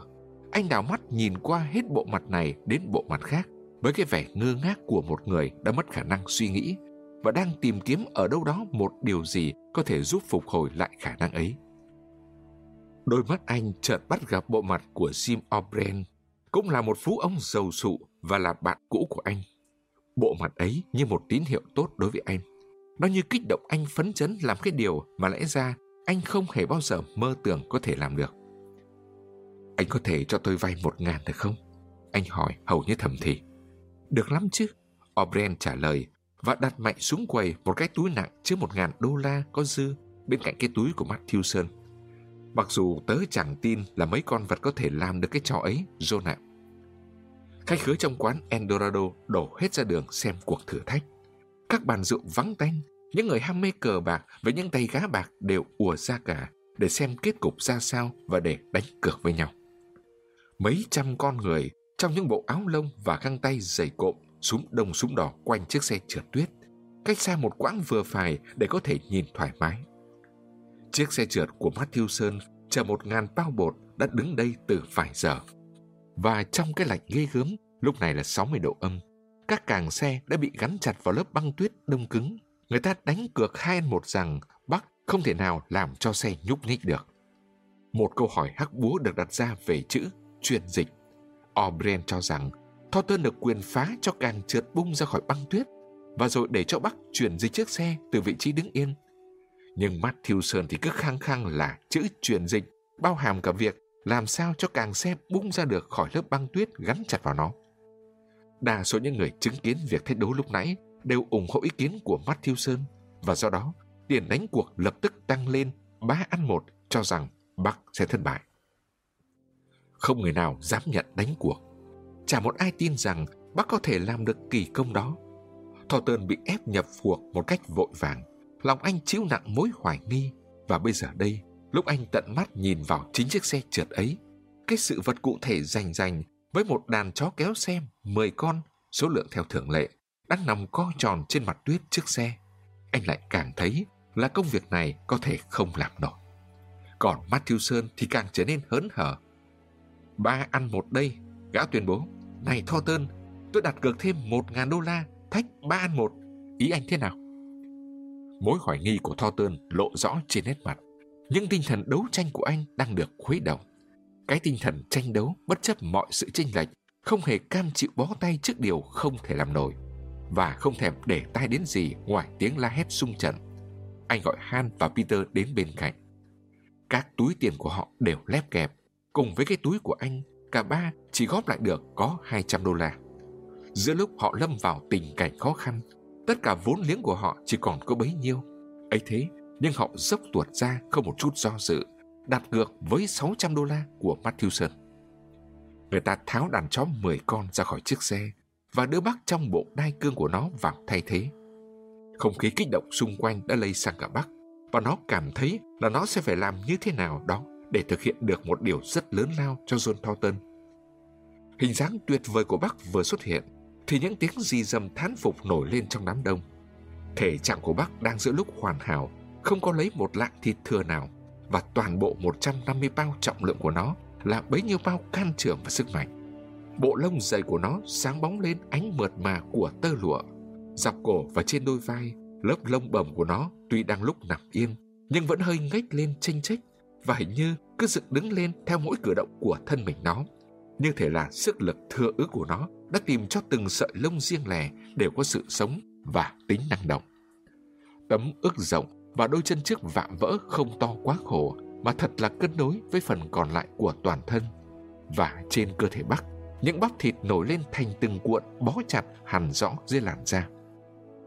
Anh đảo mắt nhìn qua hết bộ mặt này đến bộ mặt khác với cái vẻ ngơ ngác của một người đã mất khả năng suy nghĩ và đang tìm kiếm ở đâu đó một điều gì có thể giúp phục hồi lại khả năng ấy. Đôi mắt anh chợt bắt gặp bộ mặt của Jim O'Brien, cũng là một phú ông giàu sụ và là bạn cũ của anh. Bộ mặt ấy như một tín hiệu tốt đối với anh. Nó như kích động anh phấn chấn làm cái điều mà lẽ ra anh không hề bao giờ mơ tưởng có thể làm được. Anh có thể cho tôi vay một ngàn được không? Anh hỏi hầu như thầm thì. Được lắm chứ. O'Brien trả lời và đặt mạnh xuống quầy một cái túi nặng chứa một ngàn đô la có dư bên cạnh cái túi của Matthewson. Mặc dù tớ chẳng tin là mấy con vật có thể làm được cái trò ấy, John ạ. Khách khứa trong quán Eldorado đổ hết ra đường xem cuộc thử thách. Các bàn rượu vắng tanh, những người ham mê cờ bạc với những tay gá bạc đều ùa ra cả để xem kết cục ra sao và để đánh cược với nhau. Mấy trăm con người trong những bộ áo lông và găng tay dày cộm súng đông súng đỏ quanh chiếc xe trượt tuyết, cách xa một quãng vừa phải để có thể nhìn thoải mái. Chiếc xe trượt của Matthewson chở một ngàn bao bột đã đứng đây từ vài giờ. Và trong cái lạnh ghê gớm, lúc này là 60 độ âm, các càng xe đã bị gắn chặt vào lớp băng tuyết đông cứng. Người ta đánh cược hai ăn một rằng Bắc không thể nào làm cho xe nhúc nhích được. Một câu hỏi hắc búa được đặt ra về chữ truyền dịch. O'Brien cho rằng Thornton được quyền phá cho càng trượt bung ra khỏi băng tuyết và rồi để cho Bắc chuyển dịch chiếc xe từ vị trí đứng yên. Nhưng Matthewson thì cứ khăng khăng là chữ chuyển dịch, bao hàm cả việc làm sao cho càng xe bung ra được khỏi lớp băng tuyết gắn chặt vào nó. Đa số những người chứng kiến việc thách đấu lúc nãy đều ủng hộ ý kiến của Matthewson và do đó, tiền đánh cuộc lập tức tăng lên ba ăn một cho rằng Bắc sẽ thất bại. Không người nào dám nhận đánh cuộc. Chả một ai tin rằng bác có thể làm được kỳ công đó. Thornton bị ép nhập cuộc một cách vội vàng. Lòng anh chịu nặng mối hoài nghi. Và bây giờ đây, lúc anh tận mắt nhìn vào chính chiếc xe trượt ấy, cái sự vật cụ thể rành rành với một đàn chó kéo xe 10 con, số lượng theo thường lệ, đang nằm co tròn trên mặt tuyết trước xe. Anh lại càng thấy là công việc này có thể không làm nổi. Còn Matthewson thì càng trở nên hớn hở. Ba ăn một đây, gã tuyên bố. Này Thornton, tôi đặt cược thêm một ngàn đô la, thách 3 ăn một. Ý anh thế nào? Mối hoài nghi của Thornton lộ rõ trên nét mặt. Nhưng tinh thần đấu tranh của anh đang được khuấy động. Cái tinh thần tranh đấu bất chấp mọi sự chênh lệch, không hề cam chịu bó tay trước điều không thể làm nổi và không thèm để tai đến gì ngoài tiếng la hét sung trận. Anh gọi Han và Peter đến bên cạnh. Các túi tiền của họ đều lép kẹp, cùng với cái túi của anh cả ba chỉ góp lại được có 200 đô la. Giữa lúc họ lâm vào tình cảnh khó khăn, tất cả vốn liếng của họ chỉ còn có bấy nhiêu. ấy thế, nhưng họ dốc tuột ra không một chút do dự, đặt cược với 600 đô la của Matthewson. Người ta tháo đàn chó 10 con ra khỏi chiếc xe và đưa bác trong bộ đai cương của nó vào thay thế. Không khí kích động xung quanh đã lây sang cả bác và nó cảm thấy là nó sẽ phải làm như thế nào đó để thực hiện được một điều rất lớn lao cho John Thornton. Hình dáng tuyệt vời của bác vừa xuất hiện thì những tiếng di dầm thán phục nổi lên trong đám đông. Thể trạng của bác đang giữa lúc hoàn hảo, không có lấy một lạng thịt thừa nào và toàn bộ 150 bao trọng lượng của nó là bấy nhiêu bao can trưởng và sức mạnh. Bộ lông dày của nó sáng bóng lên ánh mượt mà của tơ lụa. Dọc cổ và trên đôi vai, lớp lông bẩm của nó tuy đang lúc nằm yên, nhưng vẫn hơi ngách lên chênh chách và hình như cứ dựng đứng lên theo mỗi cử động của thân mình nó. Như thể là sức lực thừa ứ của nó đã tìm cho từng sợi lông riêng lẻ đều có sự sống và tính năng động. Tấm ức rộng và đôi chân trước vạm vỡ không to quá khổ mà thật là cân đối với phần còn lại của toàn thân. Và trên cơ thể Bắc, những bắp thịt nổi lên thành từng cuộn bó chặt hẳn rõ dưới làn da.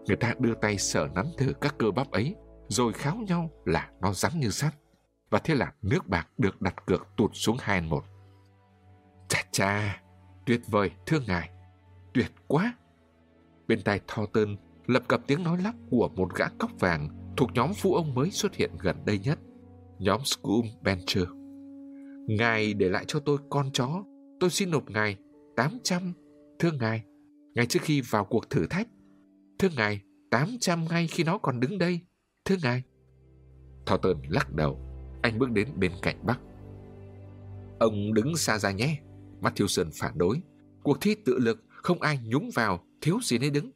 Người ta đưa tay sờ nắn thử các cơ bắp ấy, rồi kháo nhau là nó rắn như sắt. Và thế là nước bạc được đặt cược tụt xuống hai một. Chà chà, tuyệt vời, thưa ngài, tuyệt quá. Bên tai Thornton lập cập tiếng nói lắp của một gã cóc vàng thuộc nhóm phụ ông mới xuất hiện gần đây nhất nhóm Scoom Bencher. Ngài để lại cho tôi con chó, tôi xin nộp ngài 800, thưa ngài, ngay trước khi vào cuộc thử thách. Thưa ngài, 800 ngay khi nó còn đứng đây, thưa ngài. Thornton lắc đầu, anh bước đến bên cạnh Bắc. Ông đứng xa ra nhé, Matthewson phản đối. Cuộc thi tự lực, không ai nhúng vào, thiếu gì nên đứng.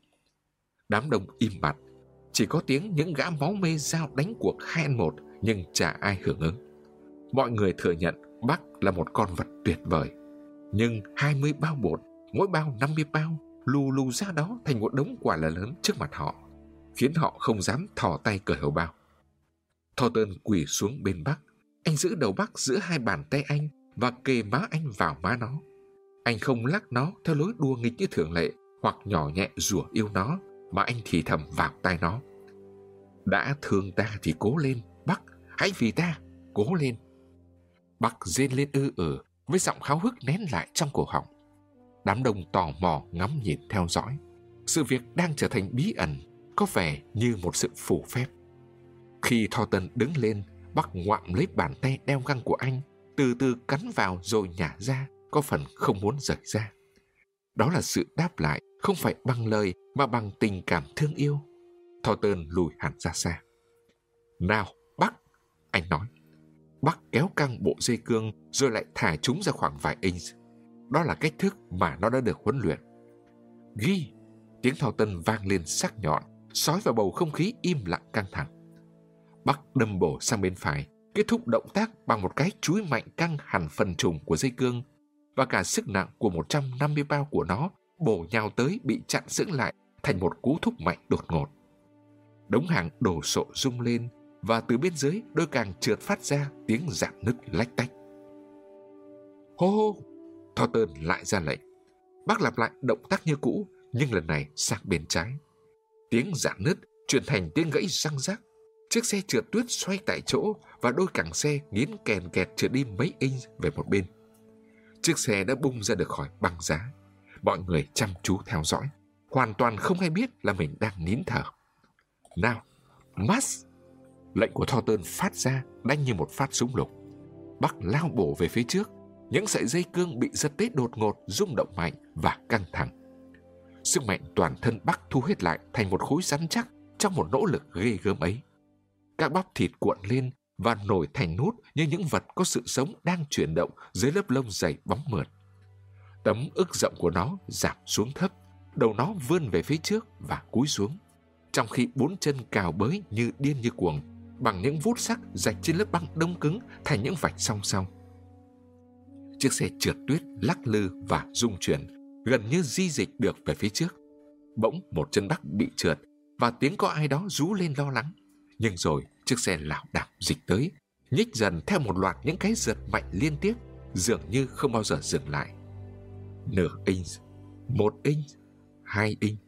Đám đông im bặt, chỉ có tiếng những gã máu mê giao đánh cuộc hai một nhưng chả ai hưởng ứng. Mọi người thừa nhận Bắc là một con vật tuyệt vời. Nhưng 20 bao bột, mỗi bao 50 bao, lù lù ra đó thành một đống quả là lớn trước mặt họ, khiến họ không dám thò tay cởi hầu bao. Thornton quỳ xuống bên Bắc. Anh giữ đầu Bắc giữa hai bàn tay anh và kề má anh vào má nó. Anh không lắc nó theo lối đua nghịch như thường lệ hoặc nhỏ nhẹ rủa yêu nó mà anh thì thầm vào tai nó. Đã thương ta thì cố lên, Bắc, Hãy vì ta, cố lên. Bắc rên lên ư ử với giọng kháo hức nén lại trong cổ họng. Đám đông tò mò ngắm nhìn theo dõi. Sự việc đang trở thành bí ẩn, có vẻ như một sự phủ phép. Khi Thornton đứng lên, Bắc ngoạm lấy bàn tay đeo găng của anh, từ từ cắn vào rồi nhả ra, có phần không muốn rời ra. Đó là sự đáp lại, không phải bằng lời mà bằng tình cảm thương yêu. Thornton lùi hẳn ra xa. Nào, anh nói. Bắc kéo căng bộ dây cương rồi lại thả chúng ra khoảng vài inch. Đó là cách thức mà nó đã được huấn luyện. Ghi! Tiếng thao tân vang lên sắc nhọn, sói vào bầu không khí im lặng căng thẳng. Bắc đâm bổ sang bên phải, kết thúc động tác bằng một cái chuối mạnh căng hẳn phần trùng của dây cương và cả sức nặng của 150 bao của nó bổ nhào tới bị chặn giữ lại thành một cú thúc mạnh đột ngột. Đống hàng đổ sộ rung lên và từ bên dưới đôi càng trượt phát ra tiếng dạng nứt lách tách. Hô hô! Thornton lại ra lệnh. Bác lặp lại động tác như cũ, nhưng lần này sang bên trái. Tiếng dạng nứt chuyển thành tiếng gãy răng rác Chiếc xe trượt tuyết xoay tại chỗ và đôi càng xe nghiến kèn kẹt trượt đi mấy inch về một bên. Chiếc xe đã bung ra được khỏi băng giá. Mọi người chăm chú theo dõi, hoàn toàn không hay biết là mình đang nín thở. Nào, Max Lệnh của Thornton phát ra đanh như một phát súng lục. Bắc lao bổ về phía trước, những sợi dây cương bị giật tết đột ngột, rung động mạnh và căng thẳng. Sức mạnh toàn thân Bắc thu hết lại thành một khối rắn chắc trong một nỗ lực ghê gớm ấy. Các bắp thịt cuộn lên và nổi thành nút như những vật có sự sống đang chuyển động dưới lớp lông dày bóng mượt. Tấm ức rộng của nó giảm xuống thấp, đầu nó vươn về phía trước và cúi xuống, trong khi bốn chân cào bới như điên như cuồng bằng những vút sắc rạch trên lớp băng đông cứng thành những vạch song song. Chiếc xe trượt tuyết lắc lư và rung chuyển, gần như di dịch được về phía trước. Bỗng một chân bắc bị trượt và tiếng có ai đó rú lên lo lắng. Nhưng rồi chiếc xe lảo đảo dịch tới, nhích dần theo một loạt những cái giật mạnh liên tiếp dường như không bao giờ dừng lại. Nửa inch, một inch, hai inch.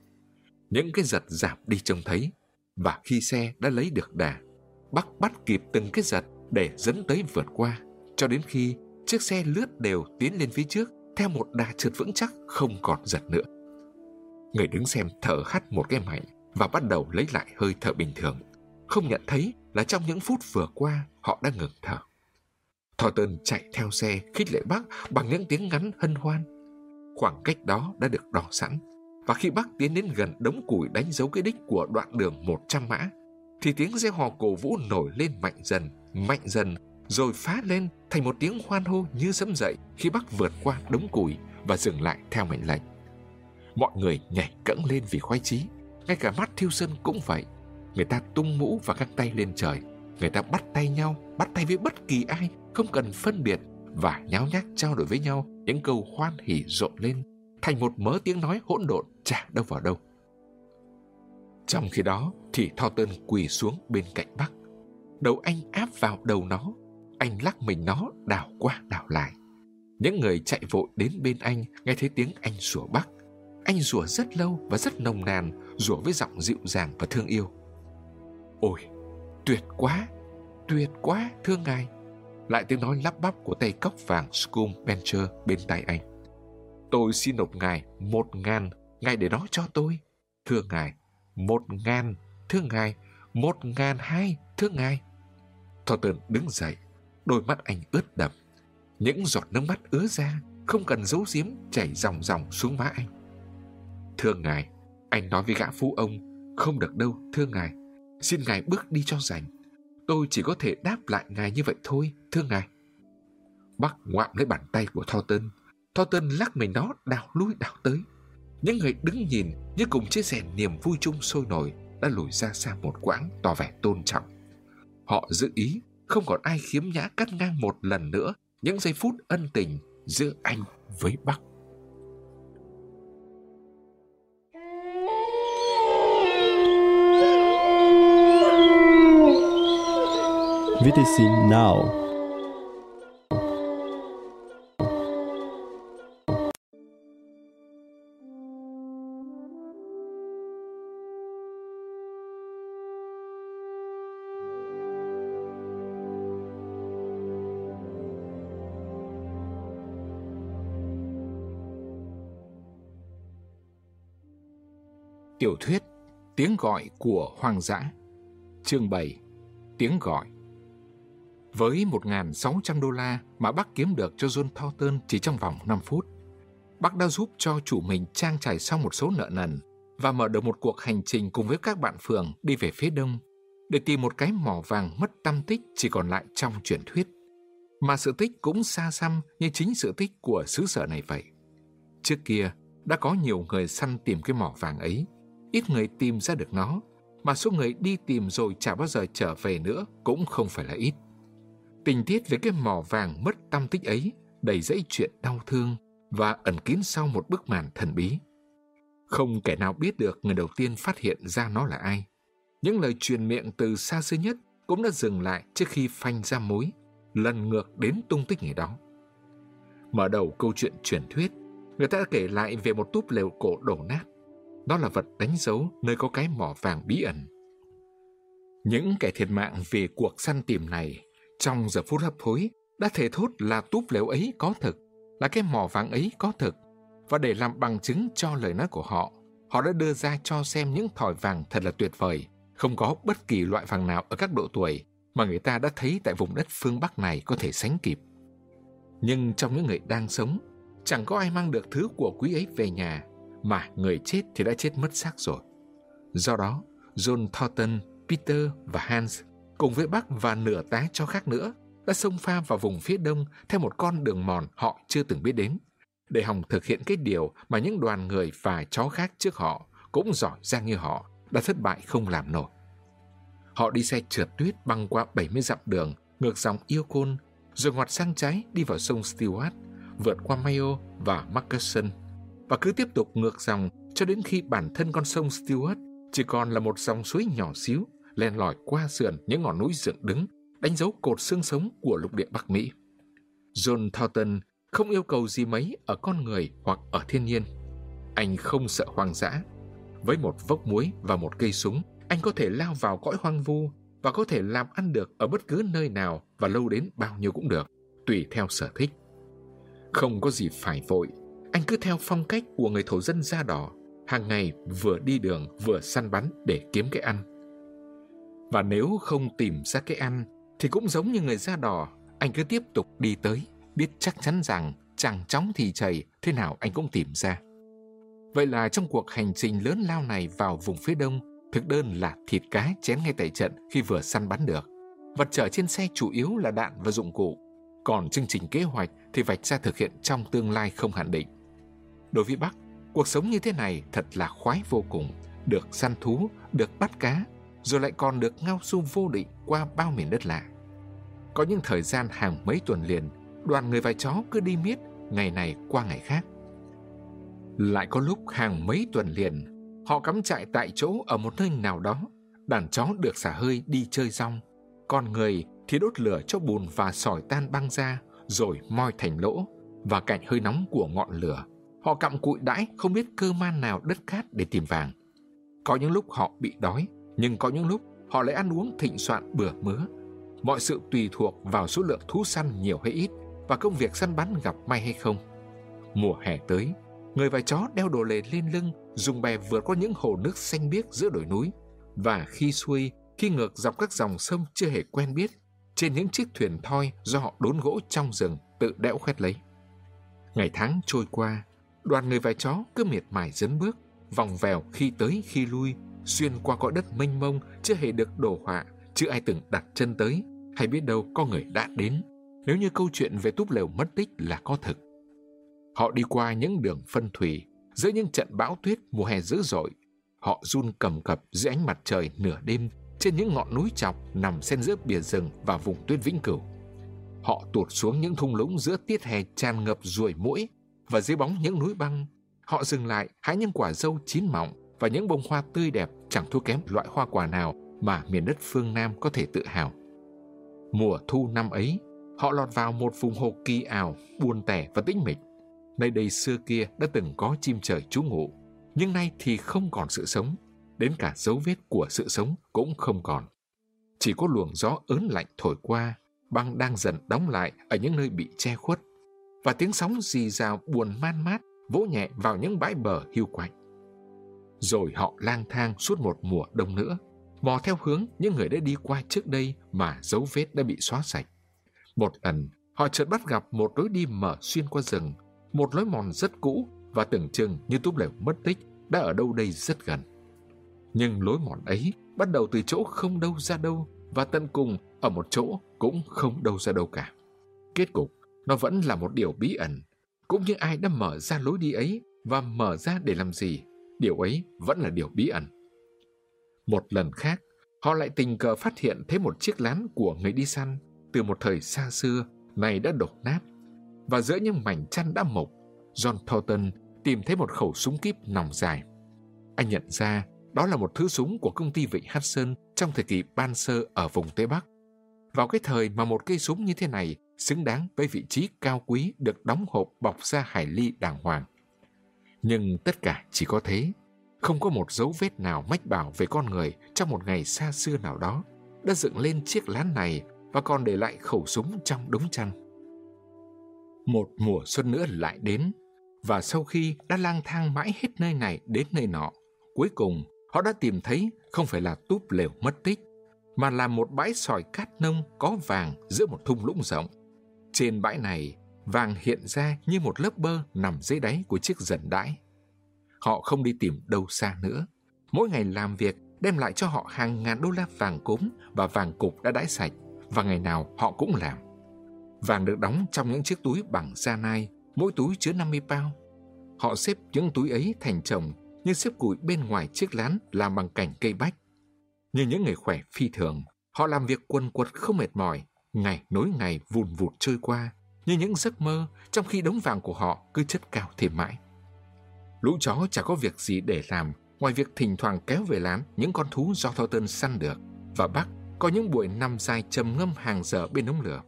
Những cái giật giảm đi trông thấy, và khi xe đã lấy được đà, Bắc bắt kịp từng cái giật để dẫn tới vượt qua, cho đến khi chiếc xe lướt đều tiến lên phía trước theo một đà trượt vững chắc không còn giật nữa. Người đứng xem thở hắt một cái mạnh và bắt đầu lấy lại hơi thở bình thường, không nhận thấy là trong những phút vừa qua họ đã ngừng thở. Thornton chạy theo xe khích lệ bác bằng những tiếng ngắn hân hoan. Khoảng cách đó đã được đo sẵn, và khi bác tiến đến gần đống củi đánh dấu cái đích của đoạn đường 100 mã, thì tiếng reo hò cổ vũ nổi lên mạnh dần, mạnh dần, rồi phá lên thành một tiếng hoan hô như sấm dậy khi bác vượt qua đống củi và dừng lại theo mệnh lệnh. Mọi người nhảy cẫng lên vì khoái chí, ngay cả mắt thiêu sân cũng vậy. Người ta tung mũ và các tay lên trời, người ta bắt tay nhau, bắt tay với bất kỳ ai, không cần phân biệt và nháo nhác trao đổi với nhau những câu hoan hỉ rộn lên thành một mớ tiếng nói hỗn độn chả đâu vào đâu. Trong khi đó thì Thornton quỳ xuống bên cạnh Bắc. Đầu anh áp vào đầu nó, anh lắc mình nó đảo qua đảo lại. Những người chạy vội đến bên anh nghe thấy tiếng anh sủa Bắc. Anh rủa rất lâu và rất nồng nàn, rủa với giọng dịu dàng và thương yêu. Ôi, tuyệt quá, tuyệt quá, thưa ngài. Lại tiếng nói lắp bắp của tay cốc vàng Scum Bencher bên tay anh. Tôi xin nộp ngài một ngàn, ngài để đó cho tôi. Thưa ngài, một ngàn, thưa ngài, một ngàn hai, thưa ngài. Thornton đứng dậy, đôi mắt anh ướt đậm. Những giọt nước mắt ứa ra, không cần giấu giếm chảy dòng dòng xuống má anh. Thưa ngài, anh nói với gã phú ông, không được đâu, thưa ngài. Xin ngài bước đi cho rảnh. Tôi chỉ có thể đáp lại ngài như vậy thôi, thưa ngài. Bác ngoạm lấy bàn tay của Thornton. Thornton lắc mình nó đào lui đào tới. Những người đứng nhìn như cùng chia sẻ niềm vui chung sôi nổi đã lùi ra xa một quãng tỏ vẻ tôn trọng. Họ dự ý không còn ai khiếm nhã cắt ngang một lần nữa những giây phút ân tình giữa anh với Bắc. VTC Now. Tiểu thuyết Tiếng gọi của hoang dã Chương 7 Tiếng gọi với 1.600 đô la mà bác kiếm được cho John Thornton chỉ trong vòng 5 phút, bác đã giúp cho chủ mình trang trải xong một số nợ nần và mở được một cuộc hành trình cùng với các bạn phường đi về phía đông để tìm một cái mỏ vàng mất tâm tích chỉ còn lại trong truyền thuyết. Mà sự tích cũng xa xăm như chính sự tích của xứ sở này vậy. Trước kia, đã có nhiều người săn tìm cái mỏ vàng ấy, ít người tìm ra được nó, mà số người đi tìm rồi chả bao giờ trở về nữa cũng không phải là ít. Tình tiết về cái mỏ vàng mất tâm tích ấy đầy dẫy chuyện đau thương và ẩn kín sau một bức màn thần bí. Không kẻ nào biết được người đầu tiên phát hiện ra nó là ai. Những lời truyền miệng từ xa xưa nhất cũng đã dừng lại trước khi phanh ra mối, lần ngược đến tung tích người đó. Mở đầu câu chuyện truyền thuyết, người ta đã kể lại về một túp lều cổ đổ nát. Đó là vật đánh dấu nơi có cái mỏ vàng bí ẩn. Những kẻ thiệt mạng vì cuộc săn tìm này trong giờ phút hấp hối đã thể thốt là túp lều ấy có thực, là cái mỏ vàng ấy có thực. Và để làm bằng chứng cho lời nói của họ, họ đã đưa ra cho xem những thỏi vàng thật là tuyệt vời, không có bất kỳ loại vàng nào ở các độ tuổi mà người ta đã thấy tại vùng đất phương Bắc này có thể sánh kịp. Nhưng trong những người đang sống, chẳng có ai mang được thứ của quý ấy về nhà mà người chết thì đã chết mất xác rồi. Do đó, John Thornton, Peter và Hans cùng với bác và nửa tá cho khác nữa, đã xông pha vào vùng phía đông theo một con đường mòn họ chưa từng biết đến để hòng thực hiện cái điều mà những đoàn người và chó khác trước họ cũng giỏi giang như họ, đã thất bại không làm nổi. Họ đi xe trượt tuyết băng qua 70 dặm đường, ngược dòng Yukon, rồi ngoặt sang trái đi vào sông Stewart, vượt qua Mayo và Markerson và cứ tiếp tục ngược dòng cho đến khi bản thân con sông Stewart chỉ còn là một dòng suối nhỏ xíu len lỏi qua sườn những ngọn núi dựng đứng đánh dấu cột xương sống của lục địa Bắc Mỹ. John Thornton không yêu cầu gì mấy ở con người hoặc ở thiên nhiên. Anh không sợ hoang dã. Với một vốc muối và một cây súng, anh có thể lao vào cõi hoang vu và có thể làm ăn được ở bất cứ nơi nào và lâu đến bao nhiêu cũng được, tùy theo sở thích. Không có gì phải vội, anh cứ theo phong cách của người thổ dân da đỏ, hàng ngày vừa đi đường vừa săn bắn để kiếm cái ăn. Và nếu không tìm ra cái ăn, thì cũng giống như người da đỏ, anh cứ tiếp tục đi tới, biết chắc chắn rằng chẳng chóng thì chảy, thế nào anh cũng tìm ra. Vậy là trong cuộc hành trình lớn lao này vào vùng phía đông, thực đơn là thịt cá chén ngay tại trận khi vừa săn bắn được. Vật chở trên xe chủ yếu là đạn và dụng cụ, còn chương trình kế hoạch thì vạch ra thực hiện trong tương lai không hạn định. Đối với Bắc, cuộc sống như thế này thật là khoái vô cùng, được săn thú, được bắt cá, rồi lại còn được ngao du vô định qua bao miền đất lạ. Có những thời gian hàng mấy tuần liền, đoàn người và chó cứ đi miết, ngày này qua ngày khác. Lại có lúc hàng mấy tuần liền, họ cắm trại tại chỗ ở một nơi nào đó, đàn chó được xả hơi đi chơi rong, con người thì đốt lửa cho bùn và sỏi tan băng ra, rồi moi thành lỗ, và cạnh hơi nóng của ngọn lửa. Họ cặm cụi đãi không biết cơ man nào đất cát để tìm vàng. Có những lúc họ bị đói, nhưng có những lúc họ lại ăn uống thịnh soạn bừa mứa. Mọi sự tùy thuộc vào số lượng thú săn nhiều hay ít và công việc săn bắn gặp may hay không. Mùa hè tới, người và chó đeo đồ lề lên lưng, dùng bè vượt qua những hồ nước xanh biếc giữa đồi núi. Và khi xuôi, khi ngược dọc các dòng sông chưa hề quen biết, trên những chiếc thuyền thoi do họ đốn gỗ trong rừng tự đẽo khoét lấy. Ngày tháng trôi qua, đoàn người và chó cứ miệt mài dấn bước, vòng vèo khi tới khi lui, xuyên qua cõi đất mênh mông chưa hề được đổ họa, chưa ai từng đặt chân tới, hay biết đâu có người đã đến, nếu như câu chuyện về túp lều mất tích là có thực. Họ đi qua những đường phân thủy, giữa những trận bão tuyết mùa hè dữ dội. Họ run cầm cập dưới ánh mặt trời nửa đêm trên những ngọn núi chọc nằm xen giữa bìa rừng và vùng tuyết vĩnh cửu. Họ tuột xuống những thung lũng giữa tiết hè tràn ngập ruồi mũi và dưới bóng những núi băng. Họ dừng lại hái những quả dâu chín mọng và những bông hoa tươi đẹp chẳng thua kém loại hoa quả nào mà miền đất phương Nam có thể tự hào. Mùa thu năm ấy, họ lọt vào một vùng hồ kỳ ảo, buồn tẻ và tĩnh mịch. Nơi đây xưa kia đã từng có chim trời trú ngụ, nhưng nay thì không còn sự sống, đến cả dấu vết của sự sống cũng không còn. Chỉ có luồng gió ớn lạnh thổi qua, băng đang dần đóng lại ở những nơi bị che khuất, và tiếng sóng rì rào buồn man mát vỗ nhẹ vào những bãi bờ hiu quạnh. Rồi họ lang thang suốt một mùa đông nữa, mò theo hướng những người đã đi qua trước đây mà dấu vết đã bị xóa sạch. Một lần, họ chợt bắt gặp một lối đi mở xuyên qua rừng, một lối mòn rất cũ và tưởng chừng như túp lều mất tích đã ở đâu đây rất gần. Nhưng lối mòn ấy bắt đầu từ chỗ không đâu ra đâu và tận cùng ở một chỗ cũng không đâu ra đâu cả. Kết cục, nó vẫn là một điều bí ẩn. Cũng như ai đã mở ra lối đi ấy và mở ra để làm gì, điều ấy vẫn là điều bí ẩn. Một lần khác, họ lại tình cờ phát hiện thấy một chiếc lán của người đi săn từ một thời xa xưa này đã đổ nát. Và giữa những mảnh chăn đã mộc, John Thornton tìm thấy một khẩu súng kíp nòng dài. Anh nhận ra đó là một thứ súng của công ty Vịnh Hudson trong thời kỳ ban sơ ở vùng Tây Bắc. Vào cái thời mà một cây súng như thế này xứng đáng với vị trí cao quý được đóng hộp bọc ra hải ly đàng hoàng. Nhưng tất cả chỉ có thế, không có một dấu vết nào mách bảo về con người trong một ngày xa xưa nào đó đã dựng lên chiếc lán này và còn để lại khẩu súng trong đống chăn. Một mùa xuân nữa lại đến, và sau khi đã lang thang mãi hết nơi này đến nơi nọ, cuối cùng họ đã tìm thấy không phải là túp lều mất tích, mà là một bãi sỏi cát nông có vàng giữa một thung lũng rộng. Trên bãi này, vàng hiện ra như một lớp bơ nằm dưới đáy của chiếc dần đãi. Họ không đi tìm đâu xa nữa. Mỗi ngày làm việc đem lại cho họ hàng ngàn đô la vàng cốm và vàng cục đã đãi sạch, và ngày nào họ cũng làm. Vàng được đóng trong những chiếc túi bằng da nai, mỗi túi chứa 50 bao. Họ xếp những túi ấy thành chồng như xếp củi bên ngoài chiếc lán làm bằng cành cây bách. Như những người khỏe phi thường, họ làm việc quần quật không mệt mỏi, ngày nối ngày vùn vụt trôi qua, như những giấc mơ trong khi đống vàng của họ cứ chất cao thêm mãi. Lũ chó chả có việc gì để làm ngoài việc thỉnh thoảng kéo về lán những con thú do Thornton săn được và bắt có những buổi nằm dài trầm ngâm hàng giờ bên đống lửa.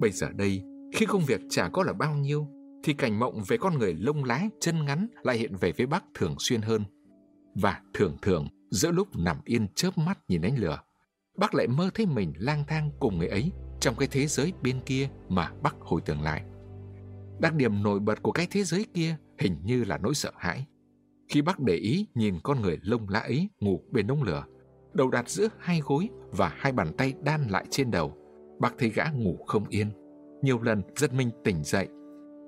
Bây giờ đây, Khi công việc chả có là bao nhiêu, thì cảnh mộng về con người lông lá chân ngắn lại hiện về với Bắc thường xuyên hơn. Và thường thường, giữa lúc nằm yên chớp mắt nhìn ánh lửa, Bác lại mơ thấy mình lang thang cùng người ấy trong cái thế giới bên kia mà bắc hồi tưởng lại. Đặc điểm nổi bật của cái thế giới kia hình như là nỗi sợ hãi. Khi bắc để ý nhìn con người lông lá ấy ngủ bên đống lửa, đầu đặt giữa hai gối và hai bàn tay đan lại trên đầu, bắc thấy gã ngủ không yên. Nhiều lần giật mình tỉnh dậy.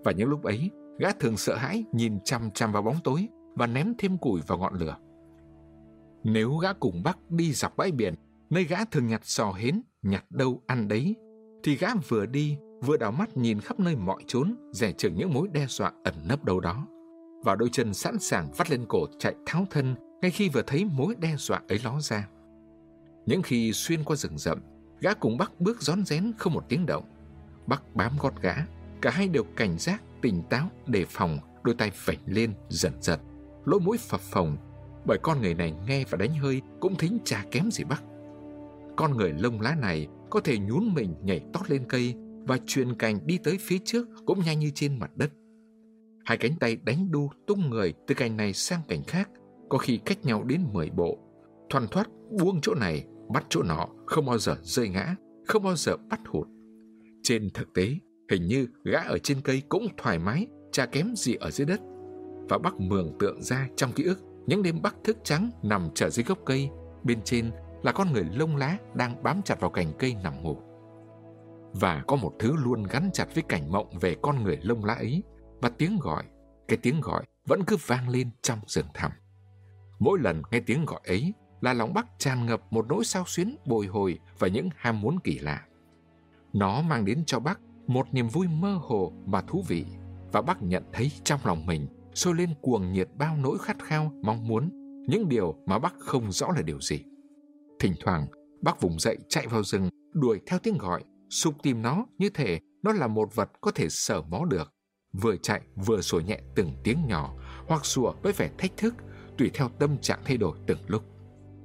Và những lúc ấy, gã thường sợ hãi nhìn chằm chằm vào bóng tối và ném thêm củi vào ngọn lửa. Nếu gã cùng bắc đi dọc bãi biển, nơi gã thường nhặt sò hến, nhặt đâu ăn đấy, thì gã vừa đi vừa đảo mắt nhìn khắp nơi mọi chốn, rẻ chừng những mối đe dọa ẩn nấp đâu đó. Và đôi chân sẵn sàng vắt lên cổ chạy tháo thân ngay khi vừa thấy mối đe dọa ấy ló ra. Những khi xuyên qua rừng rậm, gã cùng Bắc bước rón rén không một tiếng động. Bắc bám gót gã, cả hai đều cảnh giác, tỉnh táo, đề phòng, đôi tay vảnh lên, dần giật, lỗ mũi phập phồng, bởi con người này nghe và đánh hơi cũng thính chả kém gì Bắc. Con người lông lá này có thể nhún mình nhảy tót lên cây và truyền cành đi tới phía trước cũng nhanh như trên mặt đất. Hai cánh tay đánh đu tung người từ cành này sang cành khác, có khi cách nhau đến 10 bộ. Thoăn thoát buông chỗ này, bắt chỗ nọ, không bao giờ rơi ngã, không bao giờ bắt hụt. Trên thực tế, hình như gã ở trên cây cũng thoải mái, chả kém gì ở dưới đất. Và bác mường tượng ra trong ký ức những đêm bắc thức trắng nằm trở dưới gốc cây, bên trên là con người lông lá đang bám chặt vào cành cây nằm ngủ. Và có một thứ luôn gắn chặt với cảnh mộng về con người lông lá ấy, và tiếng gọi, cái tiếng gọi vẫn cứ vang lên trong rừng thẳm. Mỗi lần nghe tiếng gọi ấy là lòng Bắc tràn ngập một nỗi sao xuyến bồi hồi và những ham muốn kỳ lạ. Nó mang đến cho Bắc một niềm vui mơ hồ mà thú vị và Bắc nhận thấy trong lòng mình sôi lên cuồng nhiệt bao nỗi khát khao, mong muốn, những điều mà Bắc không rõ là điều gì. Thỉnh thoảng, bác vùng dậy chạy vào rừng, đuổi theo tiếng gọi, sục tìm nó như thể nó là một vật có thể sở mó được. Vừa chạy vừa sủa nhẹ từng tiếng nhỏ, hoặc sủa với vẻ thách thức, tùy theo tâm trạng thay đổi từng lúc.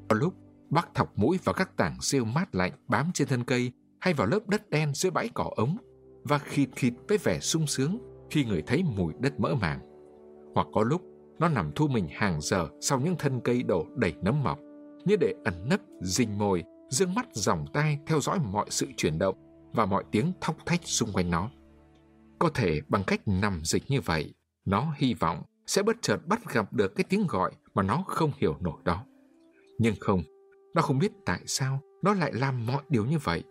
Có lúc, bác thọc mũi vào các tảng rêu mát lạnh bám trên thân cây hay vào lớp đất đen dưới bãi cỏ ống và khịt khịt với vẻ sung sướng khi người thấy mùi đất mỡ màng. Hoặc có lúc, nó nằm thu mình hàng giờ sau những thân cây đổ đầy nấm mọc như để ẩn nấp, rình mồi, dương mắt dòng tai theo dõi mọi sự chuyển động và mọi tiếng thóc thách xung quanh nó. Có thể bằng cách nằm dịch như vậy, nó hy vọng sẽ bất chợt bắt gặp được cái tiếng gọi mà nó không hiểu nổi đó. Nhưng không, nó không biết tại sao nó lại làm mọi điều như vậy.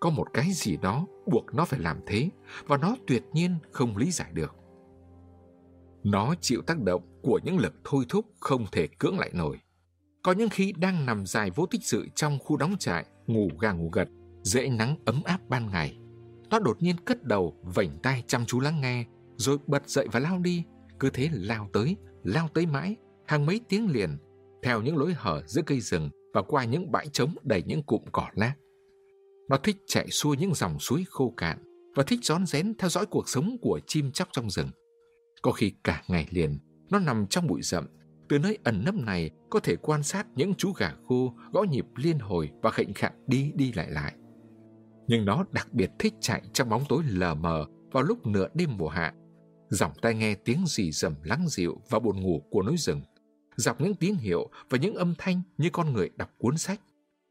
Có một cái gì đó buộc nó phải làm thế và nó tuyệt nhiên không lý giải được. Nó chịu tác động của những lực thôi thúc không thể cưỡng lại nổi. Có những khi đang nằm dài vô tích sự trong khu đóng trại, ngủ gà ngủ gật, dễ nắng ấm áp ban ngày. Nó đột nhiên cất đầu, vảnh tay chăm chú lắng nghe, rồi bật dậy và lao đi, cứ thế lao tới, lao tới mãi, hàng mấy tiếng liền, theo những lối hở giữa cây rừng và qua những bãi trống đầy những cụm cỏ lác. Nó thích chạy xuôi những dòng suối khô cạn và thích rón rén theo dõi cuộc sống của chim chóc trong rừng. Có khi cả ngày liền, nó nằm trong bụi rậm, từ nơi ẩn nấp này có thể quan sát những chú gà khô gõ nhịp liên hồi và khệnh khạng đi đi lại lại. Nhưng nó đặc biệt thích chạy trong bóng tối lờ mờ vào lúc nửa đêm mùa hạ. Dòng tai nghe tiếng rì rầm lắng dịu và buồn ngủ của núi rừng. Dọc những tiếng hiệu và những âm thanh như con người đọc cuốn sách.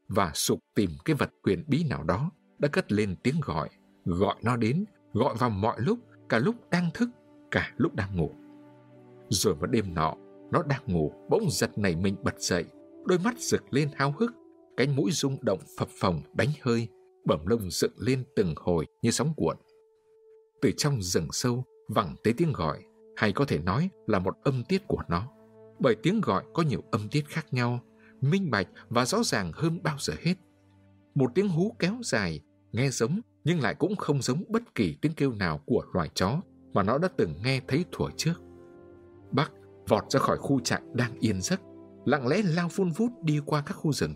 Và sục tìm cái vật quyền bí nào đó đã cất lên tiếng gọi. Gọi nó đến, gọi vào mọi lúc, cả lúc đang thức, cả lúc đang ngủ. Rồi một đêm nọ, nó đang ngủ, bỗng giật nảy mình bật dậy, đôi mắt rực lên háo hức, cánh mũi rung động phập phồng đánh hơi, bẩm lông dựng lên từng hồi như sóng cuộn. Từ trong rừng sâu vẳng tới tiếng gọi, hay có thể nói là một âm tiết của nó. Bởi tiếng gọi có nhiều âm tiết khác nhau, minh bạch và rõ ràng hơn bao giờ hết. Một tiếng hú kéo dài, nghe giống nhưng lại cũng không giống bất kỳ tiếng kêu nào của loài chó mà nó đã từng nghe thấy thuở trước. Vọt ra khỏi khu trại đang yên giấc, lặng lẽ lao vun vút đi qua các khu rừng.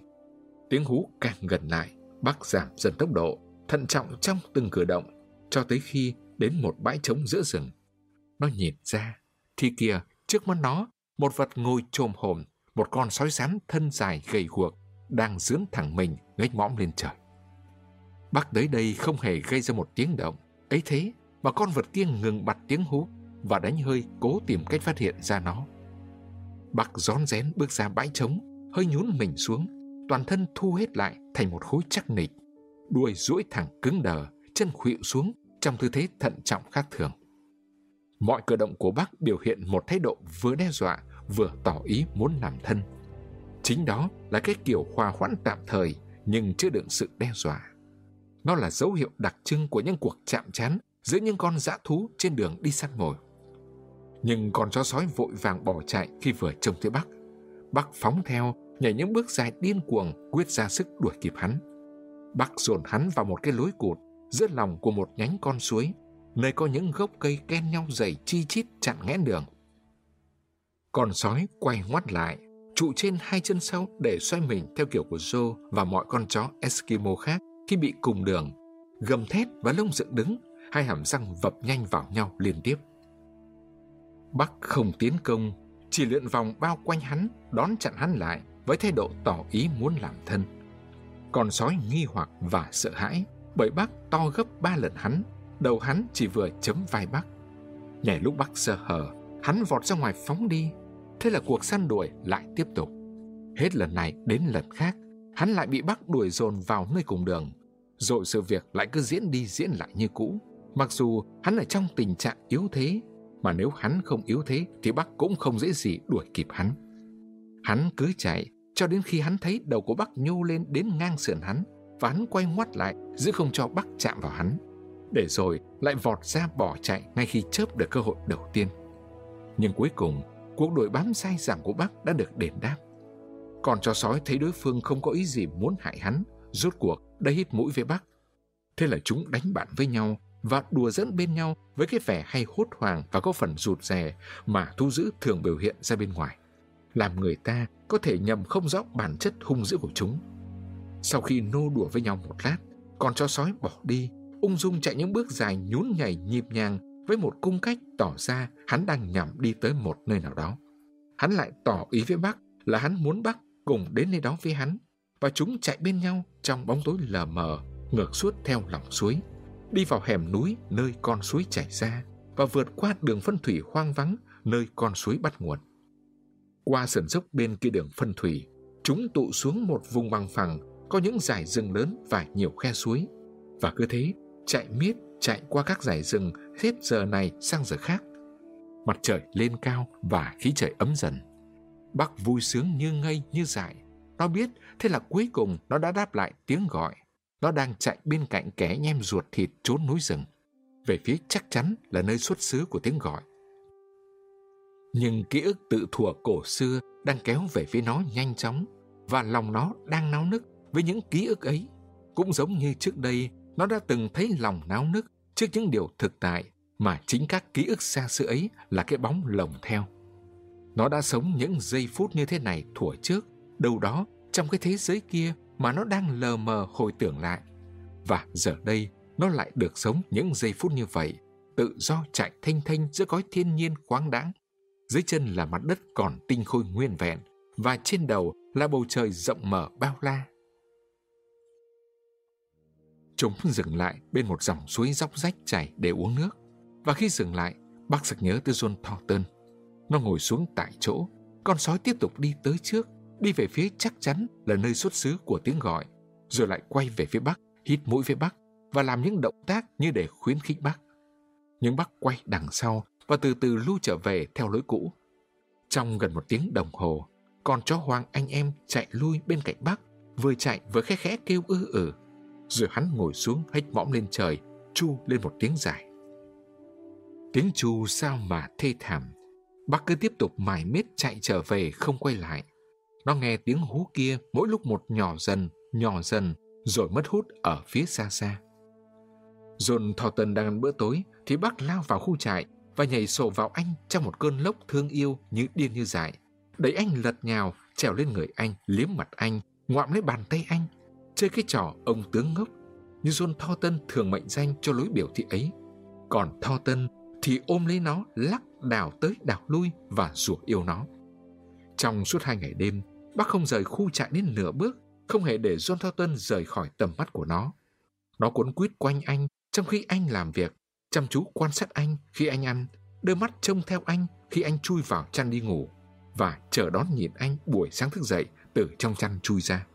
Tiếng hú càng gần lại, bác giảm dần tốc độ, thận trọng trong từng cử động, cho tới khi đến một bãi trống giữa rừng. Nó nhìn ra, thì kìa, trước mắt nó, một vật ngồi trồm hổm, một con sói rắn thân dài gầy guộc, đang dướn thẳng mình ngách mõm lên trời. bác tới đây không hề gây ra một tiếng động, ấy thế mà con vật kia ngừng bặt tiếng hú và đánh hơi cố tìm cách phát hiện ra nó. bác rón rén bước ra bãi trống, hơi nhún mình xuống, toàn thân thu hết lại thành một khối chắc nịch, đuôi duỗi thẳng cứng đờ, chân khuỵu xuống trong tư thế thận trọng khác thường. Mọi cử động của bác biểu hiện một thái độ vừa đe dọa, vừa tỏ ý muốn làm thân. Chính đó là cái kiểu hòa hoãn tạm thời nhưng chưa đựng sự đe dọa. Nó là dấu hiệu đặc trưng của những cuộc chạm trán giữa những con dã thú trên đường đi săn mồi. Nhưng con chó sói vội vàng bỏ chạy khi vừa trông thấy Bắc. Bắc phóng theo, nhảy những bước dài điên cuồng, quyết ra sức đuổi kịp hắn. Bắc dồn hắn vào một cái lối cụt giữa lòng của một nhánh con suối, nơi có những gốc cây ken nhau dày chi chít chặn nghẽn đường. Con sói quay ngoắt lại, trụ trên hai chân sau để xoay mình theo kiểu của Joe và mọi con chó Eskimo khác khi bị cùng đường, gầm thét và lông dựng đứng, hai hàm răng vập nhanh vào nhau liên tiếp. Bắc không tiến công, chỉ lượn vòng bao quanh hắn, đón chặn hắn lại với thái độ tỏ ý muốn làm thân. Con sói nghi hoặc và sợ hãi, bởi Bắc to gấp ba lần hắn, đầu hắn chỉ vừa chấm vai Bắc. Nhảy lúc Bắc sơ hở, hắn vọt ra ngoài phóng đi. Thế là cuộc săn đuổi lại tiếp tục. Hết lần này đến lần khác, hắn lại bị Bắc đuổi dồn vào nơi cùng đường. Rồi sự việc lại cứ diễn đi diễn lại như cũ. Mặc dù hắn ở trong tình trạng yếu thế, mà nếu hắn không yếu thế thì Bắc cũng không dễ gì đuổi kịp hắn. Hắn cứ chạy cho đến khi hắn thấy đầu của Bắc nhô lên đến ngang sườn hắn và hắn quay ngoắt lại giữ không cho Bắc chạm vào hắn. Để rồi lại vọt ra bỏ chạy ngay khi chớp được cơ hội đầu tiên. Nhưng cuối cùng, cuộc đuổi bám sai giảm của Bắc đã được đền đáp. Còn cho sói thấy đối phương không có ý gì muốn hại hắn, rốt cuộc đã hít mũi với Bắc. Thế là chúng đánh bạn với nhau và đùa dẫn bên nhau với cái vẻ hay hốt hoảng và có phần rụt rè mà thu giữ thường biểu hiện ra bên ngoài, làm người ta có thể nhầm không rõ bản chất hung dữ của chúng. Sau khi nô đùa với nhau một lát, con chó sói bỏ đi, ung dung chạy những bước dài nhún nhảy nhịp nhàng với một cung cách tỏ ra hắn đang nhằm đi tới một nơi nào đó. Hắn lại tỏ ý với bác là hắn muốn bác cùng đến nơi đó với hắn và chúng chạy bên nhau trong bóng tối lờ mờ ngược suốt theo lòng suối đi vào hẻm núi nơi con suối chảy ra và vượt qua đường phân thủy hoang vắng nơi con suối bắt nguồn. Qua sườn dốc bên kia đường phân thủy, chúng tụ xuống một vùng bằng phẳng có những dải rừng lớn và nhiều khe suối. Và cứ thế, chạy miết chạy qua các dải rừng hết giờ này sang giờ khác. Mặt trời lên cao và khí trời ấm dần. Bác vui sướng như ngây như dại. Nó biết thế là cuối cùng nó đã đáp lại tiếng gọi. Nó đang chạy bên cạnh kẻ nhem ruột thịt trốn núi rừng. Về phía chắc chắn là nơi xuất xứ của tiếng gọi. Nhưng ký ức tự thuở cổ xưa đang kéo về phía nó nhanh chóng và lòng nó đang náo nức với những ký ức ấy. Cũng giống như trước đây, nó đã từng thấy lòng náo nức trước những điều thực tại mà chính các ký ức xa xưa ấy là cái bóng lồng theo. Nó đã sống những giây phút như thế này thuở trước, đâu đó trong cái thế giới kia mà nó đang lờ mờ hồi tưởng lại. Và giờ đây, nó lại được sống những giây phút như vậy, tự do chạy thanh thanh giữa gói thiên nhiên khoáng đãng. Dưới chân là mặt đất còn tinh khôi nguyên vẹn, và trên đầu là bầu trời rộng mở bao la. Chúng dừng lại bên một dòng suối dốc rách chảy để uống nước. Và khi dừng lại, bác sực nhớ tới John Thornton. Nó ngồi xuống tại chỗ, con sói tiếp tục đi tới trước, đi về phía chắc chắn là nơi xuất xứ của tiếng gọi, rồi lại quay về phía bắc, hít mũi phía bắc và làm những động tác như để khuyến khích bắc. Nhưng bắc quay đằng sau và từ từ lưu trở về theo lối cũ. Trong gần một tiếng đồng hồ, con chó hoang anh em chạy lui bên cạnh bắc, vừa chạy vừa khẽ khẽ kêu ư ử. Rồi hắn ngồi xuống hếch mõm lên trời, chu lên một tiếng dài. Tiếng chu sao mà thê thảm. Bắc cứ tiếp tục mải miết chạy trở về không quay lại. Nó nghe tiếng hú kia mỗi lúc một nhỏ dần, nhỏ dần, rồi mất hút ở phía xa xa. John Thornton đang ăn bữa tối, thì bác lao vào khu trại và nhảy sổ vào anh trong một cơn lốc thương yêu như điên như dại. Đẩy anh lật nhào, trèo lên người anh, liếm mặt anh, ngoạm lấy bàn tay anh, chơi cái trò ông tướng ngốc như John Thornton thường mệnh danh cho lối biểu thị ấy. Còn Thornton thì ôm lấy nó, lắc đảo tới đảo lui và rủa yêu nó. Trong suốt hai ngày đêm, bác không rời khu trại đến nửa bước, không hề để John Thornton rời khỏi tầm mắt của nó. Nó cuốn quýt quanh anh trong khi anh làm việc, chăm chú quan sát anh khi anh ăn, đưa mắt trông theo anh khi anh chui vào chăn đi ngủ và chờ đón nhìn anh buổi sáng thức dậy từ trong chăn chui ra.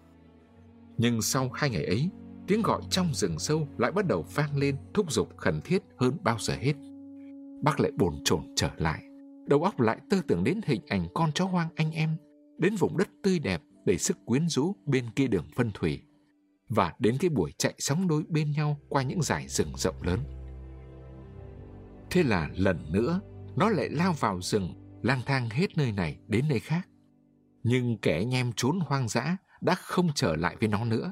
Nhưng sau hai ngày ấy, tiếng gọi trong rừng sâu lại bắt đầu vang lên thúc giục khẩn thiết hơn bao giờ hết. Bác lại bồn chồn trở lại, đầu óc lại tư tưởng đến hình ảnh con chó hoang anh em, đến vùng đất tươi đẹp đầy sức quyến rũ bên kia đường phân thủy, và đến cái buổi chạy sóng đôi bên nhau qua những dải rừng rộng lớn. Thế là lần nữa, nó lại lao vào rừng, lang thang hết nơi này đến nơi khác. Nhưng kẻ nhem trốn hoang dã đã không trở lại với nó nữa.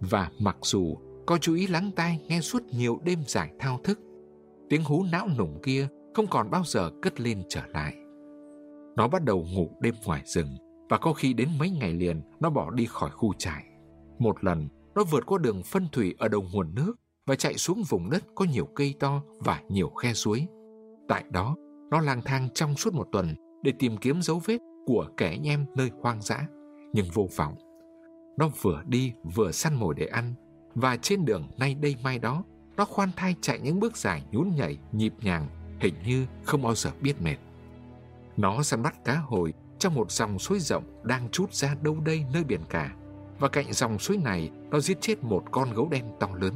Và mặc dù có chú ý lắng tai nghe suốt nhiều đêm dài thao thức, tiếng hú não nùng kia không còn bao giờ cất lên trở lại. Nó bắt đầu ngủ đêm ngoài rừng và có khi đến mấy ngày liền nó bỏ đi khỏi khu trại. Một lần, nó vượt qua đường phân thủy ở đầu nguồn nước và chạy xuống vùng đất có nhiều cây to và nhiều khe suối. Tại đó, nó lang thang trong suốt một tuần để tìm kiếm dấu vết của kẻ nhem nơi hoang dã, nhưng vô vọng. Nó vừa đi vừa săn mồi để ăn, và trên đường nay đây mai đó, nó khoan thai chạy những bước dài nhún nhảy, nhịp nhàng, hình như không bao giờ biết mệt. Nó săn bắt cá hồi trong một dòng suối rộng đang trút ra đâu đây nơi biển cả, và cạnh dòng suối này nó giết chết một con gấu đen to lớn.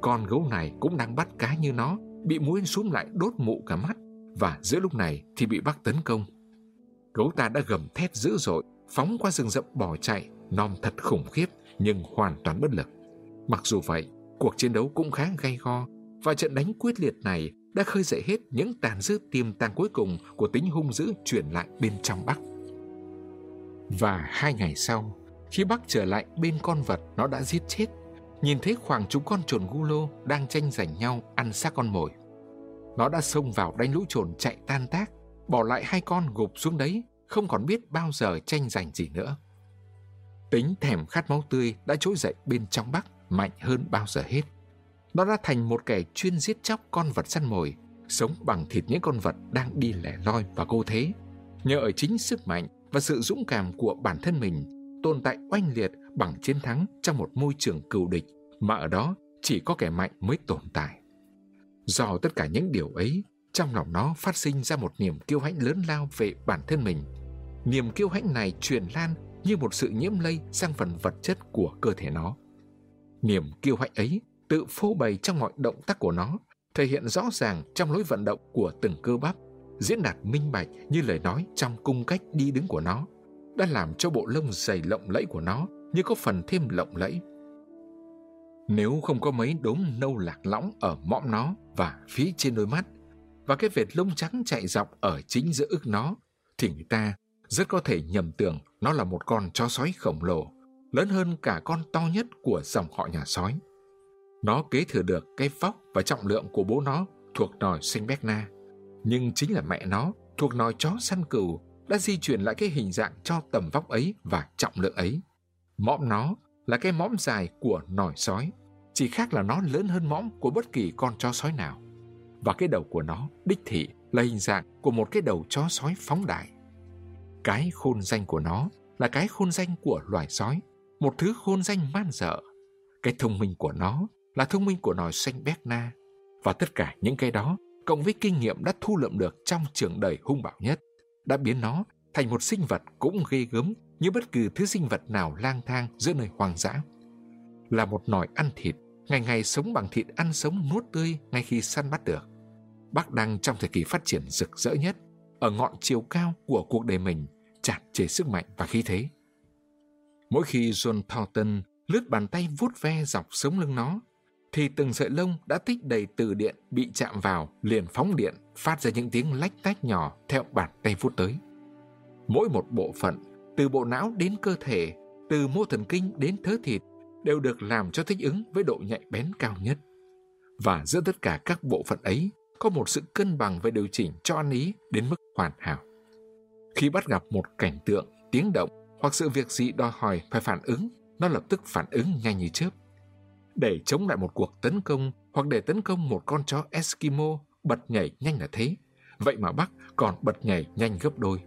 Con gấu này cũng đang bắt cá như nó, bị muỗi xuống lại đốt mụ cả mắt, và giữa lúc này thì bị bắt tấn công. Gấu ta đã gầm thét dữ dội, phóng qua rừng rậm bỏ chạy, nom thật khủng khiếp nhưng hoàn toàn bất lực. Mặc dù vậy, cuộc chiến đấu cũng khá gay go và trận đánh quyết liệt này đã khơi dậy hết những tàn dư tiềm tàng cuối cùng của tính hung dữ chuyển lại bên trong Bắc. Và hai ngày sau, khi Bắc trở lại bên con vật nó đã giết chết, nhìn thấy khoảng chúng con trồn gu lô đang tranh giành nhau ăn xác con mồi. Nó đã xông vào đánh lũ trồn chạy tan tác, bỏ lại hai con gục xuống đấy, không còn biết bao giờ tranh giành gì nữa. Tính thèm khát máu tươi đã trỗi dậy bên trong Bắc mạnh hơn bao giờ hết. Nó đã thành một kẻ chuyên giết chóc con vật săn mồi, sống bằng thịt những con vật đang đi lẻ loi và cô thế. Nhờ ở chính sức mạnh và sự dũng cảm của bản thân mình, tồn tại oanh liệt bằng chiến thắng trong một môi trường cừu địch mà ở đó chỉ có kẻ mạnh mới tồn tại. Do tất cả những điều ấy, trong lòng nó phát sinh ra một niềm kiêu hãnh lớn lao về bản thân mình. Niềm kiêu hãnh này truyền lan như một sự nhiễm lây sang phần vật chất của cơ thể nó. Niềm kiêu hãnh ấy tự phô bày trong mọi động tác của nó, thể hiện rõ ràng trong lối vận động của từng cơ bắp, diễn đạt minh bạch như lời nói trong cung cách đi đứng của nó, đã làm cho bộ lông dày lộng lẫy của nó như có phần thêm lộng lẫy. Nếu không có mấy đốm nâu lạc lõng ở mõm nó và phía trên đôi mắt, và cái vệt lông trắng chạy dọc ở chính giữa ức nó, thì người ta rất có thể nhầm tưởng nó là một con chó sói khổng lồ, lớn hơn cả con to nhất của dòng họ nhà sói. Nó kế thừa được cái vóc và trọng lượng của bố nó thuộc nòi xanh na, nhưng chính là mẹ nó thuộc nòi chó săn cừu đã di chuyển lại cái hình dạng cho tầm vóc ấy và trọng lượng ấy. Mõm nó là cái mõm dài của nòi sói, chỉ khác là nó lớn hơn mõm của bất kỳ con chó sói nào. Và cái đầu của nó đích thị là hình dạng của một cái đầu chó sói phóng đại. Cái khôn danh của nó là cái khôn danh của loài sói, một thứ khôn danh man dợ. Cái thông minh của nó là thông minh của nòi xanh na Và tất cả những cái đó, cộng với kinh nghiệm đã thu lượm được trong trường đời hung bạo nhất, đã biến nó thành một sinh vật cũng ghê gớm như bất cứ thứ sinh vật nào lang thang giữa nơi hoang dã. Là một nòi ăn thịt, ngày ngày sống bằng thịt ăn sống nuốt tươi ngay khi săn bắt được. Bác đang trong thời kỳ phát triển rực rỡ nhất, ở ngọn chiều cao của cuộc đời mình, chạm trề sức mạnh và khí thế. Mỗi khi John Thornton lướt bàn tay vuốt ve dọc sống lưng nó, thì từng sợi lông đã tích đầy từ điện bị chạm vào liền phóng điện phát ra những tiếng lách tách nhỏ theo bàn tay vút tới. Mỗi một bộ phận, từ bộ não đến cơ thể, từ mô thần kinh đến thớ thịt, đều được làm cho thích ứng với độ nhạy bén cao nhất. Và giữa tất cả các bộ phận ấy có một sự cân bằng và điều chỉnh cho ăn ý đến mức hoàn hảo. Khi bắt gặp một cảnh tượng, tiếng động hoặc sự việc gì đòi hỏi phải phản ứng, nó lập tức phản ứng nhanh như chớp. Để chống lại một cuộc tấn công hoặc để tấn công một con chó Eskimo bật nhảy nhanh là thế, vậy mà Bắc còn bật nhảy nhanh gấp đôi.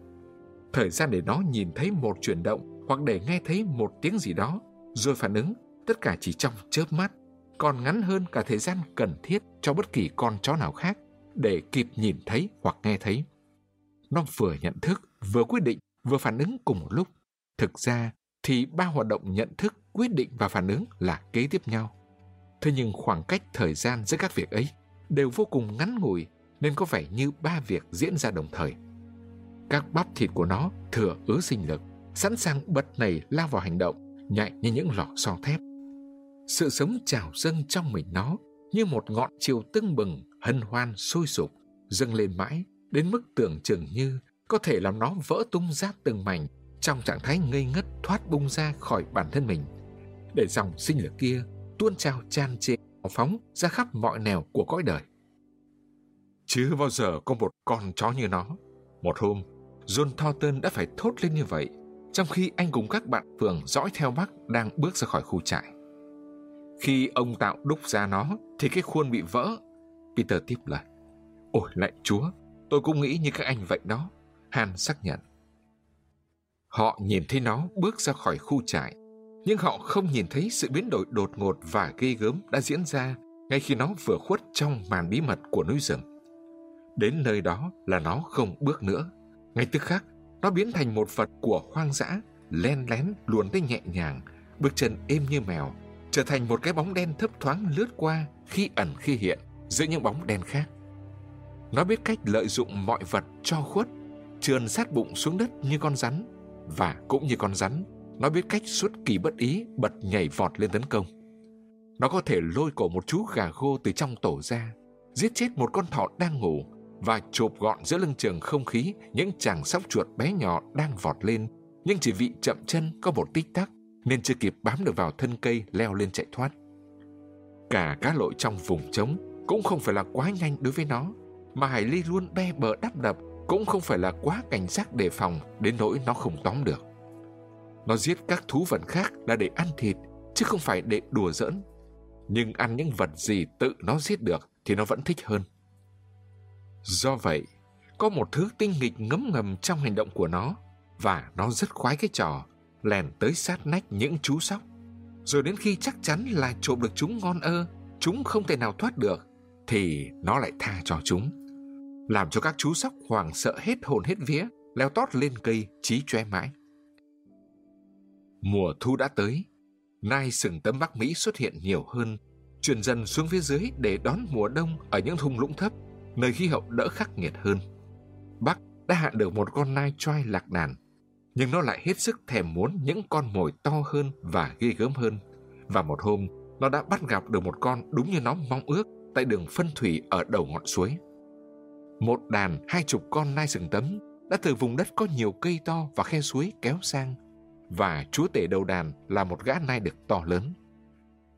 Thời gian để nó nhìn thấy một chuyển động hoặc để nghe thấy một tiếng gì đó, rồi phản ứng, tất cả chỉ trong chớp mắt, còn ngắn hơn cả thời gian cần thiết cho bất kỳ con chó nào khác để kịp nhìn thấy hoặc nghe thấy. Nó vừa nhận thức, vừa quyết định, vừa phản ứng cùng một lúc. Thực ra thì ba hoạt động nhận thức, quyết định và phản ứng là kế tiếp nhau. Thế nhưng khoảng cách thời gian giữa các việc ấy đều vô cùng ngắn ngủi nên có vẻ như ba việc diễn ra đồng thời. Các bắp thịt của nó thừa ứ sinh lực, sẵn sàng bật nảy lao vào hành động, nhạy như những lò xo thép. Sự sống trào dâng trong mình nó như một ngọn chiều tưng bừng, hân hoan sôi sục, dâng lên mãi đến mức tưởng chừng như có thể làm nó vỡ tung ra từng mảnh trong trạng thái ngây ngất thoát bung ra khỏi bản thân mình để dòng sinh lực kia tuôn trào tràn trề phóng ra khắp mọi nẻo của cõi đời. Chứ bao giờ có một con chó như nó. Một hôm, John Thornton đã phải thốt lên như vậy, trong khi anh cùng các bạn phường dõi theo bác đang bước ra khỏi khu trại. Khi ông tạo đúc ra nó, thì cái khuôn bị vỡ. Peter tiếp lời. Ôi lạy chúa, tôi cũng nghĩ như các anh vậy đó. Han xác nhận. Họ nhìn thấy nó bước ra khỏi khu trại, nhưng họ không nhìn thấy sự biến đổi đột ngột và ghê gớm đã diễn ra ngay khi nó vừa khuất trong màn bí mật của núi rừng. Đến nơi đó là nó không bước nữa. Ngay tức khắc, nó biến thành một vật của hoang dã, len lén luồn tới nhẹ nhàng, bước chân êm như mèo, trở thành một cái bóng đen thấp thoáng lướt qua khi ẩn khi hiện giữa những bóng đen khác. Nó biết cách lợi dụng mọi vật cho khuất, trườn sát bụng xuống đất như con rắn, và cũng như con rắn, nó biết cách xuất kỳ bất ý bật nhảy vọt lên tấn công. Nó có thể lôi cổ một chú gà gô từ trong tổ ra, giết chết một con thỏ đang ngủ và chộp gọn giữa lưng trường không khí những chàng sóc chuột bé nhỏ đang vọt lên, nhưng chỉ vì chậm chân có một tích tắc nên chưa kịp bám được vào thân cây leo lên chạy thoát. Cả cá lội trong vùng trống cũng không phải là quá nhanh đối với nó, mà Hải Ly luôn be bờ đắp đập cũng không phải là quá cảnh giác đề phòng đến nỗi nó không tóm được. Nó giết các thú vật khác là để ăn thịt, chứ không phải để đùa giỡn. Nhưng ăn những vật gì tự nó giết được thì nó vẫn thích hơn. Do vậy, có một thứ tinh nghịch ngấm ngầm trong hành động của nó và nó rất khoái cái trò lèn tới sát nách những chú sóc. Rồi đến khi chắc chắn là trộm được chúng ngon ơ, chúng không thể nào thoát được, thì nó lại tha cho chúng. Làm cho các chú sóc hoảng sợ hết hồn hết vía, leo tót lên cây, trí choe mãi. Mùa thu đã tới, nai sừng tấm Bắc Mỹ xuất hiện nhiều hơn, chuyển dần xuống phía dưới để đón mùa đông ở những thung lũng thấp, nơi khí hậu đỡ khắc nghiệt hơn. Bắc đã hạ được một con nai choai lạc đàn, nhưng nó lại hết sức thèm muốn những con mồi to hơn và ghê gớm hơn. Và một hôm, nó đã bắt gặp được một con đúng như nó mong ước tại đường phân thủy ở đầu ngọn suối. Một đàn hai chục con nai sừng tấm đã từ vùng đất có nhiều cây to và khe suối kéo sang, và chúa tể đầu đàn là một gã nai đực to lớn.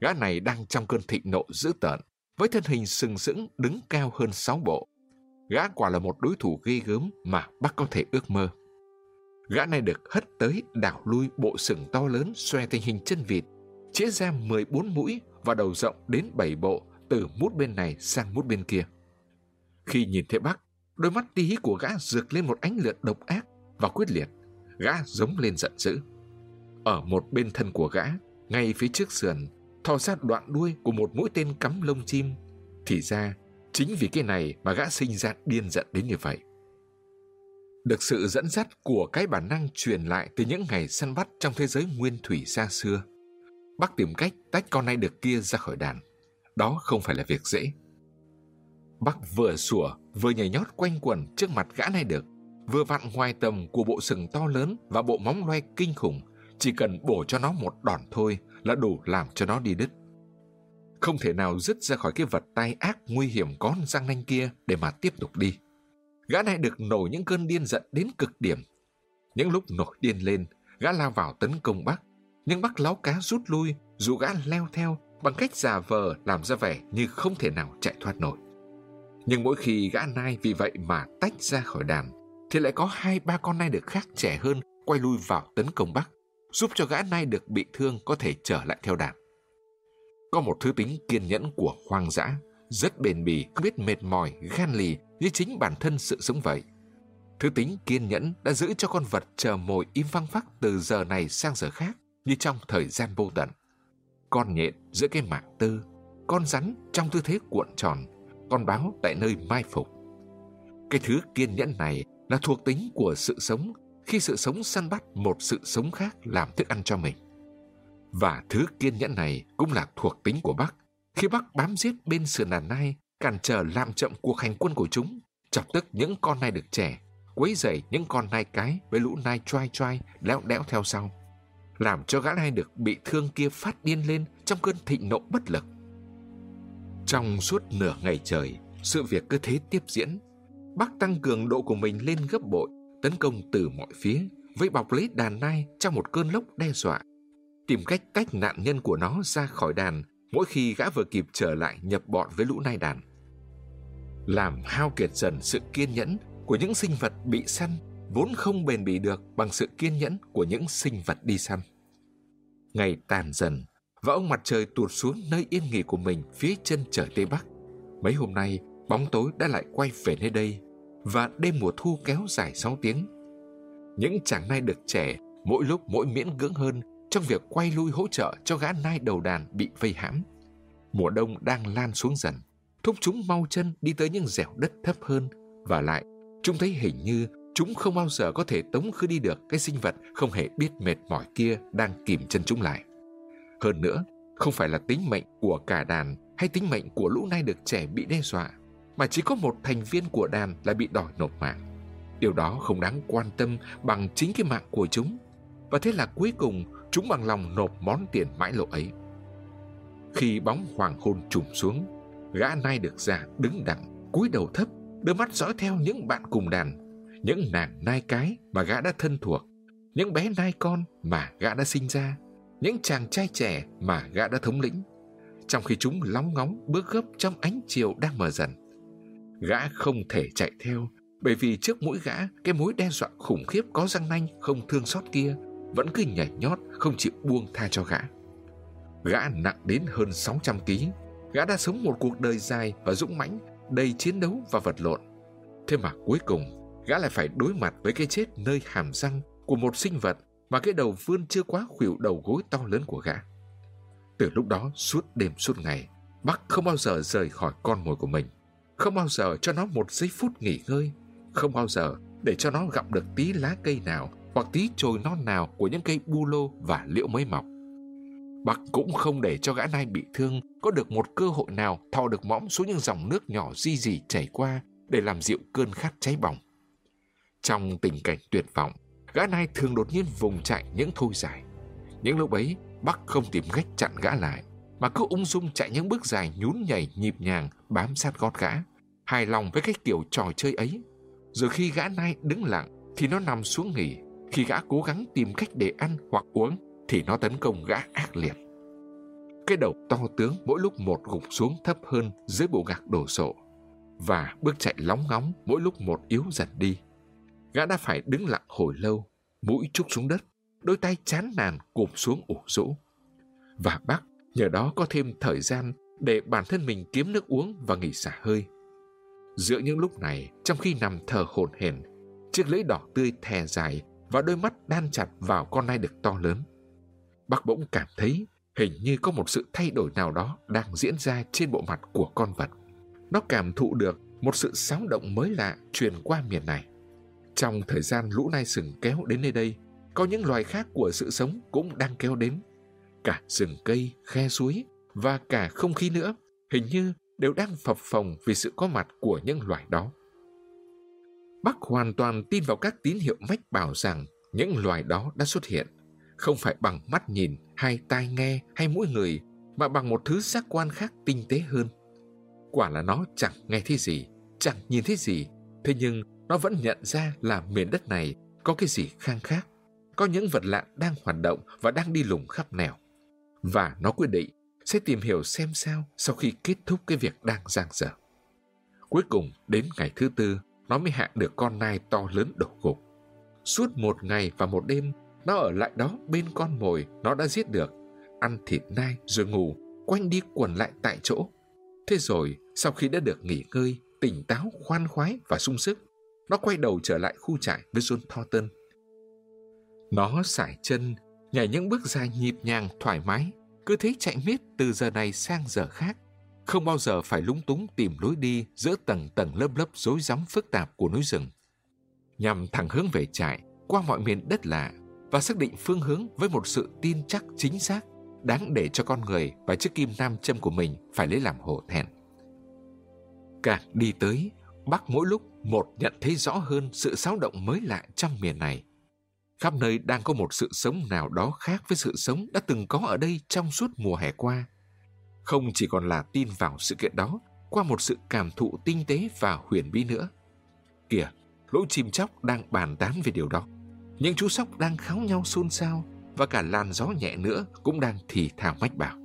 Gã này đang trong cơn thịnh nộ dữ tợn, với thân hình sừng sững đứng cao hơn sáu bộ. Gã quả là một đối thủ ghê gớm mà bác có thể ước mơ. Gã này được hất tới đảo lui bộ sừng to lớn xoe thành hình chân vịt, chĩa ra 14 mũi và đầu rộng đến 7 bộ từ mút bên này sang mút bên kia. Khi nhìn thấy bác, đôi mắt tí của gã rực lên một ánh lửa độc ác và quyết liệt. Gã giống lên giận dữ. Ở một bên thân của gã, ngay phía trước sườn, thò ra đoạn đuôi của một mũi tên cắm lông chim. Thì ra, chính vì cái này mà gã sinh ra điên giận đến như vậy. Được sự dẫn dắt của cái bản năng truyền lại từ những ngày săn bắt trong thế giới nguyên thủy xa xưa, bác tìm cách tách con này được kia ra khỏi đàn. Đó không phải là việc dễ. Bác vừa sủa, vừa nhảy nhót quanh quẩn trước mặt gã này được, vừa vặn ngoài tầm của bộ sừng to lớn và bộ móng loe kinh khủng, chỉ cần bổ cho nó một đòn thôi là đủ làm cho nó đi đứt. Không thể nào dứt ra khỏi cái vật tay ác nguy hiểm con răng nanh kia để mà tiếp tục đi. Gã này được nổi những cơn điên giận đến cực điểm. Những lúc nổi điên lên, gã lao vào tấn công Bắc, nhưng Bắc láo cá rút lui, dù gã leo theo bằng cách giả vờ làm ra vẻ như không thể nào chạy thoát nổi. Nhưng mỗi khi gã nai vì vậy mà tách ra khỏi đàn, thì lại có hai ba con nai được khác trẻ hơn quay lui vào tấn công Bắc, giúp cho gã nay được bị thương có thể trở lại theo đàn. Có một thứ tính kiên nhẫn của hoang dã, rất bền bỉ, không biết mệt mỏi, gan lì như chính bản thân sự sống vậy. Thứ tính kiên nhẫn đã giữ cho con vật chờ mồi im phăng phắc từ giờ này sang giờ khác như trong thời gian vô tận. Con nhện giữa cái mạng tư, con rắn trong tư thế cuộn tròn, con báo tại nơi mai phục. Cái thứ kiên nhẫn này là thuộc tính của sự sống khi sự sống săn bắt một sự sống khác làm thức ăn cho mình. Và thứ kiên nhẫn này cũng là thuộc tính của Bắc. Khi Bắc bám giết bên sườn nàn nai, cản trở làm chậm cuộc hành quân của chúng, chọc tức những con nai được trẻ, quấy rầy những con nai cái với lũ nai choai choai léo đẽo theo sau, làm cho gã nai được bị thương kia phát điên lên trong cơn thịnh nộ bất lực. Trong suốt nửa ngày trời, sự việc cứ thế tiếp diễn. Bắc tăng cường độ của mình lên gấp bội, tấn công từ mọi phía, với bọc lấy đàn nai trong một cơn lốc đe dọa. Tìm cách tách nạn nhân của nó ra khỏi đàn mỗi khi gã vừa kịp trở lại nhập bọn với lũ nai đàn. Làm hao kiệt dần sự kiên nhẫn của những sinh vật bị săn vốn không bền bỉ được bằng sự kiên nhẫn của những sinh vật đi săn. Ngày tàn dần và ông mặt trời tuột xuống nơi yên nghỉ của mình phía chân trời Tây Bắc. Mấy hôm nay, bóng tối đã lại quay về nơi đây và đêm mùa thu kéo dài 6 tiếng. Những chàng nai được trẻ mỗi lúc mỗi miễn cưỡng hơn trong việc quay lui hỗ trợ cho gã nai đầu đàn bị vây hãm. Mùa đông đang lan xuống dần, thúc chúng mau chân đi tới những dẻo đất thấp hơn và lại chúng thấy hình như chúng không bao giờ có thể tống khứ đi được cái sinh vật không hề biết mệt mỏi kia đang kìm chân chúng lại. Hơn nữa, không phải là tính mệnh của cả đàn hay tính mệnh của lũ nai được trẻ bị đe dọa, mà chỉ có một thành viên của đàn là bị đòi nộp mạng. Điều đó không đáng quan tâm bằng chính cái mạng của chúng. Và thế là cuối cùng chúng bằng lòng nộp món tiền mãi lộ ấy. Khi bóng hoàng hôn trùm xuống, gã nai được ra đứng đặng, cúi đầu thấp, đưa mắt dõi theo những bạn cùng đàn, những nàng nai cái mà gã đã thân thuộc, những bé nai con mà gã đã sinh ra, những chàng trai trẻ mà gã đã thống lĩnh, trong khi chúng lóng ngóng bước gấp trong ánh chiều đang mờ dần. Gã không thể chạy theo, bởi vì trước mũi gã, cái mối đe dọa khủng khiếp có răng nanh không thương xót kia vẫn cứ nhảy nhót không chịu buông tha cho gã. Gã nặng đến hơn 600 kg, gã đã sống một cuộc đời dài và dũng mãnh, đầy chiến đấu và vật lộn. Thế mà cuối cùng, gã lại phải đối mặt với cái chết nơi hàm răng của một sinh vật mà cái đầu vươn chưa quá khuỷu đầu gối to lớn của gã. Từ lúc đó suốt đêm suốt ngày, Bắc không bao giờ rời khỏi con mồi của mình, không bao giờ cho nó một giây phút nghỉ ngơi, không bao giờ để cho nó gặp được tí lá cây nào hoặc tí chồi non nào của những cây bu lô và liễu mới mọc. Bác cũng không để cho gã nai bị thương có được một cơ hội nào thò được mõm xuống những dòng nước nhỏ di dì chảy qua để làm dịu cơn khát cháy bỏng. Trong tình cảnh tuyệt vọng, gã nai thường đột nhiên vùng chạy những thôi dài. Những lúc ấy, Bắc không tìm cách chặn gã lại, mà cứ ung dung chạy những bước dài nhún nhảy nhịp nhàng bám sát gót gã, hài lòng với cái kiểu trò chơi ấy. Rồi khi gã nai đứng lặng thì nó nằm xuống nghỉ, khi gã cố gắng tìm cách để ăn hoặc uống thì nó tấn công gã ác liệt. Cái đầu to tướng mỗi lúc một gục xuống thấp hơn dưới bộ gạc đổ sộ và bước chạy lóng ngóng mỗi lúc một yếu dần đi. Gã đã phải đứng lặng hồi lâu, mũi trúc xuống đất, đôi tay chán nản cụp xuống ủ rũ. Và bác nhờ đó có thêm thời gian để bản thân mình kiếm nước uống và nghỉ xả hơi. Giữa những lúc này, trong khi nằm thở hổn hển, chiếc lưỡi đỏ tươi thè dài và đôi mắt đan chặt vào con nai được to lớn. Bác bỗng cảm thấy hình như có một sự thay đổi nào đó đang diễn ra trên bộ mặt của con vật. Nó cảm thụ được một sự sóng động mới lạ truyền qua miền này. Trong thời gian lũ nai sừng kéo đến nơi đây, có những loài khác của sự sống cũng đang kéo đến. Cả rừng cây, khe suối và cả không khí nữa hình như đều đang phập phồng vì sự có mặt của những loài đó. bác hoàn toàn tin vào các tín hiệu mách bảo rằng những loài đó đã xuất hiện, không phải bằng mắt nhìn hay tai nghe hay mũi người, mà bằng một thứ giác quan khác tinh tế hơn. Quả là nó chẳng nghe thấy gì, chẳng nhìn thấy gì, thế nhưng nó vẫn nhận ra là miền đất này có cái gì khang khác, có những vật lạ đang hoạt động và đang đi lùng khắp nẻo. Và nó quyết định sẽ tìm hiểu xem sao sau khi kết thúc cái việc đang giang dở. Cuối cùng, đến ngày thứ tư, nó mới hạ được con nai to lớn đổ gục. Suốt một ngày và một đêm, nó ở lại đó bên con mồi nó đã giết được, ăn thịt nai rồi ngủ, quanh đi quần lại tại chỗ. Thế rồi, sau khi đã được nghỉ ngơi, tỉnh táo, khoan khoái và sung sức, nó quay đầu trở lại khu trại với John Thornton. Nó sải chân, nhảy những bước dài nhịp nhàng, thoải mái, cứ thế chạy miết từ giờ này sang giờ khác, không bao giờ phải lúng túng tìm lối đi giữa tầng tầng lớp lớp rối rắm phức tạp của núi rừng. Nhằm thẳng hướng về trại, qua mọi miền đất lạ và xác định phương hướng với một sự tin chắc chính xác, đáng để cho con người và chiếc kim nam châm của mình phải lấy làm hổ thẹn. Càng đi tới, bác mỗi lúc một nhận thấy rõ hơn sự xáo động mới lạ trong miền này. Khắp nơi đang có một sự sống nào đó khác với sự sống đã từng có ở đây trong suốt mùa hè qua. Không chỉ còn là tin vào sự kiện đó qua một sự cảm thụ tinh tế và huyền bí nữa. Kìa, lũ chim chóc đang bàn tán về điều đó. Những chú sóc đang kháo nhau xôn xao và cả làn gió nhẹ nữa cũng đang thì thào mách bảo.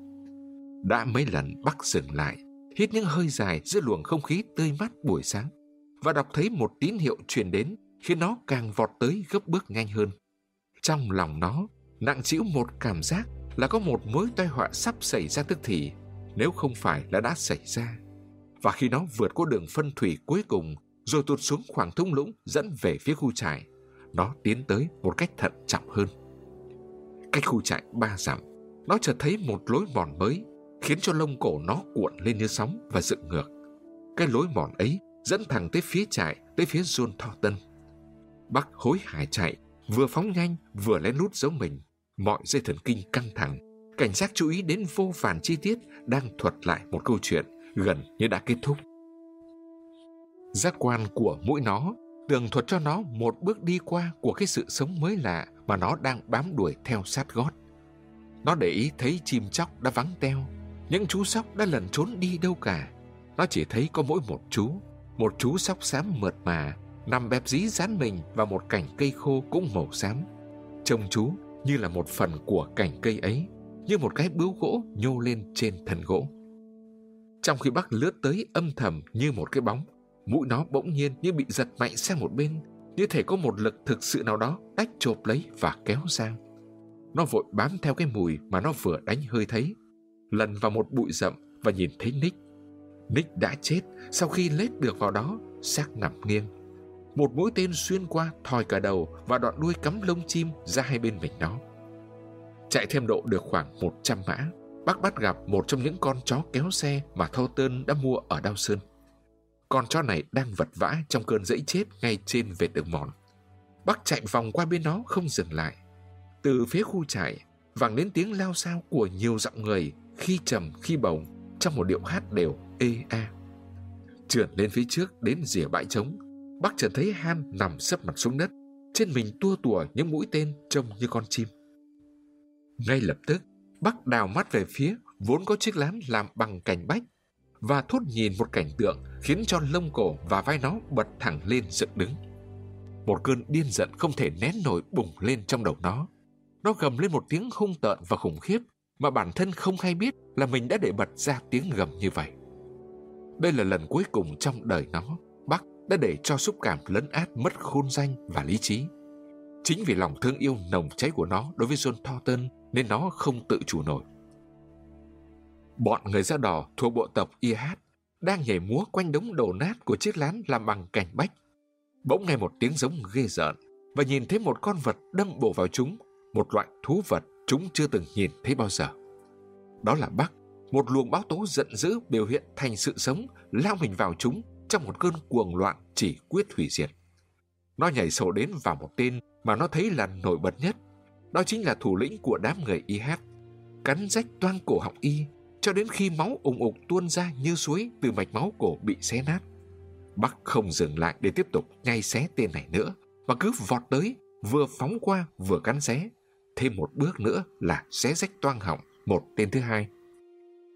Đã mấy lần Bắc dừng lại, hít những hơi dài giữa luồng không khí tươi mát buổi sáng và đọc thấy một tín hiệu truyền đến khiến nó càng vọt tới gấp bước nhanh hơn. Trong lòng nó nặng chịu một cảm giác là có một mối tai họa sắp xảy ra tức thì nếu không phải là đã xảy ra. Và khi nó vượt qua đường phân thủy cuối cùng rồi tụt xuống khoảng thung lũng dẫn về phía khu trại, nó tiến tới một cách thận trọng hơn. Cách khu trại ba dặm, nó chợt thấy một lối mòn mới khiến cho lông cổ nó cuộn lên như sóng và dựng ngược. Cái lối mòn ấy dẫn thẳng tới phía trại, tới phía John Thornton. Bắc hối hả chạy, vừa phóng nhanh vừa lén lút giấu mình. Mọi dây thần kinh căng thẳng, cảnh giác chú ý đến vô vàn chi tiết đang thuật lại một câu chuyện gần như đã kết thúc. Giác quan của mũi nó tường thuật cho nó một bước đi qua của cái sự sống mới lạ mà nó đang bám đuổi theo sát gót. Nó để ý thấy chim chóc đã vắng teo, những chú sóc đã lẩn trốn đi đâu cả. Nó chỉ thấy có mỗi một chú, một chú sóc xám mượt mà, nằm bẹp dí dán mình vào một cành cây khô cũng màu xám. Trông chú như là một phần của cành cây ấy, như một cái bướu gỗ nhô lên trên thân gỗ. Trong khi bác lướt tới âm thầm như một cái bóng, mũi nó bỗng nhiên như bị giật mạnh sang một bên, như thể có một lực thực sự nào đó tách chộp lấy và kéo sang. Nó vội bám theo cái mùi mà nó vừa đánh hơi thấy, lần vào một bụi rậm và nhìn thấy Nick. Nick đã chết sau khi lết được vào đó, xác nằm nghiêng. Một mũi tên xuyên qua thòi cả đầu và đoạn đuôi cắm lông chim ra hai bên mình nó. Chạy thêm độ được khoảng 100 mã, bác bắt gặp một trong những con chó kéo xe mà Thâu Tơn đã mua ở Đao Sơn. Con chó này đang vật vã trong cơn dẫy chết ngay trên vệt đường mòn. Bác chạy vòng qua bên nó không dừng lại. Từ phía khu trại, vang đến tiếng lao sao của nhiều giọng người khi trầm khi bồng trong một điệu hát đều ê a. Trượt lên phía trước đến rìa bãi trống, bác chợt thấy Han nằm sấp mặt xuống đất, trên mình tua tủa những mũi tên trông như con chim. Ngay lập tức, bác đào mắt về phía vốn có chiếc lán làm bằng cành bách và thốt nhìn một cảnh tượng khiến cho lông cổ và vai nó bật thẳng lên dựng đứng. Một cơn điên giận không thể nén nổi bùng lên trong đầu nó. Nó gầm lên một tiếng hung tợn và khủng khiếp mà bản thân không hay biết là mình đã để bật ra tiếng gầm như vậy. Đây là lần cuối cùng trong đời nó, đã để cho xúc cảm lấn át mất khôn danh và lý trí. Chính vì lòng thương yêu nồng cháy của nó đối với John Thornton nên nó không tự chủ nổi. Bọn người da đỏ thuộc bộ tộc IH đang nhảy múa quanh đống đổ nát của chiếc lán làm bằng cành bách. Bỗng nghe một tiếng giống ghê rợn và nhìn thấy một con vật đâm bổ vào chúng, một loại thú vật chúng chưa từng nhìn thấy bao giờ. Đó là Bắc, một luồng báo tố giận dữ biểu hiện thành sự sống lao mình vào chúng trong một cơn cuồng loạn chỉ quyết hủy diệt. Nó nhảy sổ đến vào một tên mà nó thấy là nổi bật nhất. Đó chính là thủ lĩnh của đám người IH. Cắn rách toan cổ họng y cho đến khi máu ủng ục tuôn ra như suối từ mạch máu cổ bị xé nát. Bắc không dừng lại để tiếp tục nhai xé tên này nữa, mà cứ vọt tới, vừa phóng qua vừa cắn xé. Thêm một bước nữa là xé rách toang họng một tên thứ hai.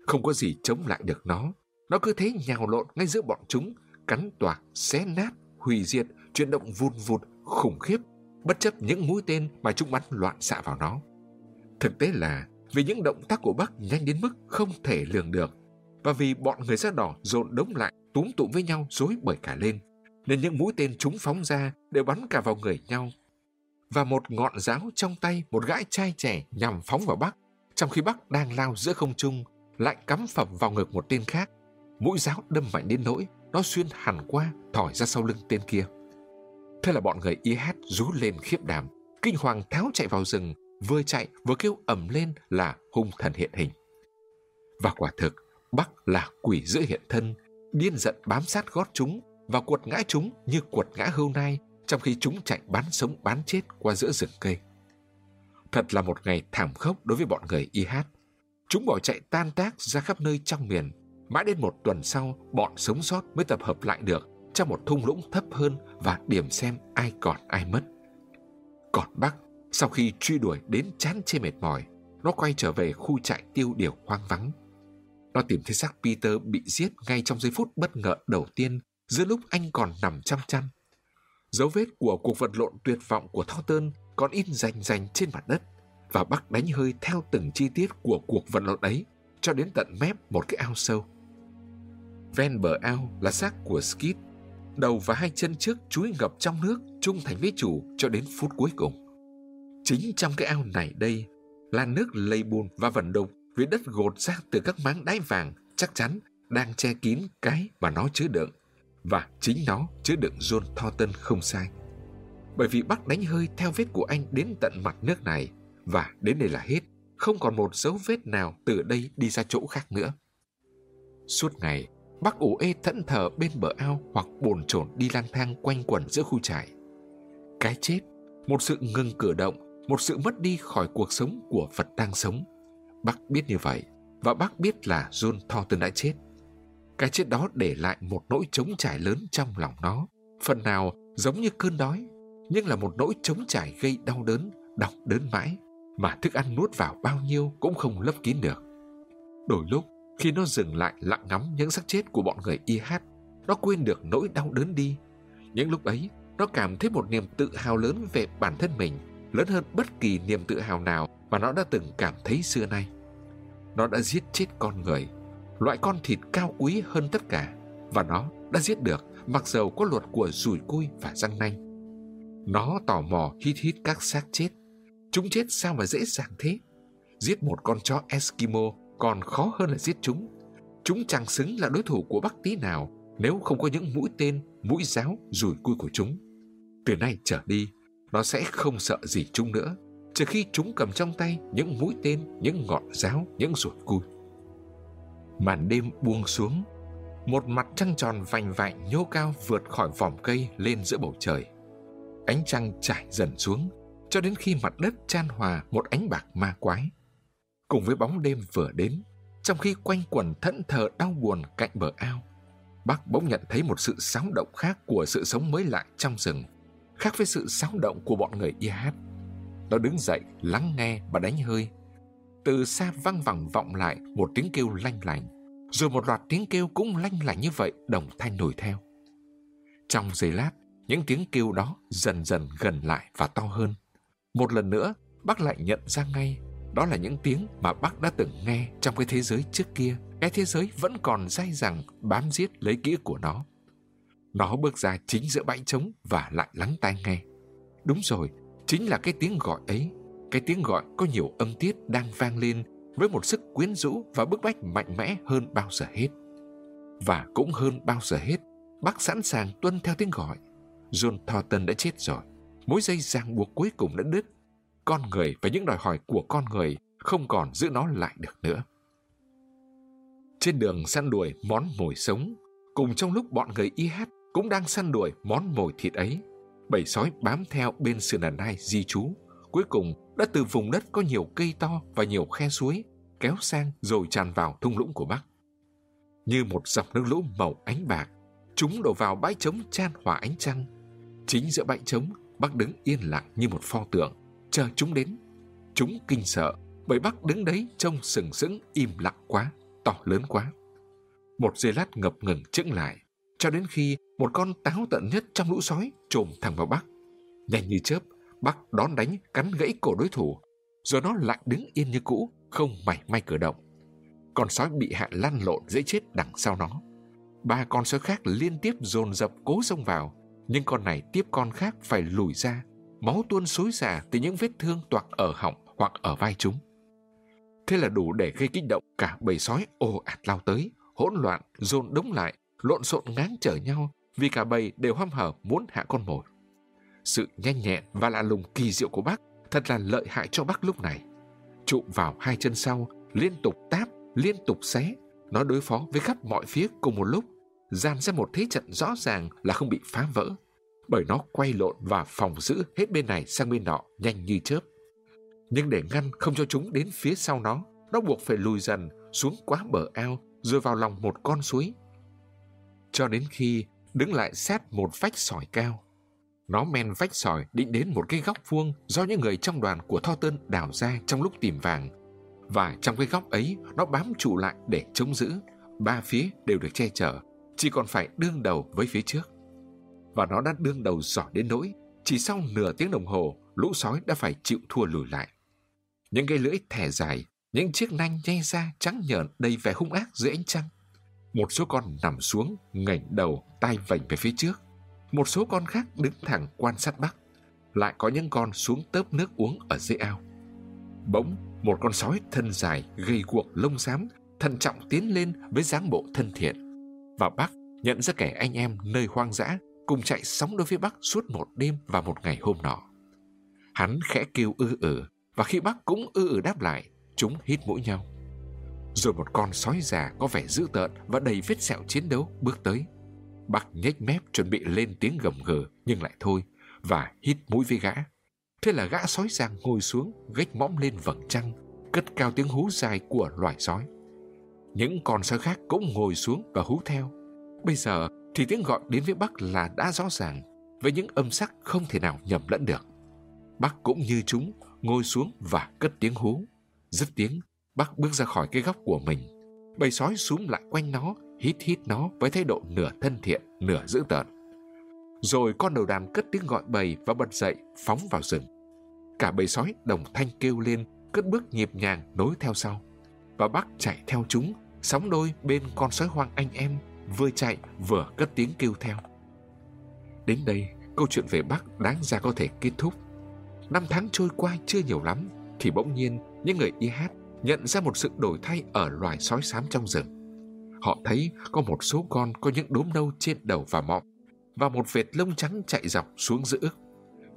Không có gì chống lại được nó, nó cứ thế nhào lộn ngay giữa bọn chúng, cắn toạc, xé nát, hủy diệt, chuyển động vun vụt, khủng khiếp, bất chấp những mũi tên mà chúng bắn loạn xạ vào nó. Thực tế là vì những động tác của Bắc nhanh đến mức không thể lường được và vì bọn người da đỏ dồn đống lại túm tụm với nhau rối bời cả lên nên những mũi tên chúng phóng ra đều bắn cả vào người nhau và một ngọn giáo trong tay một gã trai trẻ nhằm phóng vào Bắc trong khi Bắc đang lao giữa không trung lại cắm phẩm vào ngực một tên khác mũi giáo đâm mạnh đến nỗi nó xuyên hẳn qua thỏi ra sau lưng tên kia thế là bọn người IH rú lên khiếp đảm kinh hoàng tháo chạy vào rừng vừa chạy vừa kêu ầm lên là hung thần hiện hình. Và quả thực, Bắc là quỷ giữ hiện thân, điên giận bám sát gót chúng và quật ngã chúng như quật ngã hươu nai trong khi chúng chạy bán sống bán chết qua giữa rừng cây. Thật là một ngày thảm khốc đối với bọn người IH. Chúng bỏ chạy tan tác ra khắp nơi trong miền. Mãi đến một tuần sau, bọn sống sót mới tập hợp lại được trong một thung lũng thấp hơn và điểm xem ai còn ai mất. Còn Bắc, sau khi truy đuổi đến chán chê mệt mỏi, nó quay trở về khu trại tiêu điều hoang vắng. Nó tìm thấy xác Peter bị giết ngay trong giây phút bất ngờ đầu tiên giữa lúc anh còn nằm chăm chăm. Dấu vết của cuộc vật lộn tuyệt vọng của Thornton còn in rành rành trên mặt đất và Bắc đánh hơi theo từng chi tiết của cuộc vật lộn ấy cho đến tận mép một cái ao sâu. Ven bờ ao là xác của Skid, đầu và hai chân trước chúi ngập trong nước trung thành với chủ cho đến phút cuối cùng. Chính trong cái ao này đây là nước lây bùn và vẩn đục vì đất gột ra từ các máng đáy vàng chắc chắn đang che kín cái mà nó chứa đựng. Và chính nó chứa đựng John Thornton không sai. Bởi vì bác đánh hơi theo vết của anh đến tận mặt nước này và đến đây là hết, không còn một dấu vết nào từ đây đi ra chỗ khác nữa. Suốt ngày, bác ủ ê thẫn thờ bên bờ ao hoặc bồn chồn đi lang thang quanh quẩn giữa khu trại. Cái chết, một sự ngừng cử động, một sự mất đi khỏi cuộc sống của vật đang sống. bác biết như vậy, và bác biết là John Thornton đã chết. Cái chết đó để lại một nỗi trống trải lớn trong lòng nó, phần nào giống như cơn đói, nhưng là một nỗi trống trải gây đau đớn, đau đớn mãi, mà thức ăn nuốt vào bao nhiêu cũng không lấp kín được. Đôi lúc, khi nó dừng lại lặng ngắm những xác chết của bọn người IH, nó quên được nỗi đau đớn đi. Những lúc ấy, nó cảm thấy một niềm tự hào lớn về bản thân mình, lớn hơn bất kỳ niềm tự hào nào mà nó đã từng cảm thấy xưa nay. Nó đã giết chết con người, loại con thịt cao quý hơn tất cả, và nó đã giết được mặc dầu có luật của rùi cui và răng nanh. Nó tò mò hít hít các xác chết. Chúng chết sao mà dễ dàng thế? Giết một con chó Eskimo còn khó hơn là giết chúng. Chúng chẳng xứng là đối thủ của Bắc tí nào nếu không có những mũi tên, mũi giáo, rùi cui của chúng. Từ nay trở đi, nó sẽ không sợ gì chúng nữa, trừ khi chúng cầm trong tay những mũi tên, những ngọn giáo, những rùi cui. Màn đêm buông xuống, một mặt trăng tròn vành vạnh nhô cao vượt khỏi vòng cây lên giữa bầu trời. Ánh trăng trải dần xuống, cho đến khi mặt đất chan hòa một ánh bạc ma quái. Cùng với bóng đêm vừa đến, trong khi quanh quẩn thẫn thờ đau buồn cạnh bờ ao, bác bỗng nhận thấy một sự sóng động khác của sự sống mới lại trong rừng, khác với sự sóng động của bọn người IH. Nó đứng dậy, lắng nghe và đánh hơi. Từ xa văng vẳng vọng lại một tiếng kêu lanh lành, rồi một loạt tiếng kêu cũng lanh lành như vậy đồng thanh nổi theo. Trong giây lát, những tiếng kêu đó dần dần gần lại và to hơn. Một lần nữa, bác lại nhận ra ngay đó là những tiếng mà bác đã từng nghe trong cái thế giới trước kia. Cái thế giới vẫn còn dai dẳng bám giết lấy kĩa của nó. Nó bước ra chính giữa bãi trống và lại lắng tai nghe. Đúng rồi, chính là cái tiếng gọi ấy. Cái tiếng gọi có nhiều âm tiết đang vang lên với một sức quyến rũ và bức bách mạnh mẽ hơn bao giờ hết. Và cũng hơn bao giờ hết, bác sẵn sàng tuân theo tiếng gọi. John Thornton đã chết rồi. Mối dây ràng buộc cuối cùng đã đứt. Con người và những đòi hỏi của con người không còn giữ nó lại được nữa. Trên đường săn đuổi món mồi sống, cùng trong lúc bọn người IH cũng đang săn đuổi món mồi thịt ấy, bầy sói bám theo bên sườn đàn nai di trú, cuối cùng đã từ vùng đất có nhiều cây to và nhiều khe suối kéo sang rồi tràn vào thung lũng của Bắc. Như một dòng nước lũ màu ánh bạc, chúng đổ vào bãi trống chan hòa ánh trăng. Chính giữa bãi trống, Bắc đứng yên lặng như một pho tượng, chờ chúng đến. Chúng kinh sợ, bởi Bắc đứng đấy trông sừng sững im lặng quá, to lớn quá. Một giây lát ngập ngừng chững lại, cho đến khi một con táo tận nhất trong lũ sói trồm thẳng vào Bắc. Nhanh như chớp, Bắc đón đánh cắn gãy cổ đối thủ, rồi nó lại đứng yên như cũ, không mảy may cử động. Con sói bị hạ lăn lộn dễ chết đằng sau nó. Ba con sói khác liên tiếp dồn dập cố xông vào, nhưng con này tiếp con khác phải lùi ra, máu tuôn xối xả từ những vết thương toạc ở họng hoặc ở vai chúng. Thế là đủ để gây kích động cả bầy sói ồ ạt lao tới, hỗn loạn, dồn đống lại, lộn xộn ngáng trở nhau vì cả bầy đều hăm hở muốn hạ con mồi. Sự nhanh nhẹn và lạ lùng kỳ diệu của bác thật là lợi hại cho bác lúc này. Trụ vào hai chân sau, liên tục táp, liên tục xé, nó đối phó với khắp mọi phía cùng một lúc, dàn ra một thế trận rõ ràng là không bị phá vỡ, bởi nó quay lộn và phòng giữ hết bên này sang bên nọ nhanh như chớp. Nhưng để ngăn không cho chúng đến phía sau nó, nó buộc phải lùi dần xuống quá bờ ao rồi vào lòng một con suối. Cho đến khi đứng lại sát một vách sỏi cao. Nó men vách sỏi định đến một cái góc vuông do những người trong đoàn của Tho Tơn đào ra trong lúc tìm vàng. Và trong cái góc ấy, nó bám trụ lại để chống giữ. Ba phía đều được che chở, chỉ còn phải đương đầu với phía trước. Và nó đã đương đầu giỏi đến nỗi, chỉ sau nửa tiếng đồng hồ, lũ sói đã phải chịu thua lùi lại. Những cái lưỡi thẻ dài, những chiếc nanh nhay ra trắng nhợn đầy vẻ hung ác dưới ánh trăng. Một số con nằm xuống, ngẩng đầu, tay vảnh về phía trước. Một số con khác đứng thẳng quan sát Bắc. Lại có những con xuống tớp nước uống ở dưới ao. Bỗng, một con sói thân dài, gầy guộc lông xám, thận trọng tiến lên với dáng bộ thân thiện. Và Bắc nhận ra kẻ anh em nơi hoang dã cùng chạy sóng đối với Bắc suốt một đêm và một ngày hôm nọ. Hắn khẽ kêu ư ử, và khi Bắc cũng ư ử đáp lại, chúng hít mũi nhau. Rồi một con sói già có vẻ dữ tợn và đầy vết sẹo chiến đấu bước tới. Bắc nhếch mép chuẩn bị lên tiếng gầm gừ nhưng lại thôi và hít mũi với gã. Thế là gã sói già ngồi xuống, gách mõm lên vầng trăng, cất cao tiếng hú dài của loài sói. Những con sói khác cũng ngồi xuống và hú theo. Bây giờ thì tiếng gọi đến với Bắc là đã rõ ràng, với những âm sắc không thể nào nhầm lẫn được. Bắc cũng như chúng, ngồi xuống và cất tiếng hú. Dứt tiếng, Bắc bước ra khỏi cái góc của mình. Bầy sói súm lại quanh nó, hít hít nó với thái độ nửa thân thiện, nửa dữ tợn. Rồi con đầu đàn cất tiếng gọi bầy và bật dậy, phóng vào rừng. Cả bầy sói đồng thanh kêu lên, cất bước nhịp nhàng nối theo sau. Và Bắc chạy theo chúng, sóng đôi bên con sói hoang anh em, vừa chạy vừa cất tiếng kêu theo. Đến đây, câu chuyện về Bắc đáng ra có thể kết thúc. Năm tháng trôi qua chưa nhiều lắm, thì bỗng nhiên những người y hát nhận ra một sự đổi thay ở loài sói xám trong rừng. Họ thấy có một số con có những đốm nâu trên đầu và mọng và một vệt lông trắng chạy dọc xuống giữa ức.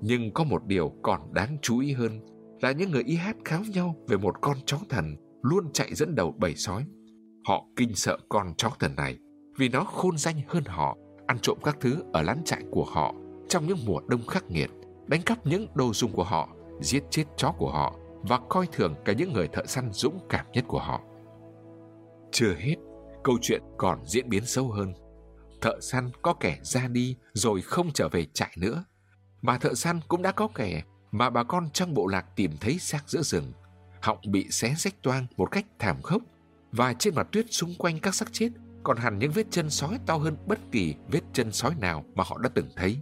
Nhưng có một điều còn đáng chú ý hơn là những người y hát kháo nhau về một con chó thần luôn chạy dẫn đầu bầy sói. Họ kinh sợ con chó thần này vì nó khôn danh hơn họ, ăn trộm các thứ ở lán trại của họ trong những mùa đông khắc nghiệt, đánh cắp những đồ dùng của họ, giết chết chó của họ và coi thường cả những người thợ săn dũng cảm nhất của họ. Chưa hết, câu chuyện còn diễn biến sâu hơn. Thợ săn có kẻ ra đi rồi không trở về trại nữa. Mà thợ săn cũng đã có kẻ mà bà con trong bộ lạc tìm thấy xác giữa rừng. Họng bị xé rách toang một cách thảm khốc và trên mặt tuyết xung quanh các xác chết còn hẳn những vết chân sói to hơn bất kỳ vết chân sói nào mà họ đã từng thấy.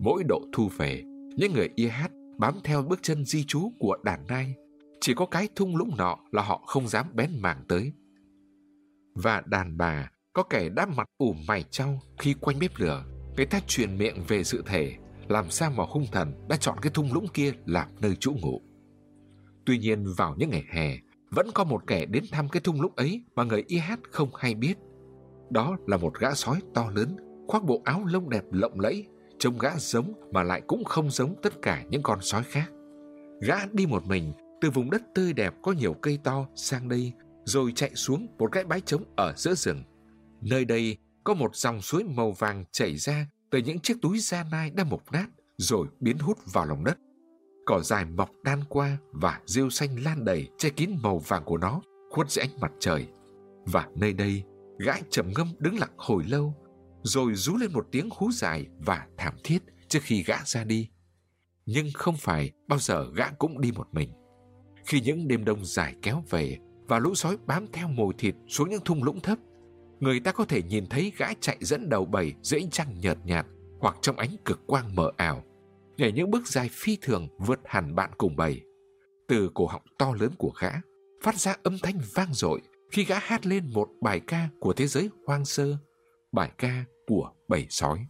Mỗi độ thu về, những người y hát bám theo bước chân di trú của đàn nai. Chỉ có cái thung lũng nọ là họ không dám bén mảng tới. Và đàn bà có kẻ đã mặt ủ mày trao khi quanh bếp lửa. Người ta truyền miệng về sự thể làm sao mà hung thần đã chọn cái thung lũng kia làm nơi trú ngụ. Tuy nhiên vào những ngày hè, vẫn có một kẻ đến thăm cái thung lũng ấy mà người y hát không hay biết. Đó là một gã sói to lớn, khoác bộ áo lông đẹp lộng lẫy, trông gã giống mà lại cũng không giống tất cả những con sói khác. Gã đi một mình từ vùng đất tươi đẹp có nhiều cây to sang đây rồi chạy xuống một cái bãi trống ở giữa rừng. Nơi đây có một dòng suối màu vàng chảy ra từ những chiếc túi da nai đã mục nát rồi biến hút vào lòng đất. Cỏ dài mọc đan qua và rêu xanh lan đầy che kín màu vàng của nó khuất dưới ánh mặt trời. Và nơi đây, gã trầm ngâm đứng lặng hồi lâu rồi rú lên một tiếng hú dài và thảm thiết trước khi gã ra đi. Nhưng không phải bao giờ gã cũng đi một mình. Khi những đêm đông dài kéo về và lũ sói bám theo mồi thịt xuống những thung lũng thấp, người ta có thể nhìn thấy gã chạy dẫn đầu bầy dưới ánh trăng nhợt nhạt hoặc trong ánh cực quang mờ ảo, nhảy những bước dài phi thường vượt hẳn bạn cùng bầy. Từ cổ họng to lớn của gã, phát ra âm thanh vang dội khi gã hát lên một bài ca của thế giới hoang sơ bài ca của bầy sói.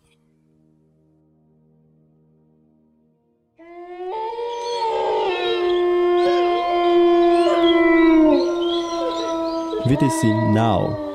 VTC Now